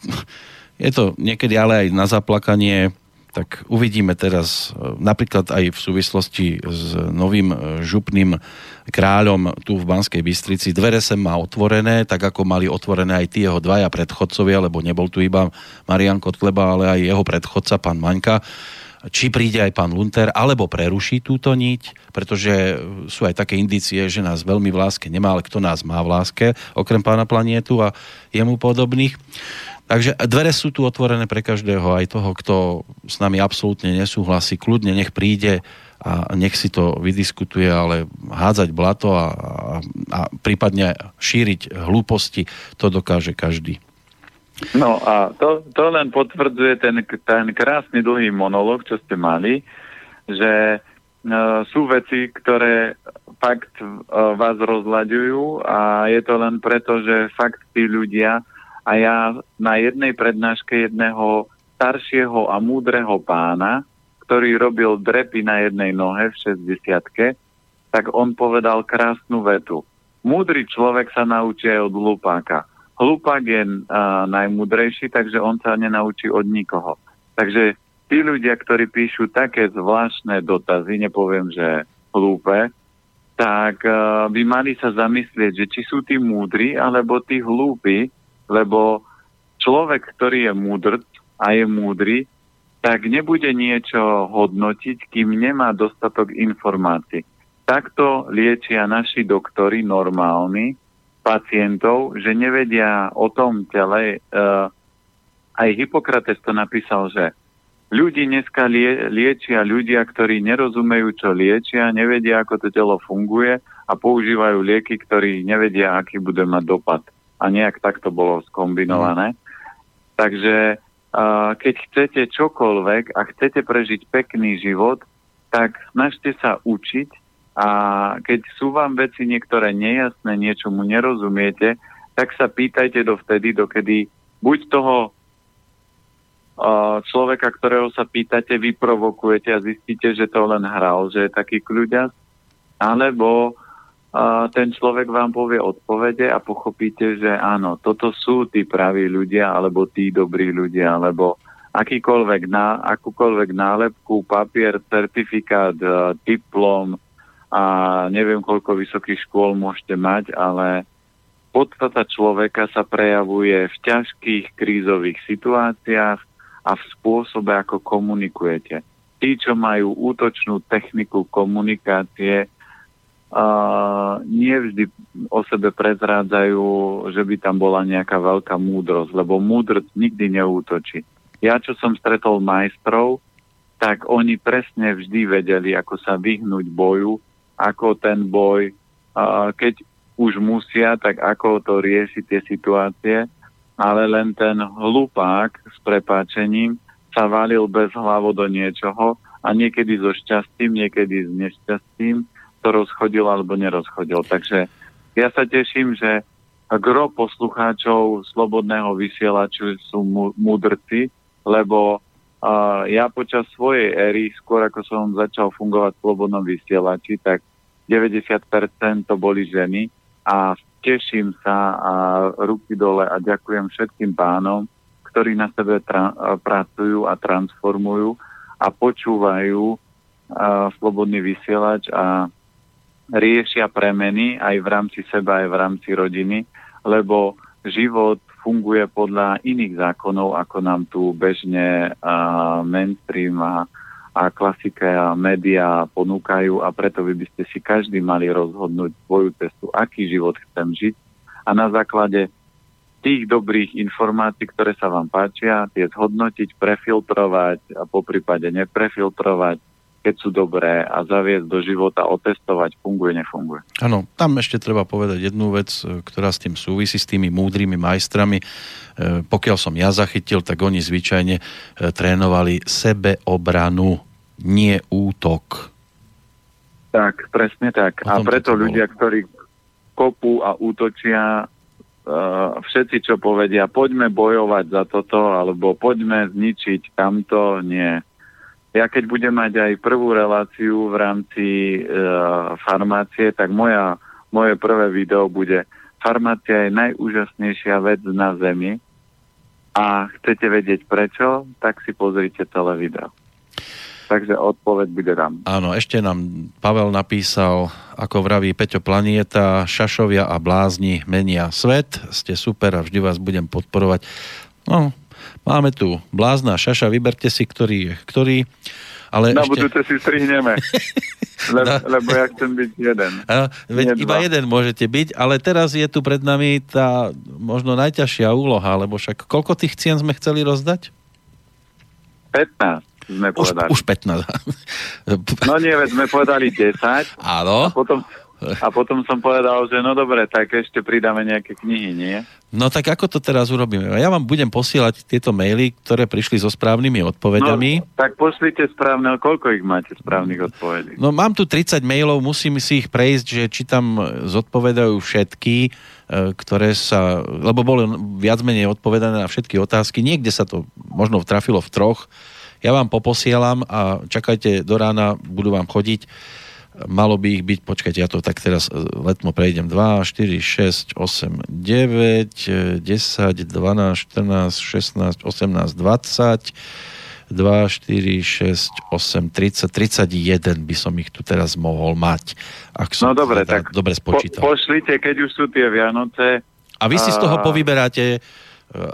S1: je to niekedy ale aj na zaplakanie tak uvidíme teraz e, napríklad aj v súvislosti s novým e, župným kráľom tu v Banskej Bystrici. Dvere sem má otvorené, tak ako mali otvorené aj tí jeho dvaja predchodcovia, lebo nebol tu iba Marian Kotleba, ale aj jeho predchodca, pán Maňka. či príde aj pán Lunter, alebo preruší túto niť, pretože sú aj také indície, že nás veľmi v láske nemá, ale kto nás má v láske, okrem pána planietu a jemu podobných. Takže dvere sú tu otvorené pre každého, aj toho, kto s nami absolútne nesúhlasí. Kľudne nech príde a nech si to vydiskutuje, ale hádzať blato a, a, a prípadne šíriť hlúposti, to dokáže každý.
S2: No a to, to len potvrdzuje ten, ten krásny dlhý monolog, čo ste mali, že uh, sú veci, ktoré fakt uh, vás rozlaďujú a je to len preto, že fakt tí ľudia a ja na jednej prednáške jedného staršieho a múdreho pána, ktorý robil drepy na jednej nohe v 60 tak on povedal krásnu vetu. Múdry človek sa naučí aj od hlupáka Hlupák je uh, najmudrejší, takže on sa nenaučí od nikoho. Takže tí ľudia, ktorí píšu také zvláštne dotazy, nepoviem, že hlúpe, tak uh, by mali sa zamyslieť, že či sú tí múdri, alebo tí hlúpi, lebo človek, ktorý je múdr a je múdry, tak nebude niečo hodnotiť, kým nemá dostatok informácií. Takto liečia naši doktory normálni, pacientov, že nevedia o tom tele. Uh, aj Hippokrates to napísal, že ľudí dneska lie, liečia ľudia, ktorí nerozumejú, čo liečia, nevedia, ako to telo funguje a používajú lieky, ktorí nevedia, aký bude mať dopad. A nejak tak to bolo skombinované. Mm. Takže uh, keď chcete čokoľvek a chcete prežiť pekný život, tak snažte sa učiť a keď sú vám veci niektoré nejasné, niečomu nerozumiete, tak sa pýtajte dovtedy, dokedy buď toho uh, človeka, ktorého sa pýtate, vyprovokujete a zistíte, že to len hral, že je taký kľuďas, alebo ten človek vám povie odpovede a pochopíte, že áno, toto sú tí praví ľudia, alebo tí dobrí ľudia, alebo akýkoľvek, ná, akúkoľvek nálepku, papier, certifikát, uh, diplom, a neviem, koľko vysokých škôl môžete mať, ale podstata človeka sa prejavuje v ťažkých krízových situáciách a v spôsobe, ako komunikujete. Tí, čo majú útočnú techniku komunikácie, uh, nie vždy o sebe prezrádzajú, že by tam bola nejaká veľká múdrosť, lebo múdrosť nikdy neútočí. Ja, čo som stretol majstrov, tak oni presne vždy vedeli, ako sa vyhnúť boju ako ten boj, keď už musia, tak ako to riešiť tie situácie, ale len ten hlupák s prepáčením sa valil bez hlavo do niečoho a niekedy so šťastím, niekedy s nešťastím to rozchodil alebo nerozchodil. Takže ja sa teším, že gro poslucháčov slobodného vysielaču sú múdrci, lebo uh, ja počas svojej éry, skôr ako som začal fungovať v slobodnom vysielači, tak 90% to boli ženy a teším sa a ruky dole a ďakujem všetkým pánom, ktorí na sebe tra- pracujú a transformujú a počúvajú a, slobodný vysielač a riešia premeny aj v rámci seba, aj v rámci rodiny, lebo život funguje podľa iných zákonov, ako nám tu bežne a, mainstream a a klasika a médiá ponúkajú a preto vy by ste si každý mali rozhodnúť svoju cestu, aký život chcem žiť. A na základe tých dobrých informácií, ktoré sa vám páčia, tie zhodnotiť, prefiltrovať a po prípade neprefiltrovať, keď sú dobré a zaviesť do života, otestovať, funguje, nefunguje.
S1: Áno, tam ešte treba povedať jednu vec, ktorá s tým súvisí, s tými múdrymi majstrami. E, pokiaľ som ja zachytil, tak oni zvyčajne e, trénovali sebeobranu nie útok.
S2: Tak, presne tak. A preto ľudia, ktorí kopú a útočia, všetci, čo povedia, poďme bojovať za toto, alebo poďme zničiť tamto, nie. Ja keď budem mať aj prvú reláciu v rámci uh, farmácie, tak moja, moje prvé video bude farmácia je najúžasnejšia vec na Zemi a chcete vedieť prečo, tak si pozrite celé video takže odpoveď bude tam.
S1: Áno, ešte nám Pavel napísal, ako vraví Peťo Planieta, šašovia a blázni menia svet, ste super a vždy vás budem podporovať. No, Máme tu blázna šaša, vyberte si, ktorý je ktorý. Ale
S2: Na
S1: ešte...
S2: budúce si strihneme. [LAUGHS] Le,
S1: No.
S2: Lebo ja chcem byť jeden.
S1: A, veď
S2: Nie
S1: iba
S2: dva.
S1: jeden môžete byť, ale teraz je tu pred nami tá možno najťažšia úloha, lebo však koľko tých cien sme chceli rozdať?
S2: 15 sme
S1: Už,
S2: povedali.
S1: už 15.
S2: No nie, veď sme povedali 10
S1: Áno.
S2: a potom, [LAUGHS] a potom som povedal, že no dobre, tak ešte pridáme nejaké knihy, nie?
S1: No tak ako to teraz urobíme? Ja vám budem posielať tieto maily, ktoré prišli so správnymi odpovedami.
S2: No, tak pošlite správne, koľko ich máte správnych odpovedí?
S1: No mám tu 30 mailov, musím si ich prejsť, že či tam zodpovedajú všetky, e, ktoré sa, lebo boli viac menej odpovedané na všetky otázky. Niekde sa to možno trafilo v troch. Ja vám poposielam a čakajte do rána, budú vám chodiť. Malo by ich byť, počkajte, ja to tak teraz e, letmo prejdem. 2, 4, 6, 8, 9, e, 10, 12, 14, 16, 18, 20, 2, 4, 6, 8, 30, 31 by som ich tu teraz mohol mať. Ak som
S2: No dobre,
S1: teda
S2: tak
S1: dobre
S2: po,
S1: spočítal.
S2: pošlite, keď už sú tie Vianoce,
S1: a vy si z toho
S2: a-
S1: povyberáte e,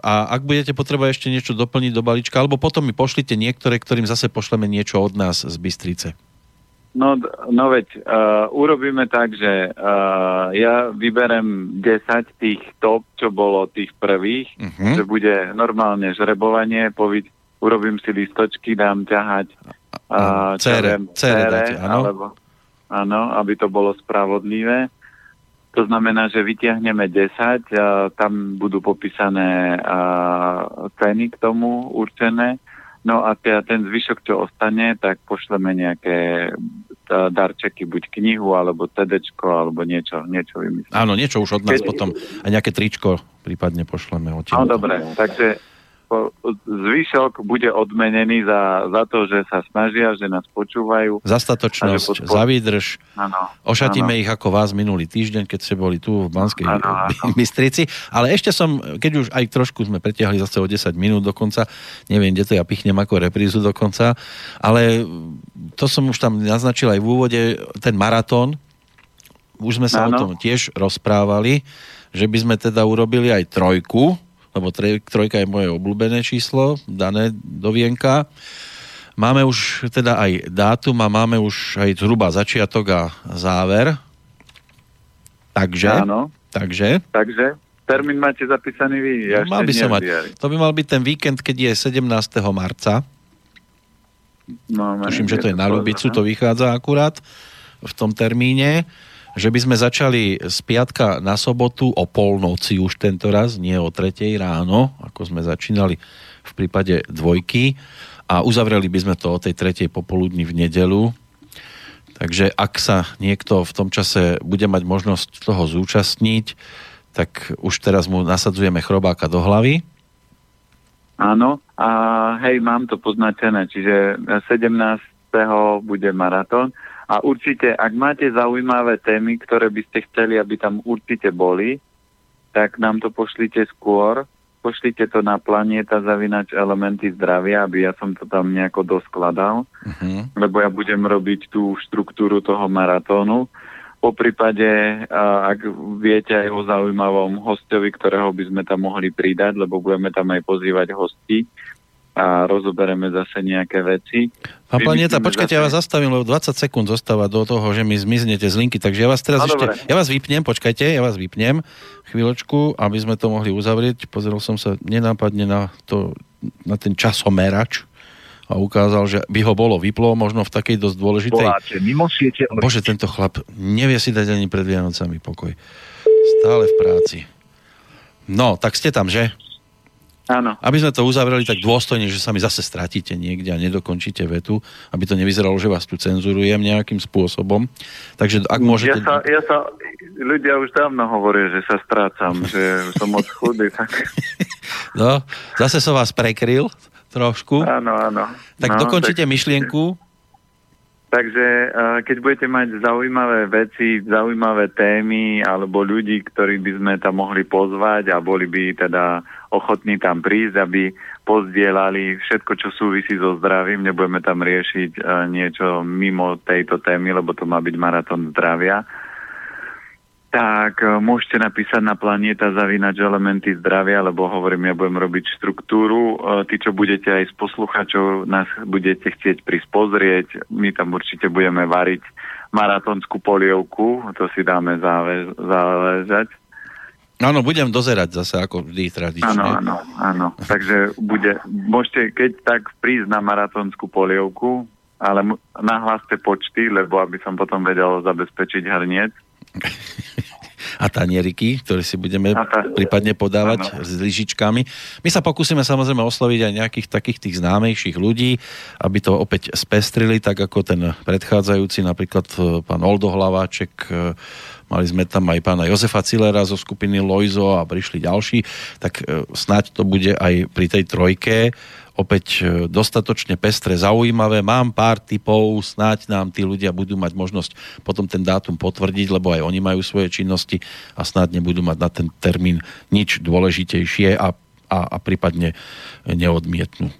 S1: a ak budete potrebovať ešte niečo doplniť do balíčka, alebo potom mi pošlite niektoré, ktorým zase pošleme niečo od nás z Bystrice.
S2: No, no veď, uh, urobíme tak, že uh, ja vyberem 10 tých top, čo bolo tých prvých,
S1: Uh-huh.
S2: že bude normálne žrebovanie, poviť, urobím si listočky, dám ťahať uh,
S1: Cére,
S2: viem,
S1: cére dáte, áno.
S2: alebo, áno, aby to bolo spravodlivé. To znamená, že vytiahneme 10, a tam budú popísané a, ceny k tomu určené. No a tia, ten zvyšok, čo ostane, tak pošleme nejaké a, darčeky, buď knihu, alebo CDčko, alebo niečo, niečo vymyslíme.
S1: Áno, niečo už od nás
S2: Keď-
S1: potom a nejaké tričko prípadne pošleme.
S2: No dobre, takže po- zvyšok bude odmenený za, za to, že sa snažia, že nás počúvajú.
S1: Za statočnosť,
S2: podpor-
S1: za výdrž.
S2: Áno.
S1: Ošatíme
S2: áno.
S1: ich ako vás minulý týždeň, keď ste boli tu v Banskej
S2: Áno, áno. [LAUGHS]
S1: Bystrici. Ale ešte som, keď už aj trošku sme pretiahli zase o 10 minút dokonca, neviem, kde to ja pichnem ako reprízu dokonca, ale to som už tam naznačil aj v úvode, ten maratón, už sme sa o
S2: Áno.
S1: tom tiež rozprávali, že by sme teda urobili aj trojku, lebo tre- trojka je moje obľúbené číslo, dané do vienka. Máme už teda aj dátum a máme už aj zhruba začiatok a záver. Takže,
S2: Áno,
S1: takže
S2: takže termín máte zapísaný vy. Ja
S1: mal by som mať. To by mal byť ten víkend, keď je 17. marca.
S2: No,
S1: Tuším, že to je na
S2: no.
S1: to vychádza akurát v tom termíne. Že by sme začali z piatka na sobotu o polnoci už tento raz, nie o tretej ráno, ako sme začínali v prípade dvojky. A uzavreli by sme to o tej tretej popoludní v nedelu. Takže ak sa niekto v tom čase bude mať možnosť toho zúčastniť, tak už teraz mu nasadzujeme chrobáka do hlavy.
S2: Áno, a hej, mám to poznačené, čiže 17. bude maratón a určite, ak máte zaujímavé témy, ktoré by ste chceli, aby tam určite boli, tak nám to pošlite skôr, pošlite to na planéta zavinač elementy zdravia, aby ja som to tam nejako doskladal,
S1: Uh-huh.
S2: lebo ja budem robiť tú štruktúru toho maratónu. Po prípade, ak viete aj o zaujímavom hostovi, ktorého by sme tam mohli pridať, lebo budeme tam aj pozývať hostí a rozobereme zase nejaké veci.
S1: Pán
S2: Vymyslíme
S1: počkajte, ja vás zastavím, lebo 20 sekúnd zostáva do toho, že mi zmiznete z linky, takže ja vás teraz
S2: No,
S1: ešte,
S2: dobre.
S1: ja vás vypnem, počkajte, ja vás vypnem chvíľočku, aby sme to mohli uzavrieť. Pozeral som sa nenápadne na, to, na ten časomerač a ukázal, že by ho bolo vyplo, možno v takej dosť dôležitej...
S6: Voláte mimo siete
S1: Bože, tento chlap nevie si dať ani pred Vianocami pokoj. Stále v práci. No, tak ste tam, že?
S2: Áno,
S1: Aby sme to uzavreli tak dôstojne, že sa mi zase stratíte niekde a nedokončíte vetu, aby to nevyzeralo, že vás tu cenzurujem nejakým spôsobom. Takže ak môžete...
S2: ja sa, ja sa, ľudia už dávno hovoria, že sa strácam, že som moc chudý, tak [LAUGHS]
S1: No, zase som vás prekryl trošku.
S2: áno, áno.
S1: Tak
S2: no,
S1: dokončite
S2: tak-
S1: myšlienku.
S2: Takže uh, keď budete mať zaujímavé veci, zaujímavé témy alebo ľudí, ktorých by sme tam mohli pozvať a boli by teda ochotní tam prísť, aby pozdielali všetko, čo súvisí so zdravím. Nebudeme tam riešiť uh, niečo mimo tejto témy, lebo to má byť maratón zdravia. Tak e, môžete napísať na planeta zavínať elementy zdravia, lebo hovorím, ja budem robiť štruktúru. E, tí, čo budete aj z posluchačov, nás budete chcieť prísť pozrieť. My tam určite budeme variť maratónskú polievku, to si dáme záležať.
S1: Áno, budem dozerať zase ako vždy tradične.
S2: Áno, áno, áno. Takže bude, môžete keď tak prísť na maratónsku polievku, ale nahláste počty, lebo aby som potom vedel zabezpečiť hrniec.
S1: A tanieriky, ktoré si budeme tá... prípadne podávať ano. s lyžičkami. My sa pokúsime samozrejme osloviť aj nejakých takých tých známejších ľudí, aby to opäť spestrili, tak ako ten predchádzajúci, napríklad e, pán Oldo Hlaváček, e, mali sme tam aj pána Jozefa Cilera zo skupiny Loizo a prišli ďalší, tak e, snáď to bude aj pri tej trojke opäť e, dostatočne pestre, zaujímavé. Mám pár typov, snáď nám tí ľudia budú mať možnosť potom ten dátum potvrdiť, lebo aj oni majú svoje činnosti a snáď nebudú mať na ten termín nič dôležitejšie a, a, a prípadne neodmietnú.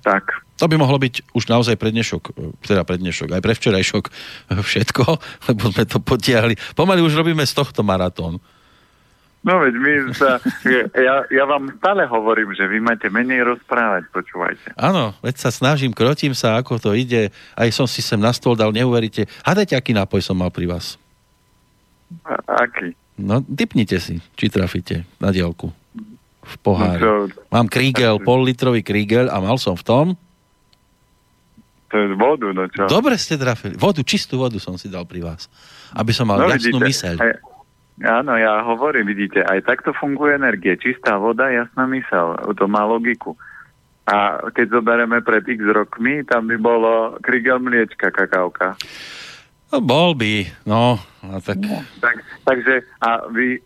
S2: Tak.
S1: To by mohlo byť už naozaj prednešok, e, teda prednešok, aj pre včerajšok všetko, [LAUGHS] lebo sme to potiahli. Pomaly už robíme z tohto maratón.
S2: No veď my sa, ja, ja vám stále hovorím, že vy máte menej rozprávať, počúvajte.
S1: Áno, veď sa snažím, krotím sa, ako to ide. Aj som si sem na stôl dal, neuveríte. Hádajte, aký nápoj som mal pri vás?
S2: A, aký?
S1: No, typnite si, či trafíte na dielku. V pohári. No, Mám krígel, pol litrový krígel a mal som v tom...
S2: To je vodu, no čo?
S1: Dobre ste trafili. Vodu, čistú vodu som si dal pri vás. Aby som mal no, jasnú myseľ. Aj,
S2: Áno, ja hovorím, vidíte, aj takto funguje energie. Čistá voda, jasná mysel. To má logiku. A keď zoberieme pred x rokmi, tam by bolo krigel mliečka, kakávka.
S1: No, bol by, no. A tak...
S2: no tak, takže, a vy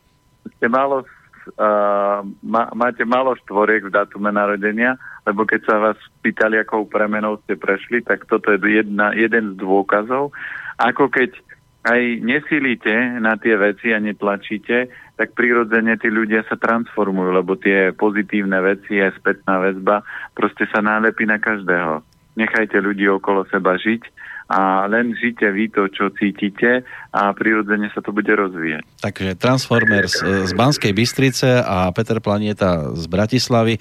S2: ste málo, uh, má, máte málo štvoriek v datume narodenia, lebo keď sa vás pýtali, akou premenou ste prešli, tak toto je jedna, jeden z dôkazov. Ako keď aj nesílite na tie veci a netlačíte, tak prirodzene tí ľudia sa transformujú, lebo tie pozitívne veci a spätná väzba proste sa nálepí na každého. Nechajte ľudí okolo seba žiť a len žite vy to, čo cítite a prirodzene sa to bude rozvíjať.
S1: Takže Transformers z Banskej Bystrice a Peter Planieta z Bratislavy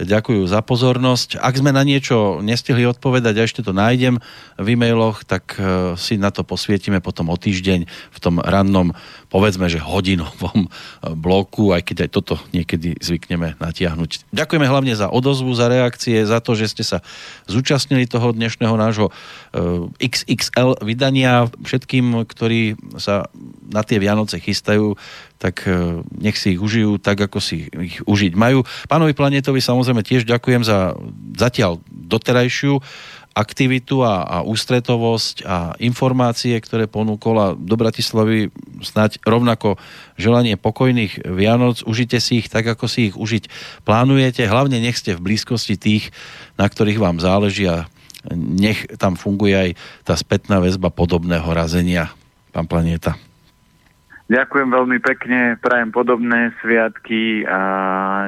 S1: ďakujú za pozornosť. Ak sme na niečo nestihli odpovedať a ešte to nájdem v e-mailoch, tak e, si na to posvietime potom o týždeň v tom rannom, povedzme, že hodinovom e, bloku, aj keď aj toto niekedy zvykneme natiahnuť. Ďakujeme hlavne za odozvu, za reakcie, za to, že ste sa zúčastnili toho dnešného nášho e, XXL vydania. Všetkým, ktorí sa na tie Vianoce chystajú, tak e, nech si ich užijú tak, ako si ich užiť majú. Pánovi Planetovi samozrejme tiež ďakujem za zatiaľ doterajšiu aktivitu a, a ústretovosť a informácie, ktoré ponúkol a do Bratislavy snať rovnako želanie pokojných Vianoc. Užite si ich tak, ako si ich užiť plánujete. Hlavne nech ste v blízkosti tých, na ktorých vám záleží a nech tam funguje aj tá spätná väzba podobného razenia. Pán Planeta.
S2: Ďakujem veľmi pekne, prajem podobné sviatky a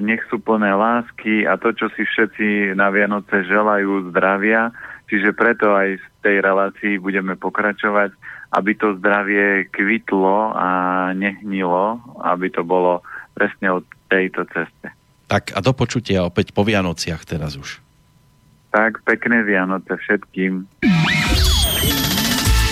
S2: nech sú plné lásky a to, čo si všetci na Vianoce želajú zdravia, čiže preto aj v tej relácii budeme pokračovať, aby to zdravie kvitlo a nehnilo, aby to bolo presne od tejto ceste.
S1: Tak a do počutia opäť po Vianociach teraz už.
S2: Tak, pekné Vianoce všetkým.